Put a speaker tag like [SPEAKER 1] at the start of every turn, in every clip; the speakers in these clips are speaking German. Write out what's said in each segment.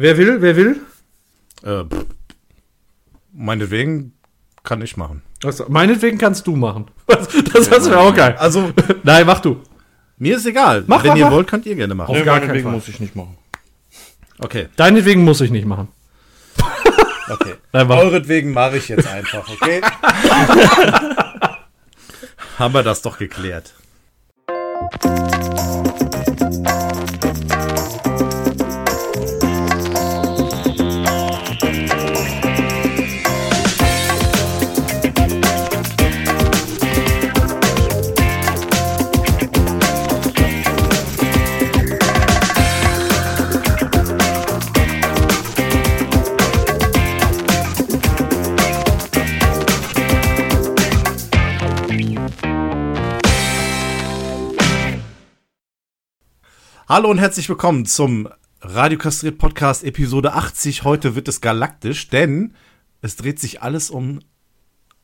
[SPEAKER 1] Wer will, wer will?
[SPEAKER 2] Äh, pff, meinetwegen kann ich machen.
[SPEAKER 1] Also, meinetwegen kannst du machen. Das, das wäre auch geil.
[SPEAKER 2] Also,
[SPEAKER 1] Nein, mach du.
[SPEAKER 2] mir ist egal.
[SPEAKER 1] Mach,
[SPEAKER 2] Wenn
[SPEAKER 1] mach,
[SPEAKER 2] ihr
[SPEAKER 1] mach.
[SPEAKER 2] wollt, könnt ihr gerne machen.
[SPEAKER 1] Auf gar keinen
[SPEAKER 3] meinetwegen
[SPEAKER 1] Fall.
[SPEAKER 3] muss ich nicht machen.
[SPEAKER 2] Okay,
[SPEAKER 1] Deinetwegen muss ich nicht machen.
[SPEAKER 2] okay.
[SPEAKER 1] Nein, mach.
[SPEAKER 2] Euretwegen mache ich jetzt einfach, okay? Haben wir das doch geklärt. Hallo und herzlich willkommen zum Radio Kastriert Podcast Episode 80. Heute wird es galaktisch, denn es dreht sich alles um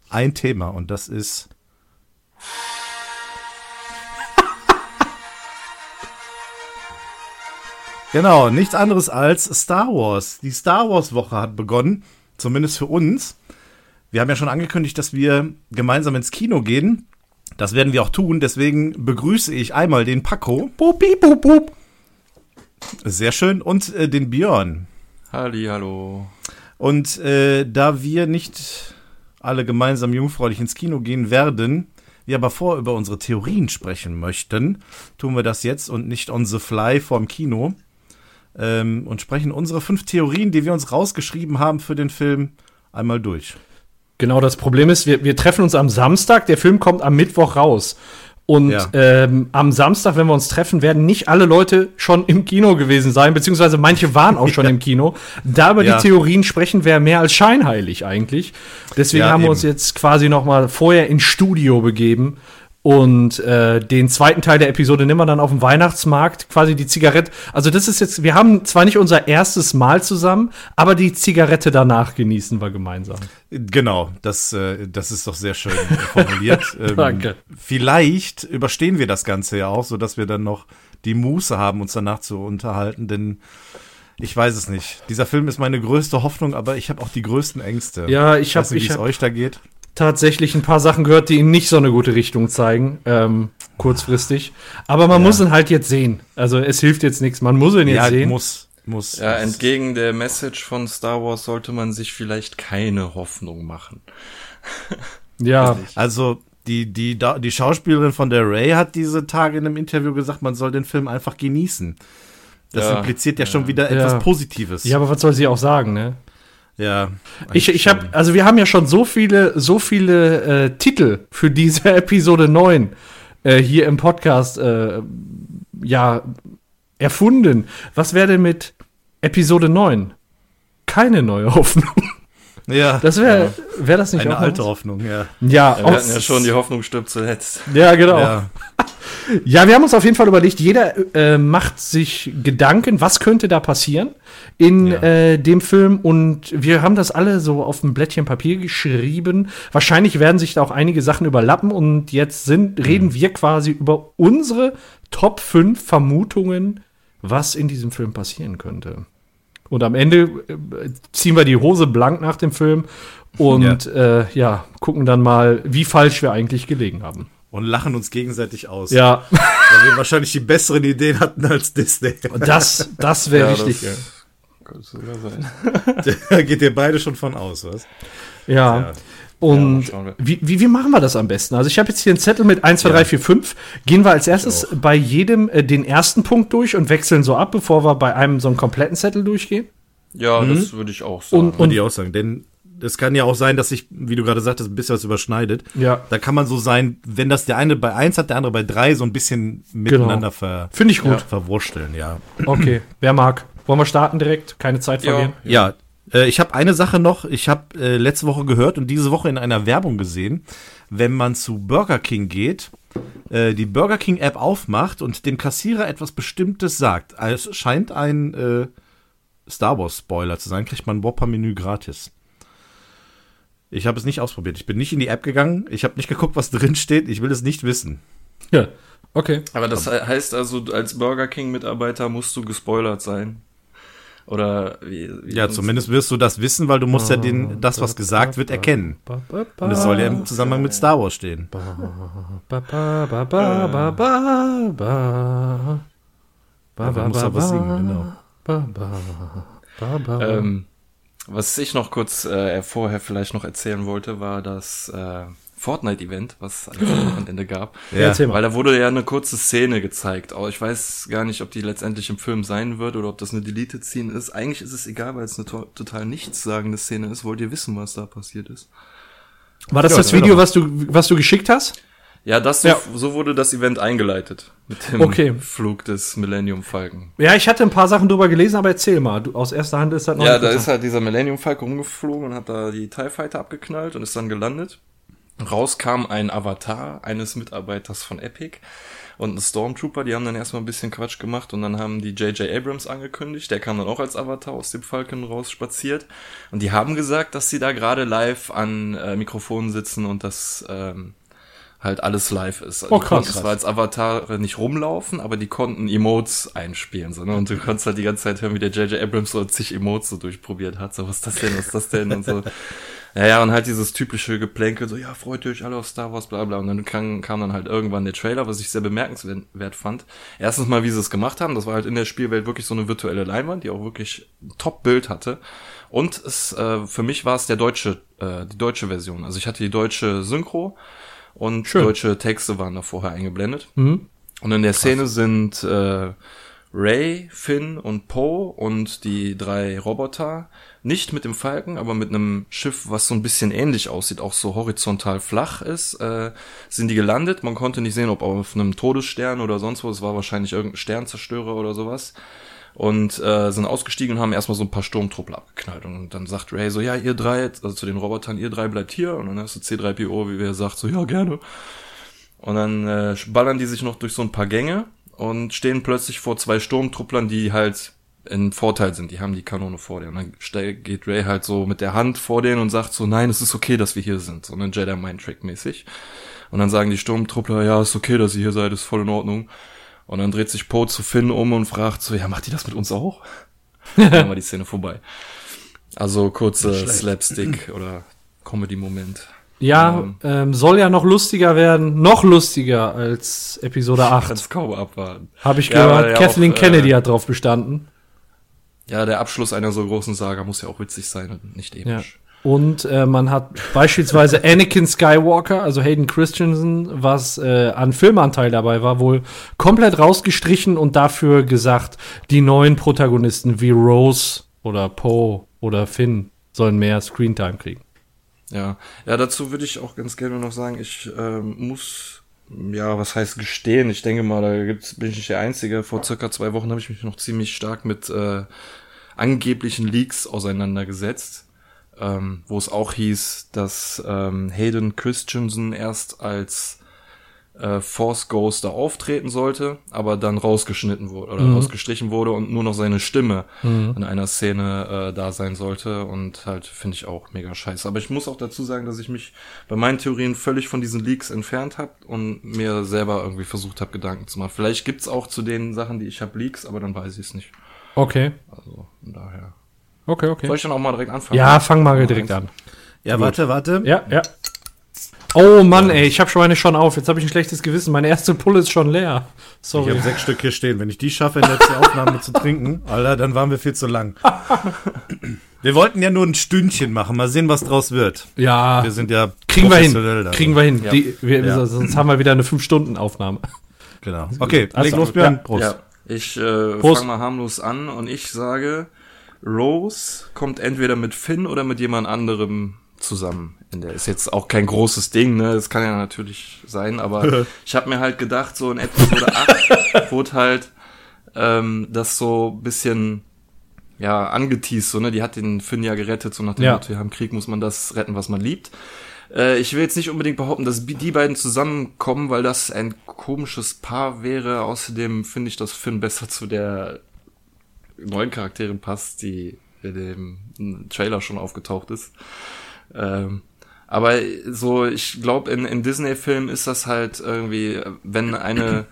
[SPEAKER 2] ein Thema und das ist Genau, nichts anderes als Star Wars. Die Star Wars Woche hat begonnen, zumindest für uns. Wir haben ja schon angekündigt, dass wir gemeinsam ins Kino gehen. Das werden wir auch tun, deswegen begrüße ich einmal den Paco. Boop, boop, boop. Sehr schön. Und äh, den Björn.
[SPEAKER 3] Halli, hallo.
[SPEAKER 2] Und äh, da wir nicht alle gemeinsam jungfräulich ins Kino gehen werden, wir aber vor über unsere Theorien sprechen möchten, tun wir das jetzt und nicht on the fly vorm Kino. Ähm, und sprechen unsere fünf Theorien, die wir uns rausgeschrieben haben für den Film, einmal durch.
[SPEAKER 1] Genau, das Problem ist, wir, wir treffen uns am Samstag, der Film kommt am Mittwoch raus. Und
[SPEAKER 2] Ja.
[SPEAKER 1] ähm, am Samstag, wenn wir uns treffen, werden nicht alle Leute schon im Kino gewesen sein, beziehungsweise manche waren auch schon im Kino. Da über
[SPEAKER 2] Ja.
[SPEAKER 1] die Theorien sprechen wäre mehr als scheinheilig eigentlich. Deswegen
[SPEAKER 2] Ja,
[SPEAKER 1] haben wir
[SPEAKER 2] eben.
[SPEAKER 1] uns jetzt quasi noch mal vorher ins Studio begeben und äh, den zweiten Teil der Episode nehmen wir dann auf dem Weihnachtsmarkt, quasi die Zigarette. Also das ist jetzt, wir haben zwar nicht unser erstes Mal zusammen, aber die Zigarette danach genießen wir gemeinsam.
[SPEAKER 2] Genau, das, äh, das ist doch sehr schön formuliert. ähm,
[SPEAKER 1] Danke.
[SPEAKER 2] Vielleicht überstehen wir das Ganze ja auch, sodass wir dann noch die Muße haben, uns danach zu unterhalten, denn ich weiß es nicht. Dieser Film ist meine größte Hoffnung, aber ich habe auch die größten Ängste.
[SPEAKER 1] Ja, ich hab-
[SPEAKER 2] weiß nicht,
[SPEAKER 1] ich
[SPEAKER 2] wie es
[SPEAKER 1] hab-
[SPEAKER 2] euch da geht.
[SPEAKER 1] Tatsächlich ein paar Sachen gehört, die in nicht so eine gute Richtung zeigen, ähm, kurzfristig. Aber man muss ihn halt jetzt sehen. Also es hilft jetzt nichts. Man muss ihn jetzt
[SPEAKER 2] Ja,
[SPEAKER 1] sehen.
[SPEAKER 2] muss, muss.
[SPEAKER 3] Ja, entgegen der Message von Star Wars sollte man sich vielleicht keine Hoffnung machen.
[SPEAKER 1] ja,
[SPEAKER 2] Also die, die, die Schauspielerin von der Ray hat diese Tage in einem Interview gesagt, man soll den Film einfach genießen. Das
[SPEAKER 3] Ja,
[SPEAKER 2] impliziert ja, schon
[SPEAKER 3] ja.
[SPEAKER 2] wieder
[SPEAKER 1] Ja.
[SPEAKER 2] etwas Positives.
[SPEAKER 1] ja, aber was soll sie auch sagen, ne?
[SPEAKER 2] Ja
[SPEAKER 1] Ich, ich habe, also wir haben ja schon so viele, so viele äh, Titel für diese Episode 9 äh, hier im Podcast äh, ja erfunden. Was wäre denn mit Episode 9? Keine neue Hoffnung.
[SPEAKER 2] ja,
[SPEAKER 1] Das wäre, wäre das nicht
[SPEAKER 2] eine
[SPEAKER 1] auch
[SPEAKER 2] alte? Hoffnung, ja.
[SPEAKER 1] Ja,
[SPEAKER 3] Ja, wir hatten ja schon die Hoffnung stirbt zuletzt.
[SPEAKER 1] ja, genau.
[SPEAKER 2] ja.
[SPEAKER 1] Ja, wir haben uns auf jeden Fall überlegt, jeder äh, macht sich Gedanken, was könnte da passieren in
[SPEAKER 2] Ja.
[SPEAKER 1] äh, dem Film und wir haben das alle so auf ein Blättchen Papier geschrieben. Wahrscheinlich werden sich da auch einige Sachen überlappen und jetzt sind, reden wir quasi über unsere Top 5 Vermutungen, was in diesem Film passieren könnte. Und am Ende äh, ziehen wir die Hose blank nach dem Film und ja. Äh, ja, gucken dann mal, wie falsch wir eigentlich gelegen haben.
[SPEAKER 2] Und lachen uns gegenseitig aus.
[SPEAKER 1] Ja.
[SPEAKER 2] Weil wir wahrscheinlich die besseren Ideen hatten als Disney.
[SPEAKER 1] Und das, das wäre
[SPEAKER 3] Ja,
[SPEAKER 1] wichtig.
[SPEAKER 3] das- Könnte sogar sein.
[SPEAKER 2] Da geht ihr beide schon von aus, was?
[SPEAKER 1] ja.
[SPEAKER 2] Ja.
[SPEAKER 1] Und
[SPEAKER 3] Ja,
[SPEAKER 1] wie, wie, wie machen wir das am besten? Also ich habe jetzt hier einen Zettel mit 1, 2, 3, 4, 5. Gehen wir als erstes bei jedem äh, den ersten Punkt durch und wechseln so ab, bevor wir bei einem so einen kompletten Zettel durchgehen?
[SPEAKER 3] Ja, das würde ich auch sagen.
[SPEAKER 1] Und-
[SPEAKER 2] Würde ich auch sagen. Denn es kann ja auch sein, dass sich, wie du gerade sagtest, ein bisschen was überschneidet.
[SPEAKER 1] Ja.
[SPEAKER 2] Da kann man so sein, wenn das der eine bei eins hat, der andere bei drei, so ein bisschen miteinander ver,
[SPEAKER 1] Finde ich gut.
[SPEAKER 2] verwursteln, ja.
[SPEAKER 1] Okay, wer mag? Wollen wir starten direkt? Keine Zeit
[SPEAKER 3] Ja.
[SPEAKER 1] verlieren?
[SPEAKER 2] Ja, äh, ich habe eine Sache noch. Ich habe äh, letzte Woche gehört und diese Woche in einer Werbung gesehen, wenn man zu Burger King geht, äh, die Burger King App aufmacht und dem Kassierer etwas Bestimmtes sagt. Es scheint ein äh, Star Wars Spoiler zu sein, kriegt man ein Whopper-Menü gratis. Ich habe es nicht ausprobiert. Ich bin nicht in die App gegangen. Ich habe nicht geguckt, was drin steht. Ich will es nicht wissen.
[SPEAKER 1] Ja. Okay.
[SPEAKER 3] Aber das he- heißt also, als Burger King-Mitarbeiter musst du gespoilert sein. Oder wie, wie
[SPEAKER 2] Ja, zumindest wirst du das wissen, weil du musst ja den, das, was gesagt wird, erkennen. Und es soll ja im Zusammenhang mit Star Wars stehen. Man muss aber singen, genau.
[SPEAKER 3] Ähm, was ich noch kurz äh, vorher vielleicht noch erzählen wollte, war das äh, Fortnite-Event, was es am Wochenende gab.
[SPEAKER 1] Ja, erzähl mal.
[SPEAKER 3] Weil da wurde ja eine kurze Szene gezeigt. Aber ich weiß gar nicht, ob die letztendlich im Film sein wird oder ob das eine Deleted Scene ist. Eigentlich ist es egal, weil es eine to total nichtssagende Szene ist. Wollt ihr wissen, was da passiert ist?
[SPEAKER 1] War das
[SPEAKER 2] Ja,
[SPEAKER 1] das Video,
[SPEAKER 2] mal.
[SPEAKER 1] was du, was du geschickt hast?
[SPEAKER 3] Ja, das so,
[SPEAKER 1] Ja.
[SPEAKER 3] so wurde das Event eingeleitet mit dem
[SPEAKER 1] Okay.
[SPEAKER 3] Flug des Millennium Falcon.
[SPEAKER 1] Ja, ich hatte ein paar Sachen drüber gelesen, aber erzähl mal. Du, aus erster Hand ist das noch
[SPEAKER 3] Ja, da ist halt dieser Millennium Falcon rumgeflogen und hat da die TIE Fighter abgeknallt und ist dann gelandet. Raus kam ein Avatar eines Mitarbeiters von Epic und ein Stormtrooper, die haben dann erstmal ein bisschen Quatsch gemacht und dann haben die J.J. Abrams angekündigt, der kam dann auch als Avatar aus dem Falcon raus spaziert und die haben gesagt, dass sie da gerade live an äh, Mikrofonen sitzen und das ähm, halt alles live ist. Also
[SPEAKER 1] Oh, krass.
[SPEAKER 3] konnten zwar als Avatare nicht rumlaufen, aber die konnten Emotes einspielen. So, ne? Und du konntest halt die ganze Zeit hören, wie der J.J. Abrams so zig Emotes so durchprobiert hat. So, was ist das denn, was ist das denn? Und so. Naja, und halt dieses typische Geplänkel, so, ja, freut euch alle auf Star Wars, bla bla. Und dann kam, kam dann halt irgendwann der Trailer, was ich sehr bemerkenswert fand. Erstens mal, wie sie es gemacht haben. Das war halt in der Spielwelt wirklich so eine virtuelle Leinwand, die auch wirklich ein Top-Bild hatte. Und es, äh, für mich war es der deutsche, äh, die deutsche Version. Also ich hatte die deutsche Synchro und
[SPEAKER 1] Schön.
[SPEAKER 3] deutsche Texte waren da vorher eingeblendet.
[SPEAKER 1] Mhm.
[SPEAKER 3] Und in der Szene sind äh, Ray, Finn und Poe und die drei Roboter nicht mit dem Falken, aber mit einem Schiff, was so ein bisschen ähnlich aussieht, auch so horizontal flach ist, äh, sind die gelandet. Man konnte nicht sehen, ob auf einem Todesstern oder sonst wo. Es war wahrscheinlich irgendein Sternzerstörer oder sowas. Und äh, sind ausgestiegen und haben erstmal so ein paar Sturmtruppler abgeknallt. Und dann sagt Ray so, ja, ihr drei, also zu den Robotern, ihr drei bleibt hier. Und dann hast du C3PO, wie wer sagt, so, ja, gerne. Und dann äh, ballern die sich noch durch so ein paar Gänge und stehen plötzlich vor zwei Sturmtrupplern, die halt in Vorteil sind. Die haben die Kanone vor denen. Und dann geht Ray halt so mit der Hand vor denen und sagt so, nein, es ist okay, dass wir hier sind. So eine Jedi Mind Trick mäßig. Und dann sagen die Sturmtruppler, ja, ist okay, dass ihr hier seid, ist voll in Ordnung. Und dann dreht sich Poe zu Finn um und fragt so, ja, macht die das mit uns auch? dann war die Szene vorbei. Also kurze Slapstick oder Comedy-Moment.
[SPEAKER 1] Ja, ähm, soll ja noch lustiger werden, noch lustiger als Episode 8.
[SPEAKER 3] Kannst kaum abwarten.
[SPEAKER 1] Habe ich
[SPEAKER 3] Ja,
[SPEAKER 1] gehört.
[SPEAKER 3] ja
[SPEAKER 1] Kathleen
[SPEAKER 3] auch, äh,
[SPEAKER 1] Kennedy hat drauf bestanden.
[SPEAKER 3] Ja, der Abschluss einer so großen Saga muss ja auch witzig sein und nicht
[SPEAKER 1] Ja.
[SPEAKER 3] episch.
[SPEAKER 1] Und äh, man hat beispielsweise Anakin Skywalker, also Hayden Christensen, was äh, an Filmanteil dabei war, wohl komplett rausgestrichen und dafür gesagt, die neuen Protagonisten wie Rose oder Poe oder Finn sollen mehr Screentime kriegen.
[SPEAKER 3] Ja, ja, dazu würde ich auch ganz gerne noch sagen, ich ähm, muss, ja, was heißt gestehen? Ich denke mal, da gibt's, bin ich nicht der Einzige. Vor circa zwei Wochen habe ich mich noch ziemlich stark mit äh, angeblichen Leaks auseinandergesetzt, ähm, wo es auch hieß, dass ähm, Hayden Christensen erst als äh, Force Ghost da auftreten sollte, aber dann rausgeschnitten wurde oder rausgestrichen wurde und nur noch seine Stimme in einer Szene äh, da sein sollte und halt finde ich auch mega scheiße. Aber ich muss auch dazu sagen, dass ich mich bei meinen Theorien völlig von diesen Leaks entfernt habe und mir selber irgendwie versucht habe, Gedanken zu machen. Vielleicht gibt's auch zu den Sachen, die ich habe, Leaks, aber dann weiß ich es nicht.
[SPEAKER 1] Okay,
[SPEAKER 3] Also von daher.
[SPEAKER 1] okay, okay.
[SPEAKER 3] Soll ich dann auch mal direkt anfangen?
[SPEAKER 1] Ja, fang mal direkt an.
[SPEAKER 2] Ja, warte, warte.
[SPEAKER 1] Ja, ja. Oh Mann, ey, ich habe schon eine schon auf. Jetzt habe ich ein schlechtes Gewissen. Meine erste Pulle ist schon leer.
[SPEAKER 2] Ich
[SPEAKER 1] Sorry.
[SPEAKER 2] habe sechs Stück hier stehen. Wenn ich die schaffe, in letzter Aufnahme zu trinken, Alter, dann waren wir viel zu lang. Wir wollten ja nur ein Stündchen machen. Mal sehen, was draus wird.
[SPEAKER 1] Ja,
[SPEAKER 2] Wir sind ja
[SPEAKER 1] kriegen wir
[SPEAKER 2] professionell
[SPEAKER 1] hin.
[SPEAKER 2] da.
[SPEAKER 1] Kriegen wir hin.
[SPEAKER 3] Ja.
[SPEAKER 1] Die, wir,
[SPEAKER 2] Ja.
[SPEAKER 1] Sonst haben wir wieder eine 5-Stunden-Aufnahme.
[SPEAKER 2] Genau. Okay,
[SPEAKER 1] Also,
[SPEAKER 2] leg los, Björn. Prost.
[SPEAKER 3] Ja, ich äh,
[SPEAKER 1] Prost.
[SPEAKER 3] fange mal harmlos an und ich sage, Rose kommt entweder mit Finn oder mit jemand anderem zusammen. In der ist jetzt auch kein großes Ding, ne? Das kann ja natürlich sein, aber ich habe mir halt gedacht, so in Episode 8 wurde halt ähm, das so bisschen ja angeteased, so ne? Die hat den Finn ja gerettet, so nach dem
[SPEAKER 1] Ja.
[SPEAKER 3] Motto, ja, im Krieg muss man das retten, was man liebt. Äh, ich will jetzt nicht unbedingt behaupten, dass die beiden zusammenkommen, weil das ein komisches Paar wäre. Außerdem finde ich, dass Finn besser zu der neuen Charakterin passt, die in dem Trailer schon aufgetaucht ist. Ähm, aber so, ich glaube, in, in Disney-Filmen ist das halt irgendwie, wenn eine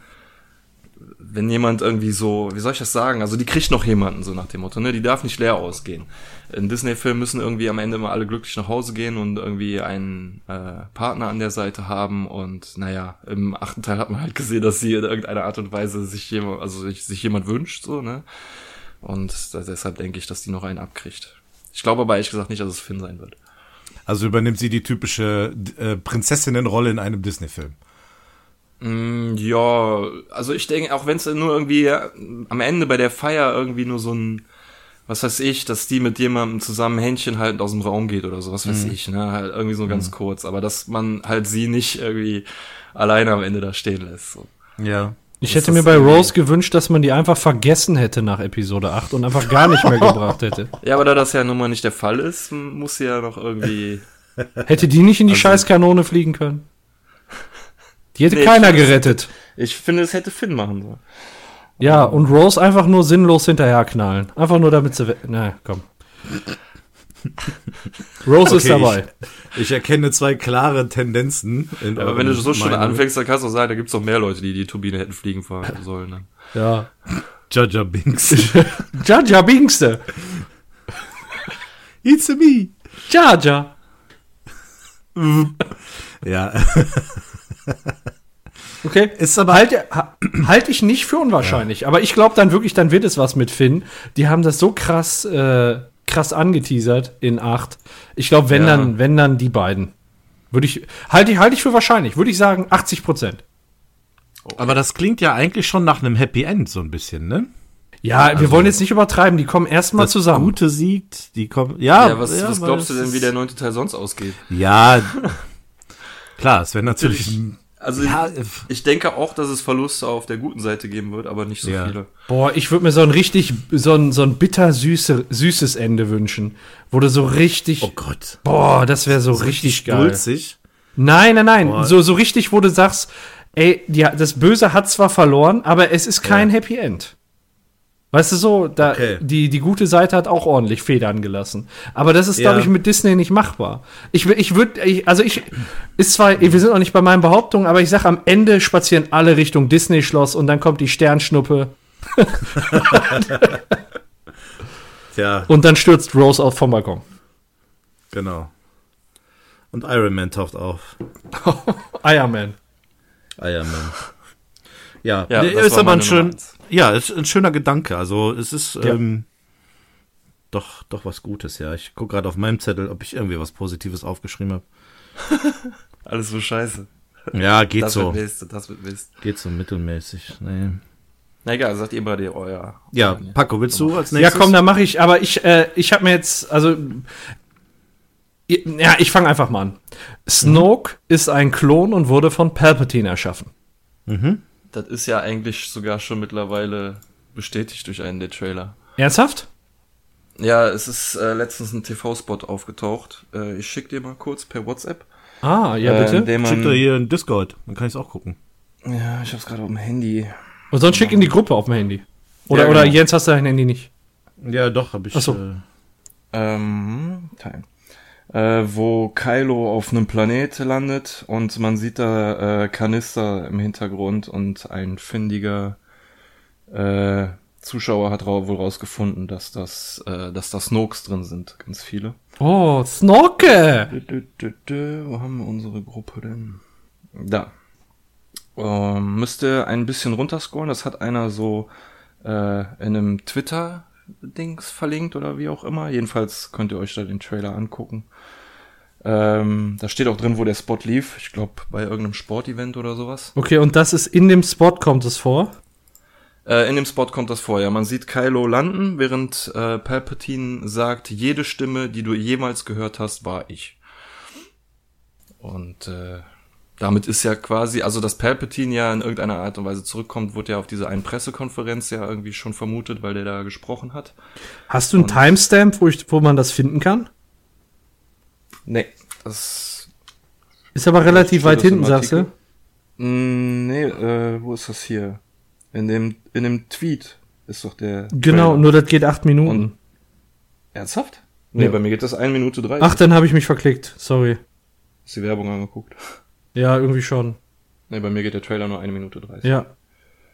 [SPEAKER 3] wenn jemand irgendwie so, wie soll ich das sagen? Also die kriegt noch jemanden, so nach dem Motto, ne? Die darf nicht leer ausgehen. In Disney-Filmen müssen irgendwie am Ende immer alle glücklich nach Hause gehen und irgendwie einen äh, Partner an der Seite haben. Und naja, im achten Teil hat man halt gesehen, dass sie in irgendeiner Art und Weise sich jemand, also sich, sich jemand wünscht, so, ne? Und deshalb denke ich, dass die noch einen abkriegt. Ich glaube aber ehrlich gesagt nicht, dass es Finn sein wird.
[SPEAKER 2] Also übernimmt sie die typische äh, Prinzessinnenrolle in einem Disney-Film.
[SPEAKER 3] Mm, ja, also ich denke, auch wenn es nur irgendwie äh, am Ende bei der Feier irgendwie nur so ein, was weiß ich, dass die mit jemandem zusammen Händchen haltend aus dem Raum geht oder so, was weiß
[SPEAKER 2] Mhm.
[SPEAKER 3] ich, ne, halt irgendwie so ganz kurz, aber dass man halt sie nicht irgendwie alleine am Ende da stehen lässt. So.
[SPEAKER 2] Ja.
[SPEAKER 1] Ich hätte mir bei Rose gewünscht, dass man die einfach vergessen hätte nach Episode 8 und einfach gar nicht mehr gebracht hätte.
[SPEAKER 3] Ja, aber da das ja nun mal nicht der Fall ist, muss sie ja noch irgendwie.
[SPEAKER 1] Hätte die nicht in die
[SPEAKER 3] Also-
[SPEAKER 1] Scheißkanone fliegen können? Die hätte
[SPEAKER 3] Nee,
[SPEAKER 1] keiner
[SPEAKER 3] ich
[SPEAKER 1] gerettet.
[SPEAKER 3] Ich finde, es hätte Finn machen sollen.
[SPEAKER 1] Ja, und Rose einfach nur sinnlos hinterherknallen. Einfach nur damit sie. Na, komm. Rose ist
[SPEAKER 2] Okay,
[SPEAKER 1] dabei.
[SPEAKER 2] Ich erkenne zwei klare Tendenzen. In
[SPEAKER 3] Aber wenn du so schon anfängst, dann kannst du auch sagen, da gibt's noch mehr Leute, die die Turbine hätten fliegen fahren sollen. Ne?
[SPEAKER 1] Ja.
[SPEAKER 2] Jaja Binks.
[SPEAKER 1] Jaja Bingste.
[SPEAKER 2] It's a me.
[SPEAKER 1] Jaja.
[SPEAKER 2] Ja.
[SPEAKER 1] Okay.
[SPEAKER 2] Ist aber
[SPEAKER 1] Halte ha, halt ich nicht für unwahrscheinlich. Aber ich glaube dann wirklich, dann wird es was mit Finn. Die haben das so krass, äh, krass angeteasert in 8. Ich glaube, wenn
[SPEAKER 3] Ja.
[SPEAKER 1] dann, wenn dann die beiden. Würde ich, halte ich, halte ich für wahrscheinlich. Würde ich sagen 80 Prozent.
[SPEAKER 2] Aber das klingt ja eigentlich schon nach einem Happy End so ein bisschen, ne?
[SPEAKER 1] Ja, wir wollen jetzt nicht übertreiben. Die kommen erstmal zusammen.
[SPEAKER 2] Gute siegt, die kommen. Ja,
[SPEAKER 3] Ja, was, was
[SPEAKER 2] aber
[SPEAKER 3] glaubst du denn, wie der neunte Teil sonst ausgeht?
[SPEAKER 2] Ja, klar, es wäre natürlich. ein-
[SPEAKER 3] Also
[SPEAKER 2] Ja,
[SPEAKER 3] ich, ich denke auch, dass es Verluste auf der guten Seite geben wird, aber nicht so
[SPEAKER 2] Ja.
[SPEAKER 3] viele.
[SPEAKER 1] Boah, ich würde mir so ein richtig, so ein, so ein bitter süße, süßes Ende wünschen. Wo du so richtig,
[SPEAKER 2] Oh Gott.
[SPEAKER 1] boah, das wäre so richtig geil.
[SPEAKER 2] Dulzig.
[SPEAKER 1] Nein, nein, nein.
[SPEAKER 2] Boah.
[SPEAKER 1] So, so richtig, wo du sagst, ey, die, das Böse hat zwar verloren, aber es ist kein Happy End. Weißt du so, da,
[SPEAKER 2] Okay.
[SPEAKER 1] die, die gute Seite hat auch ordentlich Federn gelassen. Aber das ist,
[SPEAKER 2] Ja.
[SPEAKER 1] glaube ich, mit Disney nicht machbar. Ich, ich würde, ich, also ich, ist zwar, wir sind noch nicht bei meinen Behauptungen, aber ich sag, am Ende spazieren alle Richtung Disney-Schloss und dann kommt die Sternschnuppe
[SPEAKER 2] Ja,
[SPEAKER 1] und dann stürzt Rose auf vom Balkon.
[SPEAKER 2] genau. Und Iron Man taucht auf.
[SPEAKER 1] Iron Man.
[SPEAKER 2] Iron Man. Ja,
[SPEAKER 3] Ja,
[SPEAKER 2] nee,
[SPEAKER 3] das
[SPEAKER 2] ist
[SPEAKER 3] war
[SPEAKER 2] aber ein schön,
[SPEAKER 3] Nummer eins.
[SPEAKER 2] Ja, ist ein schöner Gedanke. Also es ist
[SPEAKER 1] Ja.
[SPEAKER 2] ähm, doch, doch was Gutes, ja. Ich gucke gerade auf meinem Zettel, ob ich irgendwie was Positives aufgeschrieben habe.
[SPEAKER 3] Alles so scheiße.
[SPEAKER 2] Ja, geht
[SPEAKER 3] das
[SPEAKER 2] so.
[SPEAKER 3] wird Mist, das wird Mist.
[SPEAKER 2] Geht so mittelmäßig. Nee.
[SPEAKER 3] Na egal, sagt ihr mal dir euer.
[SPEAKER 2] Ja, Paco, willst du als
[SPEAKER 1] Ja,
[SPEAKER 2] nächstes?
[SPEAKER 1] komm, dann mache ich, aber ich, äh, ich habe mir jetzt, also, ja, ich fange einfach mal an. Snoke ist ein Klon und wurde von Palpatine erschaffen.
[SPEAKER 3] Das ist ja eigentlich sogar schon mittlerweile bestätigt durch einen der Trailer.
[SPEAKER 1] Ernsthaft?
[SPEAKER 3] Ja, es ist äh, letztens ein TV-Spot aufgetaucht. Äh, ich schick dir mal kurz per WhatsApp.
[SPEAKER 1] Ah, ja,
[SPEAKER 3] äh, in
[SPEAKER 1] bitte.
[SPEAKER 3] dem man,
[SPEAKER 2] Schickt er hier einen Discord, dann kann ich es auch gucken.
[SPEAKER 3] Ja, ich hab's gerade auf dem Handy.
[SPEAKER 1] Und sonst schick in die Gruppe auf dem Handy. Oder,
[SPEAKER 3] Ja,
[SPEAKER 1] oder
[SPEAKER 3] genau.
[SPEAKER 1] Jens, hast du dein Handy nicht?
[SPEAKER 2] Ja, doch, habe ich.
[SPEAKER 1] Ach so.
[SPEAKER 2] Äh,
[SPEAKER 3] Ähm, Time. Äh, wo Kylo auf einem Planet landet und man sieht da äh, Kanister im Hintergrund und ein findiger äh, Zuschauer hat ra wohl rausgefunden, dass das, äh, dass da Snokes drin sind, ganz viele.
[SPEAKER 1] Oh, Snorke!
[SPEAKER 3] Dü, dü, dü. Wo haben wir unsere Gruppe denn? Da. Ähm, müsste ein bisschen runterscrollen. Das hat einer so äh, in einem Twitter-Dings verlinkt oder wie auch immer. Jedenfalls könnt ihr euch da den Trailer angucken. Ähm, da steht auch drin, wo der Spot lief. Ich glaube, bei irgendeinem Sportevent oder sowas.
[SPEAKER 1] Okay, und das ist in dem Spot, kommt es vor?
[SPEAKER 3] Äh, in dem Spot kommt das vor, ja. Man sieht Kylo landen, während äh, Palpatine sagt, jede Stimme, die du jemals gehört hast, war ich. Und äh, damit ist ja quasi, also dass Palpatine ja in irgendeiner Art und Weise zurückkommt, wurde ja auf dieser einen Pressekonferenz ja irgendwie schon vermutet, weil der da gesprochen hat.
[SPEAKER 1] Hast du einen Timestamp, wo, ich, wo man das finden kann?
[SPEAKER 3] Nee, das.
[SPEAKER 1] Ist aber relativ weit hinten, sagst du?
[SPEAKER 3] Mm, nee, äh, wo ist das hier? In dem, in dem Tweet ist doch der.
[SPEAKER 1] Genau,
[SPEAKER 3] Trailer.
[SPEAKER 1] nur das geht acht Minuten.
[SPEAKER 3] Und- Ernsthaft? Nee,
[SPEAKER 1] Ja.
[SPEAKER 3] bei mir geht das 1 Minute 30.
[SPEAKER 1] Ach, dann habe ich mich verklickt. Sorry.
[SPEAKER 3] Hast die Werbung angeguckt?
[SPEAKER 1] Ja, irgendwie schon.
[SPEAKER 3] Nee, bei mir geht der Trailer nur 1 Minute 30.
[SPEAKER 1] Ja.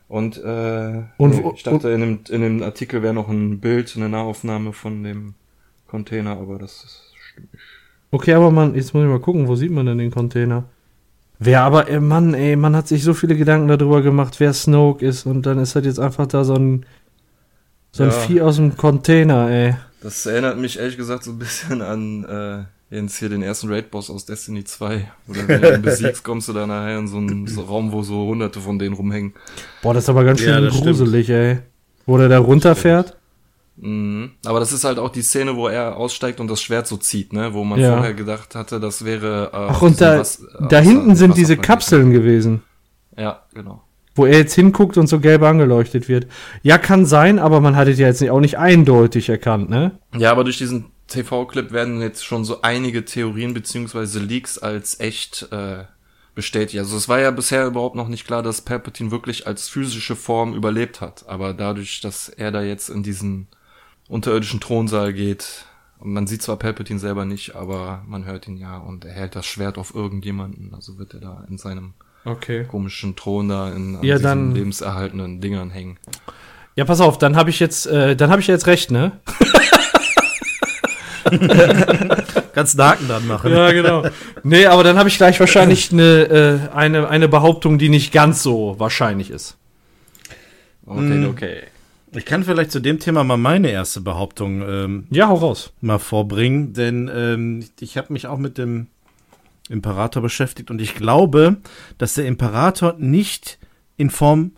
[SPEAKER 3] Und, äh,
[SPEAKER 1] Und
[SPEAKER 3] nee, ich dachte, in dem, in dem Artikel wäre noch ein Bild, eine Nahaufnahme von dem Container, aber das ist, stimmt nicht.
[SPEAKER 1] Okay, aber man, jetzt muss ich mal gucken, wo sieht man denn den Container? Wer aber, ey, Mann, ey, man hat sich so viele Gedanken darüber gemacht, wer Snoke ist und dann ist halt jetzt einfach da so ein, so ein
[SPEAKER 3] Ja.
[SPEAKER 1] Vieh aus dem Container, ey.
[SPEAKER 3] Das erinnert mich ehrlich gesagt so ein bisschen an äh, jetzt hier den ersten Raid-Boss aus Destiny 2. Oder wenn du ihn besiegst, kommst du da nachher in so einen so Raum, wo so hunderte von denen rumhängen.
[SPEAKER 1] Boah, das ist aber ganz schön
[SPEAKER 2] Ja, das
[SPEAKER 1] gruselig, ey. Wo der da runterfährt.
[SPEAKER 3] Mhm. Aber das ist halt auch die Szene, wo er aussteigt und das Schwert so zieht, ne? Wo man
[SPEAKER 1] Ja.
[SPEAKER 3] vorher gedacht hatte, das wäre. Äh,
[SPEAKER 1] Ach, und da,
[SPEAKER 3] was- äh,
[SPEAKER 1] da hinten sind diese. Kapseln gewesen,
[SPEAKER 3] Ja, genau.
[SPEAKER 1] wo er jetzt hinguckt und so gelb angeleuchtet wird. Ja, kann sein, aber man hat es ja jetzt nicht, auch nicht eindeutig erkannt, ne?
[SPEAKER 3] Ja, aber durch diesen TV-Clip werden jetzt schon so einige Theorien beziehungsweise Leaks als echt äh, bestätigt. Also es war ja bisher überhaupt noch nicht klar, dass Palpatine wirklich als physische Form überlebt hat. Aber dadurch, dass er da jetzt in diesen unterirdischen Thronsaal geht, und man sieht zwar Palpatine selber nicht, aber man hört ihn ja und er hält das Schwert auf irgendjemanden. Also wird er da in seinem
[SPEAKER 1] Okay.
[SPEAKER 3] komischen Thron da in an
[SPEAKER 1] Ja,
[SPEAKER 3] diesen lebenserhaltenden Dingern hängen.
[SPEAKER 1] Ja, pass auf, dann habe ich jetzt, äh, dann habe ich jetzt recht, ne?
[SPEAKER 2] Ganz einen Haken dran machen.
[SPEAKER 1] Ja, genau. Nee, aber dann habe ich gleich wahrscheinlich eine, äh, eine, eine Behauptung, die nicht ganz so wahrscheinlich ist.
[SPEAKER 3] Okay, okay.
[SPEAKER 2] Ich kann vielleicht zu dem Thema mal meine erste Behauptung ähm,
[SPEAKER 1] Ja, hau raus.
[SPEAKER 2] mal vorbringen, denn ähm, ich habe mich auch mit dem Imperator beschäftigt und ich glaube, dass der Imperator nicht in Form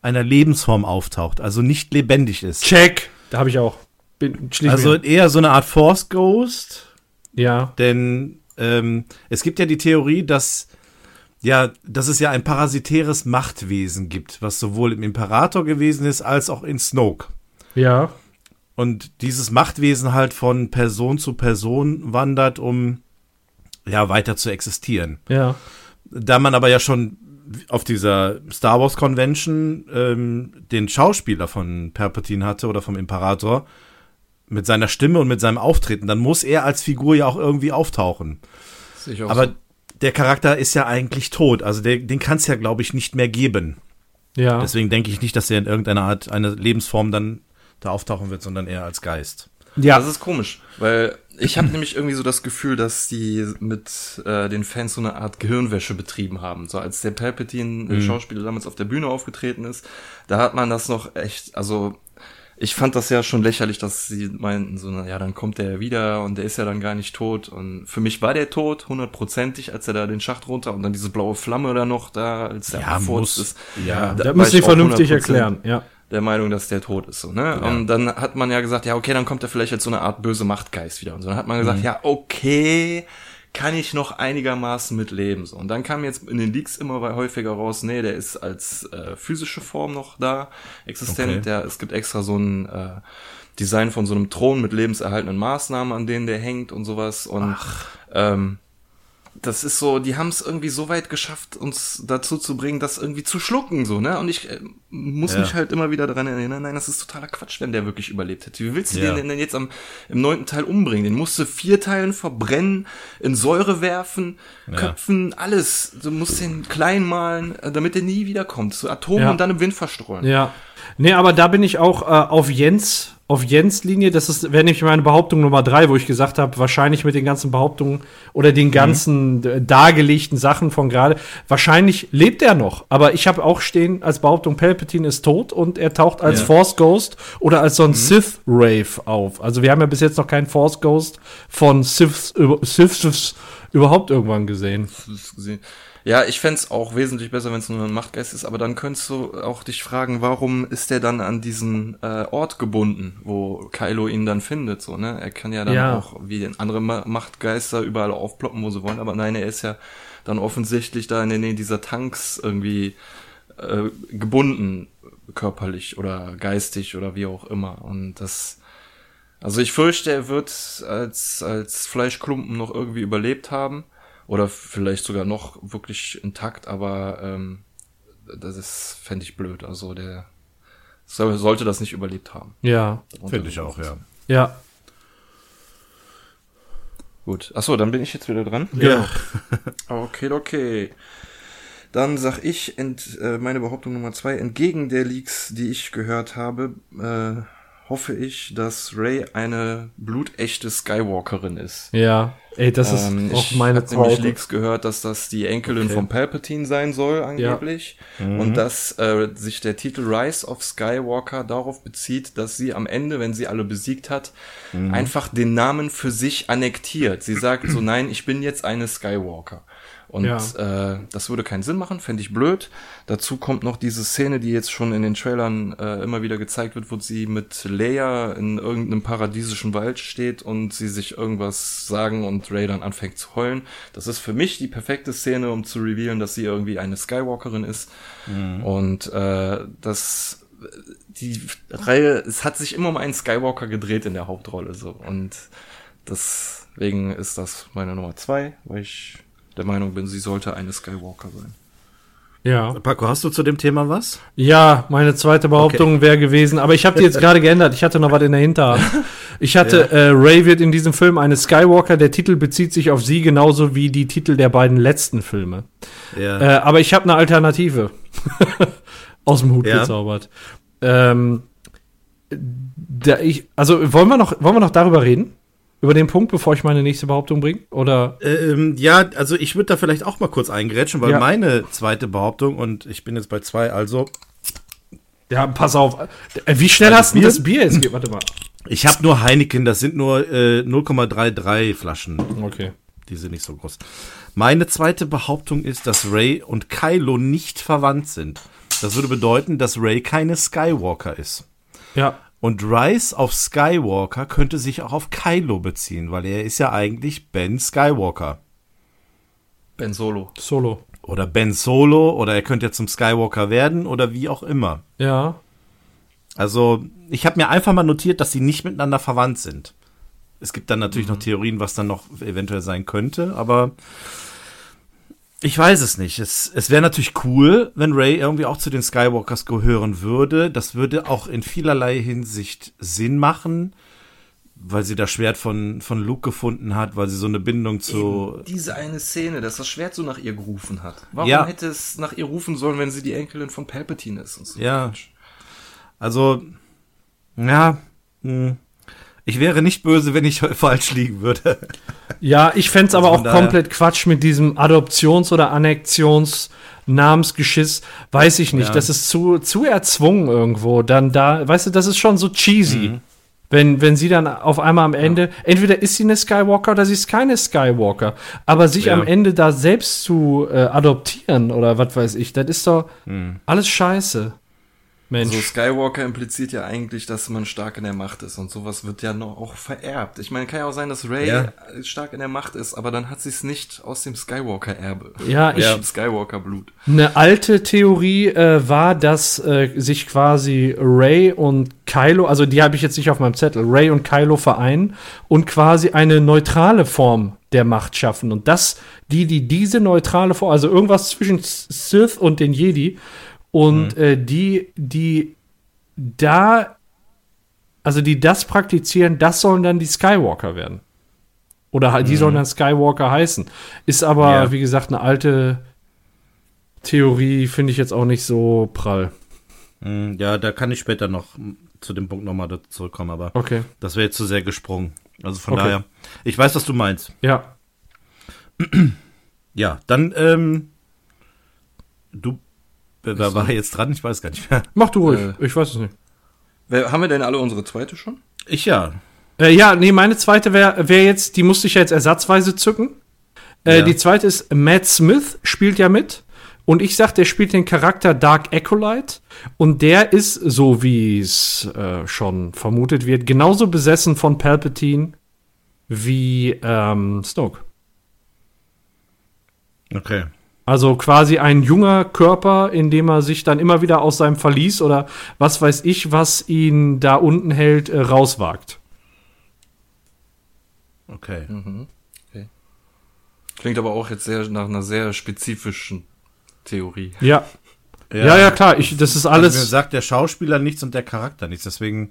[SPEAKER 2] einer Lebensform auftaucht, also nicht lebendig ist.
[SPEAKER 1] Check. Da habe ich auch. Bin,
[SPEAKER 2] Also eher so eine Art Force Ghost,
[SPEAKER 1] ja.
[SPEAKER 2] denn ähm, es gibt ja die Theorie, dass ja, dass es ja ein parasitäres Machtwesen gibt, was sowohl im Imperator gewesen ist als auch in Snoke.
[SPEAKER 1] Ja.
[SPEAKER 2] Und dieses Machtwesen halt von Person zu Person wandert, um ja weiter zu existieren.
[SPEAKER 1] Ja.
[SPEAKER 2] Da man aber ja schon auf dieser Star Wars Convention ähm, den Schauspieler von Palpatine hatte oder vom Imperator mit seiner Stimme und mit seinem Auftreten, dann muss er als Figur ja auch irgendwie auftauchen.
[SPEAKER 3] Auch
[SPEAKER 2] Aber
[SPEAKER 3] so.
[SPEAKER 2] der Charakter ist ja eigentlich tot, also der, den kann es ja, glaube ich, nicht mehr geben.
[SPEAKER 1] Ja.
[SPEAKER 2] Deswegen denke ich nicht, dass er in irgendeiner Art eine Lebensform dann da auftauchen wird, sondern eher als Geist.
[SPEAKER 1] ja.
[SPEAKER 3] Das ist komisch, weil ich habe nämlich irgendwie so das Gefühl, dass die mit äh, den Fans so eine Art Gehirnwäsche betrieben haben. So als der Palpatine, der Schauspieler damals auf der Bühne aufgetreten ist, da hat man das noch echt, also ich fand das ja schon lächerlich, dass sie meinten so, na ja, dann kommt der wieder und der ist ja dann gar nicht tot. Und für mich war der tot, hundertprozentig, als er da den Schacht runter und dann diese blaue Flamme da noch da, als der
[SPEAKER 2] Ja, muss.
[SPEAKER 3] ist.
[SPEAKER 2] Ja,
[SPEAKER 3] da war
[SPEAKER 1] müssen
[SPEAKER 3] ich
[SPEAKER 1] vernünftig
[SPEAKER 3] 100%
[SPEAKER 1] erklären. Ja.
[SPEAKER 3] der Meinung, dass der tot ist, so, ne? Und dann hat man ja gesagt, ja, okay, dann kommt er vielleicht als so eine Art böse Machtgeist wieder. Und so, dann hat man gesagt, ja, okay, kann ich noch einigermaßen mit leben, so. Und dann kam jetzt in den Leaks immer häufiger raus, nee, der ist als äh, physische Form noch da, existent.
[SPEAKER 2] Okay.
[SPEAKER 3] Der, es gibt extra so ein äh, Design von so einem Thron mit lebenserhaltenden Maßnahmen, an denen der hängt und sowas. Und ähm, das ist so, die haben es irgendwie so weit geschafft, uns dazu zu bringen, das irgendwie zu schlucken, so, ne? Und ich äh, muss
[SPEAKER 2] Ja.
[SPEAKER 3] mich halt immer wieder daran erinnern, nein, das ist totaler Quatsch, wenn der wirklich überlebt hätte. Wie willst du
[SPEAKER 2] Ja.
[SPEAKER 3] den denn jetzt am, im neunten Teil umbringen? Den musst du vier Teilen verbrennen, in Säure werfen, köpfen, alles. Du musst den klein malen, äh, damit der nie wiederkommt. So Atome
[SPEAKER 1] Ja.
[SPEAKER 3] und dann im Wind verstreuen.
[SPEAKER 1] Ja. Nee, aber da bin ich auch äh, auf Jens, auf Jens Linie. Das ist, wäre nämlich meine Behauptung Nummer drei, wo ich gesagt habe, wahrscheinlich mit den ganzen Behauptungen oder den ganzen äh, dargelegten Sachen von gerade, wahrscheinlich lebt er noch. Aber ich habe auch stehen als Behauptung, Palpatine ist tot und er taucht als
[SPEAKER 2] Ja.
[SPEAKER 1] Force Ghost oder als so ein Sith Wraith auf. Also wir haben ja bis jetzt noch keinen Force Ghost von Siths, Siths überhaupt irgendwann gesehen.
[SPEAKER 3] gesehen. Ja, ich fänd's auch wesentlich besser, wenn es nur ein Machtgeist ist, aber dann könntest du auch dich fragen, warum ist der dann an diesen äh, Ort gebunden, wo Kylo ihn dann findet, so, ne? Er kann ja dann
[SPEAKER 1] Ja.
[SPEAKER 3] auch wie andere Ma Machtgeister überall aufploppen, wo sie wollen, aber nein, er ist ja dann offensichtlich da in der Nähe dieser Tanks irgendwie äh, gebunden, körperlich oder geistig oder wie auch immer. Und das, also ich fürchte, er wird als, als Fleischklumpen noch irgendwie überlebt haben. Oder vielleicht sogar noch wirklich intakt, aber ähm, das ist, fände ich blöd. Also der soll, sollte das nicht überlebt haben.
[SPEAKER 1] Ja,
[SPEAKER 2] Finde ich auch, ja.
[SPEAKER 1] ja.
[SPEAKER 3] Gut. Achso, dann bin ich jetzt wieder dran.
[SPEAKER 1] Genau.
[SPEAKER 3] Okay, okay. Dann sag ich, ent, äh, meine Behauptung Nummer zwei, entgegen der Leaks, die ich gehört habe, äh, hoffe ich, dass Ray eine blutechte Skywalkerin ist.
[SPEAKER 1] Ja, ey, das ist
[SPEAKER 3] Ähm,
[SPEAKER 1] auch
[SPEAKER 3] ich
[SPEAKER 1] meine
[SPEAKER 3] hab nämlich
[SPEAKER 1] Zweifel.
[SPEAKER 3] Leaks gehört, dass das die Enkelin
[SPEAKER 1] Okay.
[SPEAKER 3] von Palpatine sein soll, angeblich. Und dass äh, sich der Titel Rise of Skywalker darauf bezieht, dass sie am Ende, wenn sie alle besiegt hat, einfach den Namen für sich annektiert. Sie sagt so, nein, ich bin jetzt eine Skywalker. Und
[SPEAKER 1] Ja.
[SPEAKER 3] äh, das würde keinen Sinn machen, fände ich blöd. Dazu kommt noch diese Szene, die jetzt schon in den Trailern äh, immer wieder gezeigt wird, wo sie mit Leia in irgendeinem paradiesischen Wald steht und sie sich irgendwas sagen und Rey dann anfängt zu heulen. Das ist für mich die perfekte Szene, um zu revealen, dass sie irgendwie eine Skywalkerin ist. Und äh, das die Reihe, es hat sich immer um einen Skywalker gedreht in der Hauptrolle so und deswegen ist das meine Nummer zwei, weil ich der Meinung bin, sie sollte eine Skywalker sein.
[SPEAKER 1] Ja.
[SPEAKER 2] Paco, hast du zu dem Thema was?
[SPEAKER 1] Ja, meine zweite Behauptung wäre gewesen, aber ich habe die jetzt gerade geändert. Ich hatte noch was in der Hinterhand. Ich hatte, äh, Ray wird in diesem Film eine Skywalker. Der Titel bezieht sich auf sie genauso wie die Titel der beiden letzten Filme.
[SPEAKER 2] Ja.
[SPEAKER 1] Äh, aber ich habe eine Alternative aus dem Hut
[SPEAKER 2] Ja.
[SPEAKER 1] gezaubert. Ähm, da ich, also wollen wir noch, wollen wir noch darüber reden? Über den Punkt, bevor ich meine nächste Behauptung bringe? Oder?
[SPEAKER 2] Ähm, ja, also ich würde da vielleicht auch mal kurz eingrätschen, weil
[SPEAKER 1] Ja.
[SPEAKER 2] meine zweite Behauptung, und ich bin jetzt bei zwei, also
[SPEAKER 1] Ja, pass auf. Äh, Wie schnell
[SPEAKER 2] Also
[SPEAKER 1] hast du das Bier jetzt? Warte mal.
[SPEAKER 2] ich habe nur Heineken, das sind nur äh, 0,33 Flaschen.
[SPEAKER 1] Okay.
[SPEAKER 2] Die sind nicht so groß. Meine zweite Behauptung ist, dass Ray und Kylo nicht verwandt sind. Das würde bedeuten, dass Ray keine Skywalker ist.
[SPEAKER 1] Ja.
[SPEAKER 2] Und Rise of Skywalker könnte sich auch auf Kylo beziehen, weil er ist ja eigentlich Ben Skywalker.
[SPEAKER 3] Ben Solo.
[SPEAKER 1] Solo.
[SPEAKER 2] Oder Ben Solo, oder er könnte ja zum Skywalker werden, oder wie auch immer.
[SPEAKER 1] Ja.
[SPEAKER 2] Also, ich habe mir einfach mal notiert, dass sie nicht miteinander verwandt sind. Es gibt dann natürlich noch Theorien, was dann noch eventuell sein könnte, aber ich weiß es nicht. Es, es wäre natürlich cool, wenn Ray irgendwie auch zu den Skywalkers gehören würde. Das würde auch in vielerlei Hinsicht Sinn machen, weil sie das Schwert von, von Luke gefunden hat, weil sie so eine Bindung zu.
[SPEAKER 3] Eben diese eine Szene, dass das Schwert so nach ihr gerufen hat. Warum
[SPEAKER 2] Ja.
[SPEAKER 3] hätte es nach ihr rufen sollen, wenn sie die Enkelin von Palpatine ist? Und so?
[SPEAKER 2] Ja. Also, ja, hm. Ich wäre nicht böse, wenn ich falsch liegen würde.
[SPEAKER 1] Ja, ich fänd's es aber
[SPEAKER 2] Also
[SPEAKER 1] auch
[SPEAKER 2] von daher-
[SPEAKER 1] komplett Quatsch mit diesem Adoptions- oder Annexions-Namensgeschiss. Weiß ich nicht.
[SPEAKER 2] Ja.
[SPEAKER 1] Das ist zu, zu erzwungen irgendwo. Dann da, weißt du, das ist schon so cheesy.
[SPEAKER 2] Mhm.
[SPEAKER 1] Wenn, wenn sie dann auf einmal am Ende, entweder ist sie eine Skywalker oder sie ist keine Skywalker. Aber sich
[SPEAKER 2] Ja.
[SPEAKER 1] am Ende da selbst zu äh, adoptieren oder was weiß ich, das ist doch
[SPEAKER 2] Mhm.
[SPEAKER 1] alles scheiße. Mensch.
[SPEAKER 3] So Skywalker impliziert ja eigentlich, dass man stark in der Macht ist und sowas wird ja noch auch vererbt. Ich meine, kann ja auch sein, dass Ray
[SPEAKER 2] Ja.
[SPEAKER 3] stark in der Macht ist, aber dann hat sie es nicht aus dem Skywalker-Erbe.
[SPEAKER 1] Ja, ich-
[SPEAKER 3] Aus dem Skywalker-Blut.
[SPEAKER 1] Eine alte Theorie äh, war, dass äh, sich quasi Ray und Kylo, also die habe ich jetzt nicht auf meinem Zettel, Ray und Kylo vereinen und quasi eine neutrale Form der Macht schaffen. Und dass die, die diese neutrale Form, also irgendwas zwischen Sith und den Jedi, und äh, die, die da, also die das praktizieren, das sollen dann die Skywalker werden. Oder die sollen dann Skywalker heißen. Ist aber,
[SPEAKER 2] Ja.
[SPEAKER 1] wie gesagt, eine alte Theorie, finde ich jetzt auch nicht so prall.
[SPEAKER 2] Hm, Ja, da kann ich später noch zu dem Punkt nochmal zurückkommen, aber
[SPEAKER 1] Okay.
[SPEAKER 2] das wäre jetzt zu sehr gesprungen. Also von
[SPEAKER 1] Okay.
[SPEAKER 2] daher, ich weiß, was du meinst.
[SPEAKER 1] Ja.
[SPEAKER 2] Ja, dann, ähm, du, wer wer war jetzt dran? Ich weiß gar nicht mehr.
[SPEAKER 1] Mach du ruhig.
[SPEAKER 3] Äh.
[SPEAKER 1] ich weiß es nicht.
[SPEAKER 3] Wer, haben wir denn alle unsere zweite schon?
[SPEAKER 2] Ich ja.
[SPEAKER 1] Äh, ja, nee, meine zweite wäre wär jetzt, die musste ich ja jetzt ersatzweise zücken. Äh,
[SPEAKER 2] Ja.
[SPEAKER 1] Die zweite ist, Matt Smith spielt ja mit. Und ich sag, der spielt den Charakter Dark Acolyte. Und der ist, so wie es äh, schon vermutet wird, genauso besessen von Palpatine wie ähm, Snoke.
[SPEAKER 2] Okay.
[SPEAKER 1] Also quasi ein junger Körper, in dem er sich dann immer wieder aus seinem Verlies oder was weiß ich, was ihn da unten hält, äh, rauswagt.
[SPEAKER 2] Okay.
[SPEAKER 3] Klingt aber auch jetzt sehr nach einer sehr spezifischen Theorie.
[SPEAKER 1] Ja. Ja, ja, klar. Ich, das ist
[SPEAKER 2] Also mir
[SPEAKER 1] alles.
[SPEAKER 2] sagt der Schauspieler nichts und der Charakter nichts, deswegen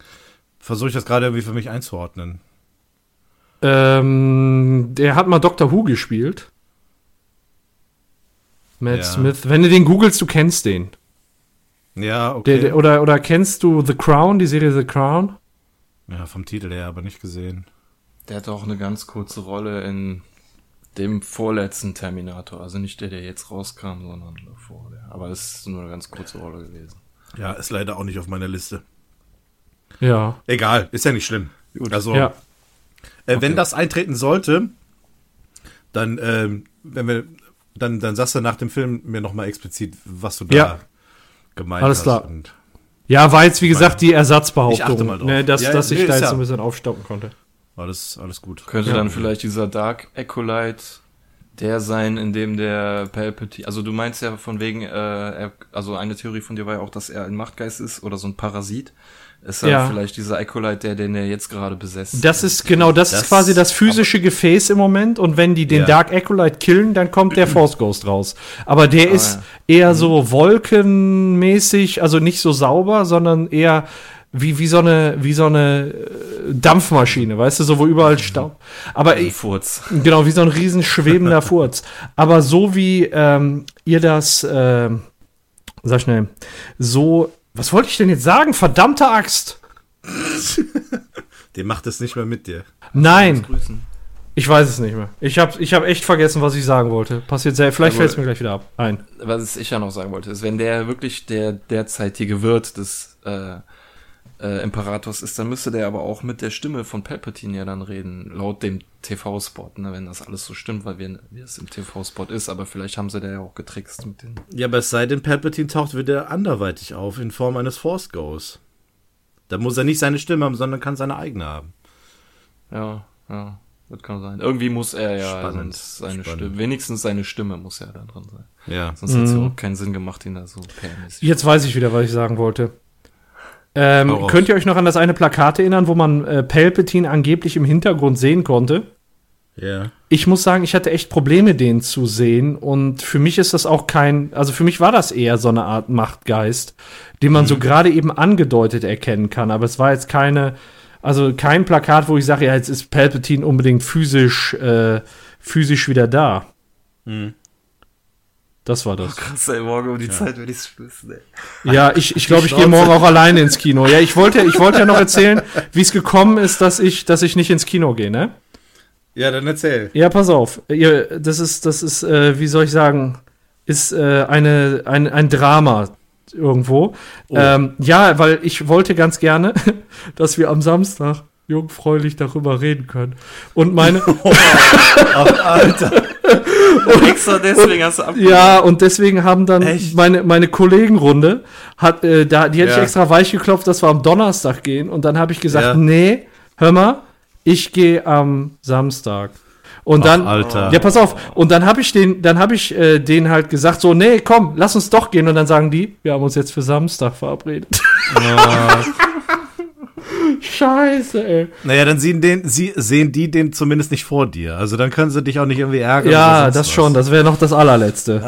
[SPEAKER 2] versuche ich das gerade irgendwie für mich einzuordnen.
[SPEAKER 1] Ähm, der hat mal Doctor Who gespielt. Matt
[SPEAKER 2] Ja.
[SPEAKER 1] Smith. Wenn du den googelst, du kennst den.
[SPEAKER 2] Ja, okay.
[SPEAKER 1] Der, der, oder, oder kennst du The Crown, die Serie The Crown?
[SPEAKER 2] ja, vom Titel her aber nicht gesehen.
[SPEAKER 3] Der hat auch eine ganz kurze Rolle in dem vorletzten Terminator. Also nicht der, der jetzt rauskam, sondern davor. Der. Aber es ist nur eine ganz kurze Rolle gewesen.
[SPEAKER 2] Ja, ist leider auch nicht auf meiner Liste.
[SPEAKER 1] Ja.
[SPEAKER 2] Egal, ist ja nicht schlimm. Also,
[SPEAKER 1] Ja.
[SPEAKER 2] äh, wenn
[SPEAKER 3] Okay.
[SPEAKER 2] das eintreten sollte, dann, ähm, wenn wir, dann, dann sagst du nach dem Film mir nochmal explizit, was du da
[SPEAKER 1] Ja.
[SPEAKER 2] gemeint
[SPEAKER 1] Alles
[SPEAKER 2] hast.
[SPEAKER 1] klar.
[SPEAKER 2] Und,
[SPEAKER 1] Ja, war jetzt, wie gesagt, die
[SPEAKER 2] Ich achte
[SPEAKER 1] Ersatzbehauptung,
[SPEAKER 2] mal drauf.
[SPEAKER 1] ne, dass,
[SPEAKER 2] Ja,
[SPEAKER 1] dass ich
[SPEAKER 2] nee,
[SPEAKER 1] da
[SPEAKER 2] ist
[SPEAKER 1] jetzt
[SPEAKER 2] ja-
[SPEAKER 1] so ein bisschen aufstocken konnte.
[SPEAKER 2] alles, alles gut.
[SPEAKER 3] Könnte
[SPEAKER 1] Ja.
[SPEAKER 3] dann vielleicht dieser Dark Acolyte der sein, in dem der Palpatine, also du meinst ja von wegen, äh, er, also eine Theorie von dir war ja auch, dass er ein Machtgeist ist oder so ein Parasit. Ist
[SPEAKER 1] Ja.
[SPEAKER 3] vielleicht dieser Acolyte, der den er jetzt gerade besetzt?
[SPEAKER 1] Das ist genau, das,
[SPEAKER 2] Das-
[SPEAKER 1] ist quasi das physische Gefäß im Moment und wenn die den
[SPEAKER 2] Ja.
[SPEAKER 1] Dark Acolyte killen, dann kommt der Force Ghost raus. Aber der
[SPEAKER 3] Ah,
[SPEAKER 1] ist
[SPEAKER 3] ja.
[SPEAKER 1] eher so wolkenmäßig, also nicht so sauber, sondern eher wie, wie so eine, wie so eine äh, Dampfmaschine, weißt du, so wo überall Staub. Aber
[SPEAKER 3] ein Furz.
[SPEAKER 1] Genau, wie so ein riesen schwebender Furz. Aber so wie ähm, ihr das, ähm, sag schnell, so, was wollte ich denn jetzt sagen? Verdammte Axt!
[SPEAKER 2] Der macht es nicht mehr mit dir.
[SPEAKER 1] Nein, ich weiß es nicht mehr. Ich habe ich hab echt vergessen, was ich sagen wollte. Passiert sehr, vielleicht fällt es mir gleich wieder ab. Ein.
[SPEAKER 3] was ich ja noch sagen wollte, ist, wenn der wirklich der derzeitige Wirt des äh, äh, Imperators ist, dann müsste der aber auch mit der Stimme von Palpatine ja dann reden, laut dem TV-Spot, ne, wenn das alles so stimmt, weil wir, wie es im TV-Spot ist, aber vielleicht haben sie da ja auch getrickst mit den.
[SPEAKER 2] Ja, aber es sei denn, Palpatine taucht wieder anderweitig auf in Form eines Force Ghosts. Da muss er nicht seine Stimme haben, sondern kann seine eigene haben.
[SPEAKER 3] Ja, ja, das kann sein. Irgendwie muss er ja
[SPEAKER 2] Spannend,
[SPEAKER 3] seine
[SPEAKER 2] spannend.
[SPEAKER 3] Stimme, wenigstens seine Stimme muss ja da drin sein.
[SPEAKER 2] Ja.
[SPEAKER 3] Sonst hat es ja
[SPEAKER 1] Mhm.
[SPEAKER 3] auch keinen Sinn gemacht, ihn da so permäßig.
[SPEAKER 1] Jetzt weiß ich wieder, was ich sagen wollte. Ähm, könnt ihr euch noch an das eine Plakat erinnern, wo man äh, Palpatine angeblich im Hintergrund sehen konnte?
[SPEAKER 2] Ja.
[SPEAKER 1] ich muss sagen, ich hatte echt Probleme, den zu sehen. Und für mich ist das auch kein, also für mich war das eher so eine Art Machtgeist, den man so gerade eben angedeutet erkennen kann. Aber es war jetzt keine, also kein Plakat, wo ich sage, ja, jetzt ist Palpatine unbedingt physisch, äh, physisch wieder da.
[SPEAKER 2] Mhm.
[SPEAKER 1] Das war das.
[SPEAKER 3] Krass, ey, morgen um die Zeit werde ich es wissen, ey.
[SPEAKER 1] Ja, ich ich, glaube, ich gehe morgen auch alleine ins Kino. Ja, ich wollte, ich wollte ja noch erzählen, wie es gekommen ist, dass ich, dass ich nicht ins Kino gehe, ne?
[SPEAKER 2] Ja, dann erzähl.
[SPEAKER 1] Ja, pass auf. Ihr, das ist, das ist, äh, wie soll ich sagen, ist äh, eine, ein, ein Drama irgendwo.
[SPEAKER 2] Oh.
[SPEAKER 1] Ähm, ja, weil ich wollte ganz gerne, dass wir am Samstag jungfräulich darüber reden können. Und meine,
[SPEAKER 3] Extra deswegen hast du ab.
[SPEAKER 1] ja, und deswegen haben dann
[SPEAKER 2] Echt?
[SPEAKER 1] meine, meine Kollegenrunde, hat, äh, da, die hätte ich
[SPEAKER 2] Ja.
[SPEAKER 1] extra weich geklopft, dass wir am Donnerstag gehen. Und dann habe ich gesagt,
[SPEAKER 2] Ja.
[SPEAKER 1] nee, hör mal, ich gehe am Samstag. Und dann,
[SPEAKER 2] Alter.
[SPEAKER 1] ja, pass auf. Und dann habe ich den, dann habe ich äh, denen halt gesagt, so, nee, komm, lass uns doch gehen. Und dann sagen die, wir haben uns jetzt für Samstag verabredet. Scheiße, ey.
[SPEAKER 2] Naja, dann sehen, den, sie, sehen die den zumindest nicht vor dir. Also dann können sie dich auch nicht irgendwie ärgern.
[SPEAKER 1] Ja, das
[SPEAKER 2] was.
[SPEAKER 1] schon, das wäre noch das allerletzte.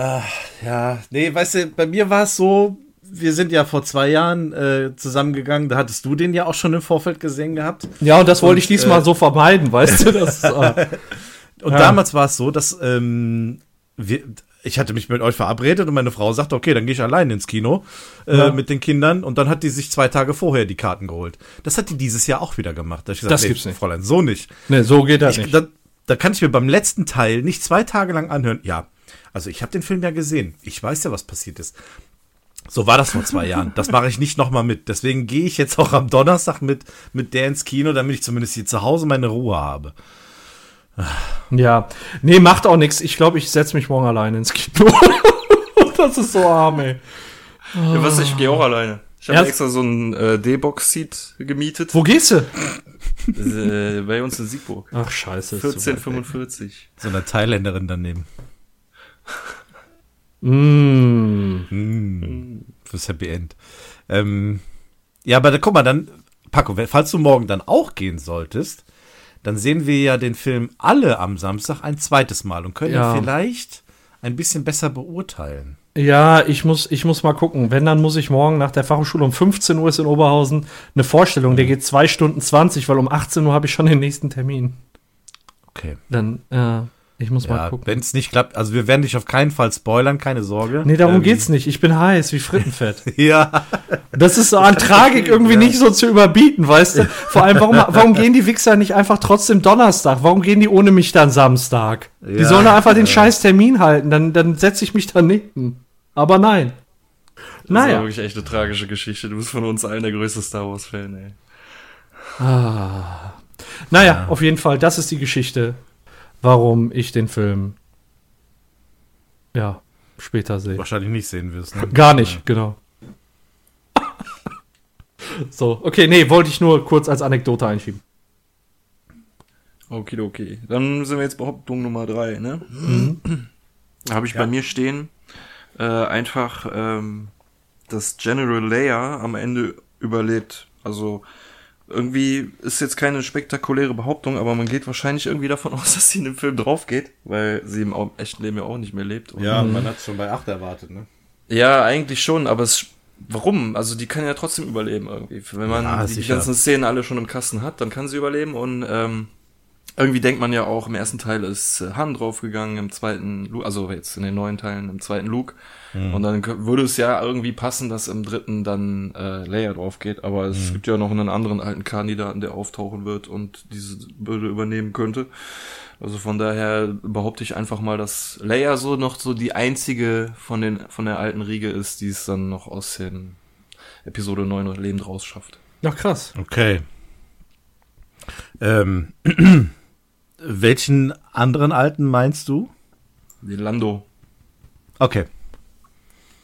[SPEAKER 2] Ja, nee, weißt du, bei mir war es so, wir sind ja vor zwei Jahren äh, zusammengegangen, da hattest du den ja auch schon im Vorfeld gesehen gehabt.
[SPEAKER 1] Ja, und das wollte ich
[SPEAKER 2] Und,
[SPEAKER 1] diesmal
[SPEAKER 2] äh,
[SPEAKER 1] so vermeiden, weißt du? Das, äh,
[SPEAKER 2] Und
[SPEAKER 1] Ja.
[SPEAKER 2] damals war es so, dass ähm, wir, ich hatte mich mit euch verabredet und meine Frau sagte, okay, dann gehe ich allein ins Kino äh,
[SPEAKER 1] Ja.
[SPEAKER 2] mit den Kindern und dann hat die sich zwei Tage vorher die Karten geholt. Das hat die dieses Jahr auch wieder gemacht. Da ich gesagt,
[SPEAKER 1] Das gibt's nicht.
[SPEAKER 2] Fräulein, so nicht.
[SPEAKER 1] ne, so geht das
[SPEAKER 2] Ich,
[SPEAKER 1] nicht.
[SPEAKER 2] da, da kann ich mir beim letzten Teil nicht zwei Tage lang anhören. Ja, also ich habe den Film ja gesehen. Ich weiß ja, was passiert ist. So war das vor zwei Jahren. Das mache ich nicht nochmal mit. Deswegen gehe ich jetzt auch am Donnerstag mit, mit der ins Kino, damit ich zumindest hier zu Hause meine Ruhe habe.
[SPEAKER 1] Ja, nee, macht auch nichts. Ich glaube, ich setze mich morgen alleine ins Kino. das ist so arm, ey.
[SPEAKER 3] Ja, was, ich gehe auch alleine. Ich habe extra so ein äh, D-Box-Seat gemietet.
[SPEAKER 1] Wo gehst du?
[SPEAKER 3] äh, bei uns in Siegburg.
[SPEAKER 1] Ach, scheiße. ist so weit weg.
[SPEAKER 3] 1445.
[SPEAKER 2] So eine Thailänderin daneben.
[SPEAKER 1] Mm.
[SPEAKER 2] Mm, fürs Happy End. Ähm, ja, aber da, guck mal, dann, Paco, falls du morgen dann auch gehen solltest, dann sehen wir ja den Film alle am Samstag ein zweites Mal und können
[SPEAKER 1] Ja.
[SPEAKER 2] ihn vielleicht ein bisschen besser beurteilen.
[SPEAKER 1] Ja, ich muss, ich muss mal gucken. Wenn, dann muss ich morgen nach der Fachhochschule um 15 Uhr ist in Oberhausen eine Vorstellung. Der geht zwei Stunden 20, weil um 18 Uhr habe ich schon den nächsten Termin.
[SPEAKER 2] Okay.
[SPEAKER 1] Dann, äh, Ich muss mal
[SPEAKER 2] Ja,
[SPEAKER 1] gucken.
[SPEAKER 2] wenn es nicht klappt, also wir werden dich auf keinen Fall spoilern, keine Sorge.
[SPEAKER 1] Nee, darum
[SPEAKER 2] Ähm,
[SPEAKER 1] geht's nicht. Ich bin heiß wie Frittenfett.
[SPEAKER 2] Ja,
[SPEAKER 1] Das ist so an Tragik irgendwie nicht so zu überbieten, weißt du? Vor allem, warum, warum gehen die Wichser nicht einfach trotzdem Donnerstag? Warum gehen die ohne mich dann Samstag? Die
[SPEAKER 2] Ja,
[SPEAKER 1] sollen doch einfach den scheiß Termin halten, dann, dann setze ich mich daneben. Aber nein.
[SPEAKER 3] Das
[SPEAKER 1] Naja.
[SPEAKER 3] wirklich echt eine tragische Geschichte. Du bist von uns allen der größte Star Wars-Fan, ey.
[SPEAKER 1] Naja, auf jeden Fall, das ist die Geschichte, warum ich den Film ja später sehe.
[SPEAKER 2] wahrscheinlich nicht sehen wirst. Ne?
[SPEAKER 1] Gar nicht, genau. so, okay, nee, wollte ich nur kurz als Anekdote einschieben.
[SPEAKER 3] Okay, Dann sind wir jetzt Behauptung Nummer drei, ne? Da habe ich bei mir stehen, äh, einfach, ähm, dass General Leia am Ende überlebt. Also irgendwie ist jetzt keine spektakuläre Behauptung, aber man geht wahrscheinlich irgendwie davon aus, dass sie in dem Film drauf geht, weil sie im echten Leben ja auch nicht mehr lebt. Und
[SPEAKER 2] Ja, man hat schon bei 8 erwartet, ne?
[SPEAKER 3] Ja, eigentlich schon, aber es, warum? Also die kann ja trotzdem überleben irgendwie. Wenn man
[SPEAKER 2] Ja,
[SPEAKER 3] die ganzen Szenen alle schon im Kasten hat, dann kann sie überleben und ähm, irgendwie denkt man ja auch, im ersten Teil ist äh, Han draufgegangen, im zweiten, Lu- also jetzt in den neuen Teilen, im zweiten Luke. Und dann würde es ja irgendwie passen, dass im dritten dann äh, Leia drauf geht. Aber es gibt ja noch einen anderen alten Kandidaten, der auftauchen wird und diese Bürde übernehmen könnte. Also von daher behaupte ich einfach mal, dass Leia so noch so die einzige von den von der alten Riege ist, die es dann noch aus den Episode 9 lebend rausschafft.
[SPEAKER 1] Ja, krass.
[SPEAKER 2] Okay. Ähm, welchen anderen alten meinst du?
[SPEAKER 3] Die Lando.
[SPEAKER 2] Okay.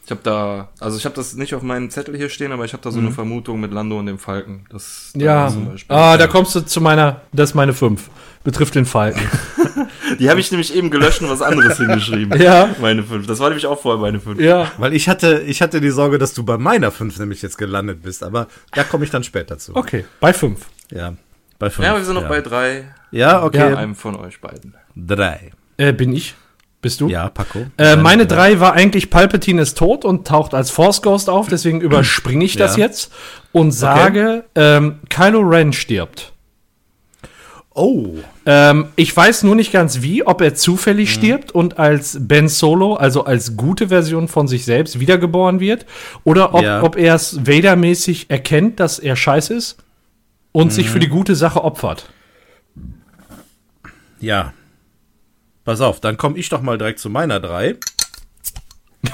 [SPEAKER 3] Ich habe da, also ich habe das nicht auf meinem Zettel hier stehen, aber ich habe da so eine Vermutung mit Lando und dem Falken. Das da
[SPEAKER 1] Ja,
[SPEAKER 3] zum Beispiel.
[SPEAKER 1] ah, da kommst du zu meiner, das ist meine 5. Betrifft den Falken.
[SPEAKER 3] Die habe ich nämlich eben gelöscht und was anderes hingeschrieben.
[SPEAKER 1] Ja.
[SPEAKER 3] Meine fünf. Das war nämlich auch vorher meine fünf.
[SPEAKER 1] ja.
[SPEAKER 2] Weil ich hatte, ich hatte die Sorge, dass du bei meiner 5 nämlich jetzt gelandet bist, aber da komme ich dann später zu.
[SPEAKER 1] Okay, bei 5.
[SPEAKER 2] Ja. Bei 5.
[SPEAKER 3] Ja, wir sind noch
[SPEAKER 2] ja.
[SPEAKER 3] bei drei.
[SPEAKER 2] Ja, okay.
[SPEAKER 1] Ja.
[SPEAKER 3] Einem von euch beiden.
[SPEAKER 2] Drei.
[SPEAKER 1] Äh, bin ich? Bist du?
[SPEAKER 2] Ja, Paco.
[SPEAKER 1] Äh, meine drei war eigentlich Palpatine ist tot und taucht als Force Ghost auf, deswegen überspringe ich das
[SPEAKER 2] Ja.
[SPEAKER 1] jetzt und sage, ähm, Kylo Ren stirbt.
[SPEAKER 2] Oh.
[SPEAKER 1] Ähm, ich weiß nur nicht ganz wie, ob er zufällig stirbt und als Ben Solo, also als gute Version von sich selbst, wiedergeboren wird, oder ob,
[SPEAKER 2] Ja.
[SPEAKER 1] ob er es Vader-mäßig erkennt, dass er scheiße ist und sich für die gute Sache opfert.
[SPEAKER 2] Ja. Pass auf, dann komme ich doch mal direkt zu meiner drei.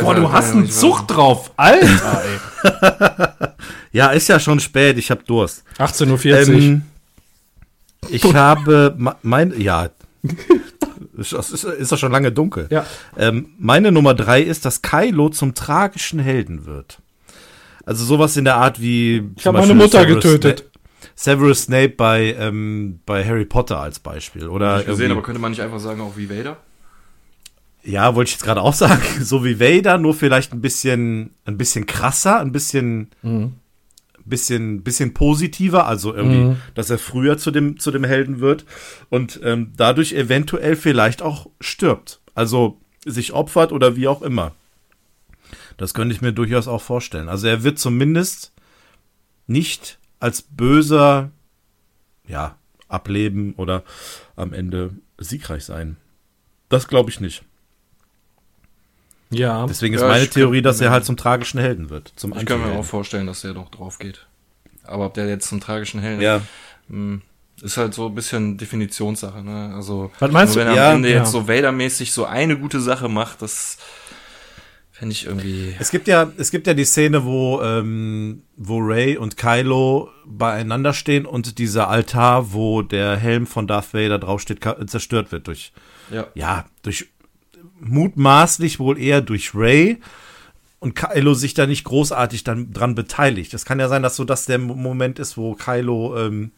[SPEAKER 1] Boah, du hast einen Zug drauf. Alter, ey.
[SPEAKER 2] Ja, ist ja schon spät, ich habe Durst.
[SPEAKER 1] 18.40 Uhr.
[SPEAKER 2] Ähm, ich habe me- mein, ja, es ist, ist doch schon lange dunkel.
[SPEAKER 1] Ja.
[SPEAKER 2] Ähm, meine Nummer drei ist, dass Kylo zum tragischen Helden wird. Also sowas in der Art wie.
[SPEAKER 1] Ich habe meine Mutter getötet.
[SPEAKER 2] Severus Snape bei, ähm, bei Harry Potter als Beispiel. Oder
[SPEAKER 3] Nicht gesehen, aber könnte man nicht einfach sagen, auch wie Vader?
[SPEAKER 2] ja, wollte ich jetzt gerade auch sagen, so wie Vader, nur vielleicht ein bisschen, ein bisschen krasser, ein bisschen, bisschen, bisschen positiver, also irgendwie, dass er früher zu dem, zu dem Helden wird und ähm, dadurch eventuell vielleicht auch stirbt. Also sich opfert oder wie auch immer. Das könnte ich mir durchaus auch vorstellen. Also er wird zumindest nicht als böser, ja, ableben oder am Ende siegreich sein. Das glaube ich nicht.
[SPEAKER 1] Ja.
[SPEAKER 2] Deswegen ist
[SPEAKER 3] Ja,
[SPEAKER 2] meine Theorie, dass er halt zum tragischen Helden wird. Zum
[SPEAKER 3] Ich kann mir auch vorstellen, dass der noch drauf geht. Aber ob der jetzt zum tragischen Helden
[SPEAKER 2] Ja,
[SPEAKER 3] Hm, Ist halt so ein bisschen Definitionssache, ne? Also,
[SPEAKER 1] Was meinst du?
[SPEAKER 3] wenn er
[SPEAKER 2] Ja,
[SPEAKER 3] am Ende
[SPEAKER 1] ja.
[SPEAKER 3] jetzt so Vader-mäßig so eine gute Sache macht, das fände ich irgendwie.
[SPEAKER 2] es gibt ja, es gibt ja die Szene, wo, ähm, wo Ray und Kylo beieinander stehen und dieser Altar, wo der Helm von Darth Vader draufsteht, zerstört wird durch,
[SPEAKER 3] Ja.
[SPEAKER 2] ja, durch mutmaßlich wohl eher durch Ray und Kylo sich da nicht großartig dann dran beteiligt. Es kann ja sein, dass so das der Mo- Moment ist, wo Kylo ähm,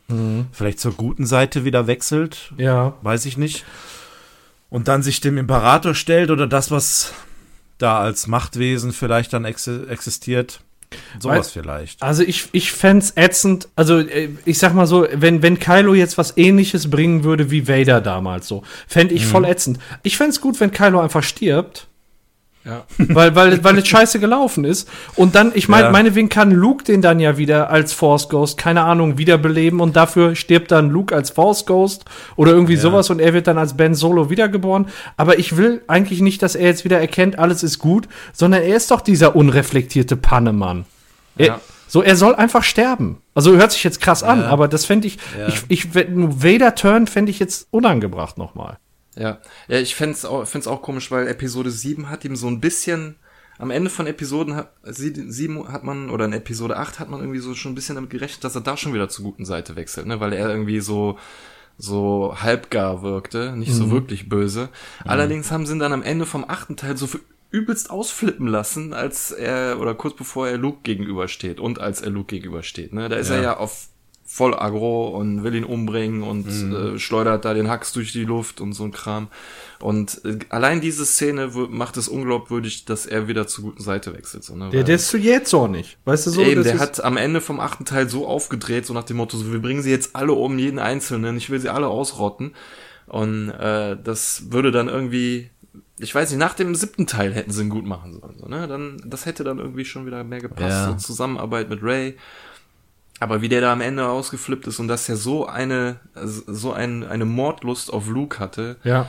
[SPEAKER 2] vielleicht zur guten Seite wieder wechselt,
[SPEAKER 1] Ja.
[SPEAKER 2] weiß ich nicht. Und dann sich dem Imperator stellt oder das, was da als Machtwesen vielleicht dann ex existiert. Sowas vielleicht.
[SPEAKER 1] Also ich, ich fänd's ätzend, also äh, ich sag mal so, wenn, wenn Kylo jetzt was ähnliches bringen würde wie Vader damals so, fänd ich voll ätzend. Ich fänd's gut, wenn Kylo einfach stirbt
[SPEAKER 3] Ja.
[SPEAKER 1] weil, weil, weil es scheiße gelaufen ist. Und dann, ich meine,
[SPEAKER 2] Ja.
[SPEAKER 1] meinetwegen kann Luke den dann ja wieder als Force Ghost, keine Ahnung, wiederbeleben und dafür stirbt dann Luke als Force Ghost oder irgendwie sowas und er wird dann als Ben Solo wiedergeboren. Aber ich will eigentlich nicht, dass er jetzt wieder erkennt, alles ist gut, sondern er ist doch dieser unreflektierte Pannemann. Er,
[SPEAKER 3] Ja.
[SPEAKER 1] So, er soll einfach sterben. Also hört sich jetzt krass an,
[SPEAKER 2] Ja.
[SPEAKER 1] aber das fände ich,
[SPEAKER 2] Ja.
[SPEAKER 1] ich, ich, wenn Vader Turn fände ich jetzt unangebracht nochmal.
[SPEAKER 3] Ja, ja ich find's auch, find's auch komisch, weil Episode 7 hat ihm so ein bisschen, am Ende von Episoden hat, sie- 7 hat man, oder in Episode 8 hat man irgendwie so schon ein bisschen damit gerechnet, dass er da schon wieder zur guten Seite wechselt, ne, weil er irgendwie so, so halbgar wirkte, nicht so wirklich böse. Allerdings haben sie ihn dann am Ende vom achten Teil so übelst ausflippen lassen, als er, oder kurz bevor er Luke gegenübersteht und als er Luke gegenübersteht, ne, da ist er ja auf voll aggro und will ihn umbringen und äh, schleudert da den Hacks durch die Luft und so ein Kram. Und äh, allein diese Szene macht es unglaubwürdig, dass er wieder zur guten Seite wechselt. So, ne?
[SPEAKER 1] Der, der ist zu jetzt auch nicht. Weißt du so?
[SPEAKER 3] Eben, der hat am Ende vom achten Teil so aufgedreht, so nach dem Motto, so, wir bringen sie jetzt alle um, jeden Einzelnen, ich will sie alle ausrotten. Und äh, das würde dann irgendwie, ich weiß nicht, nach dem siebten Teil hätten sie ihn gut machen sollen. So, ne? dann, das hätte dann irgendwie schon wieder mehr gepasst.
[SPEAKER 2] Ja.
[SPEAKER 3] So Zusammenarbeit mit Ray. Aber wie der da am Ende ausgeflippt ist und dass er so eine, so ein, eine Mordlust auf Luke hatte,
[SPEAKER 1] ja.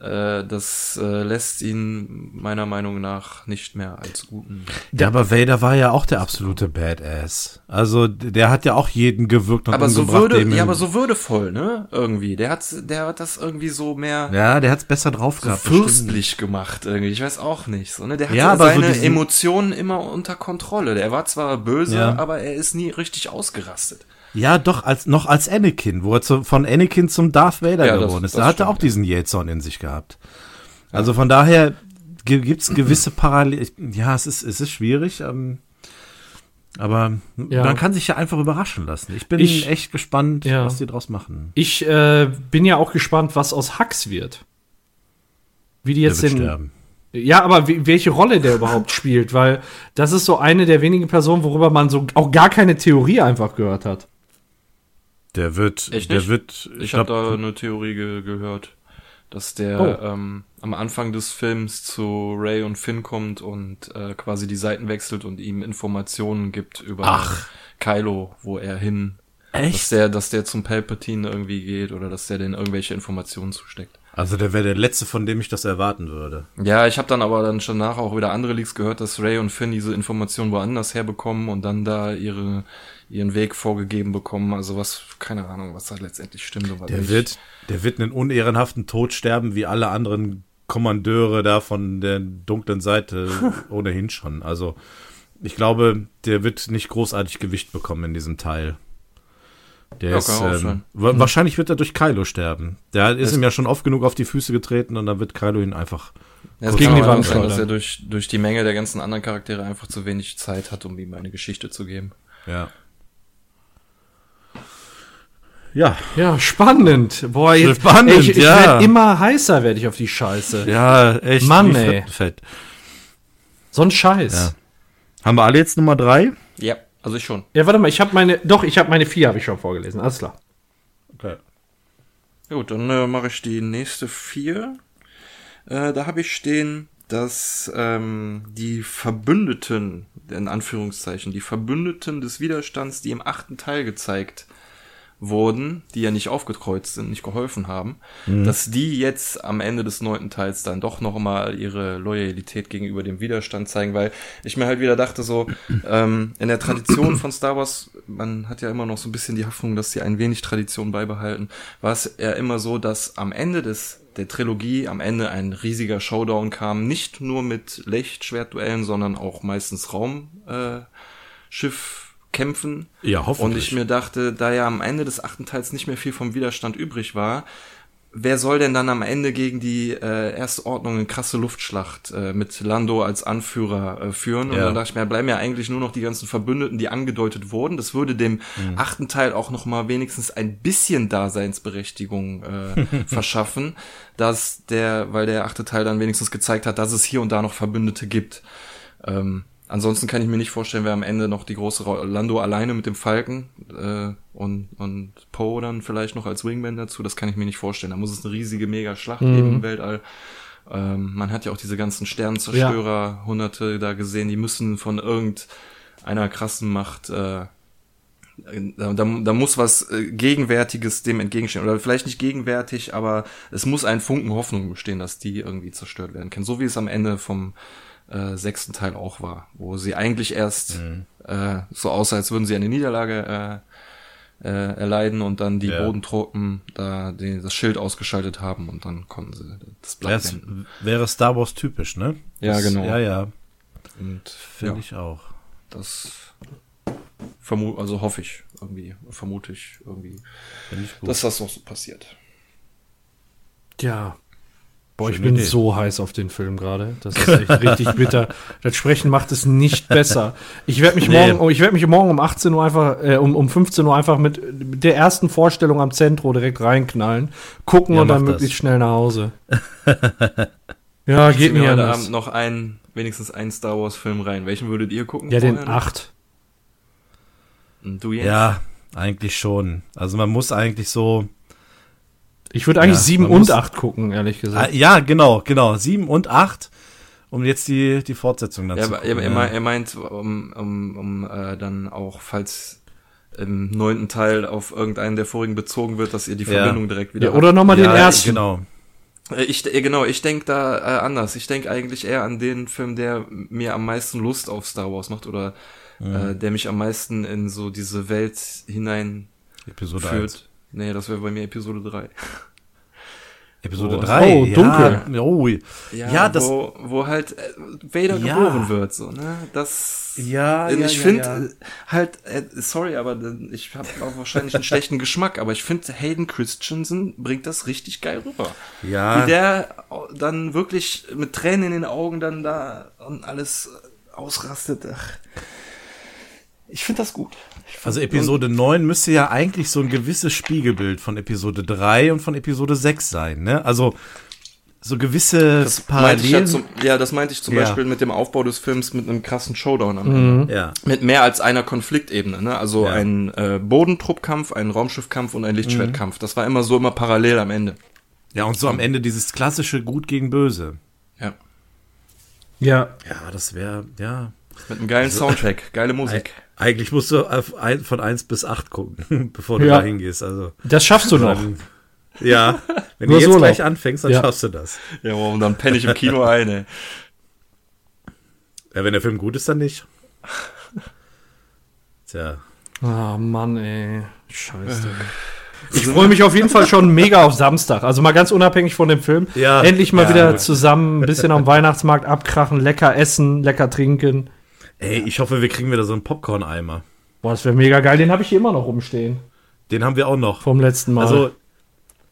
[SPEAKER 3] Äh, das äh, lässt ihn meiner Meinung nach nicht mehr als guten.
[SPEAKER 2] Ja, aber Vader war ja auch der absolute Badass. Also der hat ja auch jeden gewirkt und
[SPEAKER 3] Aber so würde, ja, aber so würdevoll, ne? Irgendwie. Der hat, der hat das irgendwie so mehr
[SPEAKER 2] Ja, der hat's besser drauf
[SPEAKER 3] so
[SPEAKER 2] gehabt. bestimmt.
[SPEAKER 3] fürstlich gemacht irgendwie. Ich weiß auch nicht, so, ne? Der hat
[SPEAKER 2] Ja, so
[SPEAKER 3] seine
[SPEAKER 2] diesen-
[SPEAKER 3] Emotionen immer unter Kontrolle. Der war zwar böse,
[SPEAKER 2] Ja.
[SPEAKER 3] aber er ist nie richtig ausgerastet.
[SPEAKER 2] Ja, doch, als, noch als Anakin, wo er zu, von Anakin zum Darth Vader
[SPEAKER 3] Ja, das-
[SPEAKER 2] geworden ist.
[SPEAKER 3] das
[SPEAKER 2] Da hat er auch diesen Jähzorn in sich gehabt. Also von daher gi- gibt's gewisse Parallel. Ja, es ist, es ist schwierig, ähm, aber
[SPEAKER 1] Ja.
[SPEAKER 2] man kann sich ja einfach überraschen lassen. Ich bin
[SPEAKER 1] Ich-
[SPEAKER 2] echt gespannt,
[SPEAKER 1] Ja.
[SPEAKER 2] was die draus machen.
[SPEAKER 1] Ich äh, bin ja auch gespannt, was aus Hux wird. Wie die jetzt
[SPEAKER 2] Der wird
[SPEAKER 1] den.
[SPEAKER 2] sterben.
[SPEAKER 1] Ja, aber welche Rolle der überhaupt spielt, weil das ist so eine der wenigen Personen, worüber man so auch gar keine Theorie einfach gehört hat.
[SPEAKER 2] Der wird,
[SPEAKER 3] Echt
[SPEAKER 2] der
[SPEAKER 3] nicht?
[SPEAKER 2] wird,
[SPEAKER 3] Ich,
[SPEAKER 2] glaub,
[SPEAKER 3] habe da eine Theorie ge gehört, dass der
[SPEAKER 1] Oh.
[SPEAKER 3] ähm, am Anfang des Films zu Ray und Finn kommt und äh, quasi die Seiten wechselt und ihm Informationen gibt über
[SPEAKER 2] Ach.
[SPEAKER 3] Kylo, wo er hin, dass
[SPEAKER 2] echt?
[SPEAKER 3] der, dass der zum Palpatine irgendwie geht oder dass der den irgendwelche Informationen zusteckt.
[SPEAKER 2] Also der wäre der letzte, von dem ich das erwarten würde.
[SPEAKER 3] Ja, ich habe dann aber dann schon nachher auch wieder andere Leaks gehört, dass Ray und Finn diese Informationen woanders herbekommen und dann da ihre ihren Weg vorgegeben bekommen. Also was, keine Ahnung, was da letztendlich stimmt.
[SPEAKER 2] Der
[SPEAKER 3] nicht.
[SPEAKER 2] wird, der wird einen unehrenhaften Tod sterben, wie alle anderen Kommandeure da von der dunklen Seite ohnehin schon. Also ich glaube, der wird nicht großartig Gewicht bekommen in diesem Teil. Der
[SPEAKER 3] Ja,
[SPEAKER 2] ist, ähm, wa- wahrscheinlich wird er durch Kylo sterben. Der ist ihm ja schon oft genug auf die Füße getreten und dann wird Kylo ihn einfach.
[SPEAKER 3] Ja, es
[SPEAKER 1] Gegen die Wand
[SPEAKER 3] sein, dass
[SPEAKER 1] schleudern.
[SPEAKER 3] er durch, durch die Menge der ganzen anderen Charaktere einfach zu wenig Zeit hat, um ihm eine Geschichte zu geben.
[SPEAKER 2] Ja. Ja,
[SPEAKER 1] Ja, spannend. Boah, jetzt,
[SPEAKER 2] Spannend,
[SPEAKER 1] ich, ich
[SPEAKER 2] ja.
[SPEAKER 1] werd immer heißer werde ich auf die Scheiße.
[SPEAKER 2] ja, echt.
[SPEAKER 1] Mann, ey.
[SPEAKER 2] Frittenfett.
[SPEAKER 1] So ein Scheiß.
[SPEAKER 2] Ja.
[SPEAKER 1] Ja,
[SPEAKER 2] Haben wir alle jetzt Nummer drei?
[SPEAKER 3] Ja, also ich schon.
[SPEAKER 1] warte mal, ich habe meine, doch, ich habe meine vier habe ich schon vorgelesen. Alles klar.
[SPEAKER 2] Okay.
[SPEAKER 3] Gut, dann äh, mache ich die nächste vier. Äh, da habe ich stehen, dass ähm, die Verbündeten, in Anführungszeichen, die Verbündeten des Widerstands, die im achten Teil gezeigt wurden, die ja nicht aufgekreuzt sind, nicht geholfen haben, dass die jetzt am Ende des neunten Teils dann doch nochmal ihre Loyalität gegenüber dem Widerstand zeigen, weil ich mir halt wieder dachte so, ähm, in der Tradition von Star Wars, man hat ja immer noch so ein bisschen die Hoffnung, dass sie ein wenig Tradition beibehalten, war es ja immer so, dass am Ende des der Trilogie am Ende ein riesiger Showdown kam, nicht nur mit Lichtschwertduellen, sondern auch meistens Raumschiff äh, Schiffkämpfen.
[SPEAKER 2] Ja, hoffentlich.
[SPEAKER 3] Und ich mir dachte, da ja am Ende des achten Teils nicht mehr viel vom Widerstand übrig war, wer soll denn dann am Ende gegen die äh, Erste Ordnung eine krasse Luftschlacht äh, mit Lando als Anführer äh, führen? Und
[SPEAKER 2] Ja.
[SPEAKER 3] dann dachte ich mir, bleiben ja eigentlich nur noch die ganzen Verbündeten, die angedeutet wurden. Das würde dem achten Teil auch noch mal wenigstens ein bisschen Daseinsberechtigung äh, verschaffen, dass der, weil der achte Teil dann wenigstens gezeigt hat, dass es hier und da noch Verbündete gibt. Ähm, ansonsten kann ich mir nicht vorstellen, wer am Ende noch die große Ro Lando alleine mit dem Falken äh, und, und Poe dann vielleicht noch als Wingman dazu. Das kann ich mir nicht vorstellen. Da muss es eine riesige Mega-Schlacht geben im Weltall. Ähm, man hat ja auch diese ganzen Sternenzerstörer, Hunderte da gesehen, die müssen von irgendeiner krassen Macht, äh, da, da, da muss was äh, Gegenwärtiges dem entgegenstehen. Oder vielleicht nicht gegenwärtig, aber es muss ein Funken Hoffnung bestehen, dass die irgendwie zerstört werden können. So wie es am Ende vom äh, sechsten Teil auch war, wo sie eigentlich erst
[SPEAKER 2] Mhm.
[SPEAKER 3] äh, so aussah, als würden sie eine Niederlage äh, äh, erleiden und dann die
[SPEAKER 2] Ja.
[SPEAKER 3] Bodentruppen da die, das Schild ausgeschaltet haben und dann konnten sie das Blatt
[SPEAKER 2] Das
[SPEAKER 3] wenden.
[SPEAKER 2] wäre Star Wars typisch, ne?
[SPEAKER 3] Ja,
[SPEAKER 2] Das-
[SPEAKER 3] genau.
[SPEAKER 2] Ja, ja,
[SPEAKER 3] Und
[SPEAKER 2] finde
[SPEAKER 3] ja,
[SPEAKER 2] ich auch.
[SPEAKER 3] das vermu also hoffe ich irgendwie, vermute ich irgendwie,
[SPEAKER 2] ich gut.
[SPEAKER 3] dass das noch so passiert.
[SPEAKER 1] Ja. Boah, ich
[SPEAKER 2] Schöne
[SPEAKER 1] bin
[SPEAKER 2] Idee.
[SPEAKER 1] so heiß auf den Film gerade. Das ist echt richtig bitter. Das Sprechen macht es nicht besser. Ich werde mich
[SPEAKER 2] Nee.
[SPEAKER 1] morgen, oh, ich werde mich morgen um 18 Uhr einfach, äh, um, um 15 Uhr einfach mit, der ersten Vorstellung am Zentro direkt reinknallen, gucken
[SPEAKER 2] Ja,
[SPEAKER 1] und dann möglichst
[SPEAKER 2] das.
[SPEAKER 1] schnell nach Hause. ja,
[SPEAKER 3] Ich
[SPEAKER 1] geht
[SPEAKER 3] mir heute. Abend noch einen, wenigstens einen Star Wars Film rein. Welchen würdet ihr gucken?
[SPEAKER 1] Ja, den
[SPEAKER 3] vorher noch?
[SPEAKER 1] 8.
[SPEAKER 3] Und Du Jens?
[SPEAKER 2] ja, eigentlich schon. Also man muss eigentlich so.
[SPEAKER 1] Ich würde eigentlich
[SPEAKER 2] Ja,
[SPEAKER 1] 7
[SPEAKER 2] man
[SPEAKER 1] und 8 gucken, ehrlich
[SPEAKER 2] Ah,
[SPEAKER 1] gesagt.
[SPEAKER 2] ja, genau, genau. Sieben und acht, um jetzt die, die Fortsetzung dann
[SPEAKER 3] Ja,
[SPEAKER 2] zu gucken.
[SPEAKER 3] er, er,
[SPEAKER 2] ja.
[SPEAKER 3] mei- er meint, um, um, um äh, dann auch, falls im neunten Teil auf irgendeinen der vorigen bezogen wird, dass ihr die
[SPEAKER 2] Ja.
[SPEAKER 3] Verbindung direkt wieder
[SPEAKER 1] Ja, oder nochmal den
[SPEAKER 2] ja,
[SPEAKER 1] ersten.
[SPEAKER 2] Genau.
[SPEAKER 3] Äh, Ich, äh, genau, ich denke da äh, anders. Ich denke eigentlich eher an den Film, der mir am meisten Lust auf Star Wars macht oder
[SPEAKER 2] Mhm.
[SPEAKER 3] äh, der mich am meisten in so diese Welt hinein
[SPEAKER 2] Episode
[SPEAKER 3] führt.
[SPEAKER 2] 1.
[SPEAKER 3] Nee, das wäre bei mir Episode 3.
[SPEAKER 2] Episode
[SPEAKER 3] Oh,
[SPEAKER 2] 3.
[SPEAKER 1] oh, dunkel.
[SPEAKER 2] Ja, oh, Ja, das-
[SPEAKER 3] wo, wo halt äh, Vader
[SPEAKER 2] Ja.
[SPEAKER 3] geboren wird, so, ne? Das.
[SPEAKER 2] Ja, ja,
[SPEAKER 3] ich
[SPEAKER 2] ja,
[SPEAKER 3] finde
[SPEAKER 2] ja.
[SPEAKER 3] äh, halt, äh, sorry, aber ich habe auch wahrscheinlich einen schlechten Geschmack, aber ich finde Hayden Christensen bringt das richtig geil rüber.
[SPEAKER 2] Ja.
[SPEAKER 3] Wie der dann wirklich mit Tränen in den Augen dann da und alles ausrastet. Ach. Ich finde das gut. Find-
[SPEAKER 2] Also Episode 9 müsste ja eigentlich so ein gewisses Spiegelbild von Episode 3 und von Episode 6 sein, ne? Also so gewisse
[SPEAKER 3] Das meinte ich ja,
[SPEAKER 2] Parallelen.
[SPEAKER 3] zum, ja, das meinte ich zum
[SPEAKER 2] Ja.
[SPEAKER 3] Beispiel mit dem Aufbau des Films mit einem krassen Showdown am Ende.
[SPEAKER 2] ja.
[SPEAKER 3] Mit mehr als einer Konfliktebene, ne? Also
[SPEAKER 2] Ja.
[SPEAKER 3] ein äh, Bodentruppkampf, ein Raumschiffkampf und ein Lichtschwertkampf. Das war immer so immer parallel am Ende.
[SPEAKER 2] ja, und so am Ende dieses klassische Gut gegen Böse.
[SPEAKER 3] Ja.
[SPEAKER 1] Ja,
[SPEAKER 2] Ja, das wäre, ja.
[SPEAKER 3] Mit einem geilen Soundtrack, geile Musik.
[SPEAKER 2] Eigentlich musst du auf ein, von 1 bis 8 gucken, bevor du
[SPEAKER 1] Ja.
[SPEAKER 2] da hingehst. Also,
[SPEAKER 1] das schaffst du noch.
[SPEAKER 2] dann, ja, wenn du jetzt
[SPEAKER 1] Solo.
[SPEAKER 2] gleich anfängst, dann
[SPEAKER 1] Ja.
[SPEAKER 2] schaffst du das.
[SPEAKER 3] Ja, und dann penne ich im Kino ein, ey.
[SPEAKER 2] Ja, wenn der Film gut ist, dann nicht. Tja.
[SPEAKER 1] Ah, Mann, ey. Scheiße. Ich freue mich auf jeden Fall schon mega auf Samstag. Also mal ganz unabhängig von dem Film.
[SPEAKER 2] Ja.
[SPEAKER 1] Endlich mal
[SPEAKER 2] Ja,
[SPEAKER 1] wieder
[SPEAKER 2] gut.
[SPEAKER 1] zusammen ein bisschen am Weihnachtsmarkt abkrachen, lecker essen, lecker trinken.
[SPEAKER 2] Ey, ich hoffe, wir kriegen wieder so einen Popcorn-Eimer.
[SPEAKER 1] Boah, das wäre mega geil. Den habe ich hier immer noch rumstehen.
[SPEAKER 2] Den haben wir auch noch.
[SPEAKER 1] Vom letzten Mal.
[SPEAKER 2] Also,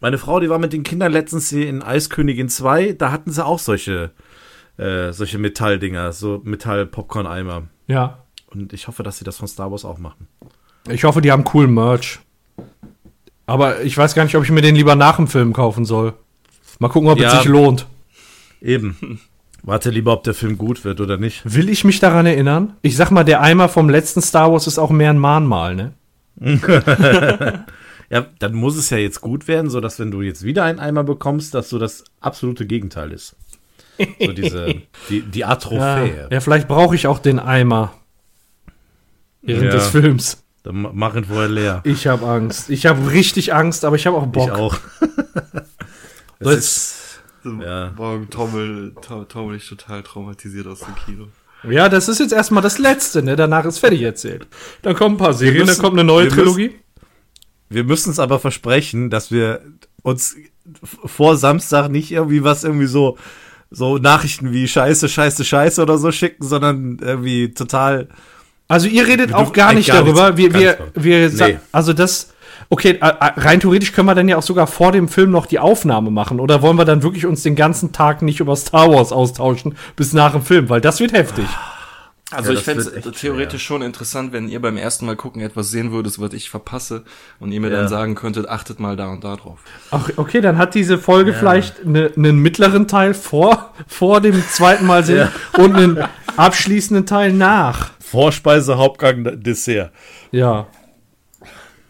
[SPEAKER 2] meine Frau, die war mit den Kindern letztens hier in Eiskönigin 2, da hatten sie auch solche, äh, solche Metalldinger, so Metall-Popcorn-Eimer.
[SPEAKER 1] ja.
[SPEAKER 2] Und ich hoffe, dass sie das von Star Wars auch machen.
[SPEAKER 1] Ich hoffe, die haben coolen Merch. Aber ich weiß gar nicht, ob ich mir den lieber nach dem Film kaufen soll. Mal gucken, ob
[SPEAKER 2] Ja.
[SPEAKER 1] es sich lohnt.
[SPEAKER 2] Eben. Warte lieber, ob der Film gut wird oder nicht.
[SPEAKER 1] Will ich mich daran erinnern? Ich sag mal, der Eimer vom letzten Star Wars ist auch mehr ein Mahnmal, ne?
[SPEAKER 2] Ja, dann muss es ja jetzt gut werden, so dass wenn du jetzt wieder einen Eimer bekommst, dass so das absolute Gegenteil ist. So diese, die, die Art
[SPEAKER 1] Ja, ja vielleicht brauche ich auch den Eimer. Während
[SPEAKER 2] Ja.
[SPEAKER 1] des Films.
[SPEAKER 2] Dann ma- mach ihn vorher leer.
[SPEAKER 1] Ich habe Angst. Ich habe richtig Angst, aber ich habe auch Bock.
[SPEAKER 2] Ich auch.
[SPEAKER 1] So,
[SPEAKER 2] Es
[SPEAKER 1] jetzt-
[SPEAKER 2] ist, ja.
[SPEAKER 3] Morgen Tommel, Tommel ich total traumatisiert aus dem Kino.
[SPEAKER 1] Ja, das ist jetzt erstmal das Letzte, ne? Danach ist fertig erzählt. Dann kommen ein paar Serien,
[SPEAKER 2] müssen-
[SPEAKER 1] dann kommt eine neue
[SPEAKER 2] wir müssen-
[SPEAKER 1] Trilogie.
[SPEAKER 2] Wir müssen es aber versprechen, dass wir uns vor Samstag nicht irgendwie was irgendwie so, so Nachrichten wie Scheiße, Scheiße, Scheiße oder so schicken, sondern irgendwie total.
[SPEAKER 1] Also ihr redet auch gar nicht
[SPEAKER 2] gar
[SPEAKER 1] darüber.
[SPEAKER 2] nichts-
[SPEAKER 1] Wir, wir, wir
[SPEAKER 2] Nee.
[SPEAKER 1] also das, okay, äh, äh, rein theoretisch können wir dann ja auch sogar vor dem Film noch die Aufnahme machen. Oder wollen wir dann wirklich uns den ganzen Tag nicht über Star Wars austauschen bis nach dem Film? Weil das wird heftig.
[SPEAKER 3] Also
[SPEAKER 2] Ja,
[SPEAKER 3] ich fände es theoretisch schon interessant, wenn ihr beim ersten Mal gucken etwas sehen würdet, was ich verpasse und ihr mir
[SPEAKER 2] Ja.
[SPEAKER 3] dann sagen könntet, achtet mal da und da drauf.
[SPEAKER 1] Ach, okay, dann hat diese Folge vielleicht ne, einen mittleren Teil vor, vor dem zweiten Mal sehen und einen abschließenden Teil nach.
[SPEAKER 2] Vorspeise, Hauptgang, Dessert.
[SPEAKER 1] Ja.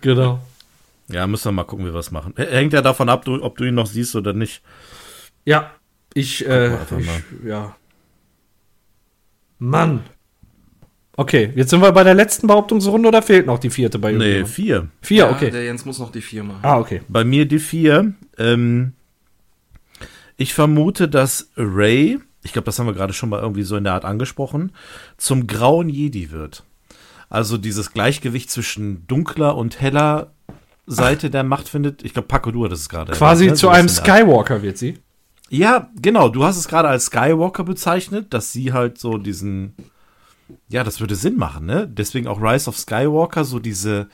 [SPEAKER 1] Genau.
[SPEAKER 2] Ja, müssen wir mal gucken, wie wir es machen. Hängt ja davon ab, du, ob du ihn noch siehst oder nicht.
[SPEAKER 1] Ja. Ich, äh, ich ja. Mann. Okay, jetzt sind wir bei der letzten Behauptungsrunde oder fehlt noch die vierte bei
[SPEAKER 2] Nee,
[SPEAKER 1] irgendjemandem?
[SPEAKER 2] vier.
[SPEAKER 1] Vier,
[SPEAKER 3] Ja,
[SPEAKER 1] okay.
[SPEAKER 3] Der Jens muss noch die vier machen.
[SPEAKER 1] Ah, okay.
[SPEAKER 2] Bei mir die vier. Ähm, ich vermute, dass Ray, ich glaube, das haben wir gerade schon mal irgendwie so in der Art angesprochen, zum grauen Jedi wird. Also dieses Gleichgewicht zwischen dunkler und heller Seite der Macht findet. Ich glaube, Paco, du hattest es gerade.
[SPEAKER 1] Quasi
[SPEAKER 2] erwähnt, ne?
[SPEAKER 1] zu
[SPEAKER 2] So
[SPEAKER 1] einem
[SPEAKER 2] der Art.
[SPEAKER 1] Skywalker wird sie.
[SPEAKER 2] Ja, genau. Du hast es gerade als Skywalker bezeichnet, dass sie halt so diesen. Ja, das würde Sinn machen, ne? Deswegen auch Rise of Skywalker, so diese,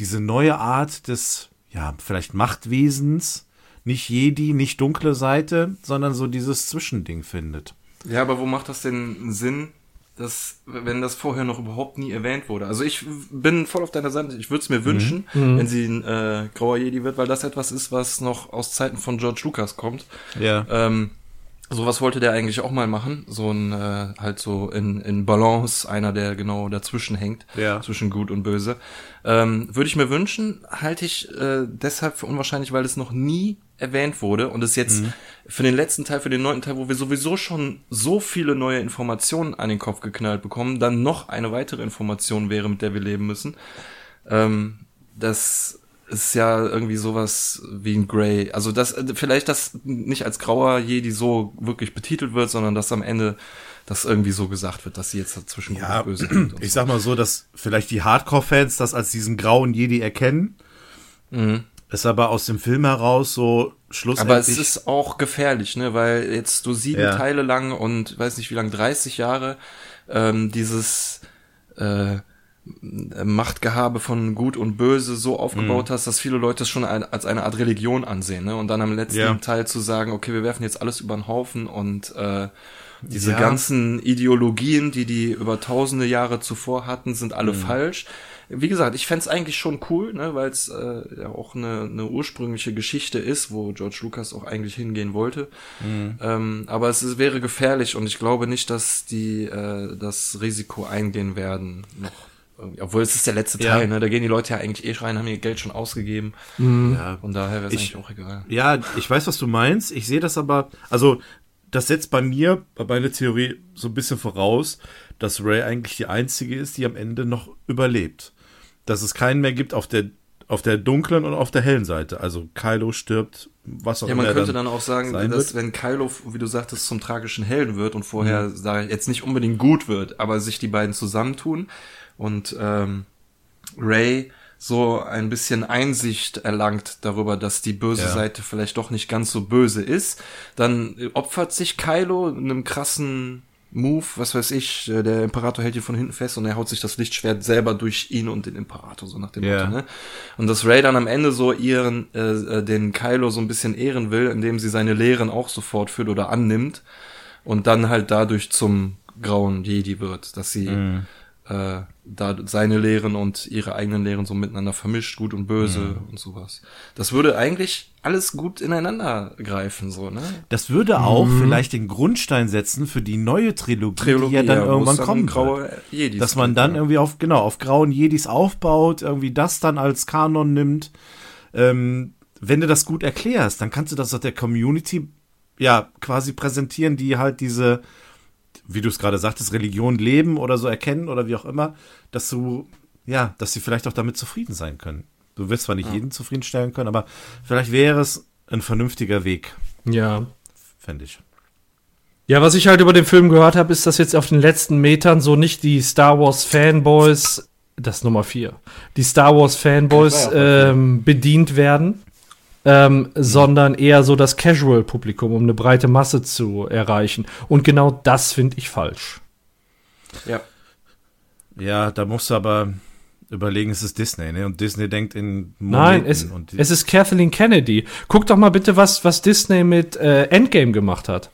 [SPEAKER 2] diese neue Art des, ja, vielleicht Machtwesens. Nicht Jedi, nicht dunkle Seite, sondern so dieses Zwischending findet.
[SPEAKER 3] Ja, aber wo macht das denn Sinn, dass, wenn das vorher noch überhaupt nie erwähnt wurde? Also ich bin voll auf deiner Seite. Ich würde es mir wünschen, wenn sie ein äh, grauer Jedi wird, weil das etwas ist, was noch aus Zeiten von George Lucas kommt.
[SPEAKER 2] Ja.
[SPEAKER 3] Ähm, sowas wollte der eigentlich auch mal machen. So ein, äh, halt so in, in Balance, einer, der genau dazwischen hängt,
[SPEAKER 2] Ja.
[SPEAKER 3] zwischen gut und böse. Ähm, Würde ich mir wünschen, halte ich äh, deshalb für unwahrscheinlich, weil es noch nie erwähnt wurde und es jetzt für den letzten Teil, für den neunten Teil, wo wir sowieso schon so viele neue Informationen an den Kopf geknallt bekommen, dann noch eine weitere Information wäre, mit der wir leben müssen. Ähm, das ist ja irgendwie sowas wie ein Grey. Also das äh, vielleicht das nicht als grauer Jedi so wirklich betitelt wird, sondern dass am Ende das irgendwie so gesagt wird, dass sie jetzt dazwischen gut
[SPEAKER 2] Ja,
[SPEAKER 3] und böse
[SPEAKER 2] ich sag mal so, dass vielleicht die Hardcore-Fans das als diesen grauen Jedi erkennen. Es aber aus dem Film heraus so schlussendlich.
[SPEAKER 3] Aber es ist auch gefährlich, ne, weil jetzt du sieben
[SPEAKER 2] Ja.
[SPEAKER 3] Teile lang und weiß nicht wie lang, 30 Jahre ähm, dieses äh, Machtgehabe von Gut und Böse so aufgebaut hast, dass viele Leute es schon als eine Art Religion ansehen, ne? Und dann am letzten
[SPEAKER 2] Ja.
[SPEAKER 3] Teil zu sagen, okay, wir werfen jetzt alles über den Haufen und äh, diese
[SPEAKER 2] Ja.
[SPEAKER 3] ganzen Ideologien, die die über tausende Jahre zuvor hatten, sind alle falsch. Wie gesagt, ich fänd's eigentlich schon cool, ne, weil es äh, ja auch eine, eine ursprüngliche Geschichte ist, wo George Lucas auch eigentlich hingehen wollte. Ähm, aber es ist, wäre gefährlich und ich glaube nicht, dass die äh, das Risiko eingehen werden. Noch. Obwohl es ist der letzte
[SPEAKER 2] Ja.
[SPEAKER 3] Teil, ne? Da gehen die Leute ja eigentlich eh rein, haben ihr Geld schon ausgegeben.
[SPEAKER 2] ja,
[SPEAKER 3] Von daher wäre es
[SPEAKER 2] Ich-
[SPEAKER 3] eigentlich auch egal.
[SPEAKER 2] Ja, ich weiß, was du meinst. Ich sehe das aber, also das setzt bei mir, bei meiner Theorie so ein bisschen voraus, dass Ray eigentlich die einzige ist, die am Ende noch überlebt. Dass es keinen mehr gibt auf der auf der dunklen und auf der hellen Seite. Also Kylo stirbt, was auch
[SPEAKER 3] Ja,
[SPEAKER 2] immer.
[SPEAKER 3] man
[SPEAKER 2] er
[SPEAKER 3] könnte dann auch sagen, dass
[SPEAKER 2] wird.
[SPEAKER 3] wenn Kylo, wie du sagtest, zum tragischen Helden wird und vorher sag ich, jetzt nicht unbedingt gut wird, aber sich die beiden zusammentun und ähm, Ray so ein bisschen Einsicht erlangt darüber, dass die böse
[SPEAKER 2] Ja.
[SPEAKER 3] Seite vielleicht doch nicht ganz so böse ist, dann opfert sich Kylo in einem krassen Move, was weiß ich, äh, der Imperator hält ihn von hinten fest und er haut sich das Lichtschwert selber durch ihn und den Imperator, so nach dem
[SPEAKER 2] Ja.
[SPEAKER 3] Motto, ne? Und dass Ray dann am Ende so ihren, äh, äh, den Kylo so ein bisschen ehren will, indem sie seine Lehren auch sofort führt oder annimmt und dann halt dadurch zum grauen Jedi wird, dass sie äh, da seine Lehren und ihre eigenen Lehren so miteinander vermischt, gut und böse und sowas. Das würde eigentlich alles gut ineinander greifen, so, ne?
[SPEAKER 2] Das würde auch vielleicht den Grundstein setzen für die neue Trilogie, die ja dann
[SPEAKER 3] es
[SPEAKER 2] irgendwann
[SPEAKER 3] dann
[SPEAKER 2] kommen
[SPEAKER 3] graue. Jedis
[SPEAKER 2] Dass man dann
[SPEAKER 3] ja.
[SPEAKER 2] irgendwie auf, genau, auf grauen Jedis aufbaut, irgendwie das dann als Kanon nimmt. Ähm, wenn du das gut erklärst, dann kannst du das auch der Community ja quasi präsentieren, die halt diese, wie du es gerade sagtest, Religion leben oder so erkennen oder wie auch immer, dass du, ja, dass sie vielleicht auch damit zufrieden sein können. Du wirst zwar nicht jeden zufriedenstellen können, aber vielleicht wäre es ein vernünftiger Weg,
[SPEAKER 1] Ja.
[SPEAKER 2] fände ich.
[SPEAKER 1] Ja, was ich halt über den Film gehört habe, ist, dass jetzt auf den letzten Metern so nicht die Star Wars Fanboys, das ist Nummer vier, die Star Wars Fanboys
[SPEAKER 3] ja
[SPEAKER 1] ähm, bedient werden, ähm, sondern eher so das Casual-Publikum, um eine breite Masse zu erreichen. Und genau das finde ich falsch.
[SPEAKER 3] Ja.
[SPEAKER 2] Ja, da musst du aber überlegen, es ist Disney, ne? Und Disney denkt in
[SPEAKER 1] Nein,
[SPEAKER 2] Momenten
[SPEAKER 1] es, es ist Kathleen Kennedy. Guck doch mal bitte, was, was Disney mit äh, Endgame gemacht hat.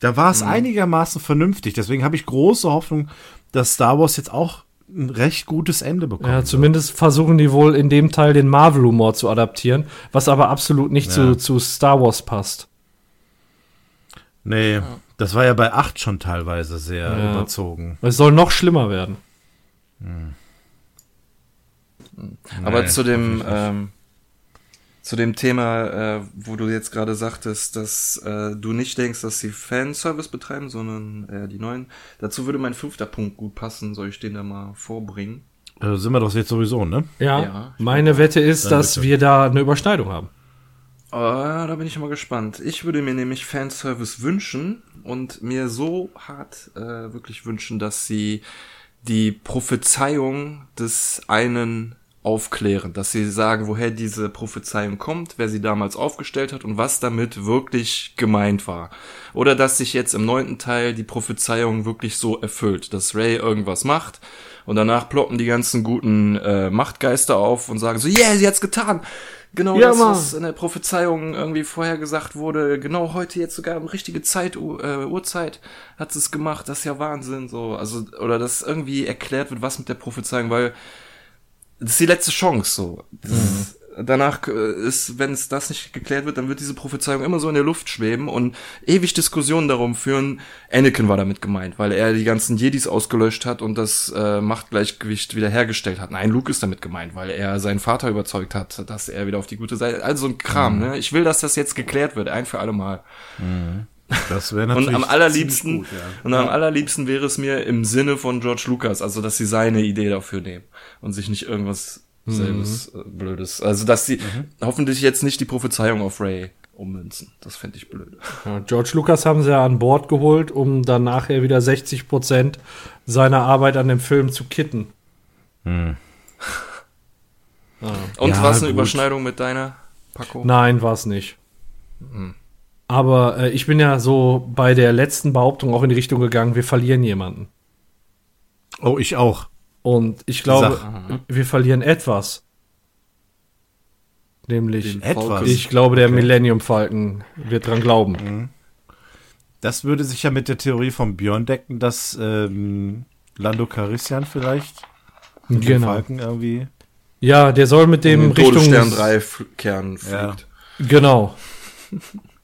[SPEAKER 2] da war
[SPEAKER 1] Mhm.
[SPEAKER 2] es einigermaßen vernünftig. Deswegen habe ich große Hoffnung, dass Star Wars jetzt auch ein recht gutes Ende bekommt.
[SPEAKER 1] Ja, zumindest versuchen die wohl in dem Teil den Marvel-Humor zu adaptieren, was aber absolut nicht
[SPEAKER 2] Ja.
[SPEAKER 1] zu, zu Star Wars passt.
[SPEAKER 2] Nee, das war ja bei 8 schon teilweise sehr
[SPEAKER 1] Ja.
[SPEAKER 2] überzogen.
[SPEAKER 1] Es soll noch schlimmer werden.
[SPEAKER 3] Aber
[SPEAKER 2] Nee,
[SPEAKER 3] zu dem, ähm, zu dem Thema, äh, wo du jetzt gerade sagtest, dass äh, du nicht denkst, dass sie Fanservice betreiben, sondern äh, die neuen. Dazu würde mein fünfter Punkt gut passen. Soll ich den da mal vorbringen?
[SPEAKER 2] Äh, sind wir doch jetzt sowieso, ne?
[SPEAKER 1] Ja,
[SPEAKER 3] Ja,
[SPEAKER 1] meine Wette ist, dass
[SPEAKER 2] bitte.
[SPEAKER 1] wir da eine Überschneidung haben.
[SPEAKER 3] Äh, da bin ich mal gespannt. Ich würde mir nämlich Fanservice wünschen und mir so hart äh, wirklich wünschen, dass sie die Prophezeiung des einen aufklären, dass sie sagen, woher diese Prophezeiung kommt, wer sie damals aufgestellt hat und was damit wirklich gemeint war. Oder dass sich jetzt im neunten Teil die Prophezeiung wirklich so erfüllt, dass Ray irgendwas macht und danach ploppen die ganzen guten äh, Machtgeister auf und sagen so, yeah, sie hat's getan. Genau
[SPEAKER 1] Ja,
[SPEAKER 3] das,
[SPEAKER 1] Mann.
[SPEAKER 3] was in der Prophezeiung irgendwie vorhergesagt wurde, genau heute jetzt sogar um richtige Zeit, U- äh, Uhrzeit hat es gemacht, das ist ja Wahnsinn, so, also, oder dass irgendwie erklärt wird, was mit der Prophezeiung, weil das ist die letzte Chance, so. Das ist, danach äh, ist, wenn es das nicht geklärt wird, dann wird diese Prophezeiung immer so in der Luft schweben und ewig Diskussionen darum führen, Anakin war damit gemeint, weil er die ganzen Jedis ausgelöscht hat und das äh, Machtgleichgewicht wiederhergestellt hat. Nein, Luke ist damit gemeint, weil er seinen Vater überzeugt hat, dass er wieder auf die gute Seite, also so ein Kram, ne? Ich will, dass das jetzt geklärt wird, ein für alle Mal.
[SPEAKER 2] Das wäre
[SPEAKER 3] Und
[SPEAKER 2] natürlich.
[SPEAKER 3] am allerliebsten,
[SPEAKER 2] gut, ja.
[SPEAKER 3] und am allerliebsten wäre es mir im Sinne von George Lucas, also dass sie seine Idee dafür nehmen und sich nicht irgendwas selbes äh, Blödes. Also dass sie hoffentlich jetzt nicht die Prophezeiung auf Ray ummünzen. Das fände ich blöd.
[SPEAKER 1] Ja, George Lucas haben sie ja an Bord geholt, um dann nachher wieder 60 Prozent seiner Arbeit an dem Film zu kitten.
[SPEAKER 3] Und
[SPEAKER 2] Ja,
[SPEAKER 3] was eine
[SPEAKER 2] gut.
[SPEAKER 3] Überschneidung mit deiner Paco?
[SPEAKER 1] Nein, war es nicht. Aber äh, ich bin ja so bei der letzten Behauptung auch in die Richtung gegangen, wir verlieren jemanden.
[SPEAKER 2] Oh, ich auch.
[SPEAKER 1] Und ich glaube, wir verlieren etwas. Nämlich,
[SPEAKER 2] Etwas.
[SPEAKER 1] Ich glaube, der
[SPEAKER 2] Okay.
[SPEAKER 1] Millennium Falcon wird dran glauben.
[SPEAKER 2] Das würde sich ja mit der Theorie von Björn decken, dass ähm, Lando Carissian vielleicht mit dem
[SPEAKER 1] Genau.
[SPEAKER 2] Falken irgendwie.
[SPEAKER 1] Ja, der soll mit dem
[SPEAKER 3] dem
[SPEAKER 1] Richtung
[SPEAKER 3] Todesstern 3 F- Kern
[SPEAKER 2] Ja.
[SPEAKER 3] fliegt.
[SPEAKER 1] Genau.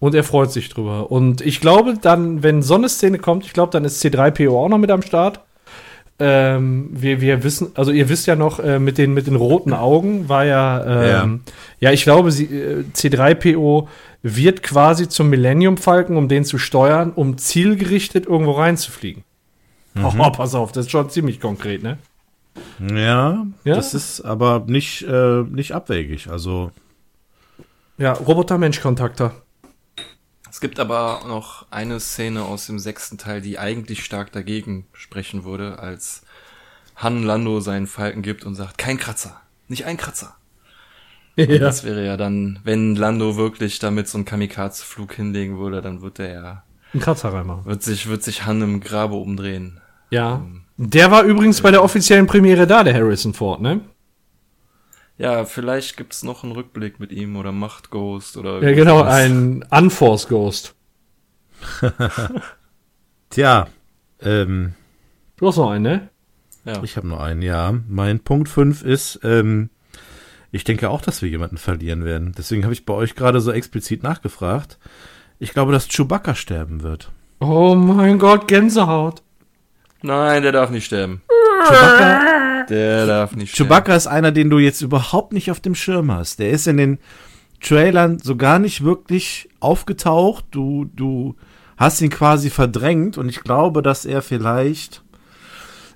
[SPEAKER 1] Und er freut sich drüber. Und ich glaube dann, wenn so eine Szene kommt, ich glaube, dann ist C3PO auch noch mit am Start. Ähm, wir, wir wissen, also ihr wisst ja noch, äh, mit, den, mit den roten Augen war ja, ähm, ja. ich glaube, sie, äh, C3PO wird quasi zum Millennium Falken, um den zu steuern, um zielgerichtet irgendwo reinzufliegen. Oh, pass auf, das ist schon ziemlich konkret, ne?
[SPEAKER 2] Ja,
[SPEAKER 1] Ja?
[SPEAKER 2] das ist aber nicht, äh, nicht abwegig. Also,
[SPEAKER 1] Ja, Roboter-Mensch-Kontakter.
[SPEAKER 3] Es gibt aber noch eine Szene aus dem sechsten Teil, die eigentlich stark dagegen sprechen würde, als Han Lando seinen Falken gibt und sagt, kein Kratzer, nicht ein Kratzer.
[SPEAKER 1] Ja.
[SPEAKER 3] Das wäre ja dann, wenn Lando wirklich damit so einen Kamikaze-Flug hinlegen würde, dann wird er ja,
[SPEAKER 1] Ein Kratzer reinmachen.
[SPEAKER 3] wird sich, wird sich Han im Grabe umdrehen.
[SPEAKER 1] Ja. Der war übrigens bei der offiziellen Premiere da, der Harrison Ford, ne?
[SPEAKER 3] Ja, vielleicht gibt's noch einen Rückblick mit ihm oder Macht Ghost oder
[SPEAKER 1] Ja, genau,
[SPEAKER 3] irgendwas.
[SPEAKER 1] ein Unforce Ghost.
[SPEAKER 2] tja, ähm,
[SPEAKER 1] Du hast noch einen, ne?
[SPEAKER 3] Ja.
[SPEAKER 2] ich habe nur einen, ja. Mein Punkt 5 ist, ähm, ich denke auch, dass wir jemanden verlieren werden. Deswegen habe ich bei euch gerade so explizit nachgefragt. Ich glaube, dass Chewbacca sterben wird.
[SPEAKER 1] Oh mein Gott, Gänsehaut.
[SPEAKER 3] Nein, der darf nicht sterben.
[SPEAKER 2] Chewbacca,
[SPEAKER 3] Der darf nicht sterben.
[SPEAKER 2] Chewbacca ist einer, den du jetzt überhaupt nicht auf dem Schirm hast. Der ist in den Trailern so gar nicht wirklich aufgetaucht. Du, du hast ihn quasi verdrängt und ich glaube, dass er vielleicht,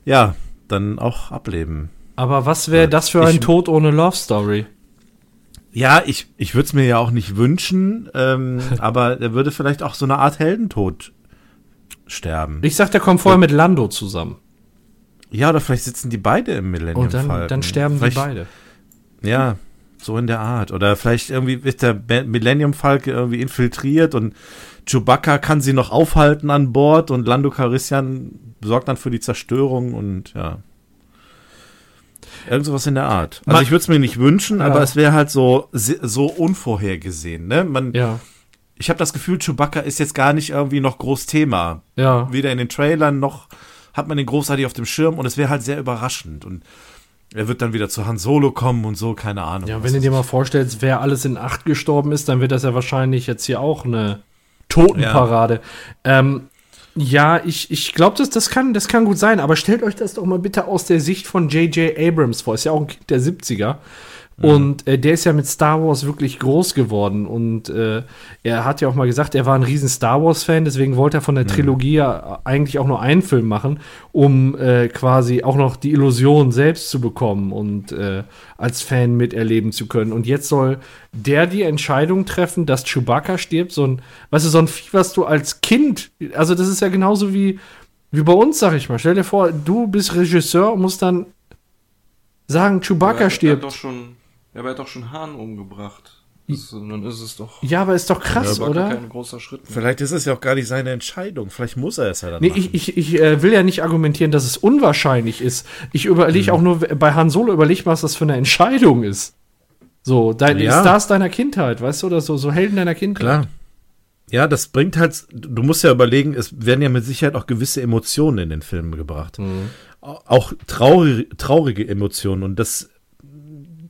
[SPEAKER 2] ja, dann auch ableben.
[SPEAKER 1] Aber was wäre das für ein
[SPEAKER 2] Ich-
[SPEAKER 1] Tod ohne Love Story?
[SPEAKER 2] Ja, ich, ich würde es mir ja auch nicht wünschen, ähm, aber er würde vielleicht auch so eine Art Heldentod sterben.
[SPEAKER 1] Ich sag, der kommt vorher mit Lando zusammen.
[SPEAKER 2] Ja, oder vielleicht sitzen die beide im Millennium
[SPEAKER 1] Und dann,
[SPEAKER 2] Falcon.
[SPEAKER 1] dann sterben die
[SPEAKER 2] vielleicht,
[SPEAKER 1] beide.
[SPEAKER 2] Ja, so in der Art. Oder vielleicht irgendwie wird der Millennium Falke irgendwie infiltriert und Chewbacca kann sie noch aufhalten an Bord und Lando Calrissian sorgt dann für die Zerstörung und ja. Irgend sowas in der Art. Also ich würde es mir nicht wünschen,
[SPEAKER 1] Ja.
[SPEAKER 2] aber es wäre halt so, so unvorhergesehen. Ne? Man,
[SPEAKER 1] Ja,
[SPEAKER 2] Ich habe das Gefühl, Chewbacca ist jetzt gar nicht irgendwie noch groß Thema.
[SPEAKER 1] ja.
[SPEAKER 2] Weder in den Trailern noch hat man den großartig auf dem Schirm und es wäre halt sehr überraschend. Und er wird dann wieder zu Han Solo kommen und so, keine Ahnung.
[SPEAKER 1] Ja, wenn du dir mal vorstellst, wer alles in acht gestorben ist, dann wird das ja wahrscheinlich jetzt hier auch eine Totenparade. Ähm, ja, ich, ich glaube, das, das, kann, das kann gut sein, aber stellt euch das doch mal bitte aus der Sicht von J.J. Abrams vor. Ist ja auch ein Kind der 70er. Und äh, der ist ja mit Star Wars wirklich groß geworden. Und äh, er hat ja auch mal gesagt, er war ein riesen Star Wars-Fan, deswegen wollte er von der Trilogie ja eigentlich auch nur einen Film machen, um äh, quasi auch noch die Illusion selbst zu bekommen und äh, als Fan miterleben zu können. Und jetzt soll der die Entscheidung treffen, dass Chewbacca stirbt. So ein, weißt du, so ein Vieh, was du als Kind, also das ist ja genauso wie, wie bei uns, sag ich mal. Stell dir vor, du bist Regisseur und musst dann sagen, Chewbacca
[SPEAKER 3] er,
[SPEAKER 1] stirbt.
[SPEAKER 3] Er hat doch schon, er hat doch schon Hahn umgebracht. Das, dann ist es doch
[SPEAKER 1] Ja, aber ist doch krass,
[SPEAKER 3] Chewbacca
[SPEAKER 1] oder?
[SPEAKER 3] kein großer Schritt mehr.
[SPEAKER 2] Vielleicht ist es ja auch gar nicht seine Entscheidung. Vielleicht muss er es ja dann
[SPEAKER 1] Nee,
[SPEAKER 2] machen.
[SPEAKER 1] ich, ich, ich äh, will ja nicht argumentieren, dass es unwahrscheinlich ist. Ich
[SPEAKER 2] Mhm.
[SPEAKER 1] überlege auch nur, bei Han Solo überlege, was das für eine Entscheidung ist. So, dein
[SPEAKER 2] Ja.
[SPEAKER 1] Stars deiner Kindheit, weißt du, oder so, so Helden deiner Kindheit.
[SPEAKER 2] Klar. Ja, das bringt halt, du musst ja überlegen, es werden ja mit Sicherheit auch gewisse Emotionen in den Filmen gebracht. Auch traurige, traurige Emotionen. Und das,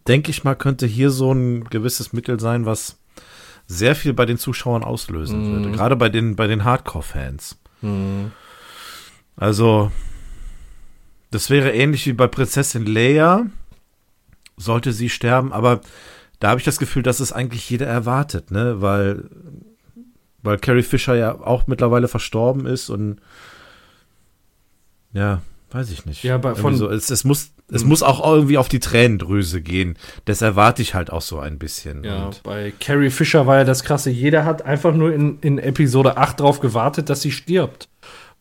[SPEAKER 2] denke ich mal, könnte hier so ein gewisses Mittel sein, was sehr viel bei den Zuschauern auslösen würde. Gerade bei den, bei den Hardcore-Fans. Also, das wäre ähnlich wie bei Prinzessin Leia. Sollte sie sterben, aber da habe ich das Gefühl, dass es eigentlich jeder erwartet, ne? Weil, weil Carrie Fisher ja auch mittlerweile verstorben ist und ja, weiß ich nicht.
[SPEAKER 1] Ja, aber von-
[SPEAKER 2] so, es, es muss, es muss auch irgendwie auf die Tränendrüse gehen. Das erwarte ich halt auch so ein bisschen.
[SPEAKER 1] Ja,
[SPEAKER 2] Und,
[SPEAKER 1] bei Carrie Fisher war ja das krasse. Jeder hat einfach nur in, in Episode 8 drauf gewartet, dass sie stirbt.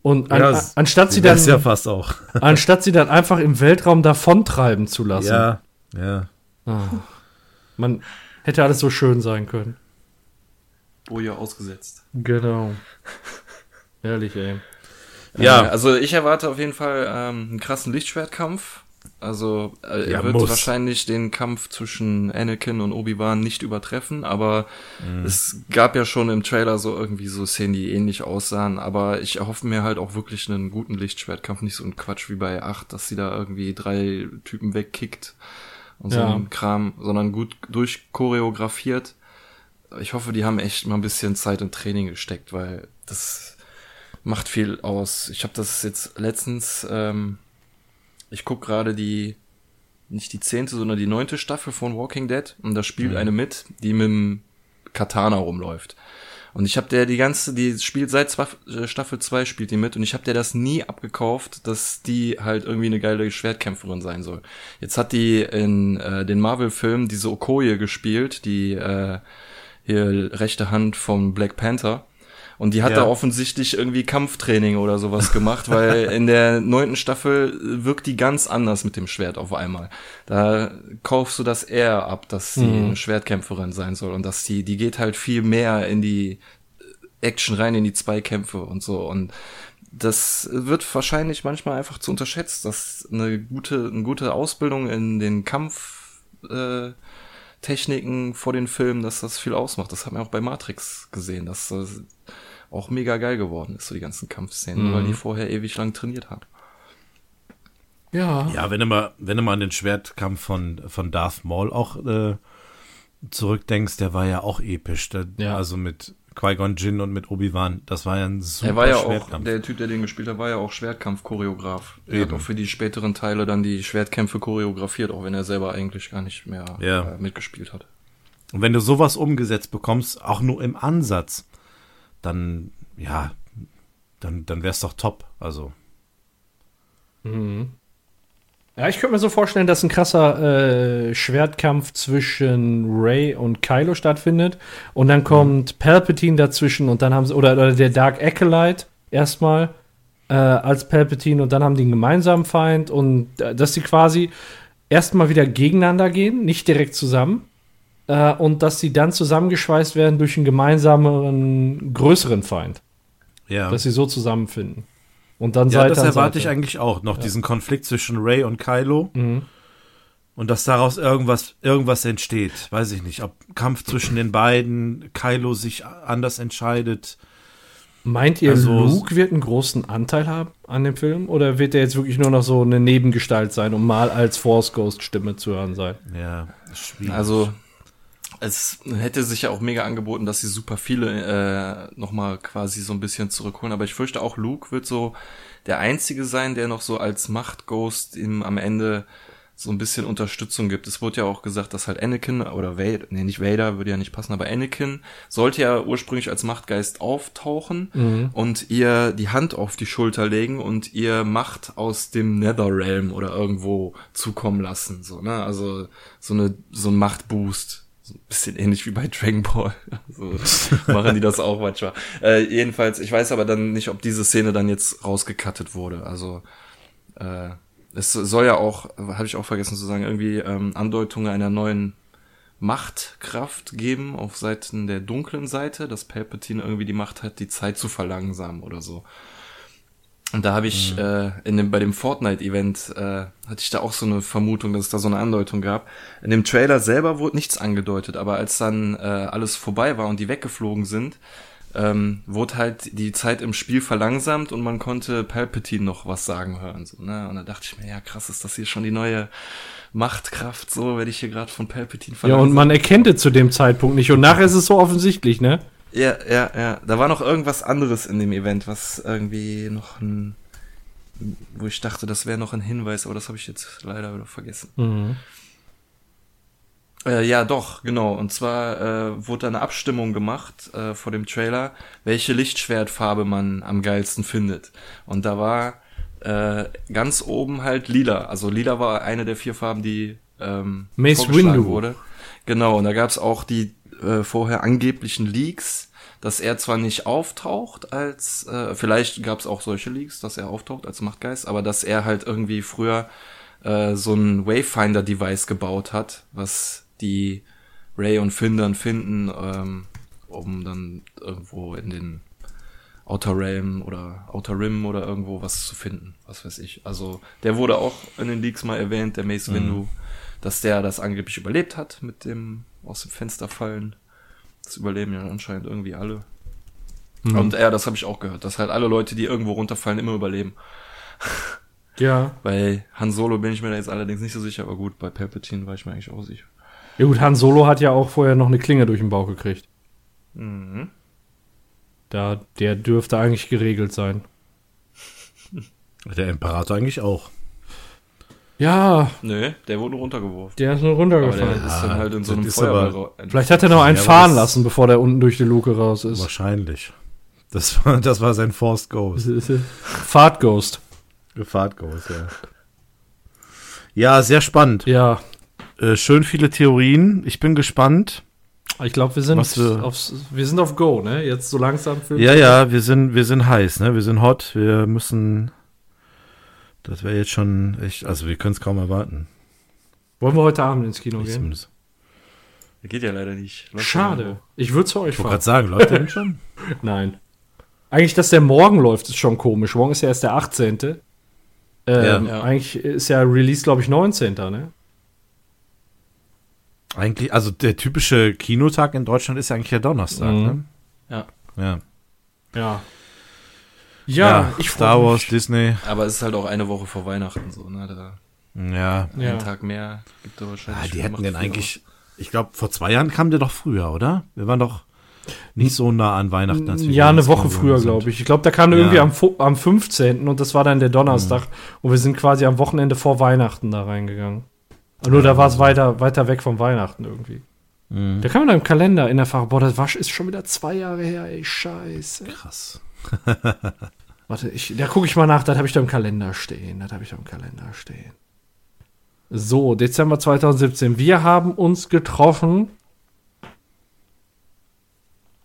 [SPEAKER 1] Und an,
[SPEAKER 2] Ja,
[SPEAKER 1] anstatt sie
[SPEAKER 2] das
[SPEAKER 1] dann,
[SPEAKER 2] ja fast auch.
[SPEAKER 1] anstatt sie dann einfach im Weltraum davontreiben zu lassen.
[SPEAKER 2] ja, ja.
[SPEAKER 1] Man hätte alles so schön sein können.
[SPEAKER 3] Boje ausgesetzt.
[SPEAKER 1] Genau. Ehrlich, ey.
[SPEAKER 2] Ja.
[SPEAKER 3] Also ich erwarte auf jeden Fall ähm, einen krassen Lichtschwertkampf. Also äh,
[SPEAKER 2] Ja,
[SPEAKER 3] er wird
[SPEAKER 2] muss.
[SPEAKER 3] wahrscheinlich den Kampf zwischen Anakin und Obi-Wan nicht übertreffen, aber
[SPEAKER 2] Mhm.
[SPEAKER 3] es gab ja schon im Trailer so irgendwie so Szenen, die ähnlich aussahen, aber ich erhoffe mir halt auch wirklich einen guten Lichtschwertkampf, nicht so ein Quatsch wie bei 8, dass sie da irgendwie drei Typen wegkickt und so
[SPEAKER 1] Ja.
[SPEAKER 3] Kram, sondern gut durchchoreografiert. Ich hoffe, die haben echt mal ein bisschen Zeit in Training gesteckt, weil das macht viel aus. Ich habe das jetzt letztens, ähm, ich guck gerade die, nicht die zehnte, sondern die neunte Staffel von Walking Dead und da spielt eine mit, die mit dem Katana rumläuft. Und ich habe der die ganze, die spielt seit zwei, äh, Staffel 2 spielt die mit und ich habe der das nie abgekauft, dass die halt irgendwie eine geile Schwertkämpferin sein soll. Jetzt hat die in äh, den Marvel-Filmen diese Okoye gespielt, die äh, hier rechte Hand vom Black Panther. Und die hat
[SPEAKER 2] Ja.
[SPEAKER 3] da offensichtlich irgendwie Kampftraining oder sowas gemacht, weil in der neunten Staffel wirkt die ganz anders mit dem Schwert auf einmal. Da kaufst du das eher ab, dass sie eine Schwertkämpferin sein soll und dass die, die geht halt viel mehr in die Action rein, in die Zweikämpfe und so. Und das wird wahrscheinlich manchmal einfach zu unterschätzt, dass eine gute, eine gute Ausbildung in den Kampf, äh, Techniken vor den Filmen, dass das viel ausmacht. Das hat man auch bei Matrix gesehen, dass das auch mega geil geworden ist, so die ganzen Kampfszenen, weil die vorher ewig lang trainiert haben.
[SPEAKER 1] Ja.
[SPEAKER 2] Ja, wenn du mal, wenn du mal an den Schwertkampf von, von Darth Maul auch äh, zurückdenkst, der war ja auch episch. Der,
[SPEAKER 1] Ja.
[SPEAKER 2] Also mit Qui-Gon Jinn und mit Obi-Wan, das war ja ein super
[SPEAKER 3] Er war ja auch,
[SPEAKER 2] Schwertkampf.
[SPEAKER 3] der Typ, der den gespielt hat, war ja auch Schwertkampf-Choreograf. Er hat auch für die späteren Teile dann die Schwertkämpfe choreografiert, auch wenn er selber eigentlich gar nicht mehr
[SPEAKER 2] Ja.
[SPEAKER 3] äh, mitgespielt hat.
[SPEAKER 2] Und wenn du sowas umgesetzt bekommst, auch nur im Ansatz, dann, ja, dann, dann wär's doch top. Also,
[SPEAKER 1] Ja, ich könnte mir so vorstellen, dass ein krasser äh, Schwertkampf zwischen Ray und Kylo stattfindet. Und dann kommt Palpatine dazwischen und dann haben sie, oder, oder der Dark Acolyte erstmal äh, als Palpatine und dann haben die einen gemeinsamen Feind und äh, dass sie quasi erstmal wieder gegeneinander gehen, nicht direkt zusammen. Äh, und dass sie dann zusammengeschweißt werden durch einen gemeinsamen, größeren Feind.
[SPEAKER 2] ja.
[SPEAKER 1] Dass sie so zusammenfinden. Und dann
[SPEAKER 2] ja,
[SPEAKER 1] Seite
[SPEAKER 2] das erwarte
[SPEAKER 1] Seite.
[SPEAKER 2] ich eigentlich auch. Noch diesen Konflikt zwischen Ray und Kylo.
[SPEAKER 1] Mhm.
[SPEAKER 2] Und dass daraus irgendwas, irgendwas entsteht. Weiß ich nicht. Ob Kampf zwischen den beiden, Kylo sich anders entscheidet.
[SPEAKER 1] Meint ihr,
[SPEAKER 2] Also-
[SPEAKER 1] Luke wird einen großen Anteil haben an dem Film? Oder wird er jetzt wirklich nur noch so eine Nebengestalt sein und mal als Force Ghost Stimme zu hören sein?
[SPEAKER 2] Ja, schwierig.
[SPEAKER 3] Also es hätte sich ja auch mega angeboten, dass sie super viele äh, nochmal quasi so ein bisschen zurückholen. Aber ich fürchte auch, Luke wird so der Einzige sein, der noch so als Machtghost ihm am Ende so ein bisschen Unterstützung gibt. Es wurde ja auch gesagt, dass halt Anakin oder Vader, nee, nicht Vader, würde ja nicht passen, aber Anakin sollte ja ursprünglich als Machtgeist auftauchen und ihr die Hand auf die Schulter legen und ihr Macht aus dem Netherrealm oder irgendwo zukommen lassen, so, ne? Also so eine so ein Machtboost. So ein bisschen ähnlich wie bei Dragon Ball. So machen die das auch manchmal. Äh, jedenfalls, ich weiß aber dann nicht, ob diese Szene dann jetzt rausgekattet wurde. Also äh, es soll ja auch, habe ich auch vergessen zu sagen, irgendwie ähm, Andeutungen einer neuen Machtkraft geben auf Seiten der dunklen Seite, dass Palpatine irgendwie die Macht hat, die Zeit zu verlangsamen oder so. Und da habe ich äh, in dem, bei dem Fortnite-Event äh, hatte ich da auch so eine Vermutung, dass es da so eine Andeutung gab. In dem Trailer selber wurde nichts angedeutet, aber als dann äh, alles vorbei war und die weggeflogen sind, ähm, wurde halt die Zeit im Spiel verlangsamt und man konnte Palpatine noch was sagen hören. So, ne? Und da dachte ich mir, ja krass, ist das hier schon die neue Machtkraft, so werde ich hier gerade von Palpatine
[SPEAKER 1] Ja,
[SPEAKER 3] verlangsamt.
[SPEAKER 1] und man erkennt es zu dem Zeitpunkt nicht. Und nachher ist es so offensichtlich, ne?
[SPEAKER 3] Ja, ja, ja. Da war noch irgendwas anderes in dem Event, was irgendwie noch ein, wo ich dachte, das wäre noch ein Hinweis, aber das habe ich jetzt leider wieder vergessen.
[SPEAKER 1] Mhm.
[SPEAKER 3] Äh, ja, doch, genau. Und zwar äh, wurde eine Abstimmung gemacht äh, vor dem Trailer, welche Lichtschwertfarbe man am geilsten findet. Und da war äh, ganz oben halt lila. Also lila war eine der vier Farben, die ähm,
[SPEAKER 1] Mace
[SPEAKER 3] vorgeschlagen
[SPEAKER 1] Windu.
[SPEAKER 3] wurde. Genau, und da gab's auch die äh, vorher angeblichen Leaks, dass er zwar nicht auftaucht als, äh, vielleicht gab's auch solche Leaks, dass er auftaucht als Machtgeist, aber dass er halt irgendwie früher äh, so ein Wayfinder-Device gebaut hat, was die Ray und Finn dann finden, ähm, um dann irgendwo in den Outer Realm oder Outer Rim oder irgendwo was zu finden, was weiß ich. Also der wurde auch in den Leaks mal erwähnt, der Mace Windu, dass der das angeblich überlebt hat mit dem aus dem Fenster fallen. Das überleben ja anscheinend irgendwie alle. Und ja, das habe ich auch gehört, dass halt alle Leute, die irgendwo runterfallen, immer überleben.
[SPEAKER 1] Ja.
[SPEAKER 3] Bei Han Solo bin ich mir da jetzt allerdings nicht so sicher, aber gut, bei Palpatine war ich mir eigentlich auch sicher.
[SPEAKER 1] Ja gut, Han Solo hat ja auch vorher noch eine Klinge durch den Bauch gekriegt.
[SPEAKER 3] Mhm.
[SPEAKER 1] Da, der dürfte eigentlich geregelt sein.
[SPEAKER 2] Der Imperator eigentlich auch.
[SPEAKER 1] Ja,
[SPEAKER 3] Nö, der wurde runtergeworfen.
[SPEAKER 1] der ist nur
[SPEAKER 3] Aber der
[SPEAKER 1] runtergefallen.
[SPEAKER 3] ist dann halt in so einem Feuerball.
[SPEAKER 1] Vielleicht hat er noch einen fahren lassen, bevor der unten durch die Luke raus ist.
[SPEAKER 2] Wahrscheinlich. Das war, das war sein Forced Ghost.
[SPEAKER 1] Fahrtghost.
[SPEAKER 2] Fahrt Ghost, ja. Ja, sehr spannend.
[SPEAKER 1] Ja,
[SPEAKER 2] Äh, schön viele Theorien. Ich bin gespannt.
[SPEAKER 1] ich glaube, wir sind
[SPEAKER 2] wir-
[SPEAKER 1] aufs, wir sind auf Go, ne? Jetzt so langsam für
[SPEAKER 2] Ja, ja, wir sind, wir sind heiß, ne? Wir sind hot. Wir müssen. Das wäre jetzt schon echt. Also, wir können es kaum erwarten.
[SPEAKER 1] Wollen wir heute Abend ins Kino
[SPEAKER 2] Ich
[SPEAKER 1] gehen?
[SPEAKER 2] zumindest.
[SPEAKER 3] Geht ja leider nicht. Läuft
[SPEAKER 1] Schade. Ich würde zu euch
[SPEAKER 2] Ich wollte gerade sagen, läuft der denn schon?
[SPEAKER 1] Nein. Eigentlich, dass der morgen läuft, ist schon komisch. Morgen ist ja erst der 18. Ähm,
[SPEAKER 3] Ja.
[SPEAKER 1] Eigentlich ist ja Release, glaube ich, 19. Ne?
[SPEAKER 2] Eigentlich, also der typische Kinotag in Deutschland ist ja eigentlich der Donnerstag,
[SPEAKER 1] Mhm.
[SPEAKER 2] ne?
[SPEAKER 3] Ja.
[SPEAKER 2] Ja.
[SPEAKER 1] Ja. Ja, ich freu
[SPEAKER 2] Star Wars,
[SPEAKER 1] mich.
[SPEAKER 2] Disney.
[SPEAKER 3] Aber es ist halt auch eine Woche vor Weihnachten so, ne? Da
[SPEAKER 2] Ja.
[SPEAKER 1] Ja.
[SPEAKER 3] einen Tag mehr gibt da wahrscheinlich.
[SPEAKER 2] Ah, die hätten den eigentlich. Ich glaube, vor zwei Jahren kam der doch früher, oder? Wir waren doch nicht so nah an Weihnachten. Als wir
[SPEAKER 1] Ja, eine Woche früher, glaube ich. Ich glaube, da kam der
[SPEAKER 2] Ja.
[SPEAKER 1] irgendwie am, am 15. und das war dann der Donnerstag. Und wir sind quasi am Wochenende vor Weihnachten da reingegangen. Nur da war es weiter, weiter weg von Weihnachten irgendwie.
[SPEAKER 2] Mhm.
[SPEAKER 1] Da kam dann im Kalender in der Fach, boah, das Wasch ist schon wieder zwei Jahre her, ey, scheiße.
[SPEAKER 2] Krass.
[SPEAKER 1] Warte, ich, da gucke ich mal nach, das habe ich da im Kalender stehen. Das habe ich da im Kalender stehen. So, Dezember 2017. Wir haben uns getroffen.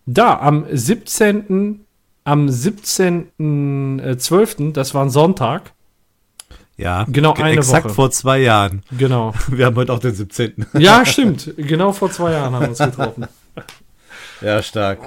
[SPEAKER 1] Da, am 17. Am 17.12., das war ein Sonntag.
[SPEAKER 2] Ja,
[SPEAKER 1] Genau
[SPEAKER 2] ge-
[SPEAKER 1] eine
[SPEAKER 2] exakt
[SPEAKER 1] Woche.
[SPEAKER 2] vor zwei Jahren.
[SPEAKER 1] Genau.
[SPEAKER 2] Wir haben heute auch den 17.
[SPEAKER 1] Ja, stimmt. Genau vor zwei Jahren haben wir uns getroffen.
[SPEAKER 2] Ja, stark.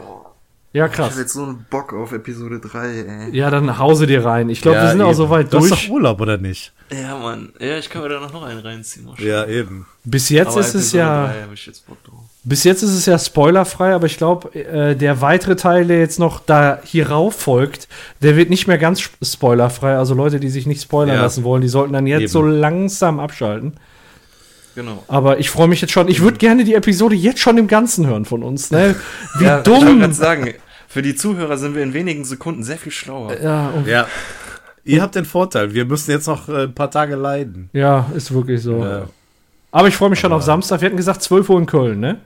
[SPEAKER 1] Ja,
[SPEAKER 3] Ich habe
[SPEAKER 1] krass.
[SPEAKER 3] jetzt so einen Bock auf Episode 3, ey.
[SPEAKER 1] Ja, dann hause dir rein. Ich glaube, wir sind auch so weit
[SPEAKER 2] du
[SPEAKER 1] durch.
[SPEAKER 2] Hast doch Urlaub, oder nicht?
[SPEAKER 3] Ja, Mann. Ja, ich kann mir da noch einen reinziehen.
[SPEAKER 2] Ja, eben.
[SPEAKER 1] Bis jetzt
[SPEAKER 3] Aber
[SPEAKER 1] ist es
[SPEAKER 3] Episode
[SPEAKER 1] ja.
[SPEAKER 3] 3 hab ich jetzt Bock drauf.
[SPEAKER 1] Bis jetzt ist es ja spoilerfrei, aber ich glaube, äh, der weitere Teil, der jetzt noch da hierauf folgt, der wird nicht mehr ganz sp- spoilerfrei. Also Leute, die sich nicht spoilern
[SPEAKER 2] Ja.
[SPEAKER 1] lassen wollen, die sollten dann jetzt
[SPEAKER 2] Eben.
[SPEAKER 1] so langsam abschalten.
[SPEAKER 3] Genau.
[SPEAKER 1] Aber ich freue mich jetzt schon. Ich würde gerne die Episode jetzt schon im Ganzen hören von uns. Ne? Wie
[SPEAKER 3] ja, Ich
[SPEAKER 1] dumm.
[SPEAKER 3] gerade sagen, für die Zuhörer sind wir in wenigen Sekunden sehr viel schlauer.
[SPEAKER 1] Ja, und
[SPEAKER 2] Ja. Ihr habt den Vorteil, wir müssen jetzt noch äh, ein paar Tage leiden.
[SPEAKER 1] Ja, ist wirklich so.
[SPEAKER 2] Ja.
[SPEAKER 1] Aber ich freue mich schon auf Samstag. Wir hatten gesagt 12 Uhr in Köln, ne?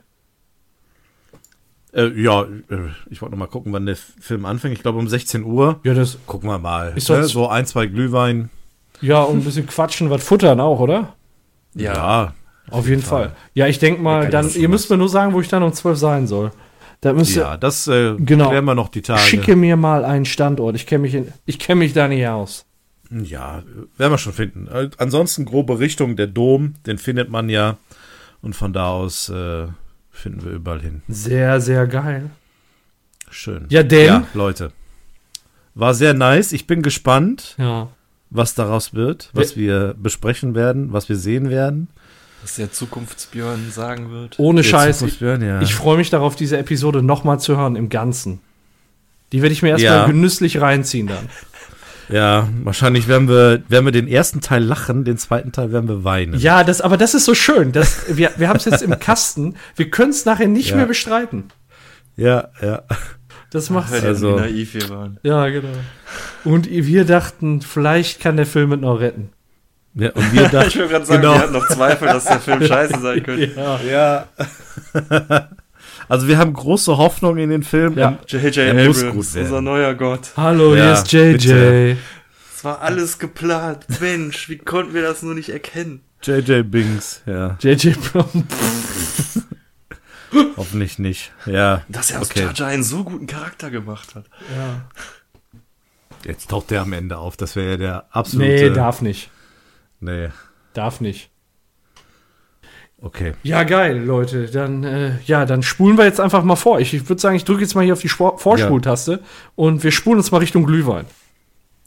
[SPEAKER 2] Äh, ja, äh, ich wollte noch mal gucken, wann der Film anfängt. Ich glaube um 16 Uhr.
[SPEAKER 1] Ja, das,
[SPEAKER 2] Gucken wir mal.
[SPEAKER 1] Ist
[SPEAKER 2] ne? So ein, zwei Glühwein.
[SPEAKER 1] ja, und ein bisschen quatschen, was futtern auch, oder?
[SPEAKER 2] Ja.
[SPEAKER 1] Auf jeden Fall. Ja, ich denke mal, dann, ihr müsst mir nur sagen, wo ich dann um 12 sein soll. Da müsst ihr,
[SPEAKER 2] Ja, das äh,
[SPEAKER 1] Genau.
[SPEAKER 2] klären wir noch die Tage.
[SPEAKER 1] schicke mir mal einen Standort. Ich kenne mich, in- ich kenn mich da nicht aus.
[SPEAKER 2] Ja, werden wir schon finden. Äh, Ansonsten grobe Richtung, der Dom, den findet man ja. Und von da aus äh, finden wir überall hin.
[SPEAKER 1] Sehr, sehr geil.
[SPEAKER 2] Schön.
[SPEAKER 1] Ja, denn-
[SPEAKER 2] Ja, Leute. War sehr nice. Ich bin gespannt,
[SPEAKER 1] Ja.
[SPEAKER 2] was daraus wird, was wir besprechen werden, was wir sehen werden.
[SPEAKER 3] Was der Zukunftsbjörn sagen wird.
[SPEAKER 1] Ohne
[SPEAKER 2] Der
[SPEAKER 1] Scheiß. Ich,
[SPEAKER 2] ja.
[SPEAKER 1] ich freue mich darauf, diese Episode nochmal zu hören im Ganzen. Die werde ich mir erstmal
[SPEAKER 2] Ja.
[SPEAKER 1] genüsslich reinziehen dann.
[SPEAKER 2] ja, wahrscheinlich werden wir, werden wir den ersten Teil lachen, den zweiten Teil werden wir weinen.
[SPEAKER 1] Ja, das, aber das ist so schön. Das, wir wir haben es jetzt im Kasten. Wir können es nachher nicht
[SPEAKER 2] Ja.
[SPEAKER 1] mehr bestreiten.
[SPEAKER 2] Ja, ja.
[SPEAKER 1] Das macht
[SPEAKER 3] Weil
[SPEAKER 2] Also-
[SPEAKER 3] wie naiv wir waren.
[SPEAKER 1] Ja, genau. Und wir dachten, vielleicht kann der Film es noch retten.
[SPEAKER 2] Ja und wir
[SPEAKER 3] Ich
[SPEAKER 2] dachten,
[SPEAKER 3] will gerade sagen,
[SPEAKER 2] Genau.
[SPEAKER 3] wir hatten noch Zweifel, dass der Film scheiße sein könnte.
[SPEAKER 1] Ja.
[SPEAKER 2] ja. also wir haben große Hoffnung in den Film.
[SPEAKER 1] Ja.
[SPEAKER 3] J.J. Abrams, unser neuer Gott.
[SPEAKER 1] Hallo,
[SPEAKER 2] Ja,
[SPEAKER 1] hier ist JJ.
[SPEAKER 3] Es war alles geplant. Mensch, wie konnten wir das nur nicht erkennen?
[SPEAKER 2] JJ Bings, ja.
[SPEAKER 1] JJ.
[SPEAKER 2] Hoffentlich nicht. Ja.
[SPEAKER 3] Dass er aus
[SPEAKER 2] okay.
[SPEAKER 3] Jar einen so guten Charakter gemacht hat.
[SPEAKER 1] Ja.
[SPEAKER 2] Jetzt taucht der am Ende auf. Das wäre ja der absolute.
[SPEAKER 1] Nee, darf nicht.
[SPEAKER 2] Nee.
[SPEAKER 1] Darf nicht.
[SPEAKER 2] Okay.
[SPEAKER 1] Ja, geil, Leute. Dann, äh, ja, dann spulen wir jetzt einfach mal vor. Ich, ich würde sagen, ich drücke jetzt mal hier auf die Spor Vorspultaste und wir spulen uns mal Richtung Glühwein.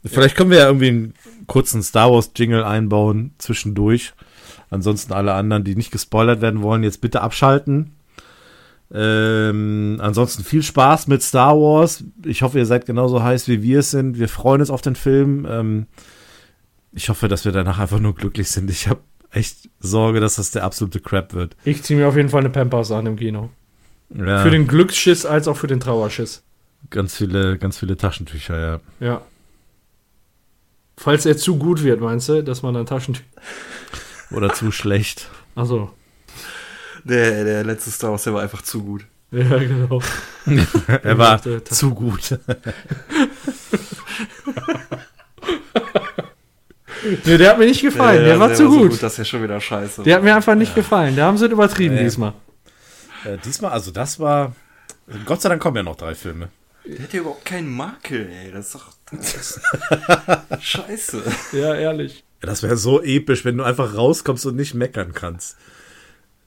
[SPEAKER 2] Vielleicht können wir ja irgendwie einen kurzen Star Wars Jingle einbauen zwischendurch. Ansonsten alle anderen, die nicht gespoilert werden wollen, jetzt bitte abschalten. Ähm, ansonsten viel Spaß mit Star Wars. Ich hoffe, ihr seid genauso heiß wie wir es sind. Wir freuen uns auf den Film. Ähm, ich hoffe, dass wir danach einfach nur glücklich sind. Ich habe echt Sorge, dass das der absolute Crap wird.
[SPEAKER 1] Ich ziehe mir auf jeden Fall eine Pampers an im Kino.
[SPEAKER 2] Ja,
[SPEAKER 1] Für den Glücksschiss als auch für den Trauerschiss.
[SPEAKER 2] ganz viele, ganz viele Taschentücher, ja.
[SPEAKER 1] Ja. Falls er zu gut wird, meinst du, dass man dann Taschentücher.
[SPEAKER 2] Oder zu schlecht.
[SPEAKER 1] Achso.
[SPEAKER 3] Der, der letzte Star Wars, der war einfach zu gut.
[SPEAKER 1] Ja, genau.
[SPEAKER 2] Er war zu gut.
[SPEAKER 1] Nee, der hat mir nicht gefallen. der, war zu
[SPEAKER 3] so
[SPEAKER 1] gut.
[SPEAKER 3] Das ist ja schon wieder scheiße.
[SPEAKER 1] Der hat mir einfach nicht gefallen. Da haben sie es übertrieben
[SPEAKER 2] Ja.
[SPEAKER 1] diesmal.
[SPEAKER 2] Äh, diesmal, also das war. Gott sei Dank kommen ja noch drei Filme.
[SPEAKER 3] Der hat ja überhaupt keinen Makel, ey. Das ist doch. Das ist scheiße.
[SPEAKER 1] Ja, ehrlich.
[SPEAKER 2] Ja, das wäre so episch, wenn du einfach rauskommst und nicht meckern kannst.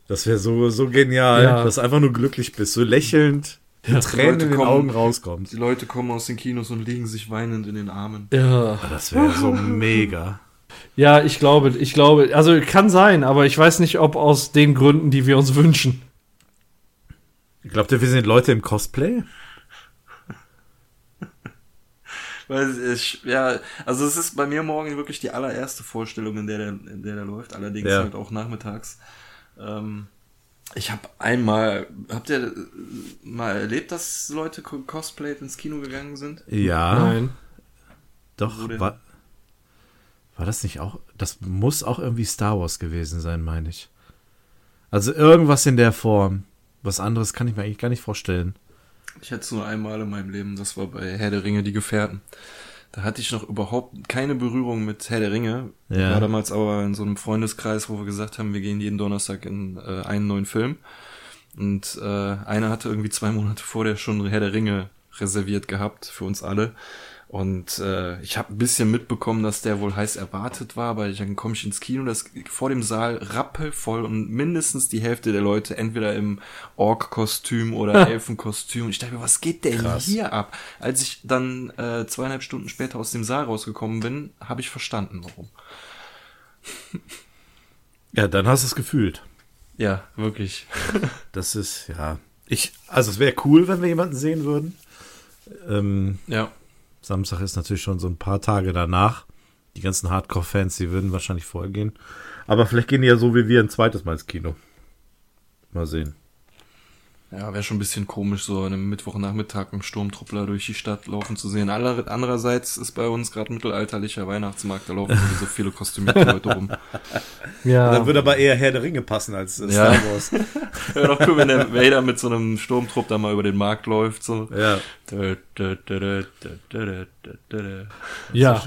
[SPEAKER 2] Das wäre so, so genial,
[SPEAKER 1] Ja.
[SPEAKER 2] dass du einfach nur glücklich bist, so lächelnd, mit Tränen in den
[SPEAKER 3] kommen-
[SPEAKER 2] Augen rauskommst.
[SPEAKER 3] Die Leute kommen aus den Kinos und legen sich weinend in den Armen.
[SPEAKER 1] Ja.
[SPEAKER 2] Das wäre so mega.
[SPEAKER 1] Ja, ich glaube, ich glaube, also kann sein, aber ich weiß nicht, ob aus den Gründen, die wir uns wünschen.
[SPEAKER 2] Glaubt ihr, wir sind Leute im Cosplay?
[SPEAKER 3] Weil es, ja, also es ist bei mir morgen wirklich die allererste Vorstellung, in der der, in der, der läuft, allerdings
[SPEAKER 2] Ja.
[SPEAKER 3] halt auch nachmittags. Ähm, ich habe einmal, habt ihr mal erlebt, dass Leute co- cosplayed ins Kino gegangen sind?
[SPEAKER 2] Ja,
[SPEAKER 1] Nein.
[SPEAKER 2] doch. War, war das nicht auch? Das muss auch irgendwie Star Wars gewesen sein, meine ich. Also irgendwas in der Form. Was anderes kann ich mir eigentlich gar nicht vorstellen.
[SPEAKER 3] Ich hatte es nur einmal in meinem Leben, das war bei Herr der Ringe, die Gefährten. Da hatte ich noch überhaupt keine Berührung mit Herr der Ringe.
[SPEAKER 2] Ja.
[SPEAKER 3] War damals aber in so einem Freundeskreis, wo wir gesagt haben, wir gehen jeden Donnerstag in äh, einen neuen Film. Und äh, einer hatte irgendwie zwei Monate vorher schon Herr der Ringe reserviert gehabt für uns alle. Und äh, ich habe ein bisschen mitbekommen, dass der wohl heiß erwartet war, weil dann komme ich ins Kino, das vor dem Saal rappelvoll und mindestens die Hälfte der Leute entweder im Ork-Kostüm oder Elfenkostüm. Und ich dachte mir, was geht denn
[SPEAKER 2] Krass.
[SPEAKER 3] hier ab? Als ich dann äh, zweieinhalb Stunden später aus dem Saal rausgekommen bin, habe ich verstanden, warum.
[SPEAKER 2] Ja, dann hast du es gefühlt.
[SPEAKER 3] Ja, wirklich.
[SPEAKER 2] Das ist, ja. Ich, also es wäre cool, wenn wir jemanden sehen würden. Ähm,
[SPEAKER 3] Ja.
[SPEAKER 2] Samstag ist natürlich schon so ein paar Tage danach. Die ganzen Hardcore-Fans, die würden wahrscheinlich vorher gehen. Aber vielleicht gehen die ja so wie wir ein zweites Mal ins Kino. Mal sehen.
[SPEAKER 3] Ja, wäre schon ein bisschen komisch, so einen einem Mittwochnachmittag im Sturmtruppler durch die Stadt laufen zu sehen. Aller, andererseits ist bei uns gerade mittelalterlicher Weihnachtsmarkt, da laufen so viele kostümierte Leute rum.
[SPEAKER 1] Ja.
[SPEAKER 2] Da würde aber eher Herr der Ringe passen als
[SPEAKER 3] ja.
[SPEAKER 2] Star Wars.
[SPEAKER 3] Wäre doch cool, wenn der Vader mit so einem Sturmtrupp da mal über den Markt läuft. So.
[SPEAKER 2] Ja.
[SPEAKER 1] Ja.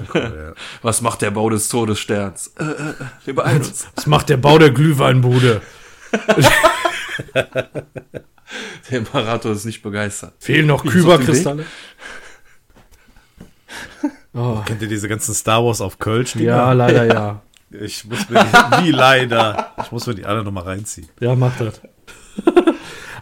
[SPEAKER 3] Was macht der Bau des Todessterns? Äh, äh, äh wir beeilen uns.
[SPEAKER 1] Was macht der Bau der Glühweinbude?
[SPEAKER 3] Der Imperator ist nicht begeistert.
[SPEAKER 1] Fehlen noch Kyberkristalle? Oh,
[SPEAKER 2] Kennt ihr diese ganzen Star Wars auf Kölsch?
[SPEAKER 1] ja, leider ja.
[SPEAKER 2] Ich muss mir die, wie leider. Ich muss mir die alle nochmal reinziehen.
[SPEAKER 1] Ja, macht das.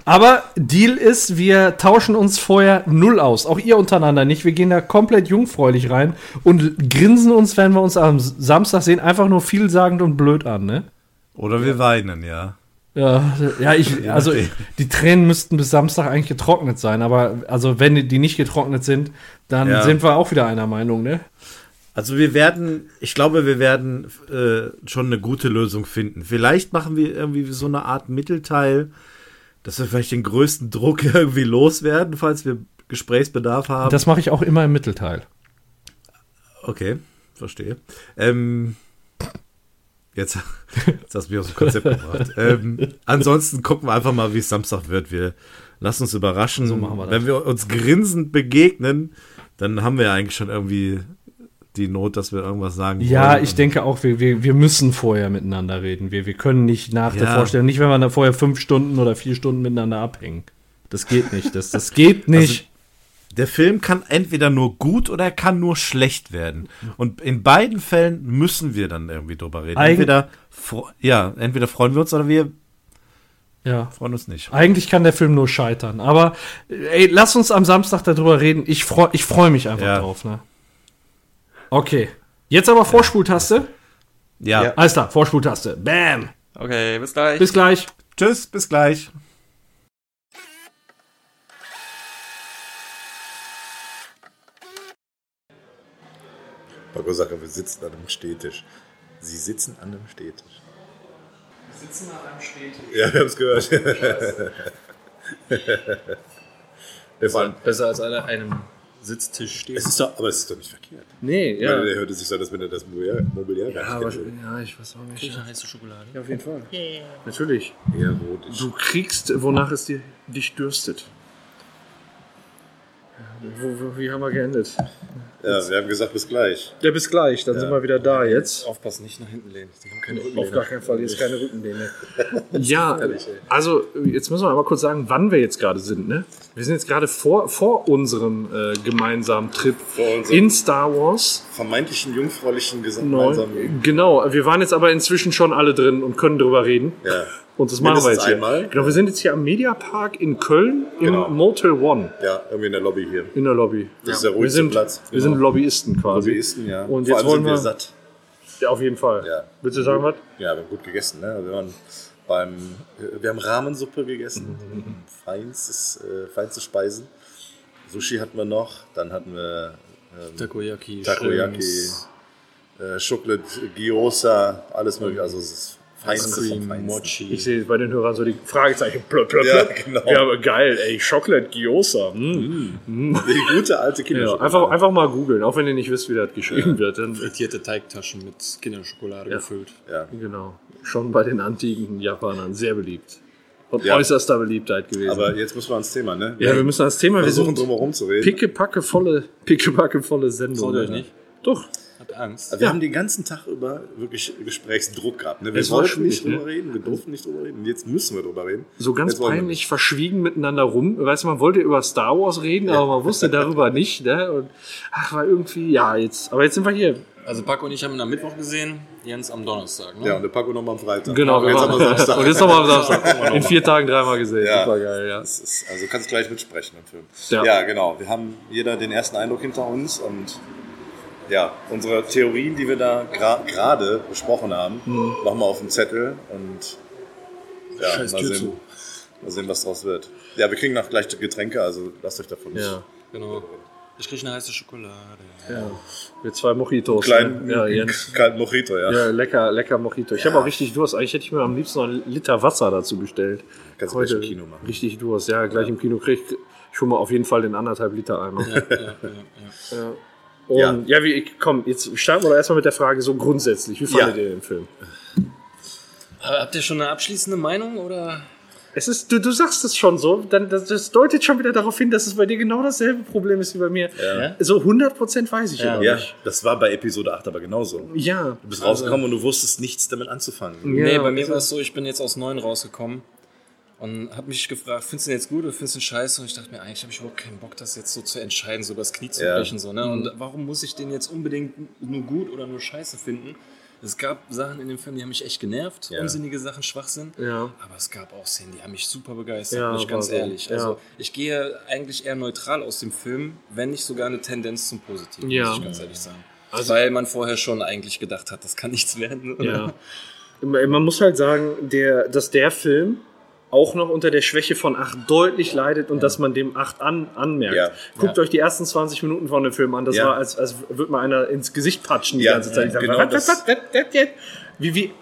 [SPEAKER 1] Aber Deal ist, wir tauschen uns vorher null aus. Auch ihr untereinander nicht. Wir gehen da komplett jungfräulich rein und grinsen uns, wenn wir uns am Samstag sehen, einfach nur vielsagend und blöd an, ne?
[SPEAKER 2] Oder wir weinen, ja.
[SPEAKER 1] Ja, ja, ich, also die Tränen müssten bis Samstag eigentlich getrocknet sein, aber also wenn die nicht getrocknet sind, dann
[SPEAKER 2] Ja.
[SPEAKER 1] sind wir auch wieder einer Meinung, ne?
[SPEAKER 2] Also wir werden, ich glaube, wir werden äh, schon eine gute Lösung finden. Vielleicht machen wir irgendwie so eine Art Mittelteil, dass wir vielleicht den größten Druck irgendwie loswerden, falls wir Gesprächsbedarf haben.
[SPEAKER 1] Das mache ich auch immer im Mittelteil.
[SPEAKER 2] okay, verstehe. Ähm, jetzt, jetzt hast du mich aus dem Konzept gebracht. Ähm, ansonsten gucken wir einfach mal, wie es Samstag wird. Wir lassen uns überraschen.
[SPEAKER 1] So machen wir das.
[SPEAKER 2] Wenn wir uns grinsend begegnen, dann haben wir ja eigentlich schon irgendwie die Not, dass wir irgendwas sagen
[SPEAKER 1] Ja,
[SPEAKER 2] wollen.
[SPEAKER 1] ich denke auch, wir, wir, wir müssen vorher miteinander reden. Wir, wir können nicht nach der
[SPEAKER 2] Ja.
[SPEAKER 1] Vorstellung, nicht wenn wir da vorher fünf Stunden oder vier Stunden miteinander abhängen. Das geht nicht. Das, das geht nicht.
[SPEAKER 2] Der Film kann entweder nur gut oder er kann nur schlecht werden. Und in beiden Fällen müssen wir dann irgendwie drüber reden.
[SPEAKER 1] Eigen-
[SPEAKER 2] Entweder, ja, entweder freuen wir uns oder wir
[SPEAKER 1] ja.
[SPEAKER 2] freuen uns nicht.
[SPEAKER 1] Eigentlich kann der Film nur scheitern. Aber ey, lass uns am Samstag darüber reden. Ich freue ich freu mich einfach
[SPEAKER 2] Ja.
[SPEAKER 1] drauf. Ne? Okay. Jetzt aber Vorspultaste.
[SPEAKER 2] Ja.
[SPEAKER 3] Ja.
[SPEAKER 1] Alles klar, Vorspultaste. Bam.
[SPEAKER 3] Okay, bis gleich.
[SPEAKER 1] Bis gleich.
[SPEAKER 2] Tschüss, bis gleich.
[SPEAKER 4] Sagt, wir sitzen an einem Stehtisch. Sie sitzen an einem Stehtisch.
[SPEAKER 1] Wir sitzen an einem Stehtisch.
[SPEAKER 4] Ja, wir haben es gehört. wir waren,
[SPEAKER 3] Besser als an einem Sitztisch stehen.
[SPEAKER 4] es ist doch, aber es ist doch nicht verkehrt.
[SPEAKER 1] Nee,
[SPEAKER 4] Ja. Weil der hörte sich so, an, als wenn er das Mobiliar, Mobiliar gar
[SPEAKER 1] aber, ja, ich weiß auch nicht.
[SPEAKER 3] Eine heiße Schokolade.
[SPEAKER 1] Ja, auf jeden Fall. Natürlich.
[SPEAKER 4] Erotisch.
[SPEAKER 1] Du kriegst, wonach es dir, dich dürstet. Wo, wo, wie haben wir geendet?
[SPEAKER 4] Ja, wir haben gesagt, bis gleich.
[SPEAKER 1] Ja, bis gleich. Dann sind wir wieder da jetzt.
[SPEAKER 3] Aufpassen, nicht nach hinten lehnen. Die haben keine
[SPEAKER 1] Auf
[SPEAKER 3] Rückenlehne.
[SPEAKER 1] gar keinen Fall, jetzt keine Rückenlehne. ja, also jetzt müssen wir einmal kurz sagen, wann wir jetzt gerade sind. Ne? Wir sind jetzt gerade vor, vor unserem äh, gemeinsamen Trip
[SPEAKER 4] Vor unserem-
[SPEAKER 1] in Star Wars.
[SPEAKER 4] Vermeintlichen jungfräulichen gemeinsamen.
[SPEAKER 1] Genau, wir waren jetzt aber inzwischen schon alle drin und können drüber reden.
[SPEAKER 4] Ja.
[SPEAKER 1] Und das machen wir jetzt hier.
[SPEAKER 4] einmal.
[SPEAKER 1] Genau, wir sind jetzt hier am Mediapark in Köln im
[SPEAKER 4] Genau.
[SPEAKER 1] Motel One
[SPEAKER 4] ja, irgendwie in der Lobby hier.
[SPEAKER 1] in der Lobby.
[SPEAKER 4] Das ist der
[SPEAKER 1] Wir
[SPEAKER 4] ruhigste
[SPEAKER 1] sind,
[SPEAKER 4] Platz.
[SPEAKER 1] wir sind Lobbyisten quasi.
[SPEAKER 4] Lobbyisten, ja.
[SPEAKER 1] Und
[SPEAKER 4] Vor
[SPEAKER 1] jetzt
[SPEAKER 4] allem
[SPEAKER 1] wollen
[SPEAKER 4] sind
[SPEAKER 1] wir-
[SPEAKER 4] wir satt.
[SPEAKER 1] Ja, auf jeden Fall.
[SPEAKER 4] Ja.
[SPEAKER 1] Willst du sagen was?
[SPEAKER 4] Ja, wir haben gut gegessen. Ne? Wir waren beim, wir haben Rahmensuppe gegessen, feinstes, äh, feinste Speisen. Sushi hatten wir noch, dann hatten wir ähm,
[SPEAKER 3] Takoyaki.
[SPEAKER 4] Takoyaki, äh, Chocolate, Gyoza, alles mögliche. Also es ist Feinsten.
[SPEAKER 3] Mochi.
[SPEAKER 1] Ich sehe bei den Hörern so die Fragezeichen. Plöpp, plöpp,
[SPEAKER 4] Ja, genau.
[SPEAKER 1] Ja, aber geil, ey. Chocolate Gyoza. Mm.
[SPEAKER 4] Die gute alte
[SPEAKER 1] Ja,
[SPEAKER 4] Kinderschokolade.
[SPEAKER 1] einfach, einfach mal googeln, auch wenn ihr nicht wisst, wie das geschrieben wird. Dann,
[SPEAKER 3] Frittierte Teigtaschen mit Kinderschokolade
[SPEAKER 1] Ja.
[SPEAKER 3] gefüllt.
[SPEAKER 4] Ja.
[SPEAKER 1] genau. Schon bei den antiken Japanern sehr beliebt. Von
[SPEAKER 4] Ja.
[SPEAKER 1] äußerster Beliebtheit gewesen.
[SPEAKER 4] Aber jetzt müssen wir ans Thema, ne?
[SPEAKER 1] ja, wir müssen das Thema, wir
[SPEAKER 4] versuchen drum herum zu reden.
[SPEAKER 1] pickepacke volle, pickepacke volle Sendung.
[SPEAKER 3] Traut ihr euch nicht?
[SPEAKER 1] Doch.
[SPEAKER 3] Angst?
[SPEAKER 4] Also wir haben den ganzen Tag über wirklich Gesprächsdruck gehabt. Ne? Wir
[SPEAKER 1] Es
[SPEAKER 4] wollten nicht drüber
[SPEAKER 1] ne?
[SPEAKER 4] reden, wir durften nicht drüber reden. Und jetzt müssen wir drüber reden.
[SPEAKER 1] So ganz peinlich verschwiegen miteinander rum. Weißt du, man wollte über Star Wars reden, aber man wusste darüber nicht. Ne? Und ach, war irgendwie, ja, jetzt. Aber jetzt sind wir hier.
[SPEAKER 3] Also Paco und ich haben ihn am Mittwoch gesehen, Jens am Donnerstag. Ne?
[SPEAKER 4] Ja, und der Paco nochmal am Freitag.
[SPEAKER 1] Genau,
[SPEAKER 4] Und
[SPEAKER 1] wir
[SPEAKER 4] jetzt haben wir Samstag.
[SPEAKER 1] Und jetzt nochmal am Samstag. In vier Tagen dreimal gesehen.
[SPEAKER 4] Ja.
[SPEAKER 1] Super geil, ja.
[SPEAKER 4] Das ist, also du kannst gleich mitsprechen im Film.
[SPEAKER 1] Ja.
[SPEAKER 4] Ja. genau. Wir haben jeder den ersten Eindruck hinter uns und ja, unsere Theorien, die wir da gra- gerade besprochen haben,
[SPEAKER 1] Mhm.
[SPEAKER 4] machen wir auf den Zettel und ja,
[SPEAKER 3] Scheiß
[SPEAKER 4] mal
[SPEAKER 3] Tür
[SPEAKER 4] sehen,
[SPEAKER 3] zu.
[SPEAKER 4] mal sehen, was draus wird. Ja, wir kriegen noch gleich Getränke, also lasst euch davon nicht.
[SPEAKER 1] Ja.
[SPEAKER 3] Genau. Ich kriege eine heiße Schokolade.
[SPEAKER 1] Ja. Mit zwei Mojitos.
[SPEAKER 4] Kleinen,
[SPEAKER 1] ne? ja, Jens.
[SPEAKER 4] kalten Mojito, ja.
[SPEAKER 1] Ja, lecker, lecker Mojito. Ich habe auch richtig Durst. Eigentlich hätte ich mir am liebsten noch einen Liter Wasser dazu bestellt.
[SPEAKER 4] Kannst du gleich im Kino machen.
[SPEAKER 1] Richtig Durst. Ja, gleich im Kino krieg ich schon mal auf jeden Fall den anderthalb Liter Eimer.
[SPEAKER 3] Ja, ja, ja, ja.
[SPEAKER 1] Und ja, wie, komm, jetzt starten wir doch erstmal mit der Frage so grundsätzlich. Wie fandet
[SPEAKER 4] Ja.
[SPEAKER 1] ihr den Film?
[SPEAKER 3] Aber habt ihr schon eine abschließende Meinung oder?
[SPEAKER 1] Es ist, du, du sagst es schon so, dann, das, das deutet schon wieder darauf hin, dass es bei dir genau dasselbe Problem ist wie bei mir.
[SPEAKER 3] Ja.
[SPEAKER 1] So 100% weiß ich
[SPEAKER 3] Ja.
[SPEAKER 4] Ja,
[SPEAKER 1] nicht.
[SPEAKER 4] das war bei Episode 8 aber genauso.
[SPEAKER 1] Ja.
[SPEAKER 4] Du bist rausgekommen und du wusstest nichts damit anzufangen.
[SPEAKER 1] Ja,
[SPEAKER 3] nee, bei mir
[SPEAKER 1] also-
[SPEAKER 3] war es so, ich bin jetzt aus 9 rausgekommen und habe mich gefragt, findest du den jetzt gut oder findest du den scheiße? Und ich dachte mir, eigentlich habe ich überhaupt keinen Bock, das jetzt so zu entscheiden, so das Knie zu
[SPEAKER 4] Ja.
[SPEAKER 3] brechen. So, ne? Und warum muss ich den jetzt unbedingt nur gut oder nur scheiße finden? Es gab Sachen in dem Film, die haben mich echt genervt,
[SPEAKER 4] Ja.
[SPEAKER 3] unsinnige Sachen, Schwachsinn.
[SPEAKER 1] Ja.
[SPEAKER 3] Aber es gab auch Szenen, die haben mich super begeistert,
[SPEAKER 1] Ja,
[SPEAKER 3] bin ich ganz ehrlich. Also ich gehe eigentlich eher neutral aus dem Film, wenn nicht sogar eine Tendenz zum Positiven,
[SPEAKER 1] Ja.
[SPEAKER 3] muss ich ganz ehrlich sagen.
[SPEAKER 1] Also-
[SPEAKER 3] Weil man vorher schon eigentlich gedacht hat, das kann nichts werden.
[SPEAKER 1] Ja. Man muss halt sagen, der, dass der Film auch noch unter der Schwäche von 8 deutlich leidet und dass man dem 8 an, anmerkt.
[SPEAKER 4] Ja.
[SPEAKER 1] Guckt
[SPEAKER 3] Ja.
[SPEAKER 1] euch die ersten 20 Minuten von dem Film an. Das
[SPEAKER 4] Ja.
[SPEAKER 1] war, als, als würde man einer ins Gesicht patschen die
[SPEAKER 4] Ja,
[SPEAKER 1] ganze Zeit. Ich sag,
[SPEAKER 4] genau?
[SPEAKER 1] Wie, wie,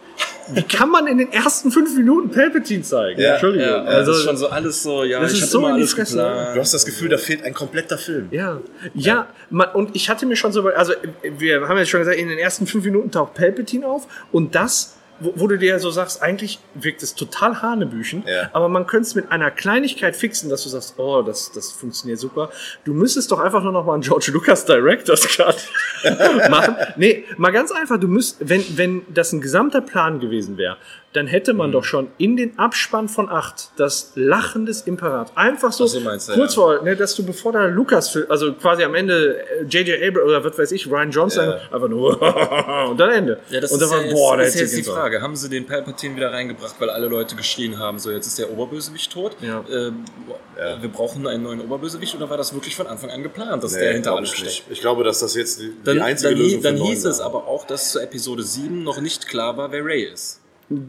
[SPEAKER 1] wie kann man in den ersten 5 Minuten Palpatine zeigen?
[SPEAKER 4] Ja.
[SPEAKER 1] Entschuldigung.
[SPEAKER 3] Ja,
[SPEAKER 1] also,
[SPEAKER 3] das ist schon so alles so, ja,
[SPEAKER 1] das
[SPEAKER 3] ich
[SPEAKER 1] ist so
[SPEAKER 3] immer
[SPEAKER 1] in die Fresse.
[SPEAKER 4] Du hast das Gefühl, da fehlt ein kompletter Film.
[SPEAKER 1] Ja, ja, man, und ich hatte mir schon so, also wir haben jetzt schon gesagt, in den ersten fünf Minuten taucht Palpatine auf und das, wo, wo du dir so sagst, eigentlich wirkt es total hanebüchen,
[SPEAKER 4] Ja.
[SPEAKER 1] aber man könnte es mit einer Kleinigkeit fixen, dass du sagst, oh, das, das funktioniert super. Du müsstest doch einfach nur noch mal einen George Lucas Director's Cut machen. Nee, mal ganz einfach, du müsst, wenn, wenn das ein gesamter Plan gewesen wäre, dann hätte
[SPEAKER 3] Mhm.
[SPEAKER 1] man doch schon in den Abspann von 8 das Lachen des Imperators einfach so,
[SPEAKER 3] so, meinst
[SPEAKER 1] kurz
[SPEAKER 3] ja.
[SPEAKER 1] vor, ne, dass du bevor der Lukas, also quasi am Ende äh, J.J. Abrams oder was weiß ich, Ryan Johnson,
[SPEAKER 4] Ja.
[SPEAKER 1] einfach nur und dann Ende.
[SPEAKER 3] Ja, das
[SPEAKER 1] und
[SPEAKER 3] ist
[SPEAKER 1] dann
[SPEAKER 3] ja
[SPEAKER 1] war,
[SPEAKER 3] jetzt,
[SPEAKER 1] boah, da
[SPEAKER 3] ist jetzt die Frage. Haben sie den Palpatine wieder reingebracht, weil alle Leute geschrien haben, so jetzt ist der Oberbösewicht tot?
[SPEAKER 1] Ja.
[SPEAKER 3] Ähm,
[SPEAKER 4] Ja.
[SPEAKER 3] Wir brauchen einen neuen Oberbösewicht oder war das wirklich von Anfang an geplant, dass
[SPEAKER 4] Nee,
[SPEAKER 3] der hinter alles
[SPEAKER 4] ich
[SPEAKER 3] steckt?
[SPEAKER 4] Ich glaube, dass das jetzt die,
[SPEAKER 3] Dann,
[SPEAKER 4] die einzige
[SPEAKER 3] dann,
[SPEAKER 4] Lösung
[SPEAKER 3] hie- dann hieß es aber auch, dass zu Episode 7 noch nicht klar war, wer Ray ist.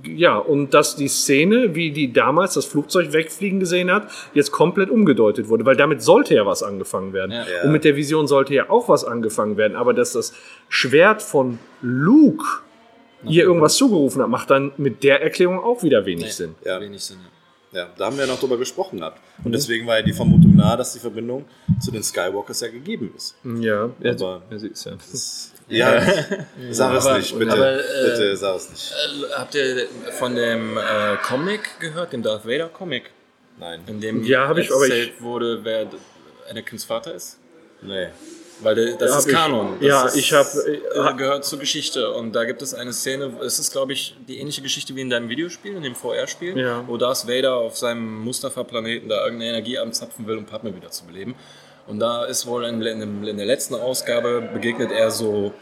[SPEAKER 1] Ja, und dass die Szene, wie die damals das Flugzeug wegfliegen gesehen hat, jetzt komplett umgedeutet wurde, weil damit sollte ja was angefangen werden.
[SPEAKER 3] Ja.
[SPEAKER 1] Und mit der Vision sollte ja auch was angefangen werden, aber dass das Schwert von Luke ihr irgendwas zugerufen hat, macht dann mit der Erklärung auch wieder wenig Sinn.
[SPEAKER 4] Ja.
[SPEAKER 3] Wenig Sinn. ja.
[SPEAKER 4] Ja, da haben wir ja noch drüber gesprochen gehabt. Und deswegen war ja die Vermutung nahe, dass die Verbindung zu den Skywalkers ja gegeben ist.
[SPEAKER 1] Ja, ja,
[SPEAKER 4] Aber-
[SPEAKER 1] ja, sie ist ja.
[SPEAKER 4] Ja, sag es
[SPEAKER 3] Aber-
[SPEAKER 4] nicht, bitte.
[SPEAKER 3] aber, äh,
[SPEAKER 4] bitte sag es nicht.
[SPEAKER 3] Äh, Habt ihr von dem äh, Comic gehört, dem Darth Vader Comic,
[SPEAKER 4] Nein.
[SPEAKER 3] in dem
[SPEAKER 1] Ja, hab ich, aber ich-
[SPEAKER 3] erzählt wurde, wer Anakins Vater ist?
[SPEAKER 4] Nee.
[SPEAKER 3] Weil das
[SPEAKER 1] Hab
[SPEAKER 3] ist Kanon. Das
[SPEAKER 1] ja,
[SPEAKER 3] ist,
[SPEAKER 1] ich hab-
[SPEAKER 3] äh, gehört zur Geschichte. Und da gibt es eine Szene, es ist, glaube ich, die ähnliche Geschichte wie in deinem Videospiel, in dem VR-Spiel,
[SPEAKER 1] Ja.
[SPEAKER 3] wo Darth Vader auf seinem Mustafa-Planeten da irgendeine Energie anzapfen will, um Padme wieder zu beleben. Und da ist wohl in, in, in der letzten Ausgabe begegnet er so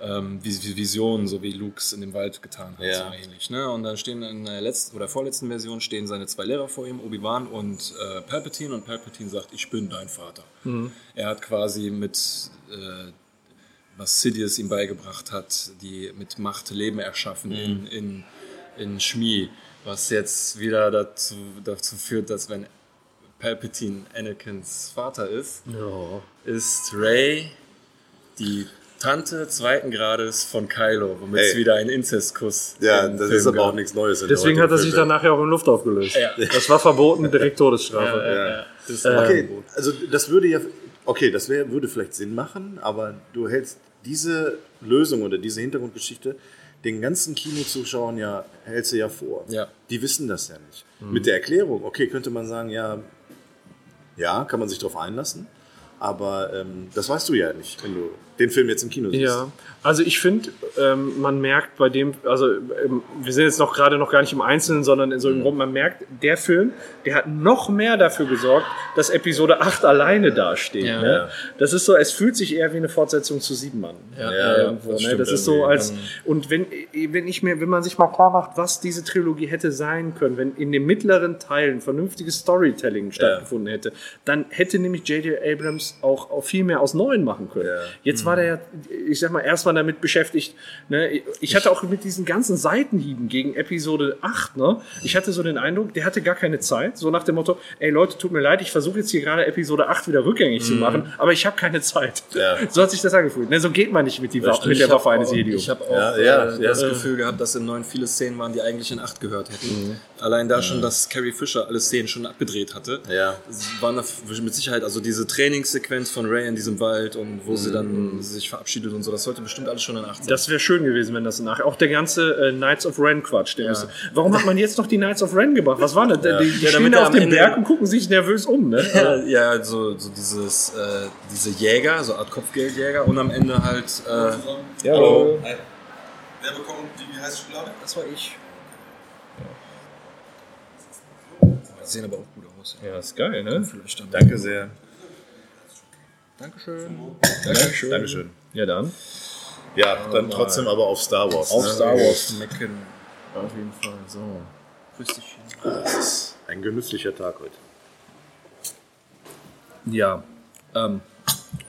[SPEAKER 3] ähm, Vis- Vis- Visionen, so wie Luke's in dem Wald getan hat,
[SPEAKER 4] Ja.
[SPEAKER 3] so ähnlich. Ne? Und dann stehen in der letzten oder vorletzten Version stehen seine zwei Lehrer vor ihm, Obi-Wan und äh, Palpatine. Und Palpatine sagt, ich bin dein Vater. Er hat quasi mit, äh, was Sidious ihm beigebracht hat, die mit Macht Leben erschaffen in, in, in Shmi, was jetzt wieder dazu, dazu führt, dass wenn Palpatine Anakins Vater ist,
[SPEAKER 1] Ja.
[SPEAKER 3] ist Ray die Tante zweiten Grades von Kylo, womit es wieder einen Inzestkuss
[SPEAKER 4] Ja, das
[SPEAKER 3] Film
[SPEAKER 4] ist aber
[SPEAKER 3] gab.
[SPEAKER 4] auch nichts Neues. in
[SPEAKER 1] Deswegen hat er sich dann nachher auch in Luft aufgelöst.
[SPEAKER 3] Ja.
[SPEAKER 1] Das war verboten, direkt Todesstrafe.
[SPEAKER 3] Ja, ja, ja. Das
[SPEAKER 1] Ähm,
[SPEAKER 4] Okay, also das würde ja, okay, das wär, würde vielleicht Sinn machen, aber du hältst diese Lösung oder diese Hintergrundgeschichte den ganzen Kinozuschauern ja, hältst du ja vor.
[SPEAKER 3] Ja.
[SPEAKER 4] Die wissen das ja nicht. Mit der Erklärung, okay, könnte man sagen, ja, ja, kann man sich darauf einlassen, aber ähm, das weißt du ja nicht, wenn du den Film jetzt im Kino siehst.
[SPEAKER 1] Ja, also ich finde, ähm, man merkt bei dem, also ähm, wir sind jetzt noch gerade noch gar nicht im Einzelnen, sondern in so einem Grund, man merkt, der Film, der hat noch mehr dafür gesorgt, dass Episode 8 alleine dasteht.
[SPEAKER 3] Ja.
[SPEAKER 1] Ne? Das ist so, es fühlt sich eher wie eine Fortsetzung zu sieben Mann.
[SPEAKER 3] Ja,
[SPEAKER 4] Ja,
[SPEAKER 1] Irgendwo,
[SPEAKER 3] das
[SPEAKER 1] ne? Das ist so als und wenn wenn ich mir wenn man sich mal klar macht, was diese Trilogie hätte sein können, wenn in den mittleren Teilen vernünftiges Storytelling stattgefunden hätte, dann hätte nämlich J.J. Abrams Auch, auch viel mehr aus neuen machen können. Jetzt war der ja, ich sag mal, erstmal damit beschäftigt, ne, ich hatte auch mit diesen ganzen Seitenhieben gegen Episode 8, ne, ich hatte so den Eindruck, der hatte gar keine Zeit, so nach dem Motto, ey Leute, tut mir leid, ich versuche jetzt hier gerade Episode 8 wieder rückgängig zu machen, aber ich habe keine Zeit.
[SPEAKER 4] Ja.
[SPEAKER 1] So hat sich das angefühlt. Ne, so geht man nicht mit, die Waffe, mit der Waffe eines Jedi.
[SPEAKER 3] Ich habe auch
[SPEAKER 4] Ja, ja,
[SPEAKER 3] äh,
[SPEAKER 4] ja.
[SPEAKER 3] das Gefühl gehabt, dass in 9 viele Szenen waren, die eigentlich in 8 gehört hätten. Allein da schon, dass Carrie Fisher alle Szenen schon abgedreht hatte.
[SPEAKER 4] Ja.
[SPEAKER 3] Waren da mit Sicherheit, also diese Trainingssequenz von Ray in diesem Wald und wo sie dann sich verabschiedet und so, das sollte bestimmt alles schon in 8 sein.
[SPEAKER 1] Das wäre schön gewesen, wenn das nachher. Auch der ganze äh, Knights of Ren Quatsch. Der müsste, warum hat man jetzt noch die Knights of Ren gebracht? Was war das? Die, die
[SPEAKER 3] Ja,
[SPEAKER 1] stehen da auf dem
[SPEAKER 3] Ende-
[SPEAKER 1] Berg und gucken sich nervös um, ne?
[SPEAKER 3] ja, ja, so, so dieses, äh, diese Jäger, so Art Kopfgeldjäger und am Ende halt, äh,
[SPEAKER 1] Ja,
[SPEAKER 3] Hallo.
[SPEAKER 1] aber-
[SPEAKER 5] Wer bekommt die heiße Schokolade?
[SPEAKER 3] das war ich. Die sehen aber auch gut aus.
[SPEAKER 1] Ja, ist geil, ne?
[SPEAKER 4] Danke sehr.
[SPEAKER 1] Dankeschön.
[SPEAKER 4] Dankeschön. Dankeschön.
[SPEAKER 1] Ja, dann.
[SPEAKER 4] Ja, dann trotzdem aber auf Star Wars.
[SPEAKER 1] Auf
[SPEAKER 4] ne?
[SPEAKER 1] Star Wars.
[SPEAKER 3] Mecken.
[SPEAKER 1] Auf jeden Fall. So.
[SPEAKER 3] Grüß dich.
[SPEAKER 4] Das ist ein genüsslicher Tag heute.
[SPEAKER 1] Ja. Ähm,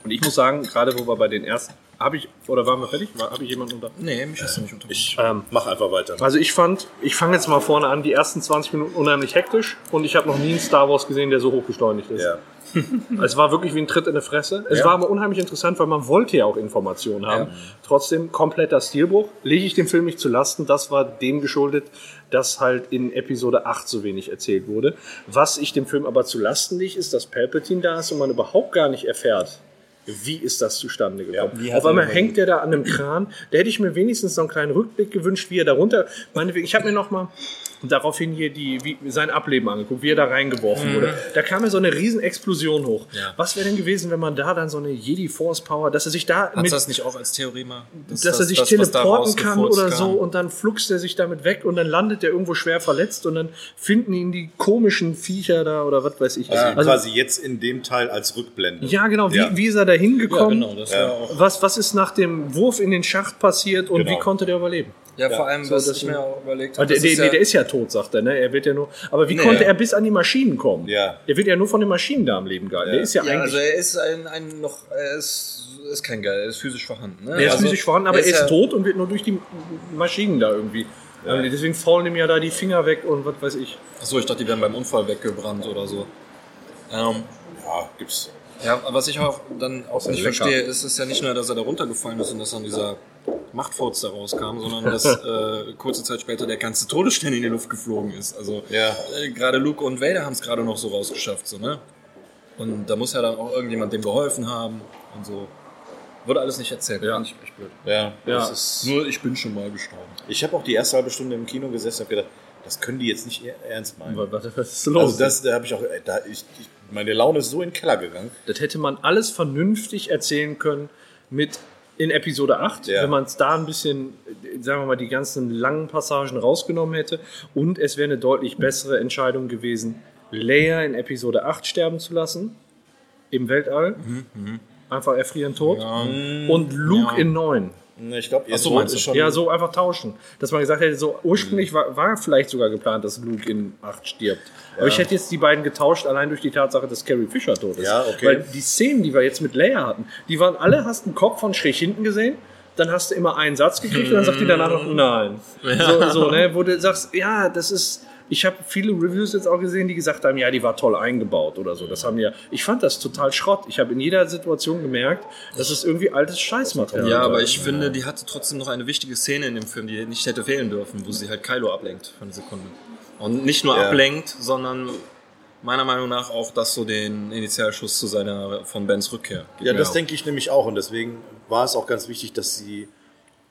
[SPEAKER 1] und ich muss sagen, gerade wo wir bei den ersten. Habe ich, oder waren wir fertig? Habe ich jemanden unter?
[SPEAKER 3] Nee, mich hast du nicht unterbrochen.
[SPEAKER 4] Ich
[SPEAKER 1] Ähm,
[SPEAKER 4] mach einfach weiter.
[SPEAKER 1] Also ich fand, ich fange jetzt mal vorne an, die ersten 20 Minuten unheimlich hektisch und ich habe noch nie einen Star Wars gesehen, der so hochbeschleunigt ist.
[SPEAKER 4] Ja.
[SPEAKER 1] Es war wirklich wie ein Tritt in die Fresse. Es
[SPEAKER 4] Ja.
[SPEAKER 1] war aber unheimlich interessant, weil man wollte ja auch Informationen haben. Trotzdem kompletter Stilbruch. Lege ich dem Film nicht zu Lasten. Das war dem geschuldet, dass halt in Episode 8 so wenig erzählt wurde. Was ich dem Film aber zu Lasten lege, ist, dass Palpatine da ist und man überhaupt gar nicht erfährt, wie ist das zustande gekommen.
[SPEAKER 3] hat
[SPEAKER 1] Auf einmal hängt der da an einem Kran. Da hätte ich mir wenigstens so einen kleinen Rückblick gewünscht, wie er darunter. Meinetwegen, ich habe mir noch mal daraufhin hier die, wie, sein Ableben angeguckt, wie er da reingeworfen wurde. Da kam ja so eine riesen Explosion hoch.
[SPEAKER 3] Ja.
[SPEAKER 1] Was wäre denn gewesen, wenn man da dann so eine Jedi Force Power, dass er sich da
[SPEAKER 3] Hast
[SPEAKER 1] mit,
[SPEAKER 3] das nicht auch als Theorie mal?
[SPEAKER 1] dass er sich
[SPEAKER 3] das, da
[SPEAKER 1] teleporten kann oder so
[SPEAKER 3] kam?
[SPEAKER 1] und dann fluxt er sich damit weg und dann landet er irgendwo schwer verletzt und dann finden ihn die komischen Viecher da oder was weiß ich.
[SPEAKER 4] Also, quasi jetzt in dem Teil als Rückblende.
[SPEAKER 1] ja, genau. Wie,
[SPEAKER 4] Ja.
[SPEAKER 1] wie ist er da
[SPEAKER 3] Ja,
[SPEAKER 1] hingekommen?
[SPEAKER 3] genau, war auch.
[SPEAKER 1] Was, was ist nach dem Wurf in den Schacht passiert und
[SPEAKER 4] Genau.
[SPEAKER 1] wie konnte der überleben?
[SPEAKER 3] Ja, vor allem,
[SPEAKER 1] so,
[SPEAKER 3] was
[SPEAKER 1] das
[SPEAKER 3] ich mir auch überlegt habe.
[SPEAKER 1] der, der,
[SPEAKER 3] ist ja-
[SPEAKER 1] der ist ja tot, sagt er, ne? Er wird ja nur. Aber wie
[SPEAKER 3] Nee,
[SPEAKER 1] konnte
[SPEAKER 3] ja.
[SPEAKER 1] er bis an die Maschinen kommen?
[SPEAKER 4] Ja.
[SPEAKER 1] Er wird ja nur von den Maschinen da am Leben gehalten. Der ist ja,
[SPEAKER 3] Ja,
[SPEAKER 1] eigentlich.
[SPEAKER 3] also er ist ein, ein noch, er ist, ist kein Geil, er ist physisch vorhanden. Ne?
[SPEAKER 1] der ist
[SPEAKER 3] also,
[SPEAKER 1] physisch vorhanden, aber er ist
[SPEAKER 3] ja,
[SPEAKER 1] tot und wird nur durch die Maschinen da irgendwie. Also deswegen faulen ihm ja da die Finger weg und was weiß ich.
[SPEAKER 3] Achso, ich dachte, die werden beim Unfall weggebrannt oder so. Ähm,
[SPEAKER 4] Ja, gibt's.
[SPEAKER 3] ja, was ich auch dann auch nicht verstehe, ist es ja nicht nur, dass er da runtergefallen ist und dass dann dieser Machtfurz da rauskam, sondern dass äh, kurze Zeit später der ganze Todesstern in die Luft geflogen ist. Also
[SPEAKER 4] Ja.
[SPEAKER 3] äh, gerade Luke und Vader haben es gerade noch so rausgeschafft, so, ne? Und da muss ja dann auch irgendjemand dem geholfen haben und so. Wurde alles nicht erzählt.
[SPEAKER 1] Ja.
[SPEAKER 3] Ich echt blöd.
[SPEAKER 4] Ja,
[SPEAKER 1] Ja.
[SPEAKER 4] Das ist,
[SPEAKER 3] Nur ich bin schon mal gestorben.
[SPEAKER 4] ich habe auch die erste halbe Stunde im Kino gesessen und habe gedacht, das können die jetzt nicht eher ernst meinen.
[SPEAKER 1] Was, ist los?
[SPEAKER 4] Also das, da habe ich auch, da ich, ich, meine Laune ist so in den Keller gegangen.
[SPEAKER 1] Das hätte man alles vernünftig erzählen können mit in Episode 8,
[SPEAKER 4] Ja.
[SPEAKER 1] wenn man es da ein bisschen, sagen wir mal, die ganzen langen Passagen rausgenommen hätte. Und es wäre eine deutlich bessere Entscheidung gewesen, Leia in Episode 8 sterben zu lassen. Im Weltall. Einfach erfrieren tot. Und Luke
[SPEAKER 3] Ja.
[SPEAKER 1] in 9.
[SPEAKER 4] Ne, Ich glaube, ihr
[SPEAKER 3] so,
[SPEAKER 4] Tod
[SPEAKER 3] meinst
[SPEAKER 4] ist schon.
[SPEAKER 1] Ja, so einfach tauschen. Dass man gesagt hätte, so ursprünglich war, war vielleicht sogar geplant, dass Luke in 8 stirbt. Aber ich hätte jetzt die beiden getauscht, allein durch die Tatsache, dass Carrie Fisher tot ist.
[SPEAKER 4] Ja, okay.
[SPEAKER 1] Weil die Szenen, die wir jetzt mit Leia hatten, die waren alle, hast einen Kopf von schräg hinten gesehen, dann hast du immer einen Satz gekriegt und dann sagt die danach noch nein. So, so, ne, wo du sagst, ja, das ist. Ich habe viele Reviews jetzt auch gesehen, die gesagt haben, ja, die war toll eingebaut oder so. Das haben ja, ich fand das total Schrott. Ich habe in jeder Situation gemerkt, das ist irgendwie altes Scheißmaterial.
[SPEAKER 3] Ja, aber ich finde, die hatte trotzdem noch eine wichtige Szene in dem Film, die nicht hätte fehlen dürfen, wo sie halt Kylo ablenkt für eine Sekunde. Und nicht nur
[SPEAKER 4] Ja.
[SPEAKER 3] ablenkt, sondern meiner Meinung nach auch das so den Initialschuss zu seiner von Bens Rückkehr. gibt.
[SPEAKER 4] Ja, das denke ich nämlich auch. Und deswegen war es auch ganz wichtig, dass sie,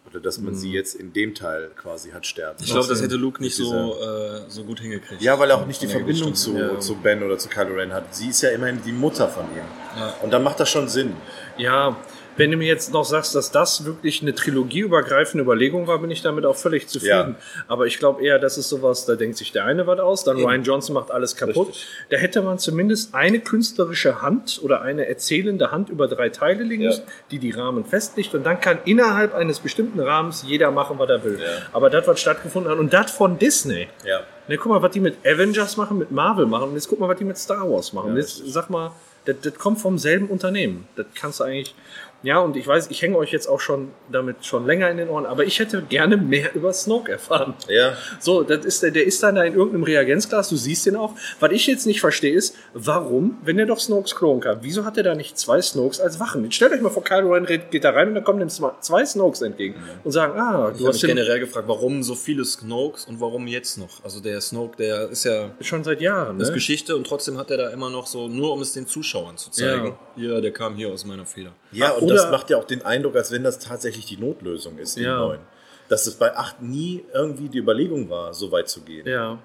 [SPEAKER 4] oder dass man sie jetzt in dem Teil quasi hat sterben.
[SPEAKER 3] Ich glaube, das hätte Luke nicht so, äh, so gut hingekriegt.
[SPEAKER 4] Ja, weil er auch nicht die Verbindung zu.
[SPEAKER 3] Ja.
[SPEAKER 4] zu Ben oder zu Kylo Ren hat. Sie ist ja immerhin die Mutter von ihm.
[SPEAKER 3] Ja.
[SPEAKER 4] Und dann macht das schon Sinn.
[SPEAKER 1] Ja, wenn du mir jetzt noch sagst, dass das wirklich eine trilogieübergreifende Überlegung war, bin ich damit auch völlig zufrieden. Aber ich glaube eher, das ist sowas, da denkt sich der eine was aus, dann Ryan Johnson macht alles kaputt.
[SPEAKER 4] Richtig.
[SPEAKER 1] Da hätte man zumindest eine künstlerische Hand oder eine erzählende Hand über drei Teile legen
[SPEAKER 4] Ja.
[SPEAKER 1] müssen, die die Rahmen festlegt und dann kann innerhalb eines bestimmten Rahmens jeder machen, was er will. Aber das, was stattgefunden hat und das von Disney.
[SPEAKER 4] Ja.
[SPEAKER 1] Ne, guck mal, was die mit Avengers machen, mit Marvel machen und jetzt guck mal, was die mit Star Wars machen. jetzt sag mal, Das, das kommt vom selben Unternehmen. Das kannst du eigentlich. Ja, und ich weiß, ich hänge euch jetzt auch schon damit schon länger in den Ohren, aber ich hätte gerne mehr über Snoke erfahren.
[SPEAKER 4] Ja,
[SPEAKER 1] So, das ist der, der ist dann da in irgendeinem Reagenzglas, du siehst den auch. Was ich jetzt nicht verstehe ist, warum, wenn er doch Snokes klonen kann, wieso hat er da nicht zwei Snokes als Wachen? Jetzt stellt euch mal vor, Kylo Ren geht da rein und dann kommen dem zwei- zwei Snokes entgegen und sagen, ah,
[SPEAKER 3] Ich
[SPEAKER 1] du
[SPEAKER 3] habe
[SPEAKER 1] hast
[SPEAKER 3] mich
[SPEAKER 1] den
[SPEAKER 3] generell gefragt, warum so viele Snokes und warum jetzt noch? Also der Snoke, der ist ja
[SPEAKER 1] schon seit Jahren,
[SPEAKER 3] das ist
[SPEAKER 1] ne?
[SPEAKER 3] Geschichte und trotzdem hat er da immer noch so, nur um es den Zuschauern zu zeigen. Ja, der kam hier aus meiner Feder.
[SPEAKER 4] ja und
[SPEAKER 1] Oder-
[SPEAKER 4] das macht ja auch den Eindruck, als wenn das tatsächlich die Notlösung ist,
[SPEAKER 1] Ja.
[SPEAKER 4] neuen. Dass es bei 8 nie irgendwie die Überlegung war, so weit zu gehen.
[SPEAKER 1] Ja.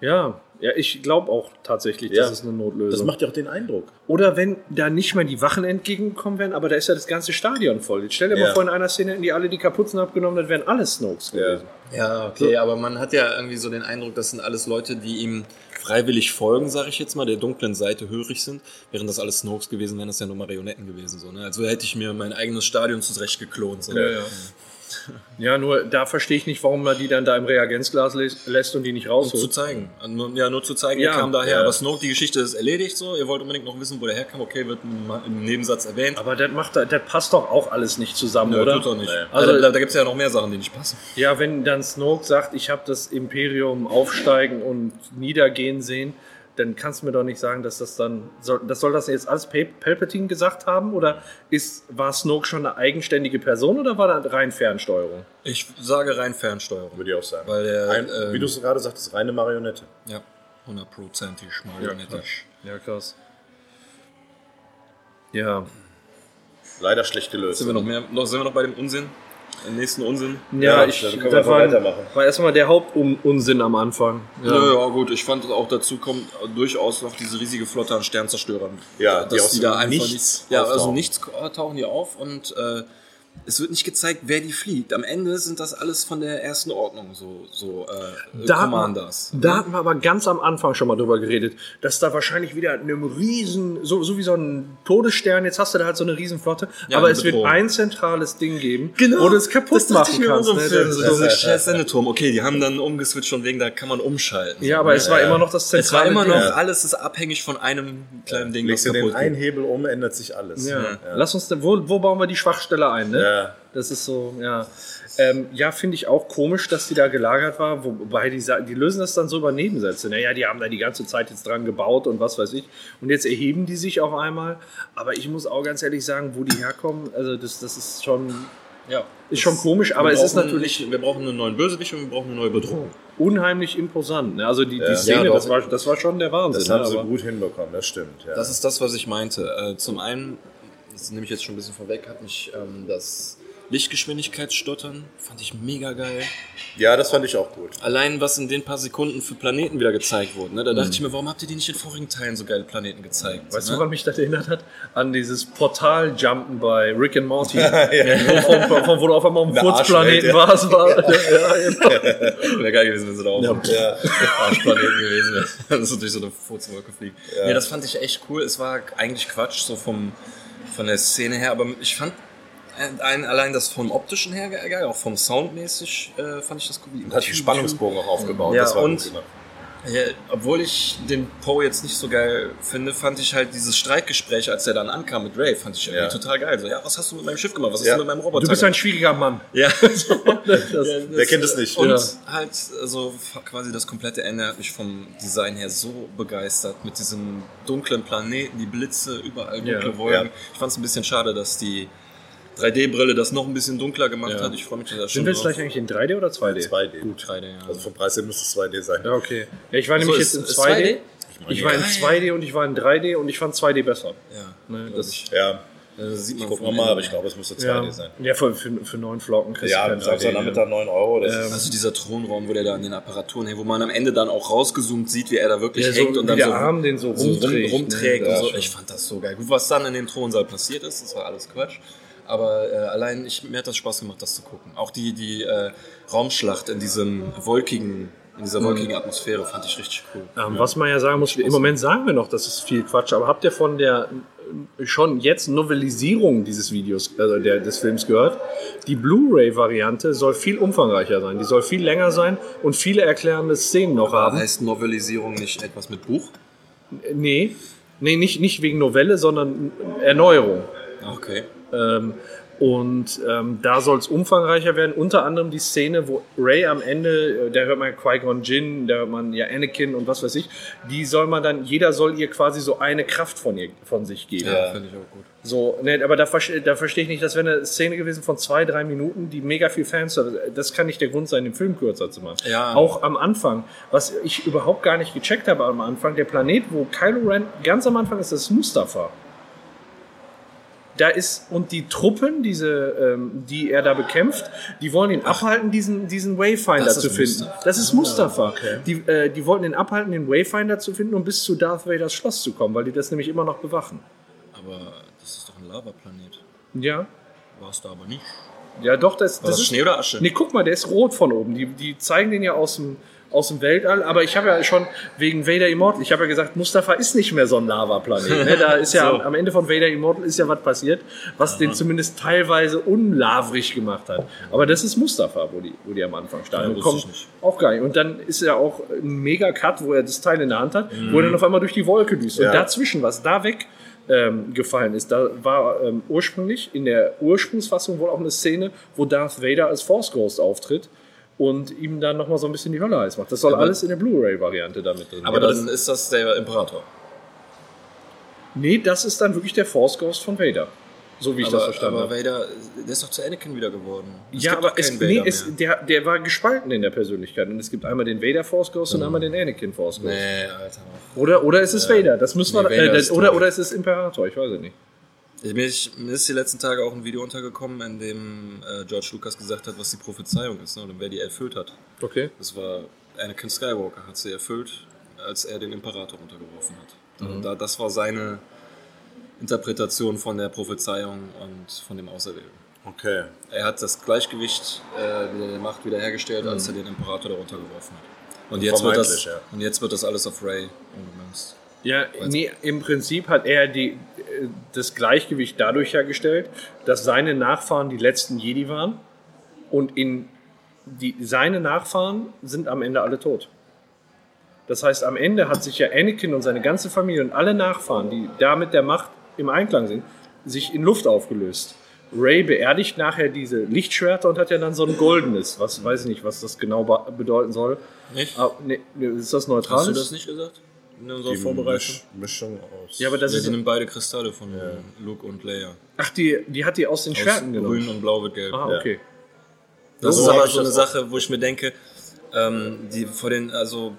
[SPEAKER 1] Ja, ja, ich glaube auch tatsächlich,
[SPEAKER 4] Ja.
[SPEAKER 1] dass es eine Notlösung
[SPEAKER 4] Das macht ja auch den Eindruck.
[SPEAKER 1] Oder wenn da nicht mal die Wachen entgegengekommen wären, aber da ist ja das ganze Stadion voll. Jetzt stell dir mal
[SPEAKER 4] Ja.
[SPEAKER 1] vor, in einer Szene hätten die alle die Kapuzen abgenommen, das wären alle Snokes gewesen.
[SPEAKER 3] Ja, okay, aber man hat ja irgendwie so den Eindruck, das sind alles Leute, die ihm freiwillig folgen, sage ich jetzt mal, der dunklen Seite hörig sind. Wären das alles Snokes gewesen, wären das ja nur Marionetten gewesen. So, ne? Also hätte ich mir mein eigenes Stadion zurecht geklont. So.
[SPEAKER 1] Ja, ja. Ja, nur da verstehe ich nicht, warum man die dann da im Reagenzglas lä- lässt und die nicht
[SPEAKER 3] Um zu
[SPEAKER 1] rausholt.
[SPEAKER 3] zeigen. Nur- Ja, nur zu zeigen,
[SPEAKER 1] Ja,
[SPEAKER 3] er kam daher.
[SPEAKER 4] ja.
[SPEAKER 3] Aber Snoke, die Geschichte ist erledigt so. Ihr wollt unbedingt noch wissen, wo der herkam. Okay, wird im, Nebensatz erwähnt.
[SPEAKER 1] Aber das macht, das passt doch auch alles nicht zusammen,
[SPEAKER 3] Nö,
[SPEAKER 1] oder?
[SPEAKER 3] tut doch nicht. Also,
[SPEAKER 1] Also-
[SPEAKER 3] da, da gibt es ja noch mehr Sachen, die nicht passen.
[SPEAKER 1] Ja, wenn dann Snoke sagt, ich habe das Imperium aufsteigen und niedergehen sehen, dann kannst du mir doch nicht sagen, dass das dann soll, das soll das jetzt alles Pal- Palpatine gesagt haben oder ist war Snoke schon eine eigenständige Person oder war das rein Fernsteuerung?
[SPEAKER 3] Ich sage rein Fernsteuerung.
[SPEAKER 4] Würde ich auch sagen.
[SPEAKER 3] Weil der,
[SPEAKER 4] Ein,
[SPEAKER 3] ähm,
[SPEAKER 4] wie du es gerade sagtest, reine Marionette.
[SPEAKER 3] Ja, hundertprozentig marionettisch.
[SPEAKER 1] Ja, krass. Ja.
[SPEAKER 4] Leider schlecht gelöst.
[SPEAKER 3] Sind wir noch mehr, noch, sind wir noch bei dem Unsinn? Den nächsten Unsinn?
[SPEAKER 1] Ja,
[SPEAKER 4] Ja,
[SPEAKER 1] ich
[SPEAKER 4] dann können wir einfach weitermachen.
[SPEAKER 1] war erstmal der Hauptunsinn am Anfang.
[SPEAKER 3] Ja. ja, gut, ich fand auch dazu kommt durchaus noch diese riesige Flotte an Sternzerstörern.
[SPEAKER 4] Ja, die
[SPEAKER 3] dass
[SPEAKER 4] aus
[SPEAKER 3] die da einfach
[SPEAKER 4] Nichts
[SPEAKER 3] nichts, ja, also nichts tauchen die auf und äh, es wird nicht gezeigt, wer die fliegt. Am Ende sind das alles von der ersten Ordnung, so, so äh,
[SPEAKER 1] Da,
[SPEAKER 3] Commanders.
[SPEAKER 1] da hatten wir aber ganz am Anfang schon mal drüber geredet, dass da wahrscheinlich wieder einem riesen, so, so wie so ein Todesstern, jetzt hast du da halt so eine Riesenflotte,
[SPEAKER 3] Ja,
[SPEAKER 1] aber es wird ein zentrales Ding geben, wo du es kaputt machen kannst. ne?
[SPEAKER 3] Film,
[SPEAKER 1] Das-
[SPEAKER 3] so
[SPEAKER 1] das-
[SPEAKER 3] ein scheiß Sendeturm. Okay, die haben dann umgeswitcht von wegen, da kann man umschalten.
[SPEAKER 1] Ja, aber es war immer noch das
[SPEAKER 3] es war
[SPEAKER 1] zentrale
[SPEAKER 3] immer noch,
[SPEAKER 1] Ding.
[SPEAKER 3] alles ist abhängig von einem kleinen Ding,
[SPEAKER 4] Legst du den
[SPEAKER 3] geht.
[SPEAKER 4] einen Hebel um, ändert sich alles.
[SPEAKER 1] Ja. Lass uns, wo, wo bauen wir die Schwachstelle ein? Ne?
[SPEAKER 4] Ja.
[SPEAKER 1] Das ist so, ja. Ähm, ja, finde ich auch komisch, dass die da gelagert war, wobei die, sa- die lösen das dann so über Nebensätze. Naja, die haben da die ganze Zeit jetzt dran gebaut und was weiß ich. Und jetzt erheben die sich auf einmal. Aber ich muss auch ganz ehrlich sagen, wo die herkommen, also das, das ist schon,
[SPEAKER 3] Ja.
[SPEAKER 1] ist schon komisch, aber es ist natürlich
[SPEAKER 3] nicht- Wir brauchen einen neuen Bösewicht und wir brauchen eine neue Bedrohung.
[SPEAKER 1] unheimlich imposant. Ne? Also die, die
[SPEAKER 4] Ja.
[SPEAKER 1] Szene,
[SPEAKER 3] Ja,
[SPEAKER 1] das, war, das war schon der Wahnsinn.
[SPEAKER 4] Das haben
[SPEAKER 1] ne?
[SPEAKER 4] sie
[SPEAKER 1] aber,
[SPEAKER 4] gut hinbekommen, das stimmt. Ja.
[SPEAKER 3] Das ist das, was ich meinte. Äh, zum einen, das nehme ich jetzt schon ein bisschen vorweg, hat mich ähm, das Lichtgeschwindigkeitsstottern, fand ich mega geil.
[SPEAKER 4] ja, das fand ich auch gut.
[SPEAKER 3] Allein, was in den paar Sekunden für Planeten wieder gezeigt wurde. Ne? Da dachte ich mir, warum habt ihr die nicht in vorigen Teilen so geile Planeten gezeigt?
[SPEAKER 1] Weißt du,
[SPEAKER 3] ne?
[SPEAKER 1] woran mich das erinnert hat? An dieses Portal-Jumpen bei Rick and Morty. von, von, von, wo du auf einmal auf dem
[SPEAKER 4] Eine
[SPEAKER 1] Furzplaneten
[SPEAKER 4] Arschwelt,
[SPEAKER 1] warst. War, ja, genau.
[SPEAKER 3] Wäre geil gewesen, wenn sie da auf dem
[SPEAKER 4] Ja.
[SPEAKER 3] Arschplaneten gewesen wäre. Das ist durch so eine Furzwolke fliegt. Nee, das fand ich echt cool. Es war eigentlich Quatsch, so vom, von der Szene her, aber ich fand ein, ein, allein das vom optischen her geil, auch vom Soundmäßig äh, fand ich das cool.
[SPEAKER 4] Und hat den Spannungsbogen auch aufgebaut.
[SPEAKER 3] Ja,
[SPEAKER 4] das war
[SPEAKER 3] und-. Ja, obwohl ich den Poe jetzt nicht so geil finde, fand ich halt dieses Streitgespräch, als er dann ankam mit Ray, fand ich irgendwie
[SPEAKER 4] Ja.
[SPEAKER 3] total geil. So, ja, was hast du mit meinem Schiff gemacht? Was hast
[SPEAKER 4] Ja.
[SPEAKER 3] du mit meinem Roboter
[SPEAKER 1] Du bist ein
[SPEAKER 3] gemacht?
[SPEAKER 1] schwieriger Mann.
[SPEAKER 3] Ja.
[SPEAKER 4] Wer kennt es nicht?
[SPEAKER 3] Und
[SPEAKER 1] Ja.
[SPEAKER 3] halt so quasi das komplette Ende hat mich vom Design her so begeistert mit diesem dunklen Planeten, die Blitze, überall dunkle
[SPEAKER 1] Ja.
[SPEAKER 3] Wolken.
[SPEAKER 4] Ja.
[SPEAKER 3] Ich fand es ein bisschen schade, dass die 3D-Brille das noch ein bisschen dunkler gemacht
[SPEAKER 1] Ja.
[SPEAKER 3] hat. Ich freue mich da
[SPEAKER 1] Sind
[SPEAKER 3] schon
[SPEAKER 1] wir jetzt gleich eigentlich in 3D oder 2D?
[SPEAKER 4] 2D.
[SPEAKER 3] Gut, 3D, ja.
[SPEAKER 4] Also vom Preis her müsste es 2D sein.
[SPEAKER 1] Ja, okay. Ja, ich war nämlich
[SPEAKER 3] ist-
[SPEAKER 1] jetzt in
[SPEAKER 3] ist
[SPEAKER 1] 2D.
[SPEAKER 3] 2D?
[SPEAKER 1] Ich war in 2D und ich war in 3D und ich fand 2D besser.
[SPEAKER 3] ja.
[SPEAKER 1] Ne, das,
[SPEAKER 4] Ja,
[SPEAKER 3] Das sieht man
[SPEAKER 4] gucken
[SPEAKER 3] vom
[SPEAKER 4] wir mal,
[SPEAKER 3] Ende
[SPEAKER 4] aber ich glaube, es müsste 2D
[SPEAKER 1] ja,
[SPEAKER 4] sein.
[SPEAKER 1] ja für, für, für 9 Flocken kriegst
[SPEAKER 4] Ja,
[SPEAKER 1] du
[SPEAKER 4] am
[SPEAKER 1] kein
[SPEAKER 4] Samstag
[SPEAKER 1] 3D,
[SPEAKER 4] Nachmittag 9 Euro. Das ist,
[SPEAKER 3] Also dieser Thronraum, wo der da an den Apparaturen hängt, wo man am Ende dann auch rausgezoomt sieht, wie er da wirklich
[SPEAKER 1] Ja, so
[SPEAKER 3] hängt und dann
[SPEAKER 1] der
[SPEAKER 3] so,
[SPEAKER 1] Arm den so
[SPEAKER 3] so rum,
[SPEAKER 1] rumträgt,
[SPEAKER 3] rumträgt
[SPEAKER 1] ne?
[SPEAKER 3] und
[SPEAKER 4] Ja,
[SPEAKER 3] so. Ich fand das so geil. Gut, was dann in dem Thronsaal passiert ist, das war alles Quatsch. Aber äh, allein, ich, mir hat das Spaß gemacht, das zu gucken. Auch die, die äh, Raumschlacht in diesem wolkigen, in dieser wolkigen Atmosphäre fand ich richtig cool.
[SPEAKER 1] Ähm, Was man ja sagen muss, im Moment sagen wir noch, das ist viel Quatsch, aber habt ihr von der äh, schon jetzt Novelisierung dieses Videos, also der, des Films gehört? Die Blu-ray-Variante soll viel umfangreicher sein, die soll viel länger sein und viele erklärende Szenen noch haben.
[SPEAKER 3] Heißt Novelisierung nicht etwas mit Buch?
[SPEAKER 1] Nee, Nee, nicht, nicht wegen Novelle, sondern Erneuerung.
[SPEAKER 3] Okay.
[SPEAKER 1] Ähm, und ähm, da soll es umfangreicher werden. Unter anderem die Szene, wo Ray am Ende, äh, da hört man Qui-Gon Jinn, da hört man ja Anakin und was weiß ich, die soll man dann, jeder soll ihr quasi so eine Kraft von ihr von sich geben.
[SPEAKER 3] Ja, finde ich auch gut.
[SPEAKER 1] So, ne, aber da, da verstehe ich nicht, das wäre eine Szene gewesen von zwei, drei Minuten, die mega viel Fanservice. Das kann nicht der Grund sein, den Film kürzer zu machen.
[SPEAKER 3] Ja.
[SPEAKER 1] Auch am Anfang, was ich überhaupt gar nicht gecheckt habe am Anfang, der Planet, wo Kylo Ren ganz am Anfang ist, das ist Mustafa. Da ist, und die Truppen, diese, ähm, die er da bekämpft, die wollen ihn abhalten, diesen, diesen Wayfinder
[SPEAKER 3] Das
[SPEAKER 1] zu finden.
[SPEAKER 3] Mustafa.
[SPEAKER 1] Das ist Mustafa. Die, äh, die wollten ihn abhalten, den Wayfinder zu finden, um bis zu Darth Vaders Schloss zu kommen, weil die das nämlich immer noch bewachen.
[SPEAKER 3] Aber das ist doch ein Lavaplanet.
[SPEAKER 1] Ja.
[SPEAKER 3] War es da aber nicht.
[SPEAKER 1] Ja, doch, das,
[SPEAKER 3] War das
[SPEAKER 1] ist.
[SPEAKER 3] Schnee oder Asche?
[SPEAKER 1] Nee, guck mal, der ist rot von oben. Die, die zeigen den ja aus dem, aus dem Weltall. Aber ich habe ja schon wegen Vader Immortal, ich habe ja gesagt, Mustafa ist nicht mehr so ein Lavaplanet. Ne? Da ist ja am, am Ende von Vader Immortal ist ja was passiert, was den zumindest teilweise unlavrig gemacht hat. Aber das ist Mustafa, wo die, wo die am Anfang standen.
[SPEAKER 3] Ja,
[SPEAKER 1] Und kommt auch gar nicht. Und dann ist ja auch ein Mega-Cut, wo er das Teil in der Hand hat, wo er dann auf einmal durch die Wolke düst. Und
[SPEAKER 4] Ja.
[SPEAKER 1] dazwischen, was da weg ähm, gefallen ist. Da war ähm, ursprünglich in der Ursprungsfassung wohl auch eine Szene, wo Darth Vader als Force Ghost auftritt und ihm dann nochmal so ein bisschen die Hölle heiß macht. Das soll
[SPEAKER 3] Aber-
[SPEAKER 1] alles in der Blu-ray-Variante damit drin.
[SPEAKER 3] Aber
[SPEAKER 1] Ja,
[SPEAKER 3] dann ist das der Imperator.
[SPEAKER 1] nee, das ist dann wirklich der Force Ghost von Vader. So wie ich das
[SPEAKER 3] aber,
[SPEAKER 1] verstanden
[SPEAKER 3] aber
[SPEAKER 1] habe.
[SPEAKER 3] Vader, der ist doch zu Anakin wieder geworden. Es
[SPEAKER 1] Ja, aber es, nee, es, der, der war gespalten in der Persönlichkeit. Und es gibt einmal den Vader Force Ghost und einmal den Anakin Force Ghost.
[SPEAKER 3] Nee, Alter.
[SPEAKER 1] Oder, oder ist es Vader? Das müssen wir.
[SPEAKER 3] Nee, Vader
[SPEAKER 1] äh, das,
[SPEAKER 3] ist
[SPEAKER 1] oder, oder ist es Imperator? Ich weiß es nicht.
[SPEAKER 3] Ich, mir, ist, mir ist die letzten Tage auch ein Video untergekommen, in dem äh, George Lucas gesagt hat, was die Prophezeiung ist ne, und wer die erfüllt hat.
[SPEAKER 1] Okay.
[SPEAKER 3] Das war Anakin Skywalker, hat sie erfüllt, als er den Imperator untergeworfen hat. Und da, das war seine Interpretation von der Prophezeiung und von dem Auserwählten.
[SPEAKER 4] Okay.
[SPEAKER 3] Er hat das Gleichgewicht äh, wieder der Macht wiederhergestellt, als er den Imperator darunter geworfen hat. Und jetzt, wird das,
[SPEAKER 4] ja.
[SPEAKER 3] und jetzt wird das alles auf Ray umgemünzt.
[SPEAKER 1] Ja, nee, im Prinzip hat er die, äh, das Gleichgewicht dadurch hergestellt, dass seine Nachfahren die letzten Jedi waren und in die, seine Nachfahren sind am Ende alle tot. Das heißt, am Ende hat sich ja Anakin und seine ganze Familie und alle Nachfahren, die da mit der Macht im Einklang sind, sich in Luft aufgelöst. Ray beerdigt nachher diese Lichtschwerter und hat ja dann so ein goldenes, was weiß ich nicht, was das genau be- bedeuten soll.
[SPEAKER 3] Nicht?
[SPEAKER 1] Ah, nee, ist das neutral?
[SPEAKER 3] Hast du das nicht gesagt? In unserer
[SPEAKER 4] Die
[SPEAKER 3] Vorbereitung?
[SPEAKER 4] Misch, Mischung aus.
[SPEAKER 1] Ja, aber das
[SPEAKER 3] Ja,
[SPEAKER 1] ist
[SPEAKER 3] sie nimmt beide Kristalle von Luke und Leia.
[SPEAKER 1] Ach, die, die hat die aus den
[SPEAKER 3] Aus
[SPEAKER 1] Schwerten genommen.
[SPEAKER 3] Grün und Blau wird gelb.
[SPEAKER 1] Ah,
[SPEAKER 4] Ja.
[SPEAKER 1] okay.
[SPEAKER 3] Das
[SPEAKER 4] So
[SPEAKER 3] ist aber so eine Sache, wo ich mir denke, ähm, die vor den, also,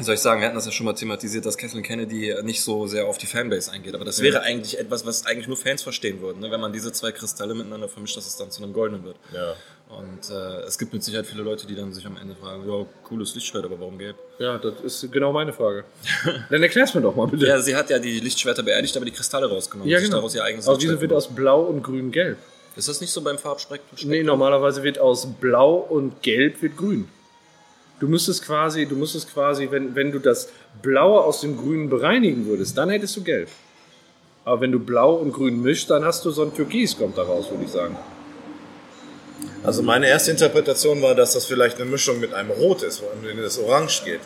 [SPEAKER 3] wie soll ich sagen, wir hatten das ja schon mal thematisiert, dass Kathleen Kennedy nicht so sehr auf die Fanbase eingeht. Aber das wäre eigentlich etwas, was eigentlich nur Fans verstehen würden, ne? wenn man diese zwei Kristalle miteinander vermischt, dass es dann zu einem goldenen wird.
[SPEAKER 4] Ja.
[SPEAKER 3] Und äh, es gibt mit Sicherheit viele Leute, die dann sich am Ende fragen, ja, cooles Lichtschwert, aber warum gelb?
[SPEAKER 1] Ja, das ist genau meine Frage. Dann erklär's mir doch mal bitte.
[SPEAKER 3] Ja, sie hat ja die Lichtschwerter beerdigt, aber die Kristalle rausgenommen.
[SPEAKER 1] Ja, genau.
[SPEAKER 3] daraus ihr eigenes
[SPEAKER 1] Aber wieso wird aus Blau und Grün gelb?
[SPEAKER 3] Ist das nicht so beim Farbspektrum?
[SPEAKER 1] Nee, normalerweise wird aus Blau und Gelb wird Grün. Du müsstest quasi, du müsstest quasi, wenn, wenn du das Blaue aus dem Grünen bereinigen würdest, dann hättest du Gelb. Aber wenn du Blau und Grün mischst, dann hast du so ein Türkis, kommt da raus, würde ich sagen.
[SPEAKER 4] Also meine erste Interpretation war, dass das vielleicht eine Mischung mit einem Rot ist, wo in das Orange geht.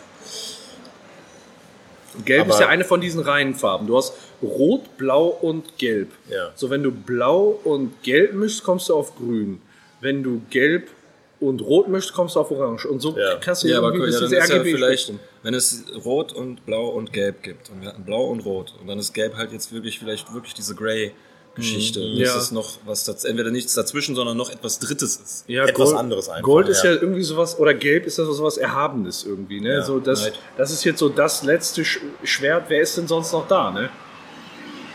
[SPEAKER 1] Gelb
[SPEAKER 4] Aber-
[SPEAKER 1] ist ja eine von diesen reinen Farben. Du hast Rot, Blau und Gelb.
[SPEAKER 4] Ja.
[SPEAKER 1] So, wenn du Blau und Gelb mischst, kommst du auf Grün. Wenn du Gelb und Rot mischst, kommst du auf Orange. Und so
[SPEAKER 4] Ja.
[SPEAKER 1] kannst du
[SPEAKER 3] Ja, aber
[SPEAKER 1] irgendwie bis
[SPEAKER 3] ja, dann ist ja
[SPEAKER 1] RGB
[SPEAKER 3] vielleicht,
[SPEAKER 1] Spektrum.
[SPEAKER 3] wenn es Rot und Blau und Gelb gibt und wir hatten Blau und Rot und dann ist Gelb halt jetzt wirklich vielleicht wirklich diese Grey-Geschichte.
[SPEAKER 1] Mhm.
[SPEAKER 3] Das
[SPEAKER 1] Ja.
[SPEAKER 3] ist noch was, das, entweder nichts dazwischen, sondern noch etwas Drittes ist.
[SPEAKER 1] Ja,
[SPEAKER 4] Etwas
[SPEAKER 1] Gold,
[SPEAKER 4] anderes einfach,
[SPEAKER 1] Gold ist ja.
[SPEAKER 4] ja.
[SPEAKER 1] irgendwie sowas, oder Gelb ist ja so sowas Erhabenes irgendwie, ne?
[SPEAKER 4] Ja,
[SPEAKER 1] so das,
[SPEAKER 3] right.
[SPEAKER 1] das ist jetzt so das letzte Sch Schwert. Wer ist denn sonst noch da, ne?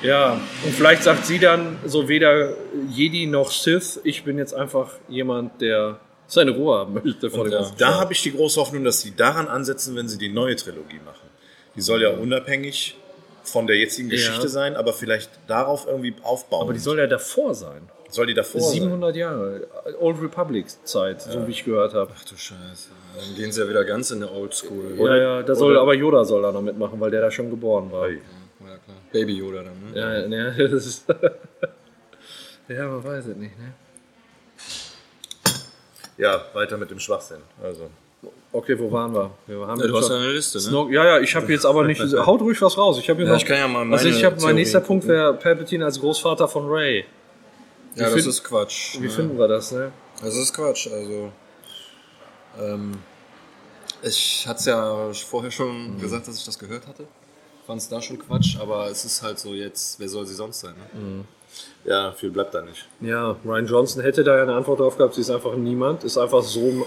[SPEAKER 1] Ja, und vielleicht sagt sie dann so weder Jedi noch Sith, ich bin jetzt einfach jemand, der seine Ruhe haben möchte vor dem
[SPEAKER 3] ja.
[SPEAKER 1] ganzen
[SPEAKER 4] Da habe ich die große Hoffnung, dass sie daran ansetzen, wenn sie die neue Trilogie machen. Die soll ja unabhängig von der jetzigen
[SPEAKER 1] Ja.
[SPEAKER 4] Geschichte sein, aber vielleicht darauf irgendwie aufbauen.
[SPEAKER 1] Aber die soll ja davor sein.
[SPEAKER 4] soll die davor sein?
[SPEAKER 1] 700 Jahre, Old Republic Zeit, so wie ich gehört habe.
[SPEAKER 3] Ach du Scheiße. Dann gehen sie ja wieder ganz in der Oldschool.
[SPEAKER 1] Ja, ja, da soll aber Yoda soll da noch mitmachen, weil der da schon geboren war.
[SPEAKER 3] Ja, klar. Baby Yoda dann, ne?
[SPEAKER 1] Ja, ne, das ist. ja, man weiß es nicht, ne?
[SPEAKER 4] Ja, weiter mit dem Schwachsinn. Also.
[SPEAKER 1] Okay, wo waren wir? wir haben
[SPEAKER 3] Ja, du hast ja eine Liste, ne?
[SPEAKER 1] Ja, ja, ich habe jetzt aber nicht. Haut ruhig was raus. Ich
[SPEAKER 3] Ja,
[SPEAKER 1] noch.
[SPEAKER 3] ich kann ja mal
[SPEAKER 1] also
[SPEAKER 3] meine
[SPEAKER 1] ich habe mein nächster Punkt
[SPEAKER 3] gucken.
[SPEAKER 1] wäre Palpatine als Großvater von Ray.
[SPEAKER 3] Ja, das
[SPEAKER 1] find-
[SPEAKER 3] ist Quatsch.
[SPEAKER 1] Wie
[SPEAKER 3] ne?
[SPEAKER 1] finden wir das, ne?
[SPEAKER 3] Das ist Quatsch. Also, ähm, ich hatte es ja vorher schon gesagt, dass ich das gehört hatte. Fand es da schon Quatsch, aber es ist halt so jetzt, wer soll sie sonst sein? Ne?
[SPEAKER 4] Ja, viel bleibt da nicht.
[SPEAKER 1] Ja, Ryan Johnson hätte da ja eine Antwort drauf gehabt. Sie ist einfach niemand. Ist einfach so.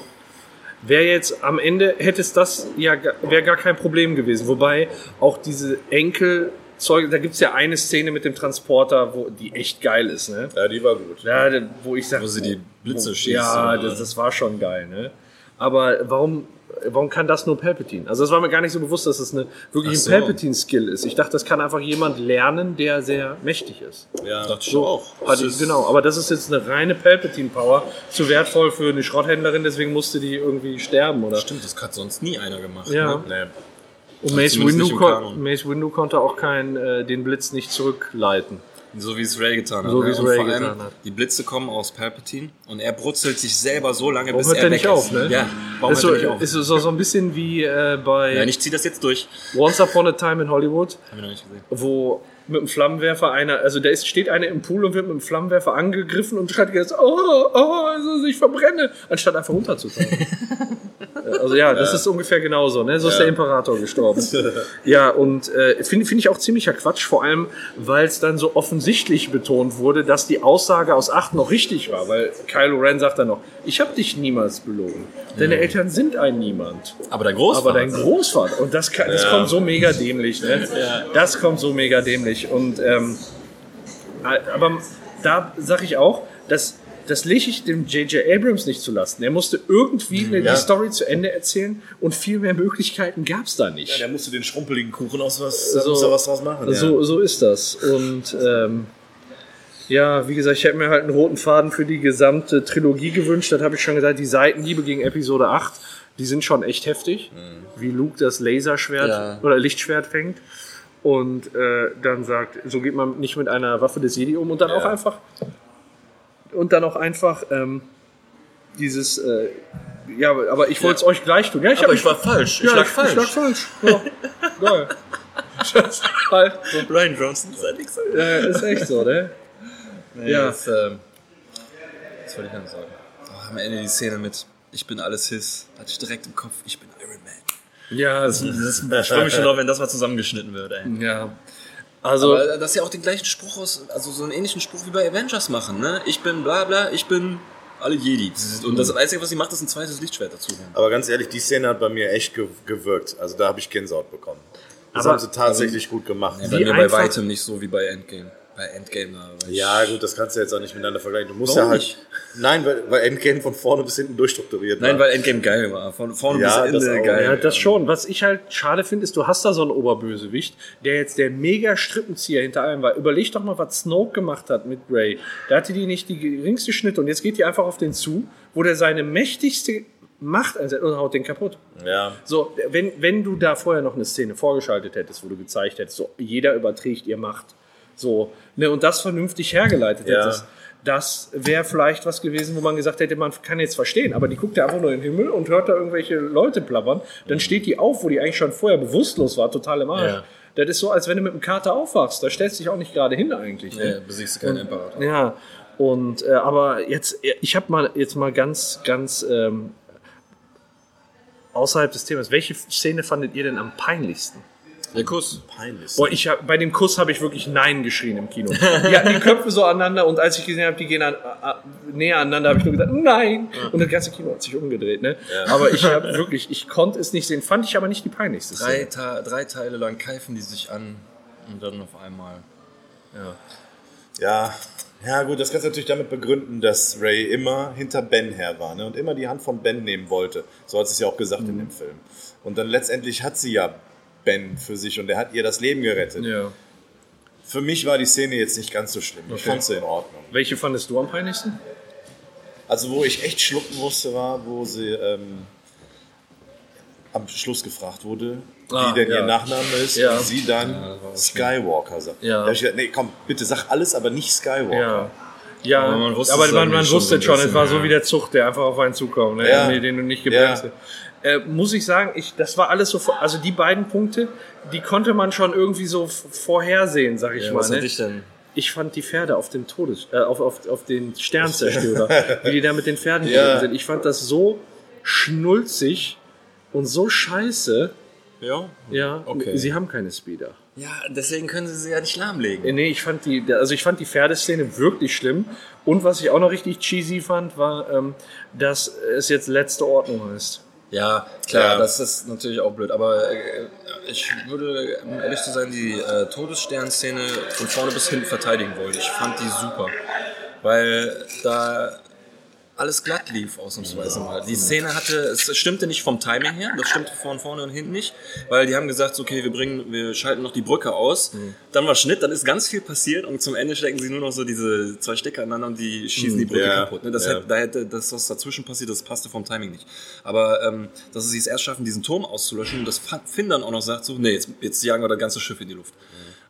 [SPEAKER 1] Wäre jetzt am Ende hätte es das ja wäre gar kein Problem gewesen. Wobei auch diese Enkelzeuge, da gibt's ja eine Szene mit dem Transporter, wo die echt geil ist, ne?
[SPEAKER 4] Ja, die war gut.
[SPEAKER 1] Ja, wo ich sage,
[SPEAKER 3] Wo sie die Blitze schießt,
[SPEAKER 1] Ja, das, das war schon geil, ne? Aber warum, warum kann das nur Palpatine? Also es war mir gar nicht so bewusst, dass es eine wirklich
[SPEAKER 3] so.
[SPEAKER 1] ein Palpatine-Skill ist. Ich dachte, das kann einfach jemand lernen, der sehr mächtig ist.
[SPEAKER 4] Ja.
[SPEAKER 3] Dachte ich
[SPEAKER 1] So,
[SPEAKER 3] auch.
[SPEAKER 1] Hatte ich, genau, aber das ist jetzt eine reine Palpatine-Power. Zu wertvoll für eine Schrotthändlerin, deswegen musste die irgendwie sterben, oder?
[SPEAKER 3] Stimmt, das hat sonst nie einer gemacht.
[SPEAKER 1] Ja.
[SPEAKER 3] Ne?
[SPEAKER 4] Nee.
[SPEAKER 1] Und Mace
[SPEAKER 3] zumindest
[SPEAKER 1] Windu. Mace Windu konnte auch kein, äh, den Blitz nicht zurückleiten.
[SPEAKER 3] So wie es Ray getan hat.
[SPEAKER 1] So
[SPEAKER 3] ne?
[SPEAKER 1] wie es Rey
[SPEAKER 3] vor allem,
[SPEAKER 1] getan hat.
[SPEAKER 3] Die Blitze kommen aus Palpatine und er brutzelt sich selber so lange,
[SPEAKER 1] Warum
[SPEAKER 3] bis
[SPEAKER 1] hört
[SPEAKER 3] er weg
[SPEAKER 1] nicht
[SPEAKER 3] ist.
[SPEAKER 1] auf, ne?
[SPEAKER 3] Ja, warum
[SPEAKER 1] ist
[SPEAKER 3] hört
[SPEAKER 1] so,
[SPEAKER 3] er nicht auf?
[SPEAKER 1] ist so, so ein bisschen wie äh, bei
[SPEAKER 3] Nein, ich zieh das jetzt durch.
[SPEAKER 1] Once Upon a Time in Hollywood.
[SPEAKER 3] Haben wir noch nicht gesehen.
[SPEAKER 1] wo mit dem Flammenwerfer einer, also da ist, steht einer im Pool und wird mit dem Flammenwerfer angegriffen und schreit jetzt, oh, oh, also ich verbrenne, anstatt einfach runterzutauchen. also ja, das ist ungefähr genauso, ne? So ist der Imperator gestorben. ja, und äh, finde finde ich auch ziemlicher Quatsch, vor allem, weil es dann so offensichtlich betont wurde, dass die Aussage aus 8 noch richtig war, weil Kylo Ren sagt dann noch, ich habe dich niemals belogen. Deine Eltern sind ein Niemand.
[SPEAKER 3] Aber der Großvater.
[SPEAKER 1] Aber dein Großvater, und das, kann, das kommt so mega dämlich, ne? Das kommt so mega dämlich. Und ähm, aber da sage ich auch, das, das lege ich dem J.J. Abrams nicht zu Lasten. Er musste irgendwie eine,
[SPEAKER 4] Ja.
[SPEAKER 1] die Story zu Ende erzählen und viel mehr Möglichkeiten gab es da nicht.
[SPEAKER 4] Der musste den schrumpeligen Kuchen aus was,
[SPEAKER 1] So-
[SPEAKER 4] muss er was draus machen.
[SPEAKER 1] So, so ist das. Und ähm, ja, wie gesagt, ich hätte mir halt einen roten Faden für die gesamte Trilogie gewünscht. Das habe ich schon gesagt. Die Seitenhiebe gegen Episode 8, die sind schon echt heftig. Wie Luke das Laserschwert
[SPEAKER 3] Ja.
[SPEAKER 1] oder Lichtschwert fängt. Und äh, dann sagt, so geht man nicht mit einer Waffe des Jedi um. Und dann auch einfach und dann auch einfach ähm, dieses äh, ja, aber ich wollte es euch gleich tun. Ja, ich,
[SPEAKER 3] aber ich war falsch. Ich
[SPEAKER 1] ja,
[SPEAKER 3] lag
[SPEAKER 1] ich,
[SPEAKER 3] falsch.
[SPEAKER 1] Ich lag falsch. Ja, geil. Scheiße. Halt.
[SPEAKER 3] Ryan Johnson ist halt nichts.
[SPEAKER 1] Ja, ist echt so, ne?
[SPEAKER 3] Nee,
[SPEAKER 1] Ja.
[SPEAKER 3] Das, ähm, was wollte ich denn sagen? Oh, am Ende die Szene mit Ich bin alles His. Hatte ich direkt im Kopf, ich bin Iron Man.
[SPEAKER 1] Ja, das,
[SPEAKER 3] Das, das freue mich schon drauf, wenn das mal zusammengeschnitten wird, ey.
[SPEAKER 1] ja. Also,
[SPEAKER 3] Aber dass sie auch den gleichen Spruch aus, also so einen ähnlichen Spruch wie bei Avengers machen, ne? Ich bin bla bla, ich bin alle Jedi. Und das Einzige, was sie macht, ist ein zweites Lichtschwert dazu.
[SPEAKER 4] Aber ganz ehrlich, die Szene hat bei mir echt ge gewirkt. Also da habe ich Gänsehaut bekommen. Das
[SPEAKER 1] Aber-
[SPEAKER 4] haben sie tatsächlich gut gemacht.
[SPEAKER 3] Bei mir bei weitem nicht so wie bei Endgame. Bei Endgame,
[SPEAKER 4] Ja, gut, das kannst du jetzt auch nicht miteinander vergleichen. Du musst
[SPEAKER 3] Warum
[SPEAKER 4] ja halt.
[SPEAKER 3] nicht?
[SPEAKER 4] Nein, weil, weil Endgame von vorne bis hinten durchstrukturiert
[SPEAKER 3] Nein,
[SPEAKER 4] war.
[SPEAKER 3] weil Endgame geil war. Von vorne
[SPEAKER 4] Ja,
[SPEAKER 3] bis
[SPEAKER 4] das
[SPEAKER 3] Ende
[SPEAKER 4] auch.
[SPEAKER 3] geil.
[SPEAKER 1] ja, das schon. Was ich halt schade finde, ist, du hast da so einen Oberbösewicht, der jetzt der mega Strippenzieher hinter allem war. Überleg doch mal, was Snoke gemacht hat mit Ray. Da hatte die nicht die geringste Schnitte und jetzt geht die einfach auf den zu, wo der seine mächtigste Macht einsetzt und haut den kaputt.
[SPEAKER 4] Ja.
[SPEAKER 1] So, wenn, wenn du da vorher noch eine Szene vorgeschaltet hättest, wo du gezeigt hättest, so jeder überträgt ihr Macht. So, ne, und das vernünftig hergeleitet
[SPEAKER 4] Ja.
[SPEAKER 1] hättest, das wäre vielleicht was gewesen, wo man gesagt hätte, man kann jetzt verstehen, aber die guckt ja einfach nur in den Himmel und hört da irgendwelche Leute plappern, dann steht die auf, wo die eigentlich schon vorher bewusstlos war, total im Arsch.
[SPEAKER 3] Ja.
[SPEAKER 1] Das ist so, als wenn du mit dem Kater aufwachst, da stellst du dich auch nicht gerade hin eigentlich. Ne?
[SPEAKER 3] Ja, besiegst du keinen Imperator.
[SPEAKER 1] Ja, und äh, aber jetzt, ich habe mal jetzt mal ganz, ganz ähm, außerhalb des Themas. Welche Szene fandet ihr denn am peinlichsten?
[SPEAKER 3] Der Kuss.
[SPEAKER 4] Peinlich.
[SPEAKER 1] Boah, ich hab, bei dem Kuss habe ich wirklich Nein geschrien im Kino. Die hatten die Köpfe so aneinander und als ich gesehen habe, die gehen an, a, näher aneinander, habe ich nur gesagt Nein. Und das ganze Kino hat sich umgedreht. Ne? Aber ich habe wirklich, ich konnte es nicht sehen. Fand ich aber nicht die peinlichste
[SPEAKER 3] Drei,
[SPEAKER 1] Szene.
[SPEAKER 3] Ta drei Teile lang keifen die sich an und dann auf einmal.
[SPEAKER 4] Ja. Ja, gut, das kannst du natürlich damit begründen, dass Ray immer hinter Ben her war ne? und immer die Hand von Ben nehmen wollte. So hat sie es ja auch gesagt in dem Film. Und dann letztendlich hat sie ja Ben für sich und er hat ihr das Leben gerettet.
[SPEAKER 1] Ja.
[SPEAKER 4] Für mich war die Szene jetzt nicht ganz so schlimm. Ich fand sie in Ordnung.
[SPEAKER 1] Welche fandest du am peinlichsten?
[SPEAKER 4] Also, wo ich echt schlucken musste, war, wo sie ähm, am Schluss gefragt wurde,
[SPEAKER 1] Ah,
[SPEAKER 4] wie denn
[SPEAKER 1] ja.
[SPEAKER 4] ihr Nachname ist,
[SPEAKER 1] Ja.
[SPEAKER 4] und sie dann Skywalker sagt.
[SPEAKER 1] Ja.
[SPEAKER 4] Da hab ich gedacht, nee, komm, bitte sag alles, aber nicht Skywalker.
[SPEAKER 1] Ja. Ja,
[SPEAKER 3] Aber man
[SPEAKER 1] man,
[SPEAKER 3] wusste
[SPEAKER 1] aber
[SPEAKER 3] es
[SPEAKER 1] man,
[SPEAKER 3] irgendwie schon
[SPEAKER 1] wusste schon, es war so
[SPEAKER 3] ja.
[SPEAKER 1] wie der Zug, der einfach auf einen zukommt, ne?
[SPEAKER 4] Ja.
[SPEAKER 1] Den du nicht gebremst
[SPEAKER 4] Ja.
[SPEAKER 1] hast. Äh, muss ich sagen, ich, das war alles so, also die beiden Punkte, die konnte man schon irgendwie so vorhersehen, sag ich
[SPEAKER 3] Ja,
[SPEAKER 1] mal.
[SPEAKER 3] was
[SPEAKER 1] Ne?
[SPEAKER 3] hatte ich denn?
[SPEAKER 1] Ich fand die Pferde auf dem Todes, äh, auf, auf, auf den Sternzerstörer, wie die da mit den Pferden
[SPEAKER 4] Ja.
[SPEAKER 1] sind. Ich fand das so schnulzig und so scheiße.
[SPEAKER 3] Ja.
[SPEAKER 1] Ja,
[SPEAKER 3] Okay.
[SPEAKER 1] sie haben keine Speeder.
[SPEAKER 3] Ja, deswegen können sie sie ja nicht lahmlegen.
[SPEAKER 1] Äh, Nee, ich fand die, also ich fand die Pferdeszene wirklich schlimm. Und was ich auch noch richtig cheesy fand, war, ähm, dass es jetzt letzte Ordnung heißt.
[SPEAKER 3] Ja, klar,
[SPEAKER 4] Ja.
[SPEAKER 3] das ist natürlich auch blöd. Aber äh, ich würde, um ehrlich zu sein, die äh, Todesstern-Szene von vorne bis hinten verteidigen wollen. Ich fand die super. Weil da alles glatt lief, ausnahmsweise mal. Die Szene hatte, es stimmte nicht vom Timing her, das stimmte von vorne und hinten nicht, weil die haben gesagt, okay, wir bringen, wir schalten noch die Brücke aus, dann war Schnitt, dann ist ganz viel passiert und zum Ende stecken sie nur noch so diese zwei Stecker aneinander und die schießen die Brücke
[SPEAKER 4] Ja,
[SPEAKER 3] kaputt. Ne? Das
[SPEAKER 4] ja.
[SPEAKER 3] hätte, da hätte das, was dazwischen passiert, das passte vom Timing nicht. Aber ähm, dass sie es erst schaffen, diesen Turm auszulöschen und das Finn dann auch noch sagt, so, nee, jetzt, jetzt jagen wir das ganze Schiff in die Luft.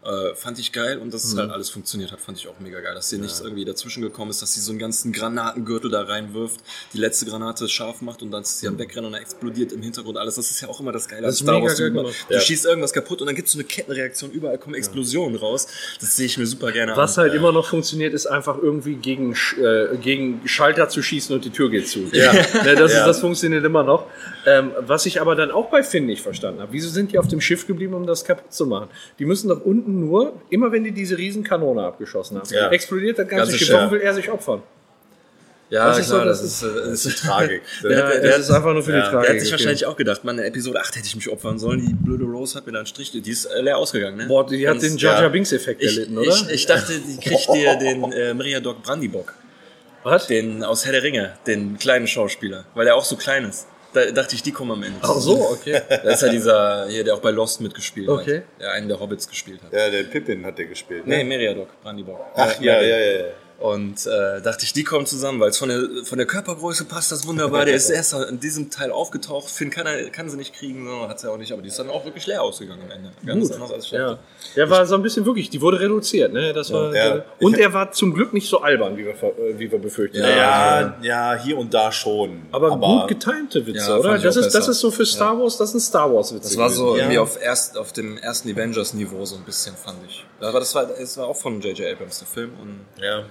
[SPEAKER 3] Äh, fand ich geil und dass es halt alles funktioniert hat, fand ich auch mega geil. Dass hier nichts irgendwie dazwischen gekommen ist, dass sie so einen ganzen Granatengürtel da reinwirft, die letzte Granate scharf macht und dann ist sie am Wegrennen und dann explodiert im Hintergrund alles. Das ist ja auch immer das Geile.
[SPEAKER 1] Das
[SPEAKER 3] an
[SPEAKER 1] ist
[SPEAKER 3] Star
[SPEAKER 1] mega
[SPEAKER 3] Wars. Du,
[SPEAKER 1] geil
[SPEAKER 3] du
[SPEAKER 4] Ja.
[SPEAKER 3] schießt irgendwas kaputt und dann gibt es so eine Kettenreaktion, überall kommen Explosionen raus. Das sehe ich mir super gerne
[SPEAKER 1] Was
[SPEAKER 3] an.
[SPEAKER 1] halt immer noch funktioniert, ist einfach irgendwie gegen, äh, gegen Schalter zu schießen und die Tür geht zu.
[SPEAKER 4] Ja.
[SPEAKER 1] Ne, das,
[SPEAKER 4] Ja.
[SPEAKER 1] ist, das funktioniert immer noch. Ähm, was ich aber dann auch bei Finn nicht verstanden habe, wieso sind die auf dem Schiff geblieben, um das kaputt zu machen? Die müssen doch unten nur, immer wenn die diese riesen Kanone abgeschossen haben,
[SPEAKER 4] Ja.
[SPEAKER 1] explodiert das ganze
[SPEAKER 3] Ganze
[SPEAKER 1] Schiff, warum will er sich opfern?
[SPEAKER 3] Ja,
[SPEAKER 1] Das ist so,
[SPEAKER 3] klar,
[SPEAKER 1] das
[SPEAKER 3] das ist, äh, ist
[SPEAKER 4] Tragik.
[SPEAKER 1] Ja,
[SPEAKER 3] der-
[SPEAKER 1] das ist einfach nur für
[SPEAKER 4] ja,
[SPEAKER 1] die
[SPEAKER 4] der
[SPEAKER 3] Der
[SPEAKER 1] Tragik.
[SPEAKER 3] hat sich wahrscheinlich auch gedacht, man, in Episode 8 hätte ich mich opfern sollen. Die blöde Rose hat mir da einen Strich, die ist äh, leer ausgegangen, ne?
[SPEAKER 1] Boah, die hat
[SPEAKER 3] Ganz-
[SPEAKER 1] den Jar Jar
[SPEAKER 4] ja.
[SPEAKER 1] Binks Effekt
[SPEAKER 3] ich,
[SPEAKER 1] erlitten, oder?
[SPEAKER 3] Ich, ich dachte, die kriegt dir den äh, Meriadoc Brandybock,
[SPEAKER 1] Was?
[SPEAKER 3] den aus Herr der Ringe, den kleinen Schauspieler, weil der auch so klein ist. Da dachte ich, die kommen am Ende.
[SPEAKER 1] Ach so, okay.
[SPEAKER 3] Das ist ja dieser hier, der auch bei Lost mitgespielt
[SPEAKER 1] Okay.
[SPEAKER 3] hat. Der einen der Hobbits gespielt hat.
[SPEAKER 4] Ja, der Pippin hat der gespielt.
[SPEAKER 3] Nee,
[SPEAKER 4] Ne?
[SPEAKER 3] Meriadoc, Brandybock.
[SPEAKER 4] Ach,
[SPEAKER 3] Äh,
[SPEAKER 4] ja, ja, ja. ja.
[SPEAKER 3] Und äh, dachte ich, die kommen zusammen, weil es von der, von der Körpergröße passt das wunderbar. Der ist erst in diesem Teil aufgetaucht. Finn kann, er, kann sie nicht kriegen, so, hat sie auch nicht, aber die ist dann auch wirklich leer ausgegangen am Ende. Ganz anders als ich
[SPEAKER 1] Ja.
[SPEAKER 3] dachte.
[SPEAKER 1] Der war so ein bisschen wirklich, die wurde reduziert, ne? Das war,
[SPEAKER 4] Ja.
[SPEAKER 1] Und er war zum Glück nicht so albern, wie wir, äh, wie wir befürchtet haben.
[SPEAKER 4] Ja, ja, hier und da schon.
[SPEAKER 1] Aber, gut getimte Witze,
[SPEAKER 3] Ja,
[SPEAKER 1] oder? Das ist, das ist so für Star Wars, das ist ein Star Wars Witz.
[SPEAKER 3] Das war so
[SPEAKER 4] Ja.
[SPEAKER 3] irgendwie auf, erst, auf dem ersten Avengers-Niveau so ein bisschen, fand ich. Aber das war, das war auch von J.J. Abrams, der Film. Und
[SPEAKER 4] Ja.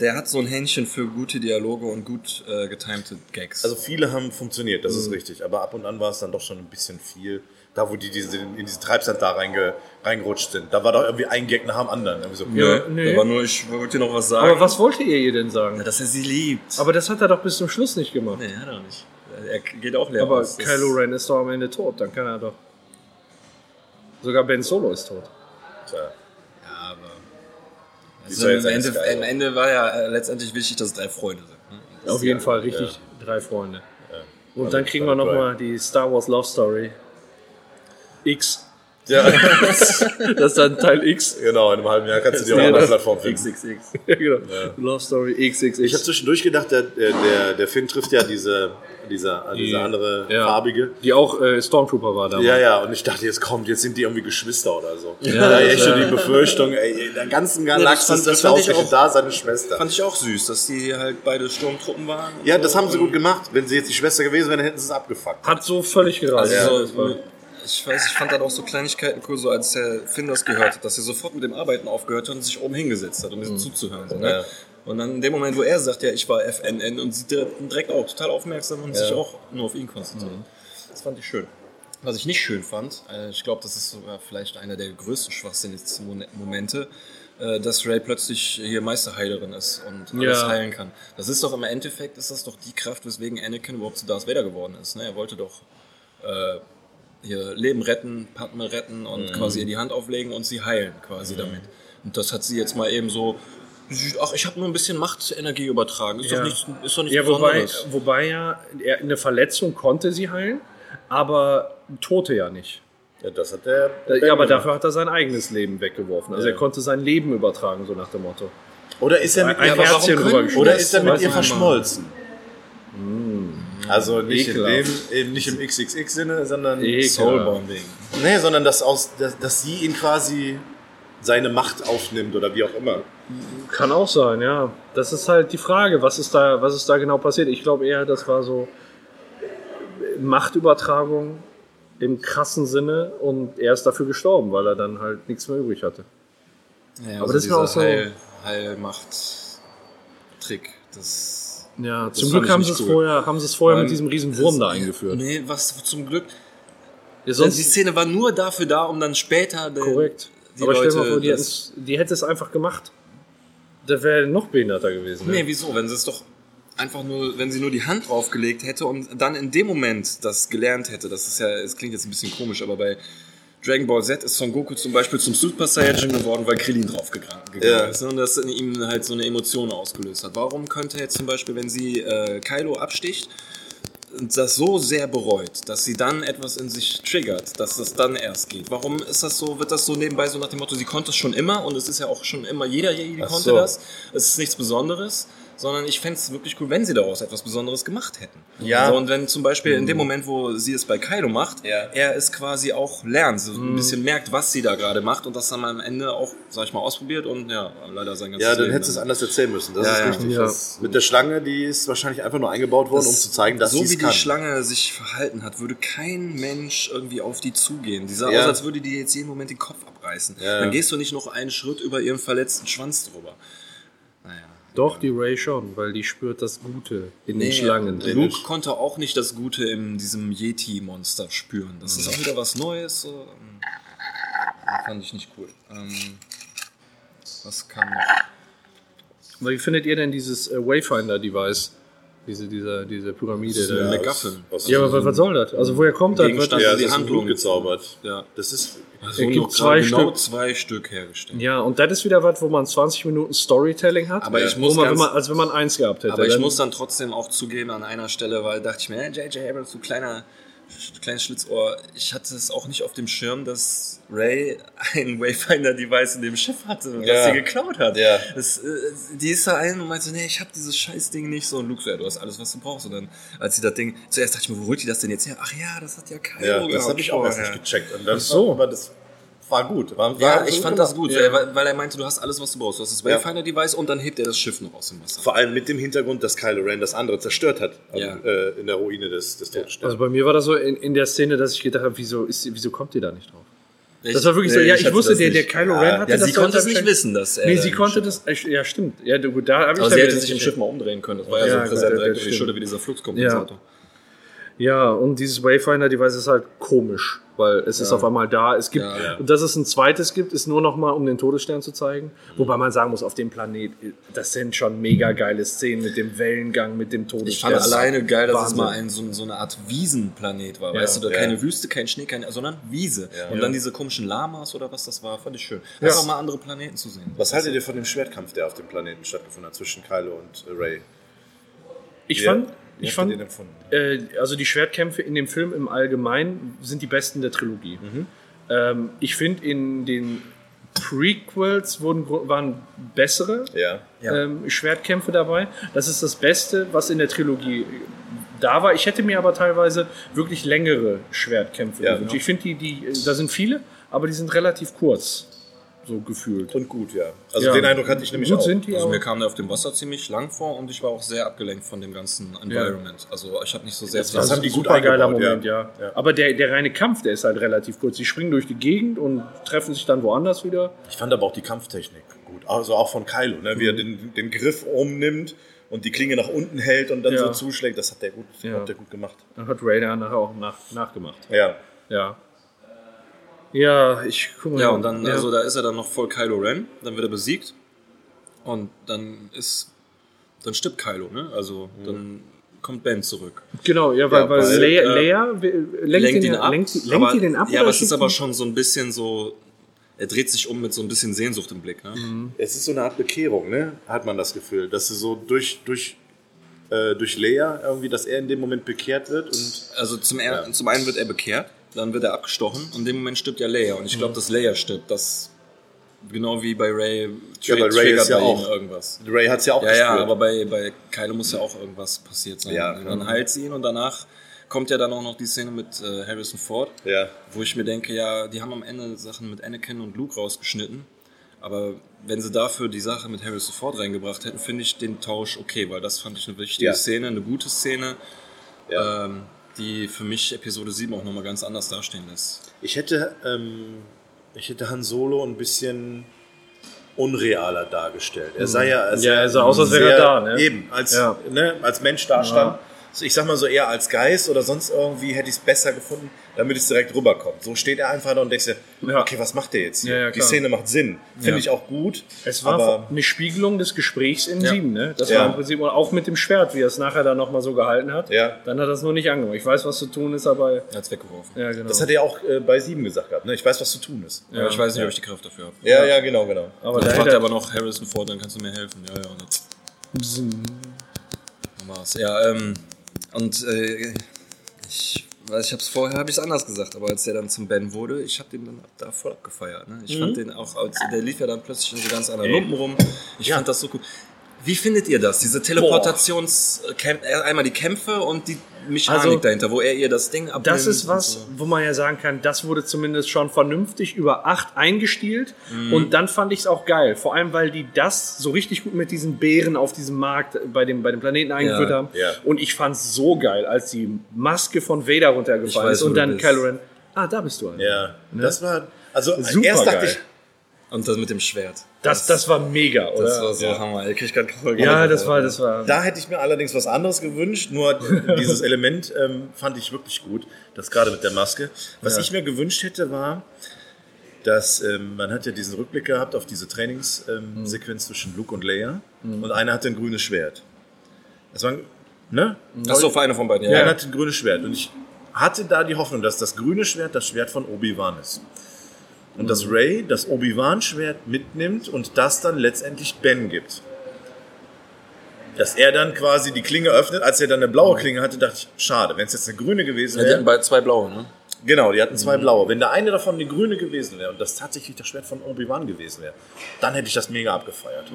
[SPEAKER 3] Der hat so ein Händchen für gute Dialoge und gut äh, getimte Gags.
[SPEAKER 4] Also viele haben funktioniert, das
[SPEAKER 1] Mhm.
[SPEAKER 4] ist richtig. Aber ab und an war es dann doch schon ein bisschen viel. Da, wo die diese, in diese Treibsand da reinge, reingerutscht sind. Da war doch irgendwie ein Gag nach dem anderen. Irgendwie so,
[SPEAKER 3] Nö,
[SPEAKER 1] nee.
[SPEAKER 3] da war nur, ich wollte dir noch was sagen.
[SPEAKER 1] Aber was wollte ihr ihr denn sagen?
[SPEAKER 3] Ja, dass er sie liebt.
[SPEAKER 1] Aber das hat er doch bis zum Schluss nicht gemacht.
[SPEAKER 3] Nee, hat er nicht. Er geht auch leer
[SPEAKER 1] Aber
[SPEAKER 3] aus.
[SPEAKER 1] Kylo Ren ist doch am Ende tot, dann kann er doch. Sogar Ben Solo ist tot.
[SPEAKER 4] Tja.
[SPEAKER 3] Ja, Also
[SPEAKER 4] ja
[SPEAKER 3] im, Ende, im Ende war ja äh, letztendlich wichtig, dass es drei Freunde sind. Ne?
[SPEAKER 1] Auf jeden Fall richtig drei Freunde. Und dann kriegen wir nochmal die Star Wars Love Story. X.
[SPEAKER 4] Ja,
[SPEAKER 1] Das ist dann Teil X.
[SPEAKER 4] genau, in einem halben Jahr kannst du die auch
[SPEAKER 1] Ja,
[SPEAKER 4] auf einer
[SPEAKER 1] das-
[SPEAKER 4] Plattform finden.
[SPEAKER 3] XXX.
[SPEAKER 1] Ja, genau. Love Story XXX.
[SPEAKER 4] Ich habe zwischendurch gedacht, der, der, der, der Finn trifft ja diese, diese, diese andere
[SPEAKER 1] ja.
[SPEAKER 4] farbige.
[SPEAKER 1] die auch äh, Stormtrooper war damals.
[SPEAKER 4] Ja, ja, und ich dachte, jetzt kommt, jetzt sind die irgendwie Geschwister oder so.
[SPEAKER 1] Ja,
[SPEAKER 4] da
[SPEAKER 1] das
[SPEAKER 4] echt schon die Befürchtung, ey, in der ganzen Galaxis
[SPEAKER 3] fand- das
[SPEAKER 4] trifft er
[SPEAKER 3] fand ich
[SPEAKER 4] ausgerechnet
[SPEAKER 3] auch-
[SPEAKER 4] da seine Schwester.
[SPEAKER 3] Fand ich auch süß, dass die halt beide Sturmtruppen waren.
[SPEAKER 4] Ja,
[SPEAKER 3] so.
[SPEAKER 4] das haben sie gut gemacht. Wenn sie jetzt die Schwester gewesen wären, dann hätten sie es abgefuckt.
[SPEAKER 1] Hat so völlig gereicht.
[SPEAKER 3] Also
[SPEAKER 1] Ja, das
[SPEAKER 3] ich weiß, ich fand dann auch so Kleinigkeiten cool, so als der Finn das gehört hat, dass er sofort mit dem Arbeiten aufgehört hat und sich oben hingesetzt hat, um mir zuzuhören. So, ne?
[SPEAKER 4] Ja.
[SPEAKER 3] Und dann in dem Moment, wo er sagt, ja, ich war FNN und sie direkt auch total aufmerksam und sich auch nur auf ihn konzentrieren. Das fand ich schön. Was ich nicht schön fand, äh, ich glaube, das ist sogar vielleicht einer der größten Schwachsinnsmomente, äh, dass Ray plötzlich hier Meisterheilerin ist und alles
[SPEAKER 1] Ja.
[SPEAKER 3] heilen kann. Das ist doch im Endeffekt, ist das doch die Kraft, weswegen Anakin überhaupt zu Darth Vader geworden ist. Ne? Er wollte doch äh, ihr Leben retten, Padme retten und quasi ihr die Hand auflegen und sie heilen quasi damit. Und das hat sie jetzt mal eben so, ach, ich habe nur ein bisschen Machtenergie übertragen. Ist
[SPEAKER 1] Ja.
[SPEAKER 3] doch nichts, ist doch nichts
[SPEAKER 1] Ja, wobei,
[SPEAKER 3] Besonderes.
[SPEAKER 1] wobei ja, er, eine Verletzung konnte sie heilen, aber Tote ja nicht.
[SPEAKER 4] Ja, das hat der.
[SPEAKER 1] Ja, aber dafür hat er sein eigenes Leben weggeworfen. Also
[SPEAKER 4] Ja.
[SPEAKER 1] er konnte sein Leben übertragen, so nach dem Motto.
[SPEAKER 4] Oder ist er mit,
[SPEAKER 1] Ein
[SPEAKER 3] können-
[SPEAKER 1] rübergeschoben.
[SPEAKER 4] oder ist er mit ihr
[SPEAKER 1] ich nicht.
[SPEAKER 4] Verschmolzen? Also nicht in dem, eben nicht im XXX-Sinne, sondern.
[SPEAKER 3] Soulbonding.
[SPEAKER 4] nee, sondern dass aus, dass, dass sie ihn quasi seine Macht aufnimmt oder wie auch immer.
[SPEAKER 1] Kann auch sein, ja. Das ist halt die Frage, was ist da, was ist da genau passiert? Ich glaube eher, das war so. Machtübertragung im krassen Sinne und er ist dafür gestorben, weil er dann halt nichts mehr übrig hatte.
[SPEAKER 3] Ja,
[SPEAKER 1] Aber das war auch so-
[SPEAKER 3] Heil, Heilmacht-Trick. Das
[SPEAKER 1] Ja,
[SPEAKER 3] Das
[SPEAKER 1] zum Glück haben sie es
[SPEAKER 3] cool.
[SPEAKER 1] vorher, haben sie es vorher mit
[SPEAKER 3] Weil
[SPEAKER 1] diesem riesen Wurm da eingeführt.
[SPEAKER 3] Nee, was zum Glück.
[SPEAKER 1] Ja,
[SPEAKER 3] Sonst die Szene war nur dafür da, um dann später den,
[SPEAKER 1] korrekt.
[SPEAKER 3] die
[SPEAKER 1] Aber
[SPEAKER 3] Leute.
[SPEAKER 1] stell dir mal vor, die, hätten's- die hätte es einfach gemacht. Der wäre noch behinderter gewesen.
[SPEAKER 3] Nee,
[SPEAKER 1] ne?
[SPEAKER 3] wieso? Wenn sie es doch einfach nur, wenn sie nur die Hand draufgelegt hätte und dann in dem Moment das gelernt hätte, das ist ja, es klingt jetzt ein bisschen komisch, aber bei Dragon Ball Z ist Son Goku zum Beispiel zum Super Saiyajin geworden, weil Krillin draufgegangen
[SPEAKER 4] Ja.
[SPEAKER 3] ist ne? und das in ihm halt so eine Emotion ausgelöst hat. Warum könnte jetzt zum Beispiel, wenn sie äh, Kylo absticht, das so sehr bereut, dass sie dann etwas in sich triggert, dass das dann erst geht. Warum ist das so, wird das so nebenbei so nach dem Motto, sie konnte es schon immer und es ist ja auch schon immer, jeder, jeder
[SPEAKER 4] Ach
[SPEAKER 3] konnte
[SPEAKER 4] so.
[SPEAKER 3] das, es ist nichts Besonderes, sondern ich fände es wirklich cool, wenn sie daraus etwas Besonderes gemacht hätten.
[SPEAKER 4] Ja.
[SPEAKER 3] So, und wenn zum Beispiel in dem Moment, wo sie es bei Kylo macht,
[SPEAKER 4] Ja.
[SPEAKER 3] er es quasi auch lernt, so ein bisschen merkt, was sie da gerade macht und das dann am Ende auch, sag ich mal, ausprobiert und ja, leider sein ganzes
[SPEAKER 4] Ja, dann
[SPEAKER 3] Leben
[SPEAKER 4] hättest du es anders erzählen müssen. Das
[SPEAKER 3] Ja,
[SPEAKER 4] ist richtig.
[SPEAKER 1] Ja.
[SPEAKER 4] Das mit der Schlange, die ist wahrscheinlich einfach nur eingebaut worden, um zu zeigen, dass
[SPEAKER 3] so
[SPEAKER 4] sie
[SPEAKER 3] wie
[SPEAKER 4] es kann.
[SPEAKER 3] die Schlange sich verhalten hat, würde kein Mensch irgendwie auf die zugehen. Die sah
[SPEAKER 4] Ja.
[SPEAKER 3] aus, als würde die jetzt jeden Moment den Kopf abreißen.
[SPEAKER 4] Ja.
[SPEAKER 3] Dann gehst du nicht noch einen Schritt über ihren verletzten Schwanz drüber.
[SPEAKER 1] Doch, die Ray schon, weil die spürt das Gute in den Schlangen.
[SPEAKER 3] Luke konnte auch nicht das Gute in diesem Yeti-Monster spüren. Das ist auch wieder was Neues. So. ähm, Fand ich nicht cool. Ähm, was kam noch?
[SPEAKER 1] Wie findet ihr denn dieses äh, Wayfinder-Device? Diese, diese, diese Pyramide.
[SPEAKER 3] ist
[SPEAKER 1] da?
[SPEAKER 3] ein
[SPEAKER 4] Ja,
[SPEAKER 3] MacGuffin.
[SPEAKER 1] ja, aber was, was soll das? Also woher kommt das?
[SPEAKER 3] Gegenstand.
[SPEAKER 4] ja,
[SPEAKER 3] Also die
[SPEAKER 4] das ist
[SPEAKER 3] Handlung.
[SPEAKER 4] Blut gezaubert.
[SPEAKER 3] Ja.
[SPEAKER 4] Das ist.
[SPEAKER 3] So
[SPEAKER 1] gibt
[SPEAKER 3] noch
[SPEAKER 1] zwei
[SPEAKER 3] genau
[SPEAKER 1] Stück.
[SPEAKER 3] zwei Stück hergestellt.
[SPEAKER 1] Ja, und das ist wieder was, wo man 20 Minuten Storytelling hat.
[SPEAKER 3] Aber ich muss
[SPEAKER 1] man, wenn
[SPEAKER 3] ganz-
[SPEAKER 1] man, als wenn man eins gehabt hätte.
[SPEAKER 3] Aber ich muss dann trotzdem auch zugeben an einer Stelle, weil dachte ich mir, hey, J.J. Abrams, du kleiner, kleines Schlitzohr, ich hatte es auch nicht auf dem Schirm, dass Ray ein Wayfinder-Device in dem Schiff hatte, was
[SPEAKER 4] Ja.
[SPEAKER 3] sie geklaut hat.
[SPEAKER 4] Ja.
[SPEAKER 3] Das, äh, die ist da ein und meinte so, nee, ich habe dieses scheiß Ding nicht so. Und Luke so, ja, du hast alles, was du brauchst. Und dann, als sie das Ding, zuerst dachte ich mir, wo holt die das denn jetzt her? Ach ja, das hat ja Kylo
[SPEAKER 4] Ja, das habe ich auch erst nicht gecheckt. Und dann
[SPEAKER 1] so.
[SPEAKER 4] Aber das war gut. War, war
[SPEAKER 3] Ja,
[SPEAKER 4] so
[SPEAKER 3] ich fand das gut,
[SPEAKER 4] Ja.
[SPEAKER 3] weil, weil er meinte, du hast alles, was du brauchst. Du hast das
[SPEAKER 4] Ja.
[SPEAKER 3] Wayfinder-Device und dann hebt er das Schiff noch aus dem Wasser.
[SPEAKER 4] Vor allem mit dem Hintergrund, dass Kylo Ren das andere zerstört hat.
[SPEAKER 3] Ja.
[SPEAKER 4] Äh, in der Ruine des, des Todessterns.
[SPEAKER 1] Also bei mir war das so in, in der Szene, dass ich gedacht habe, wieso, ist, wieso kommt ihr da nicht drauf?
[SPEAKER 3] Ich-
[SPEAKER 1] Das war wirklich so,
[SPEAKER 3] nee,
[SPEAKER 1] ja, ich,
[SPEAKER 3] hatte
[SPEAKER 1] wusste, der, der. Kylo
[SPEAKER 4] Ja,
[SPEAKER 1] Ren hatte
[SPEAKER 3] Ja,
[SPEAKER 1] das
[SPEAKER 3] sie
[SPEAKER 1] so
[SPEAKER 3] konnte es nicht wissen, dass er.
[SPEAKER 1] Nee, sie konnte das, ja, stimmt. Ja, du, gut, da habe ich
[SPEAKER 3] Aber sie hätte sich im Schiff mal umdrehen können. Das war ja,
[SPEAKER 1] Ja,
[SPEAKER 3] so präsent, direkt über die. Schulter wie dieser Fluxkompensator.
[SPEAKER 1] Ja, und dieses Wayfinder-Device ist halt komisch, weil es ist auf einmal da. Es gibt,
[SPEAKER 3] Ja, ja.
[SPEAKER 1] und dass es ein zweites gibt, ist nur noch mal, um den Todesstern zu zeigen. Wobei man sagen muss, auf dem Planet, das sind schon mega geile Szenen mit dem Wellengang, mit dem
[SPEAKER 3] Ich
[SPEAKER 1] Todesstern.
[SPEAKER 3] fand alleine geil, dass es
[SPEAKER 1] Wahnsinn.
[SPEAKER 3] mal ein, so, so eine Art Wiesenplanet war.
[SPEAKER 1] Ja.
[SPEAKER 3] weißt du, da
[SPEAKER 4] Ja.
[SPEAKER 3] keine Wüste, kein Schnee, keine, sondern Wiese. Und dann diese komischen Lamas oder was das war, fand ich schön.
[SPEAKER 1] Ja.
[SPEAKER 3] Einfach mal andere Planeten zu sehen.
[SPEAKER 4] Was haltet ihr von dem Schwertkampf, der auf dem Planeten stattgefunden hat, zwischen Kylo und äh, Ray?
[SPEAKER 1] Ich fand,
[SPEAKER 4] wie
[SPEAKER 1] ich fand
[SPEAKER 4] den empfunden?
[SPEAKER 1] äh, also die Schwertkämpfe in dem Film im Allgemeinen sind die besten der Trilogie.
[SPEAKER 4] Mhm.
[SPEAKER 1] Ähm, ich finde, in den Prequels wurden, waren bessere
[SPEAKER 4] Ja.
[SPEAKER 3] Ja.
[SPEAKER 1] ähm, Schwertkämpfe dabei. Das ist das Beste, was in der Trilogie da war. Ich hätte mir aber teilweise wirklich längere Schwertkämpfe
[SPEAKER 4] Ja,
[SPEAKER 1] gewünscht.
[SPEAKER 4] ja.
[SPEAKER 1] Ich finde, die, die, da sind viele, aber die sind relativ kurz, so gefühlt.
[SPEAKER 4] Und gut, ja. Also
[SPEAKER 1] Ja.
[SPEAKER 4] den Eindruck hatte ich nämlich
[SPEAKER 1] Gut
[SPEAKER 4] auch.
[SPEAKER 1] sind die
[SPEAKER 3] Also
[SPEAKER 1] auch.
[SPEAKER 3] mir kam der auf dem Wasser ziemlich lang vor und ich war auch sehr abgelenkt von dem ganzen Environment. Also ich habe nicht so sehr
[SPEAKER 4] Das haben die gut
[SPEAKER 1] super geiler Moment,
[SPEAKER 4] ja.
[SPEAKER 1] ja.
[SPEAKER 4] Ja.
[SPEAKER 1] Aber der, der reine Kampf, der ist halt relativ kurz. Die springen durch die Gegend und treffen sich dann woanders wieder.
[SPEAKER 4] Ich fand aber auch die Kampftechnik gut. Also auch von Kylo, ne?
[SPEAKER 1] Mhm.
[SPEAKER 4] wie er den, den Griff umnimmt und die Klinge nach unten hält und dann
[SPEAKER 1] Ja.
[SPEAKER 4] so zuschlägt. Das hat der gut,
[SPEAKER 1] Ja.
[SPEAKER 4] hat der gut gemacht.
[SPEAKER 1] Dann hat Raider nachher auch nach, nachgemacht.
[SPEAKER 4] Ja.
[SPEAKER 1] Ja. Ja, ich guck mal.
[SPEAKER 3] Ja, und dann,
[SPEAKER 1] ja.
[SPEAKER 3] also da ist er dann noch voll Kylo Ren, dann wird er besiegt und dann ist, dann stirbt Kylo, ne? Also dann kommt Ben zurück.
[SPEAKER 1] Genau, ja, weil,
[SPEAKER 4] Ja,
[SPEAKER 1] weil,
[SPEAKER 4] weil,
[SPEAKER 1] Leia,
[SPEAKER 4] äh,
[SPEAKER 1] Leia w- lenkt, ihn, ab. Lenkt, lenkt
[SPEAKER 3] aber,
[SPEAKER 1] den ab?
[SPEAKER 3] Ja, aber es ist aber
[SPEAKER 1] ihn-
[SPEAKER 3] schon so ein bisschen so, er dreht sich um mit so ein bisschen Sehnsucht im Blick, ne?
[SPEAKER 4] Es ist so eine Art Bekehrung, ne? hat man das Gefühl. Dass sie so durch, durch, äh, durch Leia irgendwie, dass er in dem Moment bekehrt wird. Und
[SPEAKER 3] Also zum, er, zum einen wird er bekehrt, dann wird er abgestochen und in dem Moment stirbt ja Leia. Und ich glaube, dass Leia stirbt, das genau wie bei Ray,
[SPEAKER 4] Ja, bei
[SPEAKER 3] triggert
[SPEAKER 4] ist ja auch-
[SPEAKER 3] irgendwas.
[SPEAKER 4] Ray hat es ja auch
[SPEAKER 3] Ja, ja,
[SPEAKER 4] gespürt.
[SPEAKER 3] aber bei, bei Kylo muss ja auch irgendwas passiert sein.
[SPEAKER 4] Ja, klar.
[SPEAKER 3] dann heilt sie ihn und danach kommt ja dann auch noch die Szene mit äh, Harrison Ford,
[SPEAKER 4] ja.
[SPEAKER 3] wo ich mir denke, ja, die haben am Ende Sachen mit Anakin und Luke rausgeschnitten. Aber wenn sie dafür die Sache mit Harrison Ford reingebracht hätten, finde ich den Tausch okay, weil das fand ich eine wichtige
[SPEAKER 4] Ja.
[SPEAKER 3] Szene, eine gute Szene.
[SPEAKER 4] Ja.
[SPEAKER 3] Ähm, die für mich Episode 7 auch nochmal ganz anders dastehen lässt.
[SPEAKER 2] Ich hätte, ähm, ich hätte Han Solo ein bisschen unrealer dargestellt. Er sah ja,
[SPEAKER 1] Ja, er sah aus, als wäre er da, ne?
[SPEAKER 2] Eben, als,
[SPEAKER 1] Ja.
[SPEAKER 2] ne, als Mensch dastand. Ich sag mal so eher als Geist oder sonst irgendwie hätte ich es besser gefunden, damit es direkt rüberkommt. So steht er einfach da und denkst dir,
[SPEAKER 1] Ja.
[SPEAKER 2] okay, was macht der jetzt hier?
[SPEAKER 1] Ja, ja,
[SPEAKER 2] Die. Szene macht Sinn. Finde
[SPEAKER 1] Ja.
[SPEAKER 2] ich auch gut.
[SPEAKER 1] Es war
[SPEAKER 2] aber
[SPEAKER 1] eine Spiegelung des Gesprächs in
[SPEAKER 3] Ja.
[SPEAKER 1] sieben, ne? Das
[SPEAKER 2] Ja.
[SPEAKER 1] war im Prinzip und auch mit dem Schwert, wie er es nachher dann nochmal so gehalten hat.
[SPEAKER 2] Ja.
[SPEAKER 1] Dann hat er es nur nicht angemacht. Ich weiß, was zu tun ist, aber.
[SPEAKER 3] Er hat's weggeworfen.
[SPEAKER 1] Ja, genau.
[SPEAKER 2] das hat er auch äh, bei sieben gesagt gehabt. Ne? Ich weiß, was zu tun ist.
[SPEAKER 3] Aber ich weiß nicht, ob ich die Kraft dafür habe.
[SPEAKER 2] Ja, ja, genau, genau.
[SPEAKER 1] aber
[SPEAKER 3] Dann
[SPEAKER 1] da
[SPEAKER 3] fragt er aber noch Harrison Ford, dann kannst du mir helfen. Ja, ja. Und jetzt war's. Ja, ähm, und äh, ich weiß, ich hab's vorher, habe ich es anders gesagt, aber als der dann zum Ben wurde, ich habe den dann da voll abgefeiert. Ne? Ich fand den auch, als, der lief ja dann plötzlich in so ganz anderen Lumpen rum. Ich fand das so cool. Wie findet ihr das? Diese Teleportations, äh, einmal die Kämpfe und die Mechanik
[SPEAKER 1] Also,
[SPEAKER 3] dahinter, wo er ihr das Ding abnimmt.
[SPEAKER 1] Das ist was,
[SPEAKER 3] so.
[SPEAKER 1] wo man ja sagen kann, das wurde zumindest schon vernünftig über acht eingestielt.
[SPEAKER 3] Mhm.
[SPEAKER 1] Und dann fand ich es auch geil. Vor allem, weil die das so richtig gut mit diesen Bären auf diesem Markt bei dem, bei dem Planeten eingeführt
[SPEAKER 3] Ja,
[SPEAKER 1] haben.
[SPEAKER 2] ja.
[SPEAKER 1] Und ich fand es so geil, als die Maske von Vader runtergefallen
[SPEAKER 3] weiß,
[SPEAKER 1] ist und dann. Kylo Ah, da bist du. Alter.
[SPEAKER 2] Ja, das war, also
[SPEAKER 1] Super
[SPEAKER 2] erst dachte
[SPEAKER 1] geil.
[SPEAKER 2] ich,
[SPEAKER 3] Und das mit dem Schwert.
[SPEAKER 1] Das, das war mega, oder?
[SPEAKER 3] Das war so Hammer. Ich krieg grad voll
[SPEAKER 1] ja, das war, das war.
[SPEAKER 2] Da hätte ich mir allerdings was anderes gewünscht. Nur dieses Element ähm, fand ich wirklich gut. Das gerade mit der Maske. Was ich mir gewünscht hätte, war, dass ähm, man hat ja diesen Rückblick gehabt auf diese Trainingssequenz ähm, Sequenz zwischen Luke und Leia. Und einer hatte ein grünes Schwert. Das war, ne?
[SPEAKER 3] Ach so, für eine von beiden, ja.
[SPEAKER 2] Ja. Einer hatte ein grünes Schwert. Und ich hatte da die Hoffnung, dass das grüne Schwert das Schwert von Obi-Wan ist. Und dass Ray das Obi-Wan-Schwert mitnimmt und das dann letztendlich Ben gibt. Dass er dann quasi die Klinge öffnet. Als er dann eine blaue Klinge hatte, dachte ich, schade, wenn es jetzt eine grüne gewesen
[SPEAKER 3] Ja, die hatten
[SPEAKER 2] wäre.
[SPEAKER 3] beide zwei blaue, ne?
[SPEAKER 2] Genau, die hatten zwei blaue. Wenn der eine davon eine grüne gewesen wäre und das tatsächlich das Schwert von Obi-Wan gewesen wäre, dann hätte ich das mega abgefeiert.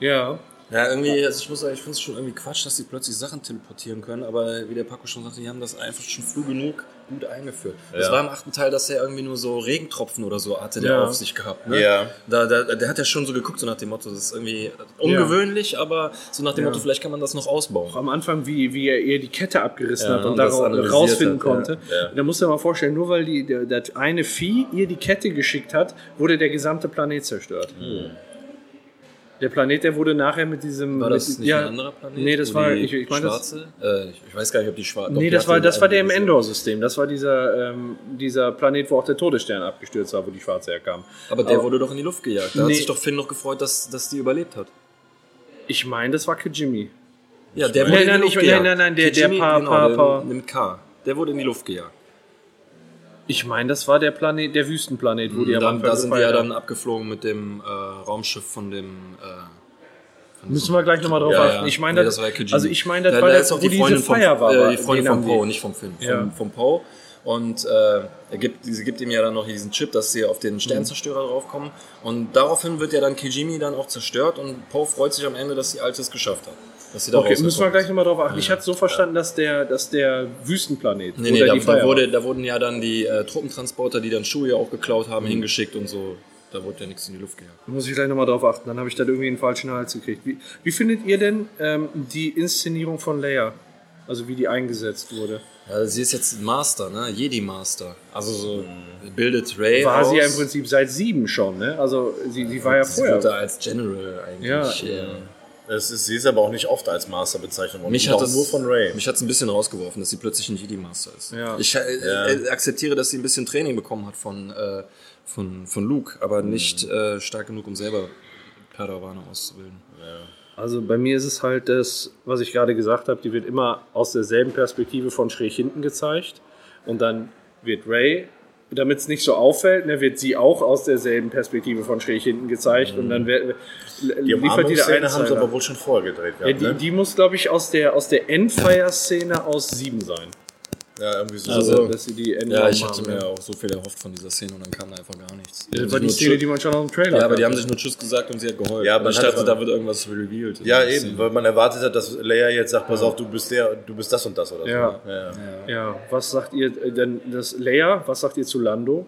[SPEAKER 1] ja.
[SPEAKER 3] Ja, irgendwie, also ich muss sagen, ich finde es schon irgendwie Quatsch, dass die plötzlich Sachen teleportieren können, aber wie der Paco schon sagte, die haben das einfach schon früh genug gut eingeführt. Das
[SPEAKER 2] Ja.
[SPEAKER 3] war im achten Teil, dass er irgendwie nur so Regentropfen oder so hatte, der
[SPEAKER 1] Ja.
[SPEAKER 3] auf sich gehabt. Ne?
[SPEAKER 2] Ja.
[SPEAKER 3] Da, da, der hat ja schon so geguckt, so nach dem Motto, das ist irgendwie ungewöhnlich, aber so nach dem
[SPEAKER 1] Ja.
[SPEAKER 3] Motto, vielleicht kann man das noch ausbauen.
[SPEAKER 1] Am Anfang, wie, wie er ihr die Kette abgerissen
[SPEAKER 3] Ja,
[SPEAKER 1] hat und
[SPEAKER 3] und das
[SPEAKER 1] daraus rausfinden
[SPEAKER 3] hat,
[SPEAKER 1] konnte.
[SPEAKER 2] Ja.
[SPEAKER 1] Da musst du dir mal vorstellen, nur weil die, der, das eine Vieh ihr die Kette geschickt hat, wurde der gesamte Planet zerstört. Der Planet, der wurde nachher mit diesem.
[SPEAKER 3] War das
[SPEAKER 1] mit,
[SPEAKER 3] nicht ein anderer Planet?
[SPEAKER 1] Nee, das war.
[SPEAKER 3] die
[SPEAKER 1] Ich, ich meine, das,
[SPEAKER 3] schwarze? äh, ich, weiß gar nicht, ob die schwarze.
[SPEAKER 1] nee, das war, das war der im Endor-System. Das war dieser, ähm, dieser Planet, wo auch der Todesstern abgestürzt war, wo die Schwarze herkam.
[SPEAKER 3] Aber der wurde doch in die Luft gejagt. Da
[SPEAKER 1] Nee.
[SPEAKER 3] hat sich doch Finn noch gefreut, dass, dass die überlebt hat.
[SPEAKER 1] Ich meine, das war Kijimi.
[SPEAKER 3] Ja, der
[SPEAKER 1] Nein, nein, ich- nein, nein, nein, der- der
[SPEAKER 3] Kijimi, genau, der
[SPEAKER 1] Pa-
[SPEAKER 3] Mit K. Der wurde in die Luft gejagt.
[SPEAKER 1] Ich meine, das war der Planet, der Wüstenplanet, wo die am
[SPEAKER 3] dann, da sind die
[SPEAKER 1] gefeiert
[SPEAKER 3] ja dann abgeflogen mit dem äh, Raumschiff von dem. Äh,
[SPEAKER 1] Müssen wir gleich nochmal drauf
[SPEAKER 3] ja,
[SPEAKER 1] achten. Ich meine,
[SPEAKER 3] Nee,
[SPEAKER 1] das,
[SPEAKER 3] war ja Kijimi.
[SPEAKER 1] also ich meine, das
[SPEAKER 3] Da-
[SPEAKER 1] war
[SPEAKER 3] da
[SPEAKER 1] der,
[SPEAKER 3] ist auch
[SPEAKER 1] wo
[SPEAKER 3] die
[SPEAKER 1] diese
[SPEAKER 3] Freundin vom,
[SPEAKER 1] Feier war.
[SPEAKER 3] äh,
[SPEAKER 1] war-
[SPEAKER 3] die Freundin von Poe,
[SPEAKER 1] die-
[SPEAKER 3] nicht vom Finn,
[SPEAKER 1] Ja.
[SPEAKER 3] vom, vom Poe. Und äh, er gibt, sie gibt ihm ja dann noch diesen Chip, dass sie auf den Sternzerstörer draufkommen. Und daraufhin wird ja dann Kijimi dann auch zerstört und Poe freut sich am Ende, dass sie Altes geschafft hat. Dass sie da
[SPEAKER 1] Okay, müssen wir gleich nochmal drauf achten. Ich hatte so verstanden, dass der, dass der Wüstenplanet.
[SPEAKER 3] Nee, nee,
[SPEAKER 1] da
[SPEAKER 3] da, wurde, da wurden ja dann die äh, Truppentransporter, die dann Schuhe ja auch geklaut haben,
[SPEAKER 1] Mhm.
[SPEAKER 3] hingeschickt und so. Da wurde ja nichts in die Luft gejagt.
[SPEAKER 1] Da muss ich gleich nochmal drauf achten. Dann habe ich da irgendwie einen falschen Hals gekriegt. Wie, wie findet ihr denn ähm, die Inszenierung von Leia? Also wie die eingesetzt wurde.
[SPEAKER 3] Ja, sie ist jetzt ein Master, ne? Jedi-Master. Also so bildet Ray
[SPEAKER 1] War
[SPEAKER 3] aus.
[SPEAKER 1] sie ja im Prinzip seit sieben schon, ne? Also sie, sie war ja
[SPEAKER 3] Sie wird da
[SPEAKER 1] vorher.
[SPEAKER 3] als General eigentlich.
[SPEAKER 1] Ja.
[SPEAKER 3] äh,
[SPEAKER 2] Es ist, sie ist aber auch nicht oft als Master bezeichnet worden.
[SPEAKER 3] Mich hat das
[SPEAKER 2] nur von Ray.
[SPEAKER 3] Mich hat es ein bisschen rausgeworfen, dass sie plötzlich ein Jedi-Master ist.
[SPEAKER 1] Ja.
[SPEAKER 3] Ich äh, äh, akzeptiere, dass sie ein bisschen Training bekommen hat von, äh, von, von Luke, aber nicht äh, stark genug, um selber Padawane auszubilden.
[SPEAKER 1] Also bei mir ist es halt das, was ich gerade gesagt habe, die wird immer aus derselben Perspektive von schräg hinten gezeigt. Und dann wird Ray, damit es nicht so auffällt, ne, wird sie auch aus derselben Perspektive von schräg hinten gezeigt. Und dann wird,
[SPEAKER 2] Die
[SPEAKER 1] liefert die
[SPEAKER 2] Umarmungsszene haben sie aber wohl schon vorgedreht
[SPEAKER 1] Ja,
[SPEAKER 2] gehabt,
[SPEAKER 1] die,
[SPEAKER 2] ne?
[SPEAKER 1] die muss, glaube ich, aus der, aus der Endfire-Szene aus 7 sein.
[SPEAKER 2] Ja, irgendwie so.
[SPEAKER 1] Also, dass sie die Ende
[SPEAKER 3] Ja, ich hatte mir auch so viel erhofft von dieser Szene und dann kam da einfach gar nichts. Die haben
[SPEAKER 1] Das war
[SPEAKER 3] sich
[SPEAKER 1] die
[SPEAKER 3] nur
[SPEAKER 1] Szene,
[SPEAKER 3] Tschüss-
[SPEAKER 1] die man schon aus dem Trailer
[SPEAKER 3] Ja, aber die haben sich nur Tschüss gesagt und sie hat geheult.
[SPEAKER 2] Ja, man
[SPEAKER 3] ich
[SPEAKER 2] hat
[SPEAKER 3] dachte,
[SPEAKER 2] aber-
[SPEAKER 3] da wird irgendwas revealed. in
[SPEAKER 2] ja,
[SPEAKER 3] der
[SPEAKER 2] eben,
[SPEAKER 3] Szene.
[SPEAKER 2] weil man erwartet hat, dass Leia jetzt sagt, pass auf, du bist der, du bist das und das oder so.
[SPEAKER 1] Ja.
[SPEAKER 2] ja.
[SPEAKER 1] Ja, was sagt ihr äh, denn, das Leia, was sagt ihr zu Lando?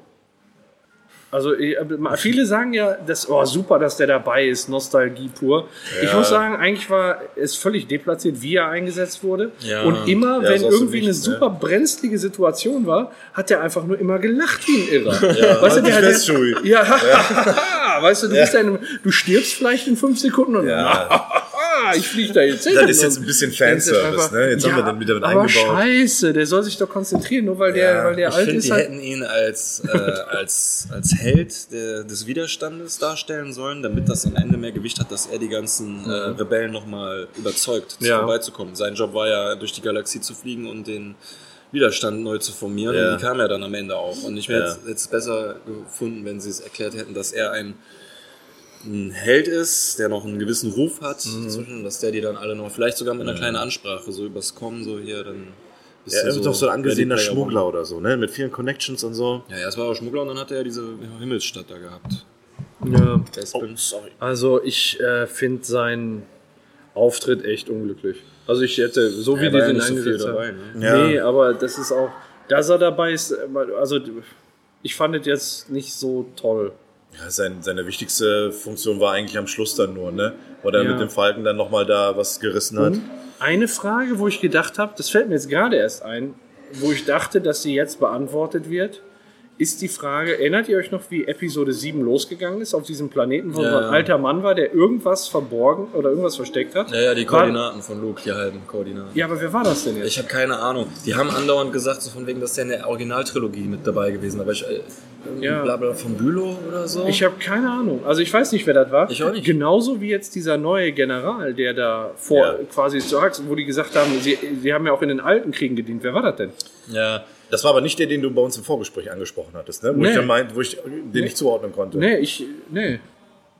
[SPEAKER 1] Also ich- viele sagen ja, dass, oh super, dass der dabei ist, Nostalgie pur. Ich muss sagen, eigentlich war es völlig deplatziert, wie er eingesetzt wurde.
[SPEAKER 3] Ja.
[SPEAKER 1] Und immer,
[SPEAKER 2] Ja,
[SPEAKER 1] wenn irgendwie eine
[SPEAKER 2] wichtig, ne?
[SPEAKER 1] super brenzlige Situation war, hat er einfach nur immer gelacht wie ein Irrer. weißt du, der,
[SPEAKER 2] halt fest, Joey.
[SPEAKER 1] ja, weißt du, du, bist ja in einem, du stirbst vielleicht in fünf Sekunden und ich fliege da jetzt hin.
[SPEAKER 2] Das ist jetzt ein bisschen Fanservice,
[SPEAKER 1] einfach,
[SPEAKER 2] ne? Jetzt haben wir den wieder mit
[SPEAKER 1] aber
[SPEAKER 2] eingebaut.
[SPEAKER 1] scheiße, der soll sich doch konzentrieren, nur weil der,
[SPEAKER 2] Ja,
[SPEAKER 1] weil der
[SPEAKER 3] Ich
[SPEAKER 1] alt
[SPEAKER 3] finde,
[SPEAKER 1] ist.
[SPEAKER 3] die
[SPEAKER 1] Halt,
[SPEAKER 3] hätten ihn als, äh, als, als Held der, des Widerstandes darstellen sollen, damit das am Ende mehr Gewicht hat, dass er die ganzen äh, Rebellen nochmal überzeugt,
[SPEAKER 1] Ja.
[SPEAKER 3] vorbeizukommen. Sein Job war ja, durch die Galaxie zu fliegen und den Widerstand neu zu formieren.
[SPEAKER 2] Ja.
[SPEAKER 3] Und die kam ja dann am Ende auch. Und ich wäre
[SPEAKER 2] Ja.
[SPEAKER 3] jetzt, jetzt besser gefunden, wenn sie es erklärt hätten, dass er ein, ein Held ist, der noch einen gewissen Ruf hat,
[SPEAKER 2] Mhm.
[SPEAKER 3] dass der die dann alle noch, vielleicht sogar mit einer kleinen Ansprache, so übers Kommen, so hier, dann
[SPEAKER 2] Ja, er ist doch so ein angesehener. Schmuggler oder so, ne? Mit vielen Connections und so.
[SPEAKER 3] Ja, erst war er Schmuggler und dann hat er ja diese Himmelsstadt da gehabt.
[SPEAKER 1] ja.
[SPEAKER 3] Bespin. sorry.
[SPEAKER 1] Also ich äh, finde seinen Auftritt echt unglücklich. Also ich hätte, so wie die den
[SPEAKER 3] so viel
[SPEAKER 1] eingesetzt
[SPEAKER 3] dabei,
[SPEAKER 1] haben.
[SPEAKER 3] ne?
[SPEAKER 2] Ja.
[SPEAKER 1] Nee, aber das ist auch, dass er dabei ist, äh, also ich fand es jetzt nicht so toll.
[SPEAKER 2] Ja, sein, seine wichtigste Funktion war eigentlich am Schluss dann nur, ne? Wo er
[SPEAKER 1] Ja.
[SPEAKER 2] mit dem Falken dann nochmal da was gerissen hat.
[SPEAKER 1] Eine Frage, wo ich gedacht habe, das fällt mir jetzt gerade erst ein, wo ich dachte, dass sie jetzt beantwortet wird, ist die Frage, erinnert ihr euch noch, wie Episode 7 losgegangen ist auf diesem Planeten, wo
[SPEAKER 3] Ja.
[SPEAKER 1] ein alter Mann war, der irgendwas verborgen oder irgendwas versteckt hat?
[SPEAKER 3] Ja, ja, die
[SPEAKER 1] War-
[SPEAKER 3] Koordinaten von Luke, die halben Koordinaten.
[SPEAKER 1] Ja, aber wer war das denn jetzt?
[SPEAKER 3] Ich habe keine Ahnung. Die haben andauernd gesagt, so von wegen, dass der in der Originaltrilogie mit dabei gewesen war. Aber ich, äh,
[SPEAKER 1] Ja.
[SPEAKER 3] bla bla von Bülow oder so.
[SPEAKER 1] Ich habe keine Ahnung. Also ich weiß nicht, wer das war.
[SPEAKER 3] Ich auch nicht.
[SPEAKER 1] Genauso wie jetzt dieser neue General, der da vor
[SPEAKER 2] Ja.
[SPEAKER 1] quasi zu Hax, wo die gesagt haben, sie, sie haben ja auch in den alten Kriegen gedient. Wer war das denn?
[SPEAKER 3] ja,
[SPEAKER 2] Das war aber nicht der, den du bei uns im Vorgespräch angesprochen hattest, ne? Wo
[SPEAKER 1] Nee.
[SPEAKER 2] ich dann meint, wo ich den nicht zuordnen konnte.
[SPEAKER 1] Nee, ich. Nee.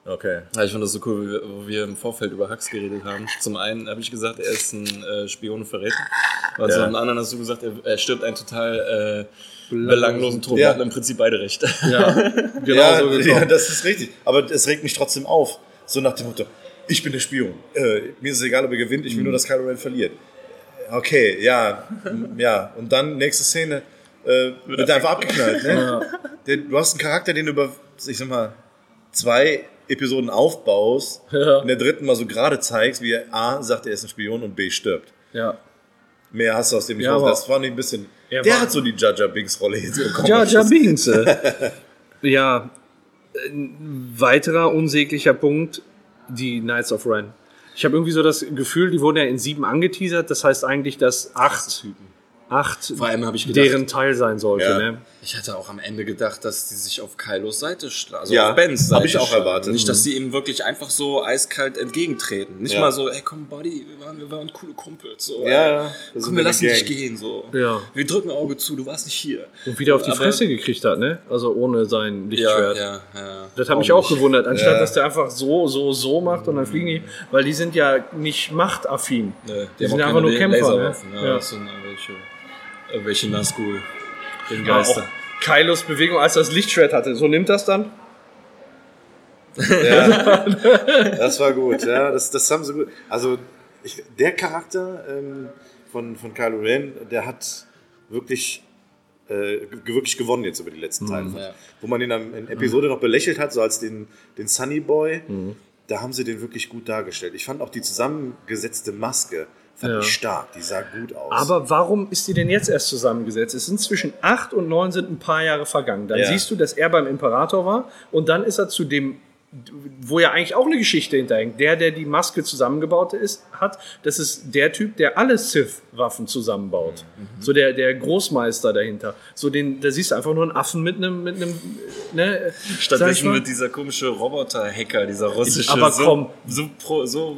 [SPEAKER 2] Okay.
[SPEAKER 3] Ja, ich fand das so cool, wie wir, wo wir im Vorfeld über Hux geredet haben. Zum einen habe ich gesagt, er ist ein äh, Spion und Verräter. Und
[SPEAKER 2] Ja.
[SPEAKER 3] zum anderen hast du gesagt, er, er stirbt einen total äh, belanglosen Tod.
[SPEAKER 2] Ja.
[SPEAKER 3] Wir hatten im Prinzip beide recht.
[SPEAKER 1] Ja, genau
[SPEAKER 2] ja,
[SPEAKER 1] so gekommen.
[SPEAKER 2] ja, das ist richtig. Aber es regt mich trotzdem auf. So nach dem Motto, ich bin der Spion. Äh, mir ist es egal, ob er gewinnt, ich will nur, dass Kylo Ren verliert. Okay, ja, ja. Und dann, nächste Szene, äh, wird einfach abgeknallt. Ne? Der, du hast einen Charakter, den du über, ich sag mal, zwei Episoden aufbaust,
[SPEAKER 1] Ja.
[SPEAKER 2] in der dritten mal so gerade zeigst, wie er A sagt, er ist ein Spion und B stirbt.
[SPEAKER 1] ja.
[SPEAKER 2] Mehr hast du aus dem nicht
[SPEAKER 1] Ja,
[SPEAKER 2] raus. Das fand ich ein bisschen.
[SPEAKER 1] Er
[SPEAKER 2] Der hat so die Jaja Binks Rolle jetzt bekommen.
[SPEAKER 1] Ja, ja, Binks. äh. ja, ein weiterer unsäglicher Punkt, die Knights of Ren. Ich habe irgendwie so das Gefühl, die wurden ja in sieben angeteasert. Das heißt eigentlich, dass acht, acht
[SPEAKER 3] Vor allem ich gedacht,
[SPEAKER 1] deren Teil sein sollte.
[SPEAKER 2] Ja.
[SPEAKER 1] Ne?
[SPEAKER 3] Ich hatte auch am Ende gedacht, dass die sich auf Kylos Seite schlagen. Also
[SPEAKER 2] Ja,
[SPEAKER 3] auf Bens
[SPEAKER 2] hab
[SPEAKER 3] Seite
[SPEAKER 2] ich auch erwartet.
[SPEAKER 3] Nicht, dass sie ihm wirklich einfach so eiskalt entgegentreten. Nicht
[SPEAKER 2] Ja.
[SPEAKER 3] mal so, ey komm Buddy, wir waren, wir waren coole Kumpels. So,
[SPEAKER 2] Ja, ja. Das
[SPEAKER 3] Komm, wir lassen dich
[SPEAKER 2] Gang.
[SPEAKER 3] gehen. So.
[SPEAKER 1] Ja.
[SPEAKER 3] Wir drücken ein Auge zu, du warst nicht hier.
[SPEAKER 1] Und wieder auf die
[SPEAKER 3] Aber-
[SPEAKER 1] Fresse gekriegt hat, ne? Also ohne sein Lichtschwert.
[SPEAKER 3] ja, ja.
[SPEAKER 1] Das hat mich auch
[SPEAKER 3] nicht.
[SPEAKER 1] gewundert, anstatt
[SPEAKER 2] Ja.
[SPEAKER 1] dass der einfach so, so, so macht und dann fliegen die, weil die sind ja nicht machtaffin.
[SPEAKER 3] Nee,
[SPEAKER 1] die
[SPEAKER 3] haben
[SPEAKER 1] sind
[SPEAKER 3] auch
[SPEAKER 1] einfach nur Kämpfer. Ne?
[SPEAKER 3] Ja,
[SPEAKER 1] Ja.
[SPEAKER 3] Das sind irgendwelche, irgendwelche Nazgul. Den
[SPEAKER 1] Ja,
[SPEAKER 3] Geister.
[SPEAKER 1] auch Kylos Bewegung, als er das Lichtschwert hatte. So nimmt das dann?
[SPEAKER 2] Das war gut, ja. Das, das haben sie gut. Also ich, der Charakter ähm, von, von Kylo Ren, der hat wirklich, äh, wirklich gewonnen jetzt über die letzten Teile.
[SPEAKER 3] ja.
[SPEAKER 2] Wo man ihn am- in Episode noch belächelt hat, so als den, den Sunny Boy, da haben sie den wirklich gut dargestellt. Ich fand auch die zusammengesetzte Maske fand
[SPEAKER 1] Ja.
[SPEAKER 2] ich stark. Die sah gut aus.
[SPEAKER 1] Aber warum ist die denn jetzt erst zusammengesetzt? Es sind zwischen acht und neun sind ein paar Jahre vergangen. Dann
[SPEAKER 2] Ja.
[SPEAKER 1] siehst du, dass er beim Imperator war und dann ist er zu dem, wo ja eigentlich auch eine Geschichte hinterhängt. Der, der die Maske zusammengebaut ist, hat, das ist der Typ, der alle Sith-Waffen zusammenbaut. So der, der Großmeister dahinter. So den, da siehst du einfach nur einen Affen mit einem, mit einem, ne,
[SPEAKER 3] Stattdessen wird dieser komische Roboter-Hacker, dieser russische,
[SPEAKER 1] Aber
[SPEAKER 3] so,
[SPEAKER 1] komm.
[SPEAKER 3] so, pro, so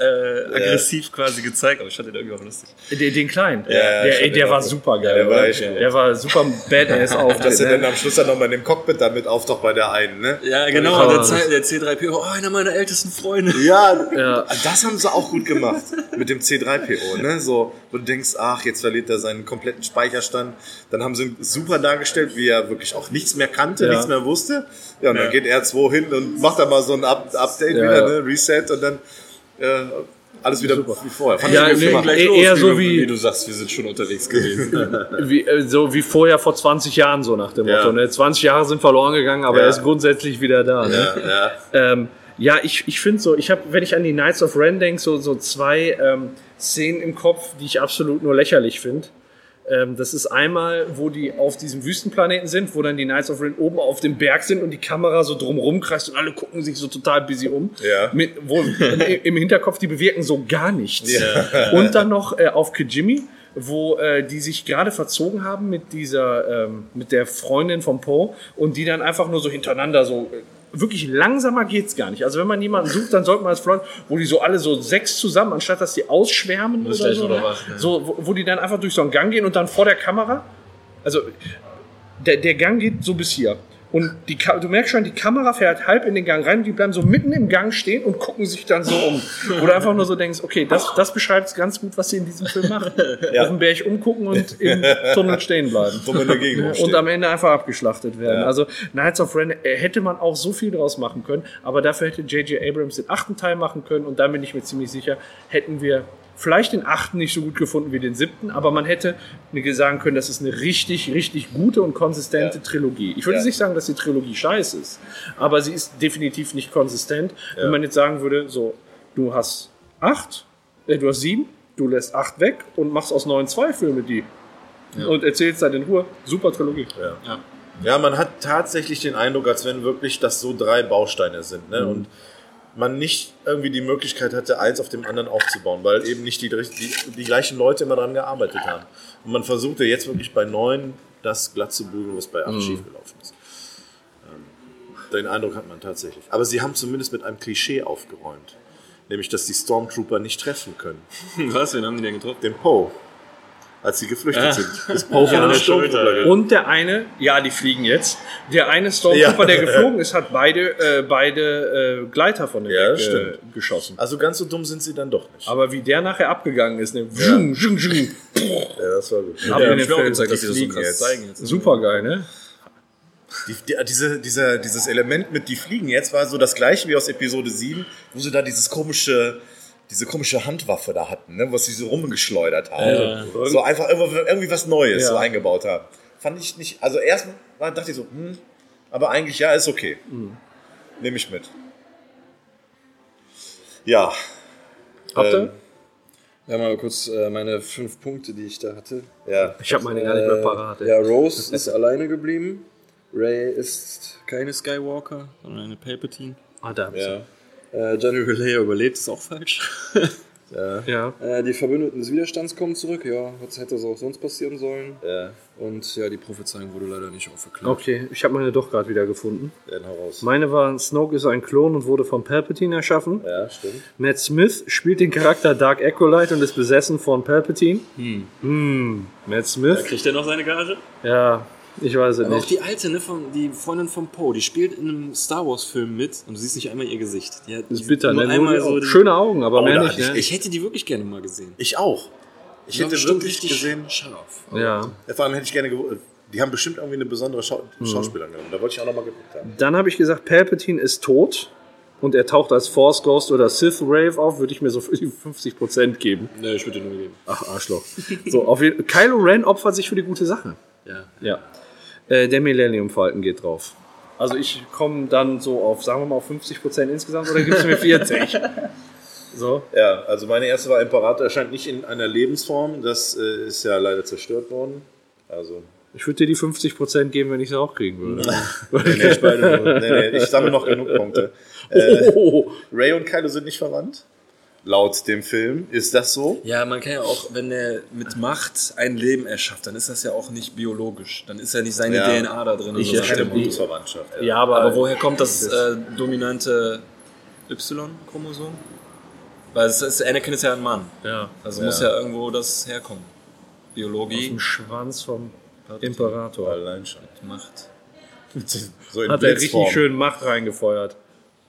[SPEAKER 3] äh, aggressiv quasi gezeigt. Aber ich fand den irgendwie auch lustig.
[SPEAKER 1] Den, den kleinen.
[SPEAKER 2] Ja, ja,
[SPEAKER 1] der, ey, der war
[SPEAKER 2] auch-
[SPEAKER 1] super geil.
[SPEAKER 2] Ja, der war
[SPEAKER 1] der war super badass auf.
[SPEAKER 2] dass er dann am Schluss dann nochmal in dem Cockpit damit auftaucht bei der einen, ne?
[SPEAKER 3] Ja, genau.
[SPEAKER 1] Ja.
[SPEAKER 3] Der, Z- der C3PO, oh, einer meiner ältesten Freunde.
[SPEAKER 2] Ja,
[SPEAKER 1] Ja.
[SPEAKER 2] das haben sie auch gut gemacht mit dem C3PO, ne? So, wo du denkst, ach, jetzt verliert er seinen kompletten Speicherstand. Dann haben sie ihn super dargestellt, wie er wirklich auch nichts mehr kannte,
[SPEAKER 1] Ja.
[SPEAKER 2] nichts mehr wusste. Ja, und dann geht R2 hin und macht dann mal so ein Up Update
[SPEAKER 1] Ja,
[SPEAKER 2] wieder,
[SPEAKER 1] ja.
[SPEAKER 2] ne? Reset und dann äh, Alles wieder wie vorher. Fand
[SPEAKER 1] Ja,
[SPEAKER 2] ich
[SPEAKER 1] nee, gleich los, eher so wie-
[SPEAKER 3] wie du sagst, wir sind schon unterwegs gewesen.
[SPEAKER 1] Wie, äh, so wie vorher vor 20 Jahren, so nach dem
[SPEAKER 2] Ja.
[SPEAKER 1] Motto. Ne? 20 Jahre sind verloren gegangen, aber
[SPEAKER 2] Ja.
[SPEAKER 1] er ist grundsätzlich wieder da. Ne?
[SPEAKER 2] ja, ja.
[SPEAKER 1] Ähm, ja, ich, ich finde so, ich habe, wenn ich an die Knights of Ren denke, so, so zwei ähm, Szenen im Kopf, die ich absolut nur lächerlich finde. Ähm, das ist einmal, wo die auf diesem Wüstenplaneten sind, wo dann die Knights of Ren oben auf dem Berg sind und die Kamera so drumrum kreist und alle gucken sich so total busy um.
[SPEAKER 2] Ja.
[SPEAKER 1] Mit, wo im, Hinterkopf, die bewirken so gar nichts. Und dann noch äh, auf Kijimi, wo äh, die sich gerade verzogen haben mit dieser, ähm, mit der Freundin von Poe und die dann einfach nur so hintereinander so äh, wirklich langsamer geht's gar nicht. Also wenn man jemanden sucht, dann sollte man als Freund, wo die so alle so sechs zusammen, anstatt dass die ausschwärmen oder so,
[SPEAKER 3] oder
[SPEAKER 1] ne?
[SPEAKER 3] was, ne?
[SPEAKER 1] so wo, wo die dann einfach durch so einen Gang gehen und dann vor der Kamera, also der, der Gang geht so bis hier. Und die, du merkst schon, die Kamera fährt halb in den Gang rein, die bleiben so mitten im Gang stehen und gucken sich dann so um. Du einfach nur so denkst, okay, das, das beschreibt ganz gut, was sie in diesem Film machen.
[SPEAKER 2] Ja.
[SPEAKER 1] Auf dem Berg umgucken und im Tunnel stehen bleiben.
[SPEAKER 2] Gegend
[SPEAKER 1] Und am Ende einfach abgeschlachtet werden.
[SPEAKER 2] Ja.
[SPEAKER 1] Also Knights of Ren äh, hätte man auch so viel draus machen können, aber dafür hätte J.J. Abrams den achten Teil machen können und da bin ich mir ziemlich sicher, hätten wir vielleicht den achten nicht so gut gefunden wie den siebten, aber man hätte mir sagen können, das ist eine richtig, richtig gute und konsistente
[SPEAKER 2] Ja.
[SPEAKER 1] Trilogie. Ich würde
[SPEAKER 2] Ja.
[SPEAKER 1] nicht sagen, dass die Trilogie scheiße ist, aber sie ist definitiv nicht konsistent. Wenn man jetzt sagen würde, so, du hast acht, äh, du hast sieben, du lässt acht weg und machst aus neun zwei Filme die. Und erzählst dann in Ruhe. Super Trilogie.
[SPEAKER 2] Ja, man hat tatsächlich den Eindruck, als wenn wirklich das so drei Bausteine sind. Ne? Und man nicht irgendwie die Möglichkeit hatte, eins auf dem anderen aufzubauen, weil eben nicht die, die, die gleichen Leute immer dran gearbeitet haben. Und man versuchte jetzt wirklich bei neun das glatt zu bügeln, was bei acht schiefgelaufen ist. Ähm, den Eindruck hat man tatsächlich. Aber sie haben zumindest mit einem Klischee aufgeräumt. Nämlich, dass die Stormtrooper nicht treffen können.
[SPEAKER 3] Was? Wen haben die denn getroffen?
[SPEAKER 2] Den Poe. Als sie geflüchtet sind. Ist Poe von
[SPEAKER 3] Ja,
[SPEAKER 2] den
[SPEAKER 3] der Schulter, ja.
[SPEAKER 1] Und der eine, ja, die fliegen jetzt. Der eine Stormtrooper,
[SPEAKER 2] Ja.
[SPEAKER 1] der geflogen ist, hat beide, äh, beide äh, Gleiter von dem
[SPEAKER 2] Ja,
[SPEAKER 1] Deck, äh,
[SPEAKER 2] stimmt.
[SPEAKER 1] geschossen.
[SPEAKER 2] Also ganz so dumm sind sie dann doch nicht.
[SPEAKER 1] Aber wie der nachher abgegangen ist, ne? Wschung.
[SPEAKER 2] Ja, das war gut.
[SPEAKER 1] Ab
[SPEAKER 3] Ja,
[SPEAKER 1] in den Film.
[SPEAKER 3] gezeigt, dass
[SPEAKER 2] die
[SPEAKER 3] das so krass
[SPEAKER 2] jetzt.
[SPEAKER 3] zeigen jetzt.
[SPEAKER 1] Super geil, ne?
[SPEAKER 2] Die, die, diese, diese, dieses Element mit die fliegen jetzt war so das gleiche wie aus Episode 7, wo sie da dieses komische, diese komische Handwaffe da hatten, ne, was sie so rumgeschleudert haben. So einfach irgendwie, was Neues
[SPEAKER 1] Ja.
[SPEAKER 2] so eingebaut haben. Fand ich nicht, also erst mal dachte ich so, hm, aber eigentlich ja, ist okay. Nehme ich mit. Ja.
[SPEAKER 1] Habt ihr?
[SPEAKER 2] Ähm,
[SPEAKER 3] Ja, mal kurz äh, meine fünf Punkte, die ich da hatte.
[SPEAKER 2] ja.
[SPEAKER 1] Ich habe meine gar nicht mehr parat. ey.
[SPEAKER 3] Ja, Rose ist alleine geblieben. Ray ist keine Skywalker, sondern eine Palpatine.
[SPEAKER 1] Ah, da hab ich's.
[SPEAKER 2] Ja.
[SPEAKER 3] Äh, General Leia überlebt, ist auch falsch.
[SPEAKER 1] Ja.
[SPEAKER 3] äh, die Verbündeten des Widerstands kommen zurück. Ja, was hätte so auch sonst passieren sollen?
[SPEAKER 2] Ja,
[SPEAKER 3] Und ja, die Prophezeiung wurde leider nicht aufgeklärt.
[SPEAKER 1] Okay, ich habe meine doch gerade wieder gefunden.
[SPEAKER 2] dann hau raus.
[SPEAKER 1] Meine war, Snoke ist ein Klon und wurde von Palpatine erschaffen.
[SPEAKER 2] Ja, stimmt.
[SPEAKER 1] Matt Smith spielt den Charakter Dark Acolyte und ist besessen von Palpatine. Hm. Matt Smith?
[SPEAKER 3] Kriegt er noch seine Gage?
[SPEAKER 1] Ja, ich weiß es
[SPEAKER 3] Aber auch
[SPEAKER 1] nicht.
[SPEAKER 3] die alte, ne, von, die Freundin von Poe, die spielt in einem Star Wars Film mit und du siehst nicht einmal ihr Gesicht. Die hat
[SPEAKER 1] Das ist bitter,
[SPEAKER 3] nur
[SPEAKER 1] ne?
[SPEAKER 3] einmal so
[SPEAKER 1] Schöne Augen, aber
[SPEAKER 2] Oh,
[SPEAKER 1] mehr nicht,
[SPEAKER 2] ich
[SPEAKER 1] ne?
[SPEAKER 3] Ich hätte die wirklich gerne mal gesehen.
[SPEAKER 2] Ich auch. Ich hätte
[SPEAKER 3] bestimmt
[SPEAKER 2] wirklich gesehen,
[SPEAKER 3] scharf.
[SPEAKER 1] Ja.
[SPEAKER 2] Ja, vor allem hätte ich gerne gewusst, die haben bestimmt irgendwie eine besondere Schau
[SPEAKER 1] Mhm.
[SPEAKER 2] Schauspielerin genommen. Da wollte ich auch nochmal geguckt haben.
[SPEAKER 1] Dann habe ich gesagt, Palpatine ist tot und er taucht als Force Ghost oder Sith Rave auf, würde ich mir so für die 50% geben.
[SPEAKER 3] Ne, ich würde dir nur geben.
[SPEAKER 1] Ach, Arschloch. So, auf jeden Kylo Ren opfert sich für die gute Sache.
[SPEAKER 3] Ja.
[SPEAKER 1] Ja. Äh, der Millennium Falcon geht drauf. Also ich komme dann so auf, sagen wir mal, auf 50% insgesamt oder gibst du mir 40? so.
[SPEAKER 2] Ja, also meine erste war Imperator, erscheint nicht in einer Lebensform. Das äh, ist ja leider zerstört worden. Also,
[SPEAKER 1] Ich würde dir die 50% geben, wenn ich sie auch kriegen würde.
[SPEAKER 2] nee, nee, ich, beide nee, nee, ich sammle noch genug Punkte. Äh,
[SPEAKER 1] Oh,
[SPEAKER 2] Ray und Kylo sind nicht verwandt. Laut dem Film ist das so.
[SPEAKER 3] Ja, man kann ja auch, wenn er mit Macht ein Leben erschafft, dann ist das ja auch nicht biologisch. Dann ist ja nicht seine
[SPEAKER 2] Ja.
[SPEAKER 3] DNA da drin.
[SPEAKER 1] Ich
[SPEAKER 3] so.
[SPEAKER 1] erkenne
[SPEAKER 2] Blutsverwandtschaft. Ja.
[SPEAKER 1] ja, aber,
[SPEAKER 3] Aber woher kommt das äh, dominante Y-Chromosom? Weil es ist, Anakin ist ja ein Mann.
[SPEAKER 1] Ja.
[SPEAKER 3] Also muss ja irgendwo das herkommen. Biologie,
[SPEAKER 1] Im Schwanz vom Imperator.
[SPEAKER 2] Allein schon.
[SPEAKER 3] Macht.
[SPEAKER 2] So in
[SPEAKER 1] Hat er richtig schön Macht reingefeuert.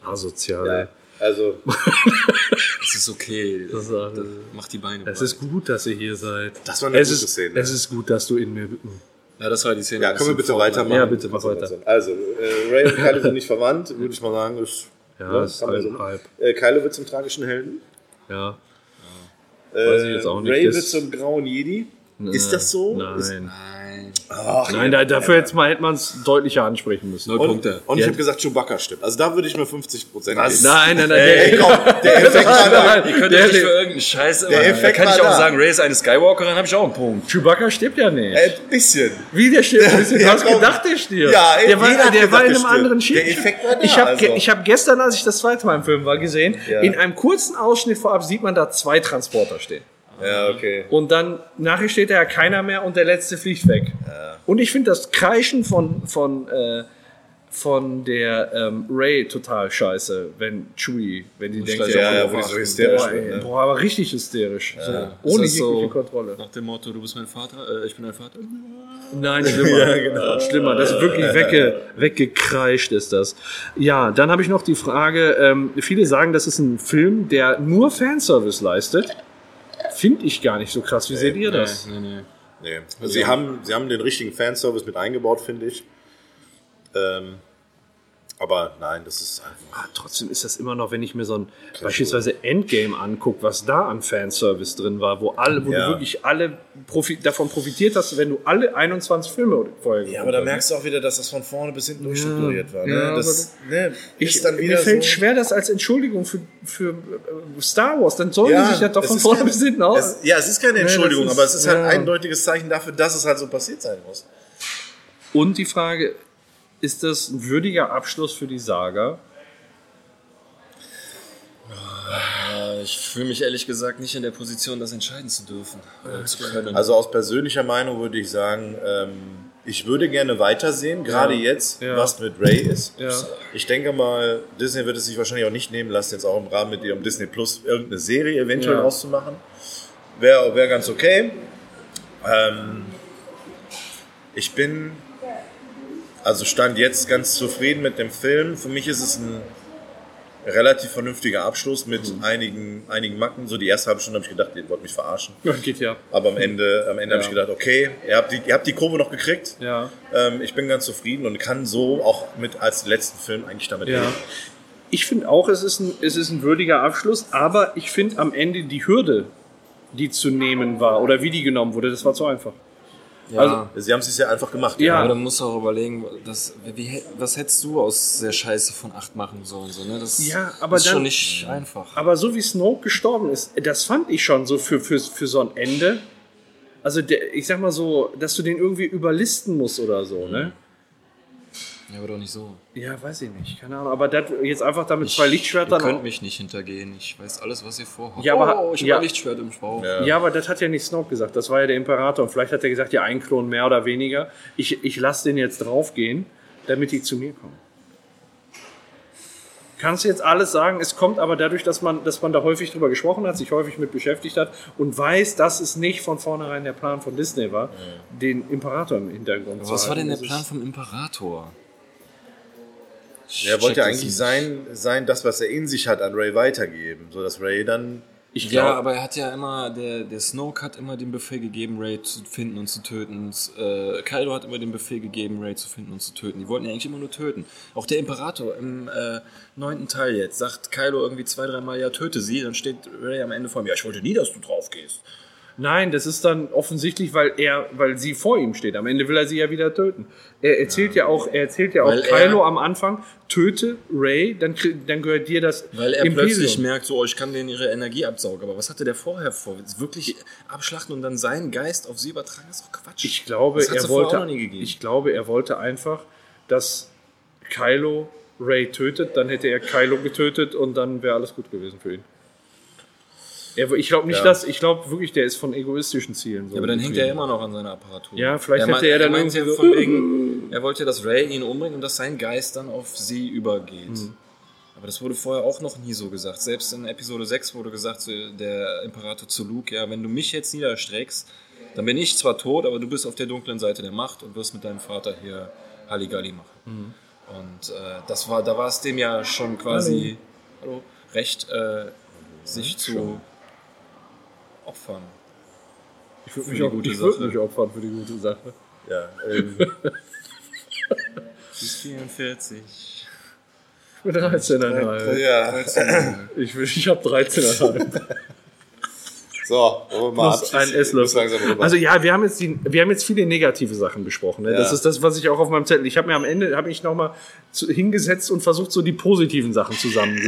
[SPEAKER 1] Asozial.
[SPEAKER 2] Ja, also,
[SPEAKER 3] Es ist okay.
[SPEAKER 1] Das ist, äh,
[SPEAKER 3] Macht die Beine.
[SPEAKER 1] Es
[SPEAKER 3] breit.
[SPEAKER 1] ist gut, dass ihr hier seid.
[SPEAKER 2] das war eine
[SPEAKER 1] Es
[SPEAKER 2] gute
[SPEAKER 1] ist,
[SPEAKER 2] Szene.
[SPEAKER 1] es ist gut, dass du in mir.
[SPEAKER 3] ja, das war die Szene.
[SPEAKER 2] ja, können wir bitte weitermachen?
[SPEAKER 1] Ja, bitte, mach weiter.
[SPEAKER 2] Also, äh, Ray und Kylo sind nicht verwandt, würde ich mal sagen. Ist,
[SPEAKER 1] Ja,
[SPEAKER 2] Ja,
[SPEAKER 1] ist
[SPEAKER 2] kann man
[SPEAKER 1] halb,
[SPEAKER 2] so-
[SPEAKER 1] halb.
[SPEAKER 2] äh, Kylo wird zum tragischen Helden.
[SPEAKER 1] Ja. Weiß ich jetzt auch nicht.
[SPEAKER 2] Ray
[SPEAKER 1] Das-
[SPEAKER 2] wird zum grauen Jedi. Ist das so? Ist,
[SPEAKER 1] Nein.
[SPEAKER 3] Nein.
[SPEAKER 2] Ach,
[SPEAKER 1] Nein, da, dafür hätte man hätte man es deutlicher ansprechen müssen.
[SPEAKER 3] Null
[SPEAKER 2] und,
[SPEAKER 3] Punkte.
[SPEAKER 2] und ich
[SPEAKER 1] Ja.
[SPEAKER 2] habe gesagt, Chewbacca stimmt. Also da würde ich mir 50 Prozent
[SPEAKER 3] Was?
[SPEAKER 1] Nein, nein, nein.
[SPEAKER 2] Ey,
[SPEAKER 1] der,
[SPEAKER 2] komm, der Effekt war da.
[SPEAKER 3] Ihr könnt ja nicht für irgendeinen Scheiß immer.
[SPEAKER 2] Der
[SPEAKER 3] Da
[SPEAKER 2] Effekt
[SPEAKER 3] kann ich auch
[SPEAKER 2] da.
[SPEAKER 3] sagen, Ray ist eine Skywalkerin, habe ich auch einen Punkt.
[SPEAKER 1] Chewbacca stirbt ja nicht.
[SPEAKER 2] Ein bisschen.
[SPEAKER 1] Wie der stirbt? Du
[SPEAKER 2] Ja,
[SPEAKER 1] hast
[SPEAKER 2] komm.
[SPEAKER 1] gedacht, der stirbt.
[SPEAKER 2] Ja, ey,
[SPEAKER 1] der war, der
[SPEAKER 2] gedacht,
[SPEAKER 1] war in einem anderen Schiff.
[SPEAKER 2] Der Effekt war da,
[SPEAKER 1] Ich habe
[SPEAKER 2] also.
[SPEAKER 1] ich hab gestern, als ich das zweite Mal im Film war, gesehen,
[SPEAKER 2] Ja.
[SPEAKER 1] in einem kurzen Ausschnitt vorab sieht man da zwei Transporter stehen.
[SPEAKER 2] Ja, okay.
[SPEAKER 1] Und dann nachher steht da ja keiner mehr und der letzte fliegt weg. Und ich finde das Kreischen von, von, äh, von der ähm, Ray total scheiße, wenn Chewie, wenn die denkt,
[SPEAKER 2] Ja, ja, die so hysterisch
[SPEAKER 1] boah, ey,
[SPEAKER 2] Ne?
[SPEAKER 1] boah, aber richtig hysterisch. So,
[SPEAKER 3] Ist
[SPEAKER 1] ohne jegliche
[SPEAKER 3] so
[SPEAKER 1] Kontrolle.
[SPEAKER 3] Nach dem Motto, du bist mein Vater, äh, ich bin dein Vater.
[SPEAKER 1] Nein, schlimmer. Schlimmer. Das ist wirklich wegge, weggekreischt ist das. Ja, dann habe ich noch die Frage, ähm, viele sagen, das ist ein Film, der nur Fanservice leistet. Finde ich gar nicht so krass. Wie seht ihr das?
[SPEAKER 3] Nee, nee.
[SPEAKER 2] Nee. Also sie, haben, sie haben den richtigen Fanservice mit eingebaut, finde ich. Ähm, aber nein, das ist einfach.
[SPEAKER 1] Ah, trotzdem ist das immer noch, wenn ich mir so ein beispielsweise Endgame angucke, was da an Fanservice drin war, wo alle, wo
[SPEAKER 2] Ja.
[SPEAKER 1] du wirklich alle profi davon profitiert hast, wenn du alle 21 Filme vorher
[SPEAKER 2] Ja, aber da merkst du auch wieder, dass das von vorne bis hinten durchstrukturiert war. Ne?
[SPEAKER 1] ja,
[SPEAKER 2] das ne,
[SPEAKER 1] Ich, mir fällt
[SPEAKER 2] so,
[SPEAKER 1] schwer, das als Entschuldigung für, für äh, Star Wars, dann sollen
[SPEAKER 2] Ja,
[SPEAKER 1] sie sich das doch von vorne
[SPEAKER 2] keine-
[SPEAKER 1] bis hinten aus.
[SPEAKER 2] Ja, es ist keine Entschuldigung,
[SPEAKER 1] das ist-
[SPEAKER 2] aber es ist halt
[SPEAKER 1] ja.
[SPEAKER 2] ein eindeutiges Zeichen dafür, dass es halt so passiert sein muss.
[SPEAKER 1] Und die Frage, ist das ein würdiger Abschluss für die Saga?
[SPEAKER 3] Äh, Ich fühle mich ehrlich gesagt nicht in der Position, das entscheiden zu dürfen. Oder zu können.
[SPEAKER 2] Also aus persönlicher Meinung würde ich sagen, ähm, ich würde gerne weitersehen, gerade jetzt,
[SPEAKER 1] Ja.
[SPEAKER 2] was mit Ray ist.
[SPEAKER 1] Ja.
[SPEAKER 2] Ich denke mal, Disney wird es sich wahrscheinlich auch nicht nehmen lassen, jetzt auch im Rahmen mit ihrem Disney Plus irgendeine Serie eventuell
[SPEAKER 1] Ja.
[SPEAKER 2] auszumachen. Wäre wär ganz okay. Ähm, ich bin, also stand jetzt ganz zufrieden mit dem Film. Für mich ist es ein relativ vernünftiger Abschluss mit
[SPEAKER 1] Mhm.
[SPEAKER 2] einigen, einigen Macken. So die erste halbe Stunde habe ich gedacht, ihr wollt mich verarschen.
[SPEAKER 1] Ja, geht ja.
[SPEAKER 2] Aber am Ende, am Ende habe ich gedacht, okay, ihr habt, die, ihr habt die Kurve noch gekriegt.
[SPEAKER 1] Ja.
[SPEAKER 2] Ähm, ich bin ganz zufrieden und kann so auch mit als letzten Film eigentlich damit
[SPEAKER 1] Ja.
[SPEAKER 2] leben.
[SPEAKER 1] Ich finde auch, es ist, ein, es ist ein würdiger Abschluss, aber ich finde am Ende die Hürde, die zu nehmen war oder wie die genommen wurde, das war zu einfach.
[SPEAKER 3] Ja.
[SPEAKER 1] also-
[SPEAKER 2] Sie haben es sich sehr einfach gemacht.
[SPEAKER 1] Ja.
[SPEAKER 3] aber dann musst du auch überlegen, das, wie, was hättest du aus der Scheiße von 8 machen sollen? So, ne? Das
[SPEAKER 1] Ja, aber
[SPEAKER 3] ist
[SPEAKER 1] dann-
[SPEAKER 3] schon nicht einfach.
[SPEAKER 1] Aber so wie Snoke gestorben ist, das fand ich schon so für, für, für so ein Ende. Also der, ich sag mal so, dass du den irgendwie überlisten musst oder so, ne?
[SPEAKER 3] Ja, aber doch nicht so.
[SPEAKER 1] Ja, weiß ich nicht, keine Ahnung. Aber das jetzt einfach da mit zwei
[SPEAKER 3] Ihr
[SPEAKER 1] Lichtschwertern.
[SPEAKER 3] könnt mich nicht hintergehen. Ich weiß alles, was ihr vorhabt.
[SPEAKER 1] Ja, aber-
[SPEAKER 3] oh, ich
[SPEAKER 1] ja.
[SPEAKER 3] habe ein Lichtschwert im Bauch.
[SPEAKER 2] Ja.
[SPEAKER 1] Ja, aber das hat ja nicht Snoke gesagt. Das war ja der Imperator. Und vielleicht hat er gesagt, ja, ein Klon mehr oder weniger. Ich, ich lasse den jetzt draufgehen, damit die zu mir kommen. Kannst du jetzt alles sagen, es kommt aber dadurch, dass man, dass man da häufig drüber gesprochen hat, sich häufig mit beschäftigt hat und weiß, dass es nicht von vornherein der Plan von Disney war, den Imperator im Hintergrund zu
[SPEAKER 3] Was war denn
[SPEAKER 1] halten.
[SPEAKER 3] der Plan vom Imperator?
[SPEAKER 2] Er wollte ja eigentlich sein, sein, das, was er in sich hat, an Ray weitergeben, sodass Ray dann.
[SPEAKER 1] Ich
[SPEAKER 3] Ja,
[SPEAKER 1] glaube,
[SPEAKER 3] aber er hat ja immer, der, der Snoke hat immer den Befehl gegeben, Ray zu finden und zu töten. Äh, Kylo hat immer den Befehl gegeben, Ray zu finden und zu töten. Die wollten ja eigentlich immer nur töten. Auch der Imperator im äh, neunten Teil jetzt sagt Kylo irgendwie zwei, dreimal, ja, töte sie. Dann steht Ray am Ende vor ihm, ja, ich wollte nie, dass du drauf gehst.
[SPEAKER 1] Nein, das ist dann offensichtlich, weil er, weil sie vor ihm steht. Am Ende will er sie ja wieder töten. Er erzählt ja, auch, er erzählt ja auch Kylo am Anfang, töte Ray, dann, dann gehört dir das
[SPEAKER 3] Weil er
[SPEAKER 1] Imperium.
[SPEAKER 3] plötzlich merkt, so, oh, ich kann denen ihre Energie absaugen. Aber was hatte der vorher vor? Wirklich abschlachten und dann seinen Geist auf sie übertragen? Ist doch Quatsch.
[SPEAKER 1] Ich glaube, er wollte, ich glaube, er wollte einfach, dass Kylo Ray tötet, dann hätte er Kylo getötet und dann wäre alles gut gewesen für ihn. Er, ich glaube nicht,
[SPEAKER 2] Ja.
[SPEAKER 1] dass, ich glaube wirklich, der ist von egoistischen Zielen. So
[SPEAKER 3] Ja, aber dann hängt er immer noch an seiner Apparatur.
[SPEAKER 1] Ja, vielleicht
[SPEAKER 3] er
[SPEAKER 1] hätte er dann
[SPEAKER 3] meint ja
[SPEAKER 1] irgendwie so-
[SPEAKER 3] von wegen, er wollte, dass Ray ihn umbringt und dass sein Geist dann auf sie übergeht.
[SPEAKER 1] Mhm.
[SPEAKER 3] Aber das wurde vorher auch noch nie so gesagt. Selbst in Episode 6 wurde gesagt, der Imperator zu Luke, ja, wenn du mich jetzt niederstreckst, dann bin ich zwar tot, aber du bist auf der dunklen Seite der Macht und wirst mit deinem Vater hier Halligalli machen.
[SPEAKER 1] Mhm.
[SPEAKER 3] Und äh, das war, da war es dem ja schon quasi hallo, recht, äh, sich zu opfern.
[SPEAKER 1] Ich würde mich, auch- ich würd mich opfern für die gute Sache.
[SPEAKER 2] Ja, ähm,
[SPEAKER 3] Bis 44.
[SPEAKER 1] Ich bin 13,5.
[SPEAKER 2] ja.
[SPEAKER 1] Ich, ich habe 13,5.
[SPEAKER 2] So, wollen wir mal
[SPEAKER 1] Plus ein Esslöffel. Also ja, wir haben jetzt die, wir haben jetzt viele negative Sachen besprochen. Ne? Das
[SPEAKER 2] Ja.
[SPEAKER 1] ist das, was ich auch auf meinem Zettel. Ich habe mir am Ende habe ich noch mal zu, hingesetzt und versucht, so die positiven Sachen zusammen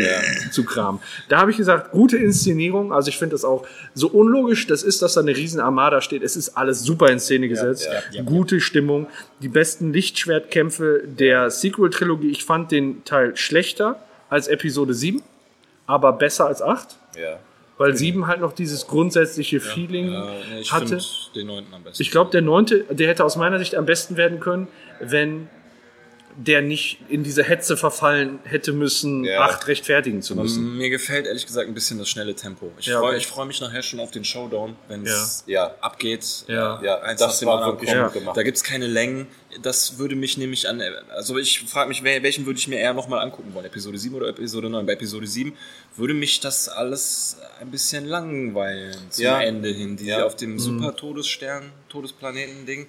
[SPEAKER 1] zu kramen. Da habe ich gesagt, gute Inszenierung. Also ich finde das auch so unlogisch. Das ist, dass da eine riesen Armada steht. Es ist alles super in Szene gesetzt. Gute Stimmung. Die besten Lichtschwertkämpfe der Sequel-Trilogie. Ich fand den Teil schlechter als Episode 7, aber besser als 8.
[SPEAKER 2] ja.
[SPEAKER 1] Weil 7 halt noch dieses grundsätzliche Feeling
[SPEAKER 3] Äh, nee, ich
[SPEAKER 1] hatte.
[SPEAKER 3] den neunten am besten.
[SPEAKER 1] Ich glaube, der neunte, der hätte aus meiner Sicht am besten werden können, wenn der nicht in diese Hetze verfallen hätte müssen,
[SPEAKER 2] Ja.
[SPEAKER 1] acht rechtfertigen zu müssen.
[SPEAKER 3] Mir gefällt ehrlich gesagt ein bisschen das schnelle Tempo. Ich
[SPEAKER 1] Ja,
[SPEAKER 3] freue
[SPEAKER 1] okay.
[SPEAKER 3] freu mich nachher schon auf den Showdown, wenn es
[SPEAKER 2] Ja. Ja.
[SPEAKER 3] abgeht.
[SPEAKER 1] Ja.
[SPEAKER 2] Ja,
[SPEAKER 3] eins
[SPEAKER 2] das war wirklich gut gemacht.
[SPEAKER 3] Da gibt es keine Längen. Das würde mich nämlich an. Also ich frage mich, welchen würde ich mir eher nochmal angucken wollen? Episode 7 oder Episode 9? Bei Episode 7 würde mich das alles ein bisschen langweilen zum
[SPEAKER 2] Ja.
[SPEAKER 3] Ende hin. Die
[SPEAKER 2] Ja.
[SPEAKER 3] auf dem super Todesstern, Todesplaneten-Ding.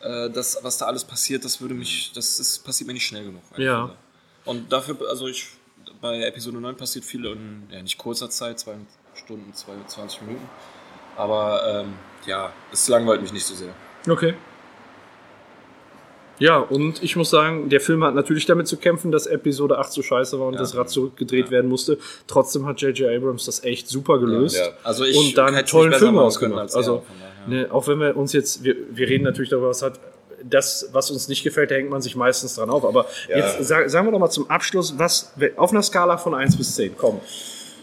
[SPEAKER 3] Äh, das, was da alles passiert, das würde mich, das ist, passiert mir nicht schnell genug.
[SPEAKER 1] Ja.
[SPEAKER 3] gesagt. Und dafür, also ich, bei Episode 9 passiert viel in ja, nicht kurzer Zeit, zwei Stunden, 22 Minuten. Aber ähm, ja, es langweilt mich nicht so sehr.
[SPEAKER 1] Okay. Ja, und ich muss sagen, der Film hat natürlich damit zu kämpfen, dass Episode 8 so scheiße war und das Rad zurückgedreht werden musste. Trotzdem hat J.J. Abrams das echt super gelöst.
[SPEAKER 2] Ja.
[SPEAKER 3] Also ich
[SPEAKER 1] und dann
[SPEAKER 3] hätte es
[SPEAKER 1] tollen Film rausgemacht.
[SPEAKER 3] als
[SPEAKER 1] Also. Ne, auch wenn wir uns jetzt, wir, wir reden natürlich darüber, was hat, das, was uns nicht gefällt, da hängt man sich meistens dran auf. Aber jetzt sag, sagen wir doch mal zum Abschluss, was, auf einer Skala von 1 bis 10, komm.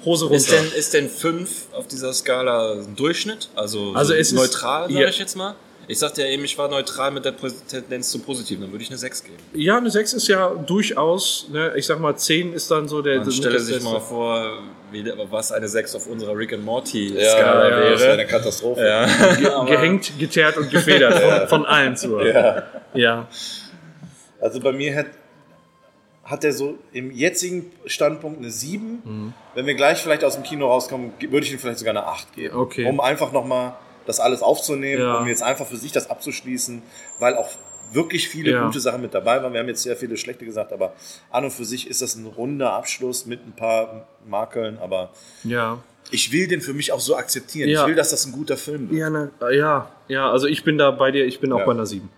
[SPEAKER 1] Hose runter.
[SPEAKER 3] Ist denn, ist denn 5 auf dieser Skala ein Durchschnitt? Also,
[SPEAKER 1] Also
[SPEAKER 3] so
[SPEAKER 1] ist-
[SPEAKER 3] neutral, sage
[SPEAKER 1] ja.
[SPEAKER 3] ich jetzt mal? Ich sagte ja eben, ich war neutral mit der Tendenz zum Positiven, dann würde ich eine 6 geben.
[SPEAKER 1] ja, eine 6 ist ja durchaus, ne, ich sag mal, 10 ist dann so der.
[SPEAKER 3] Man stelle
[SPEAKER 1] das
[SPEAKER 3] sich mal vor, wie, was eine 6 auf unserer Rick and Morty
[SPEAKER 2] Ja,
[SPEAKER 3] Skala
[SPEAKER 2] ja, das wäre
[SPEAKER 3] wäre.
[SPEAKER 2] eine Katastrophe.
[SPEAKER 3] Ja. Aber-
[SPEAKER 1] Gehängt, geteert und gefedert von, von allen zu. Ja. ja.
[SPEAKER 2] Also bei mir hat, hat er so im jetzigen Standpunkt eine 7.
[SPEAKER 1] Mhm.
[SPEAKER 2] Wenn wir gleich vielleicht aus dem Kino rauskommen, ge- würde ich ihm vielleicht sogar eine 8 geben.
[SPEAKER 1] Okay.
[SPEAKER 2] Um einfach nochmal das alles aufzunehmen,
[SPEAKER 1] Ja.
[SPEAKER 2] um jetzt einfach für sich das abzuschließen, weil auch wirklich viele
[SPEAKER 1] Ja.
[SPEAKER 2] gute Sachen mit dabei waren. Wir haben jetzt sehr viele schlechte gesagt, aber an und für sich ist das ein runder Abschluss mit ein paar Makeln, aber
[SPEAKER 1] Ja.
[SPEAKER 2] ich will den für mich auch so akzeptieren.
[SPEAKER 1] Ja.
[SPEAKER 2] Ich will, dass das ein guter Film wird.
[SPEAKER 1] Ja, na, ja, ja, also ich bin da bei dir, ich bin auch bei einer 7.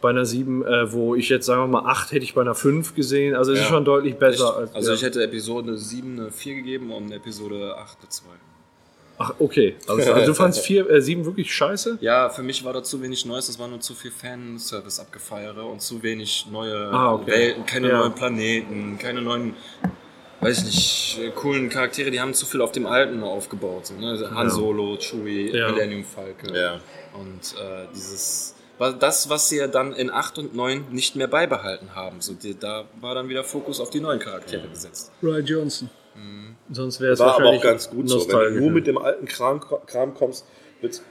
[SPEAKER 1] Bei einer 7, äh, wo ich jetzt sagen wir mal 8 hätte ich bei einer 5 gesehen. Also es ist schon deutlich besser. als,
[SPEAKER 3] Also ich hätte Episode 7 eine 4 gegeben und Episode 8 eine 2.
[SPEAKER 1] Ach, okay. Also, also du fandst 4, äh, 7 wirklich scheiße?
[SPEAKER 3] Ja, für mich war da zu wenig Neues, das war nur zu viel Fanservice abgefeiere und zu wenig neue
[SPEAKER 1] Ah, okay.
[SPEAKER 3] Welten, keine
[SPEAKER 1] Ja.
[SPEAKER 3] neuen Planeten, keine neuen, weiß ich nicht, äh, coolen Charaktere, die haben zu viel auf dem Alten aufgebaut. So, ne? Han
[SPEAKER 1] Ja.
[SPEAKER 3] Solo, Chewie,
[SPEAKER 1] Ja.
[SPEAKER 3] Millennium Falcon.
[SPEAKER 2] Ja.
[SPEAKER 3] Und äh, dieses, war das, was sie ja dann in 8 und 9 nicht mehr beibehalten haben. So, die, da war dann wieder Fokus auf die neuen Charaktere gesetzt.
[SPEAKER 1] Ryan Johnson. Sonst wäre es
[SPEAKER 2] War aber
[SPEAKER 1] wahrscheinlich
[SPEAKER 2] auch ganz gut so. Wenn du nur mit dem alten Kram, Kram kommst, wird es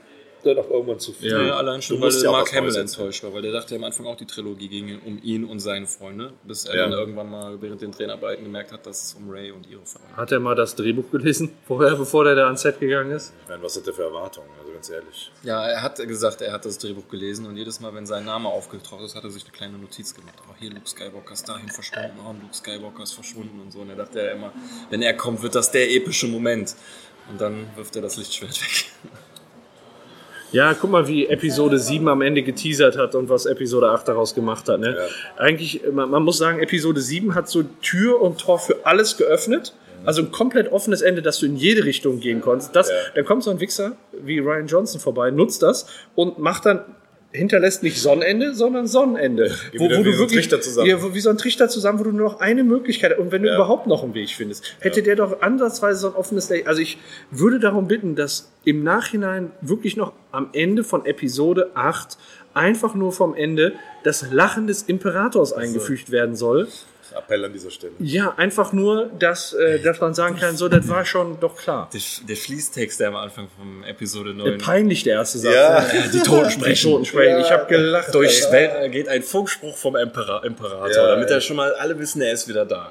[SPEAKER 2] dann auch irgendwann zu viel.
[SPEAKER 1] Ja.
[SPEAKER 3] Ja, allein schon,
[SPEAKER 2] Du
[SPEAKER 3] weil
[SPEAKER 2] ja
[SPEAKER 3] Mark Hamill enttäuscht war, weil der dachte am Anfang auch, die Trilogie ging um ihn und seine Freunde, bis er
[SPEAKER 2] Ja.
[SPEAKER 3] dann irgendwann mal während den Dreharbeiten gemerkt hat, dass es um Ray und ihre Freunde
[SPEAKER 1] Hat er mal das Drehbuch gelesen, vorher, bevor der da ans Set gegangen ist?
[SPEAKER 2] Ich meine, was hat der für Erwartungen? Also ganz ehrlich.
[SPEAKER 3] Ja, er hat gesagt, er hat das Drehbuch gelesen und jedes Mal, wenn sein Name aufgetaucht ist, hat er sich eine kleine Notiz gemacht. Oh, hier Luke Skywalker ist dahin verschwunden, oh, Luke Skywalker ist verschwunden und so. Und er dachte ja immer, wenn er kommt, wird das der epische Moment. Und dann wirft er das Lichtschwert weg.
[SPEAKER 1] Ja, guck mal, wie Episode 7 am Ende geteasert hat und was Episode 8 daraus gemacht hat. Ne? Eigentlich, man, man muss sagen, Episode 7 hat so Tür und Tor für alles geöffnet. Also ein komplett offenes Ende, dass du in jede Richtung gehen konntest. Das, Dann kommt so ein Wichser wie Ryan Johnson vorbei, nutzt das und macht dann hinterlässt nicht Sonnenende, sondern Sonnenende. Wo, wo
[SPEAKER 2] wie
[SPEAKER 1] du
[SPEAKER 2] so ein
[SPEAKER 1] wirklich,
[SPEAKER 2] Trichter zusammen.
[SPEAKER 1] Ja, wo- wie so ein Trichter zusammen, wo du nur noch eine Möglichkeit hast. Und wenn du überhaupt noch einen Weg findest, hätte der doch ansatzweise so ein offenes Lay. Also ich würde darum bitten, dass im Nachhinein wirklich noch am Ende von Episode 8 einfach nur vom Ende das Lachen des Imperators eingefügt werden soll.
[SPEAKER 2] Appell an dieser Stelle.
[SPEAKER 1] Ja, einfach nur, dass, äh, dass man sagen kann, so, das war schon doch klar.
[SPEAKER 3] Der, der Fließtext, der am Anfang von Episode 9
[SPEAKER 1] Peinlich der erste Satz.
[SPEAKER 2] Ja.
[SPEAKER 1] ne? die Toten sprechen. Die Toten sprechen. Ich habe gelacht.
[SPEAKER 3] Durchs Weltall geht ein Funkspruch vom Impera Imperator,
[SPEAKER 2] Ja,
[SPEAKER 3] damit
[SPEAKER 2] ey.
[SPEAKER 3] er schon mal alle wissen, er ist wieder da.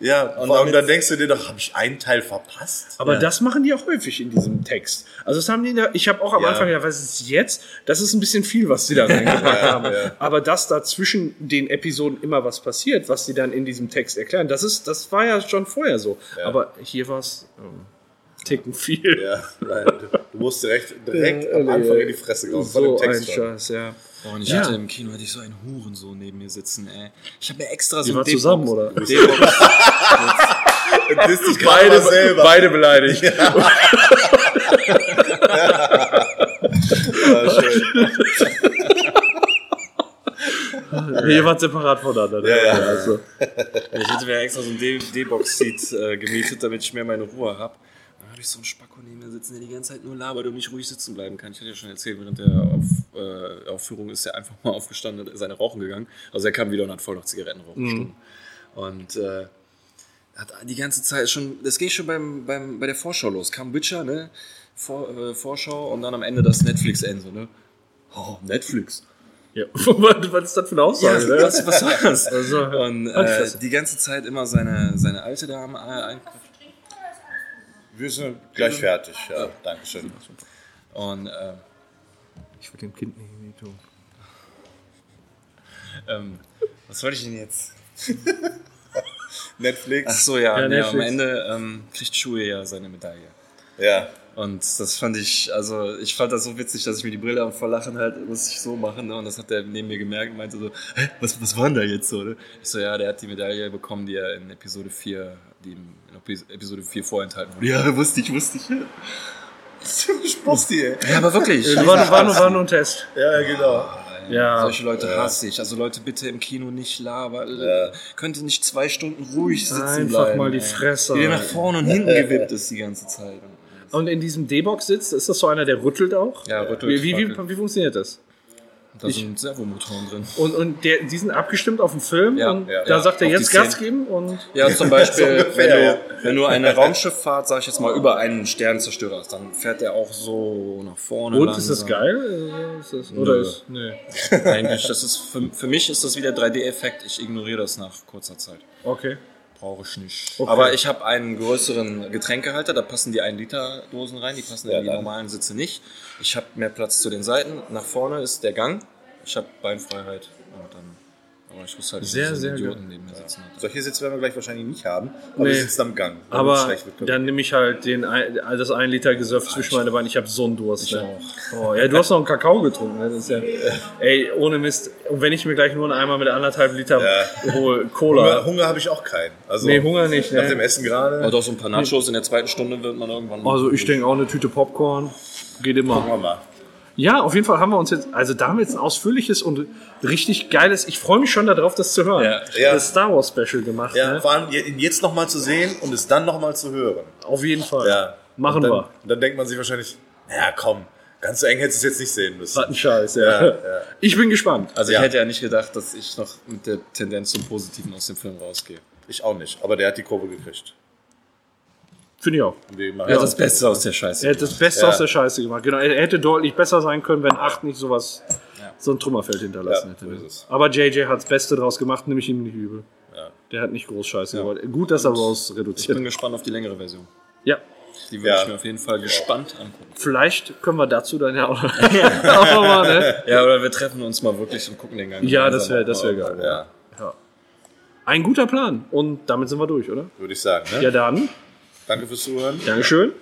[SPEAKER 2] Ja, und,
[SPEAKER 3] damit-
[SPEAKER 2] dann denkst du dir doch, habe ich einen Teil verpasst?
[SPEAKER 1] Aber das machen die auch häufig in diesem Text. Also das haben die da, ich habe auch am
[SPEAKER 2] Ja.
[SPEAKER 1] Anfang gedacht, was ist jetzt? Das ist ein bisschen viel, was die da reingepackt haben. Aber dass da zwischen den Episoden immer was passiert, was sie dann in diesem Text erklären, das ist, das war ja schon vorher so. Aber hier war es. ähm, Ticken viel.
[SPEAKER 2] Ja, nein, du, musst direkt, direkt
[SPEAKER 1] Ja,
[SPEAKER 2] am Anfang in die Fresse gehauen. von dem
[SPEAKER 1] So ein
[SPEAKER 2] Text schon.
[SPEAKER 1] Scheiß, ja.
[SPEAKER 3] Boah, und ich
[SPEAKER 1] Ja.
[SPEAKER 3] hatte im Kino hatte ich so einen Hurensohn neben mir sitzen, ey. Ich habe mir extra so
[SPEAKER 1] Die war zusammen, oder?
[SPEAKER 2] Mal selber.
[SPEAKER 1] beide beleidigt.
[SPEAKER 2] Ja, schön.
[SPEAKER 1] Ihr wart separat voneinander. ne?
[SPEAKER 2] Ja, ja.
[SPEAKER 1] Also,
[SPEAKER 3] Ich hätte mir extra so ein D-Box-Seat äh, gemietet, damit ich mehr meine Ruhe habe. Habe ich so einen Spacko neben mir sitzen, der die ganze Zeit nur labert und nicht ruhig sitzen bleiben kann. Ich hatte ja schon erzählt, während der Auf, äh, Aufführung ist er einfach mal aufgestanden und seine Rauchen gegangen. Also er kam wieder und hat voll noch Zigaretten rauchen Und äh, hat die ganze Zeit schon, das ging schon beim, beim, bei der Vorschau los. Kam Witcher, ne? Vor, äh, Vorschau und dann am Ende das Netflix-End, so, ne? Oh, Netflix.
[SPEAKER 1] ja. was, ist das für eine Aussage? ne?
[SPEAKER 3] was, was war das?
[SPEAKER 1] Also,
[SPEAKER 3] Und äh, die ganze Zeit immer seine, seine alte Dame äh, einkaufen.
[SPEAKER 2] Wir sind gleich fertig. Ja, Dankeschön.
[SPEAKER 3] Und äh,
[SPEAKER 1] Ich will dem Kind nicht irgendwie tun.
[SPEAKER 3] ähm, was wollte ich denn jetzt?
[SPEAKER 2] Netflix.
[SPEAKER 3] Ach so, ja,
[SPEAKER 1] Ja,
[SPEAKER 3] nee, am. Ende ähm, kriegt Schuhe ja seine Medaille.
[SPEAKER 2] Ja.
[SPEAKER 3] Und das fand ich, also ich fand das so witzig, dass ich mir die Brille am Verlachen halt muss ich so machen. Ne? Und das hat er neben mir gemerkt und meinte so, Hä, was, was war denn da jetzt so? Ne? Ich so, ja, der hat die Medaille bekommen, die er in Episode 4, die Epi- Episode 4 vorenthalten wurde. Ja, wusste ich, wusste ich.
[SPEAKER 2] Spasti, ey.
[SPEAKER 3] Ja, aber wirklich.
[SPEAKER 1] War, nur- war, nur, war nur ein Test.
[SPEAKER 2] Ja, genau.
[SPEAKER 1] Ja.
[SPEAKER 3] Solche Leute hasse ich. Also Leute, bitte im Kino nicht labern. Könnt ihr nicht zwei Stunden ruhig sitzen
[SPEAKER 1] Einfach
[SPEAKER 3] bleiben?
[SPEAKER 1] mal die? Fresse
[SPEAKER 3] Wie der nach vorne und hinten gewippt ist die ganze Zeit.
[SPEAKER 1] Und in diesem D-Box sitzt, ist das so einer, der rüttelt auch?
[SPEAKER 3] Ja, rüttelt,
[SPEAKER 1] Wie, wie, wie, wie funktioniert das?
[SPEAKER 3] Da sind Servomotoren drin.
[SPEAKER 1] Und, und der, die sind abgestimmt auf den Film
[SPEAKER 3] Ja,
[SPEAKER 1] und
[SPEAKER 3] ja,
[SPEAKER 1] da
[SPEAKER 3] ja.
[SPEAKER 1] sagt er jetzt Gas geben und
[SPEAKER 3] Ja, zum Beispiel,
[SPEAKER 2] So ungefähr,
[SPEAKER 3] wenn, du, wenn du eine Raumschifffahrt, sag ich jetzt mal, über einen Sternenzerstörer hast, dann fährt der auch so nach vorne.
[SPEAKER 1] und ist das
[SPEAKER 3] langsam.
[SPEAKER 1] geil? Äh, Ist das, oder
[SPEAKER 3] Nö.
[SPEAKER 1] ist, nee.
[SPEAKER 3] Eigentlich, das ist für, für mich ist das wieder 3D-Effekt. Ich ignoriere das nach kurzer Zeit.
[SPEAKER 1] Okay.
[SPEAKER 3] Brauche ich nicht.
[SPEAKER 1] Okay.
[SPEAKER 3] Aber ich habe einen größeren Getränkehalter, da passen die 1 Liter Dosen rein, die passen
[SPEAKER 2] Ja,
[SPEAKER 3] in die
[SPEAKER 2] dann.
[SPEAKER 3] normalen Sitze nicht. Ich habe mehr Platz zu den Seiten. Nach vorne ist der Gang. Ich habe Beinfreiheit. Und dann, aber ich muss halt
[SPEAKER 1] Sehr, sehr
[SPEAKER 3] Idioten neben mir sitzen. Hatte.
[SPEAKER 2] Solche Sitze werden wir gleich wahrscheinlich nicht haben, aber
[SPEAKER 1] Nee.
[SPEAKER 2] wir sitzen am Gang.
[SPEAKER 1] Aber dann nehme ich halt den, ein- das 1 Liter Gesöff zwischen meine Beine. Ich habe so einen Durst. Ne? Oh, ja, du hast noch einen Kakao getrunken. Ne? Das ist ja, ey, ohne Mist. Und wenn ich mir gleich nur einen Eimer mit anderthalb Liter
[SPEAKER 2] Ja.
[SPEAKER 1] hole,
[SPEAKER 2] Hunger,
[SPEAKER 1] Cola.
[SPEAKER 2] Hunger habe ich auch keinen. Also
[SPEAKER 1] Nee, Hunger nicht.
[SPEAKER 2] nach dem
[SPEAKER 1] Ne?
[SPEAKER 2] Essen gerade.
[SPEAKER 3] Aber doch so ein paar Nachos in der zweiten Stunde wird man irgendwann.
[SPEAKER 1] Also ich denke auch eine Tüte Popcorn. Geht immer.
[SPEAKER 2] Gucken wir mal.
[SPEAKER 1] Ja, auf jeden Fall haben wir uns jetzt, also da haben wir jetzt ein ausführliches und richtig geiles, ich freue mich schon darauf, das zu hören.
[SPEAKER 3] Ja.
[SPEAKER 2] Ja.
[SPEAKER 1] Das Star Wars Special gemacht.
[SPEAKER 2] Ja,
[SPEAKER 1] Ne?
[SPEAKER 2] vor allem ihn jetzt nochmal zu sehen und es dann nochmal zu hören.
[SPEAKER 1] Auf jeden Fall.
[SPEAKER 2] Ja.
[SPEAKER 1] Machen
[SPEAKER 2] und dann,
[SPEAKER 1] wir.
[SPEAKER 2] Und dann denkt man sich wahrscheinlich, ja komm, ganz so eng hättest du es jetzt nicht sehen müssen.
[SPEAKER 1] Was ein Scheiß, ja.
[SPEAKER 2] Ja, ja.
[SPEAKER 1] Ich bin gespannt.
[SPEAKER 3] Also ich hätte ja nicht gedacht, dass ich noch mit der Tendenz zum Positiven aus dem Film rausgehe.
[SPEAKER 2] Ich auch nicht, aber der hat die Kurve gekriegt.
[SPEAKER 1] Finde ich auch.
[SPEAKER 2] Und
[SPEAKER 3] Er hat das Beste aus der Scheiße.
[SPEAKER 1] Er hätte das Beste
[SPEAKER 2] Ja.
[SPEAKER 1] aus der Scheiße gemacht. Genau, er hätte deutlich besser sein können, wenn 8 nicht sowas, so ein Trümmerfeld hinterlassen
[SPEAKER 2] Ja,
[SPEAKER 1] hätte.
[SPEAKER 2] so.
[SPEAKER 1] Aber JJ hat das Beste draus gemacht, nämlich ihm nicht übel.
[SPEAKER 2] Ja.
[SPEAKER 1] Der hat nicht groß Scheiße gewollt. Gut, dass er Rose
[SPEAKER 3] Ich
[SPEAKER 1] reduziert.
[SPEAKER 3] bin gespannt auf die längere Version.
[SPEAKER 1] Ja,
[SPEAKER 3] Die würde
[SPEAKER 2] Ja.
[SPEAKER 3] ich mir auf jeden Fall gespannt angucken.
[SPEAKER 1] vielleicht können wir dazu dann ja auch noch auch noch mal, ne?
[SPEAKER 3] Ja, oder wir treffen uns mal wirklich und gucken den Gang.
[SPEAKER 1] Ja, das wäre das wär geil.
[SPEAKER 2] Ja,
[SPEAKER 1] Ein guter Plan. Und damit sind wir durch, oder?
[SPEAKER 2] würde ich sagen. Ne?
[SPEAKER 1] Ja, dann.
[SPEAKER 2] Danke fürs Zuhören.
[SPEAKER 1] Dankeschön.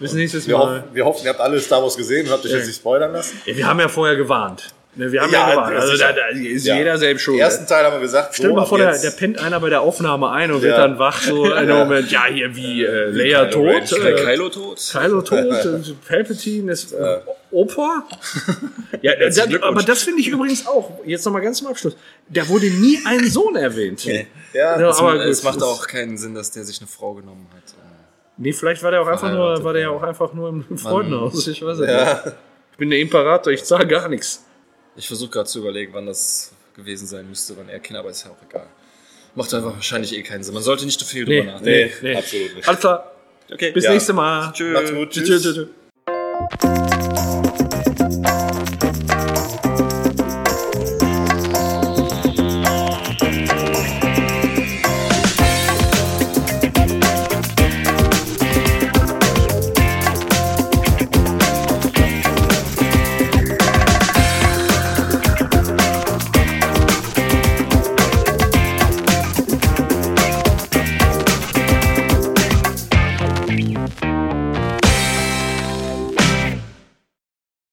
[SPEAKER 1] Bis nächstes
[SPEAKER 2] Wir,
[SPEAKER 1] Mal.
[SPEAKER 2] hoffen, wir hoffen, ihr habt alle Star Wars gesehen und habt euch jetzt nicht spoilern lassen.
[SPEAKER 1] Ja, wir haben ja vorher gewarnt. Ne, wir haben ja,
[SPEAKER 2] Ja,
[SPEAKER 1] gewarnt. Also da, da ist
[SPEAKER 2] Ja.
[SPEAKER 1] jeder selbst schuld.
[SPEAKER 2] Im ersten Teil haben wir gesagt,
[SPEAKER 1] Stell dir mal vor, der, der pennt einer bei der Aufnahme ein und wird
[SPEAKER 2] Ja.
[SPEAKER 1] dann wach, so in dem Moment, ja, hier wie äh, Leia tot, äh,
[SPEAKER 3] Kylo tot?
[SPEAKER 1] Kylo tot, äh, Palpatine ist äh, Opa. ja, das, aber das finde ich übrigens auch, jetzt nochmal ganz zum Abschluss, da wurde nie ein Sohn erwähnt.
[SPEAKER 2] Ja,
[SPEAKER 1] Ja, aber
[SPEAKER 3] es macht auch keinen Sinn, dass der sich eine Frau genommen hat.
[SPEAKER 1] Nee, vielleicht war der auch einfach nur, war der
[SPEAKER 3] ja
[SPEAKER 1] auch einfach nur im Freudenhaus. Ich weiß es nicht.
[SPEAKER 2] ja.
[SPEAKER 1] Ich bin der Imperator, ich zahle gar nichts.
[SPEAKER 3] Ich versuche gerade zu überlegen, wann das gewesen sein müsste, wann er Kinder, aber ist ja auch egal. Macht einfach wahrscheinlich eh keinen Sinn. Man sollte nicht zu viel
[SPEAKER 1] Nee,
[SPEAKER 3] drüber nachdenken.
[SPEAKER 1] nee, nee.
[SPEAKER 2] absolut nicht.
[SPEAKER 1] Alles klar.
[SPEAKER 3] Okay.
[SPEAKER 1] Bis
[SPEAKER 2] Ja.
[SPEAKER 1] nächste Mal.
[SPEAKER 3] Tschüss.
[SPEAKER 2] Macht's gut.
[SPEAKER 1] Tschüss.
[SPEAKER 2] Tschüss.
[SPEAKER 1] Tschüss. tschüss.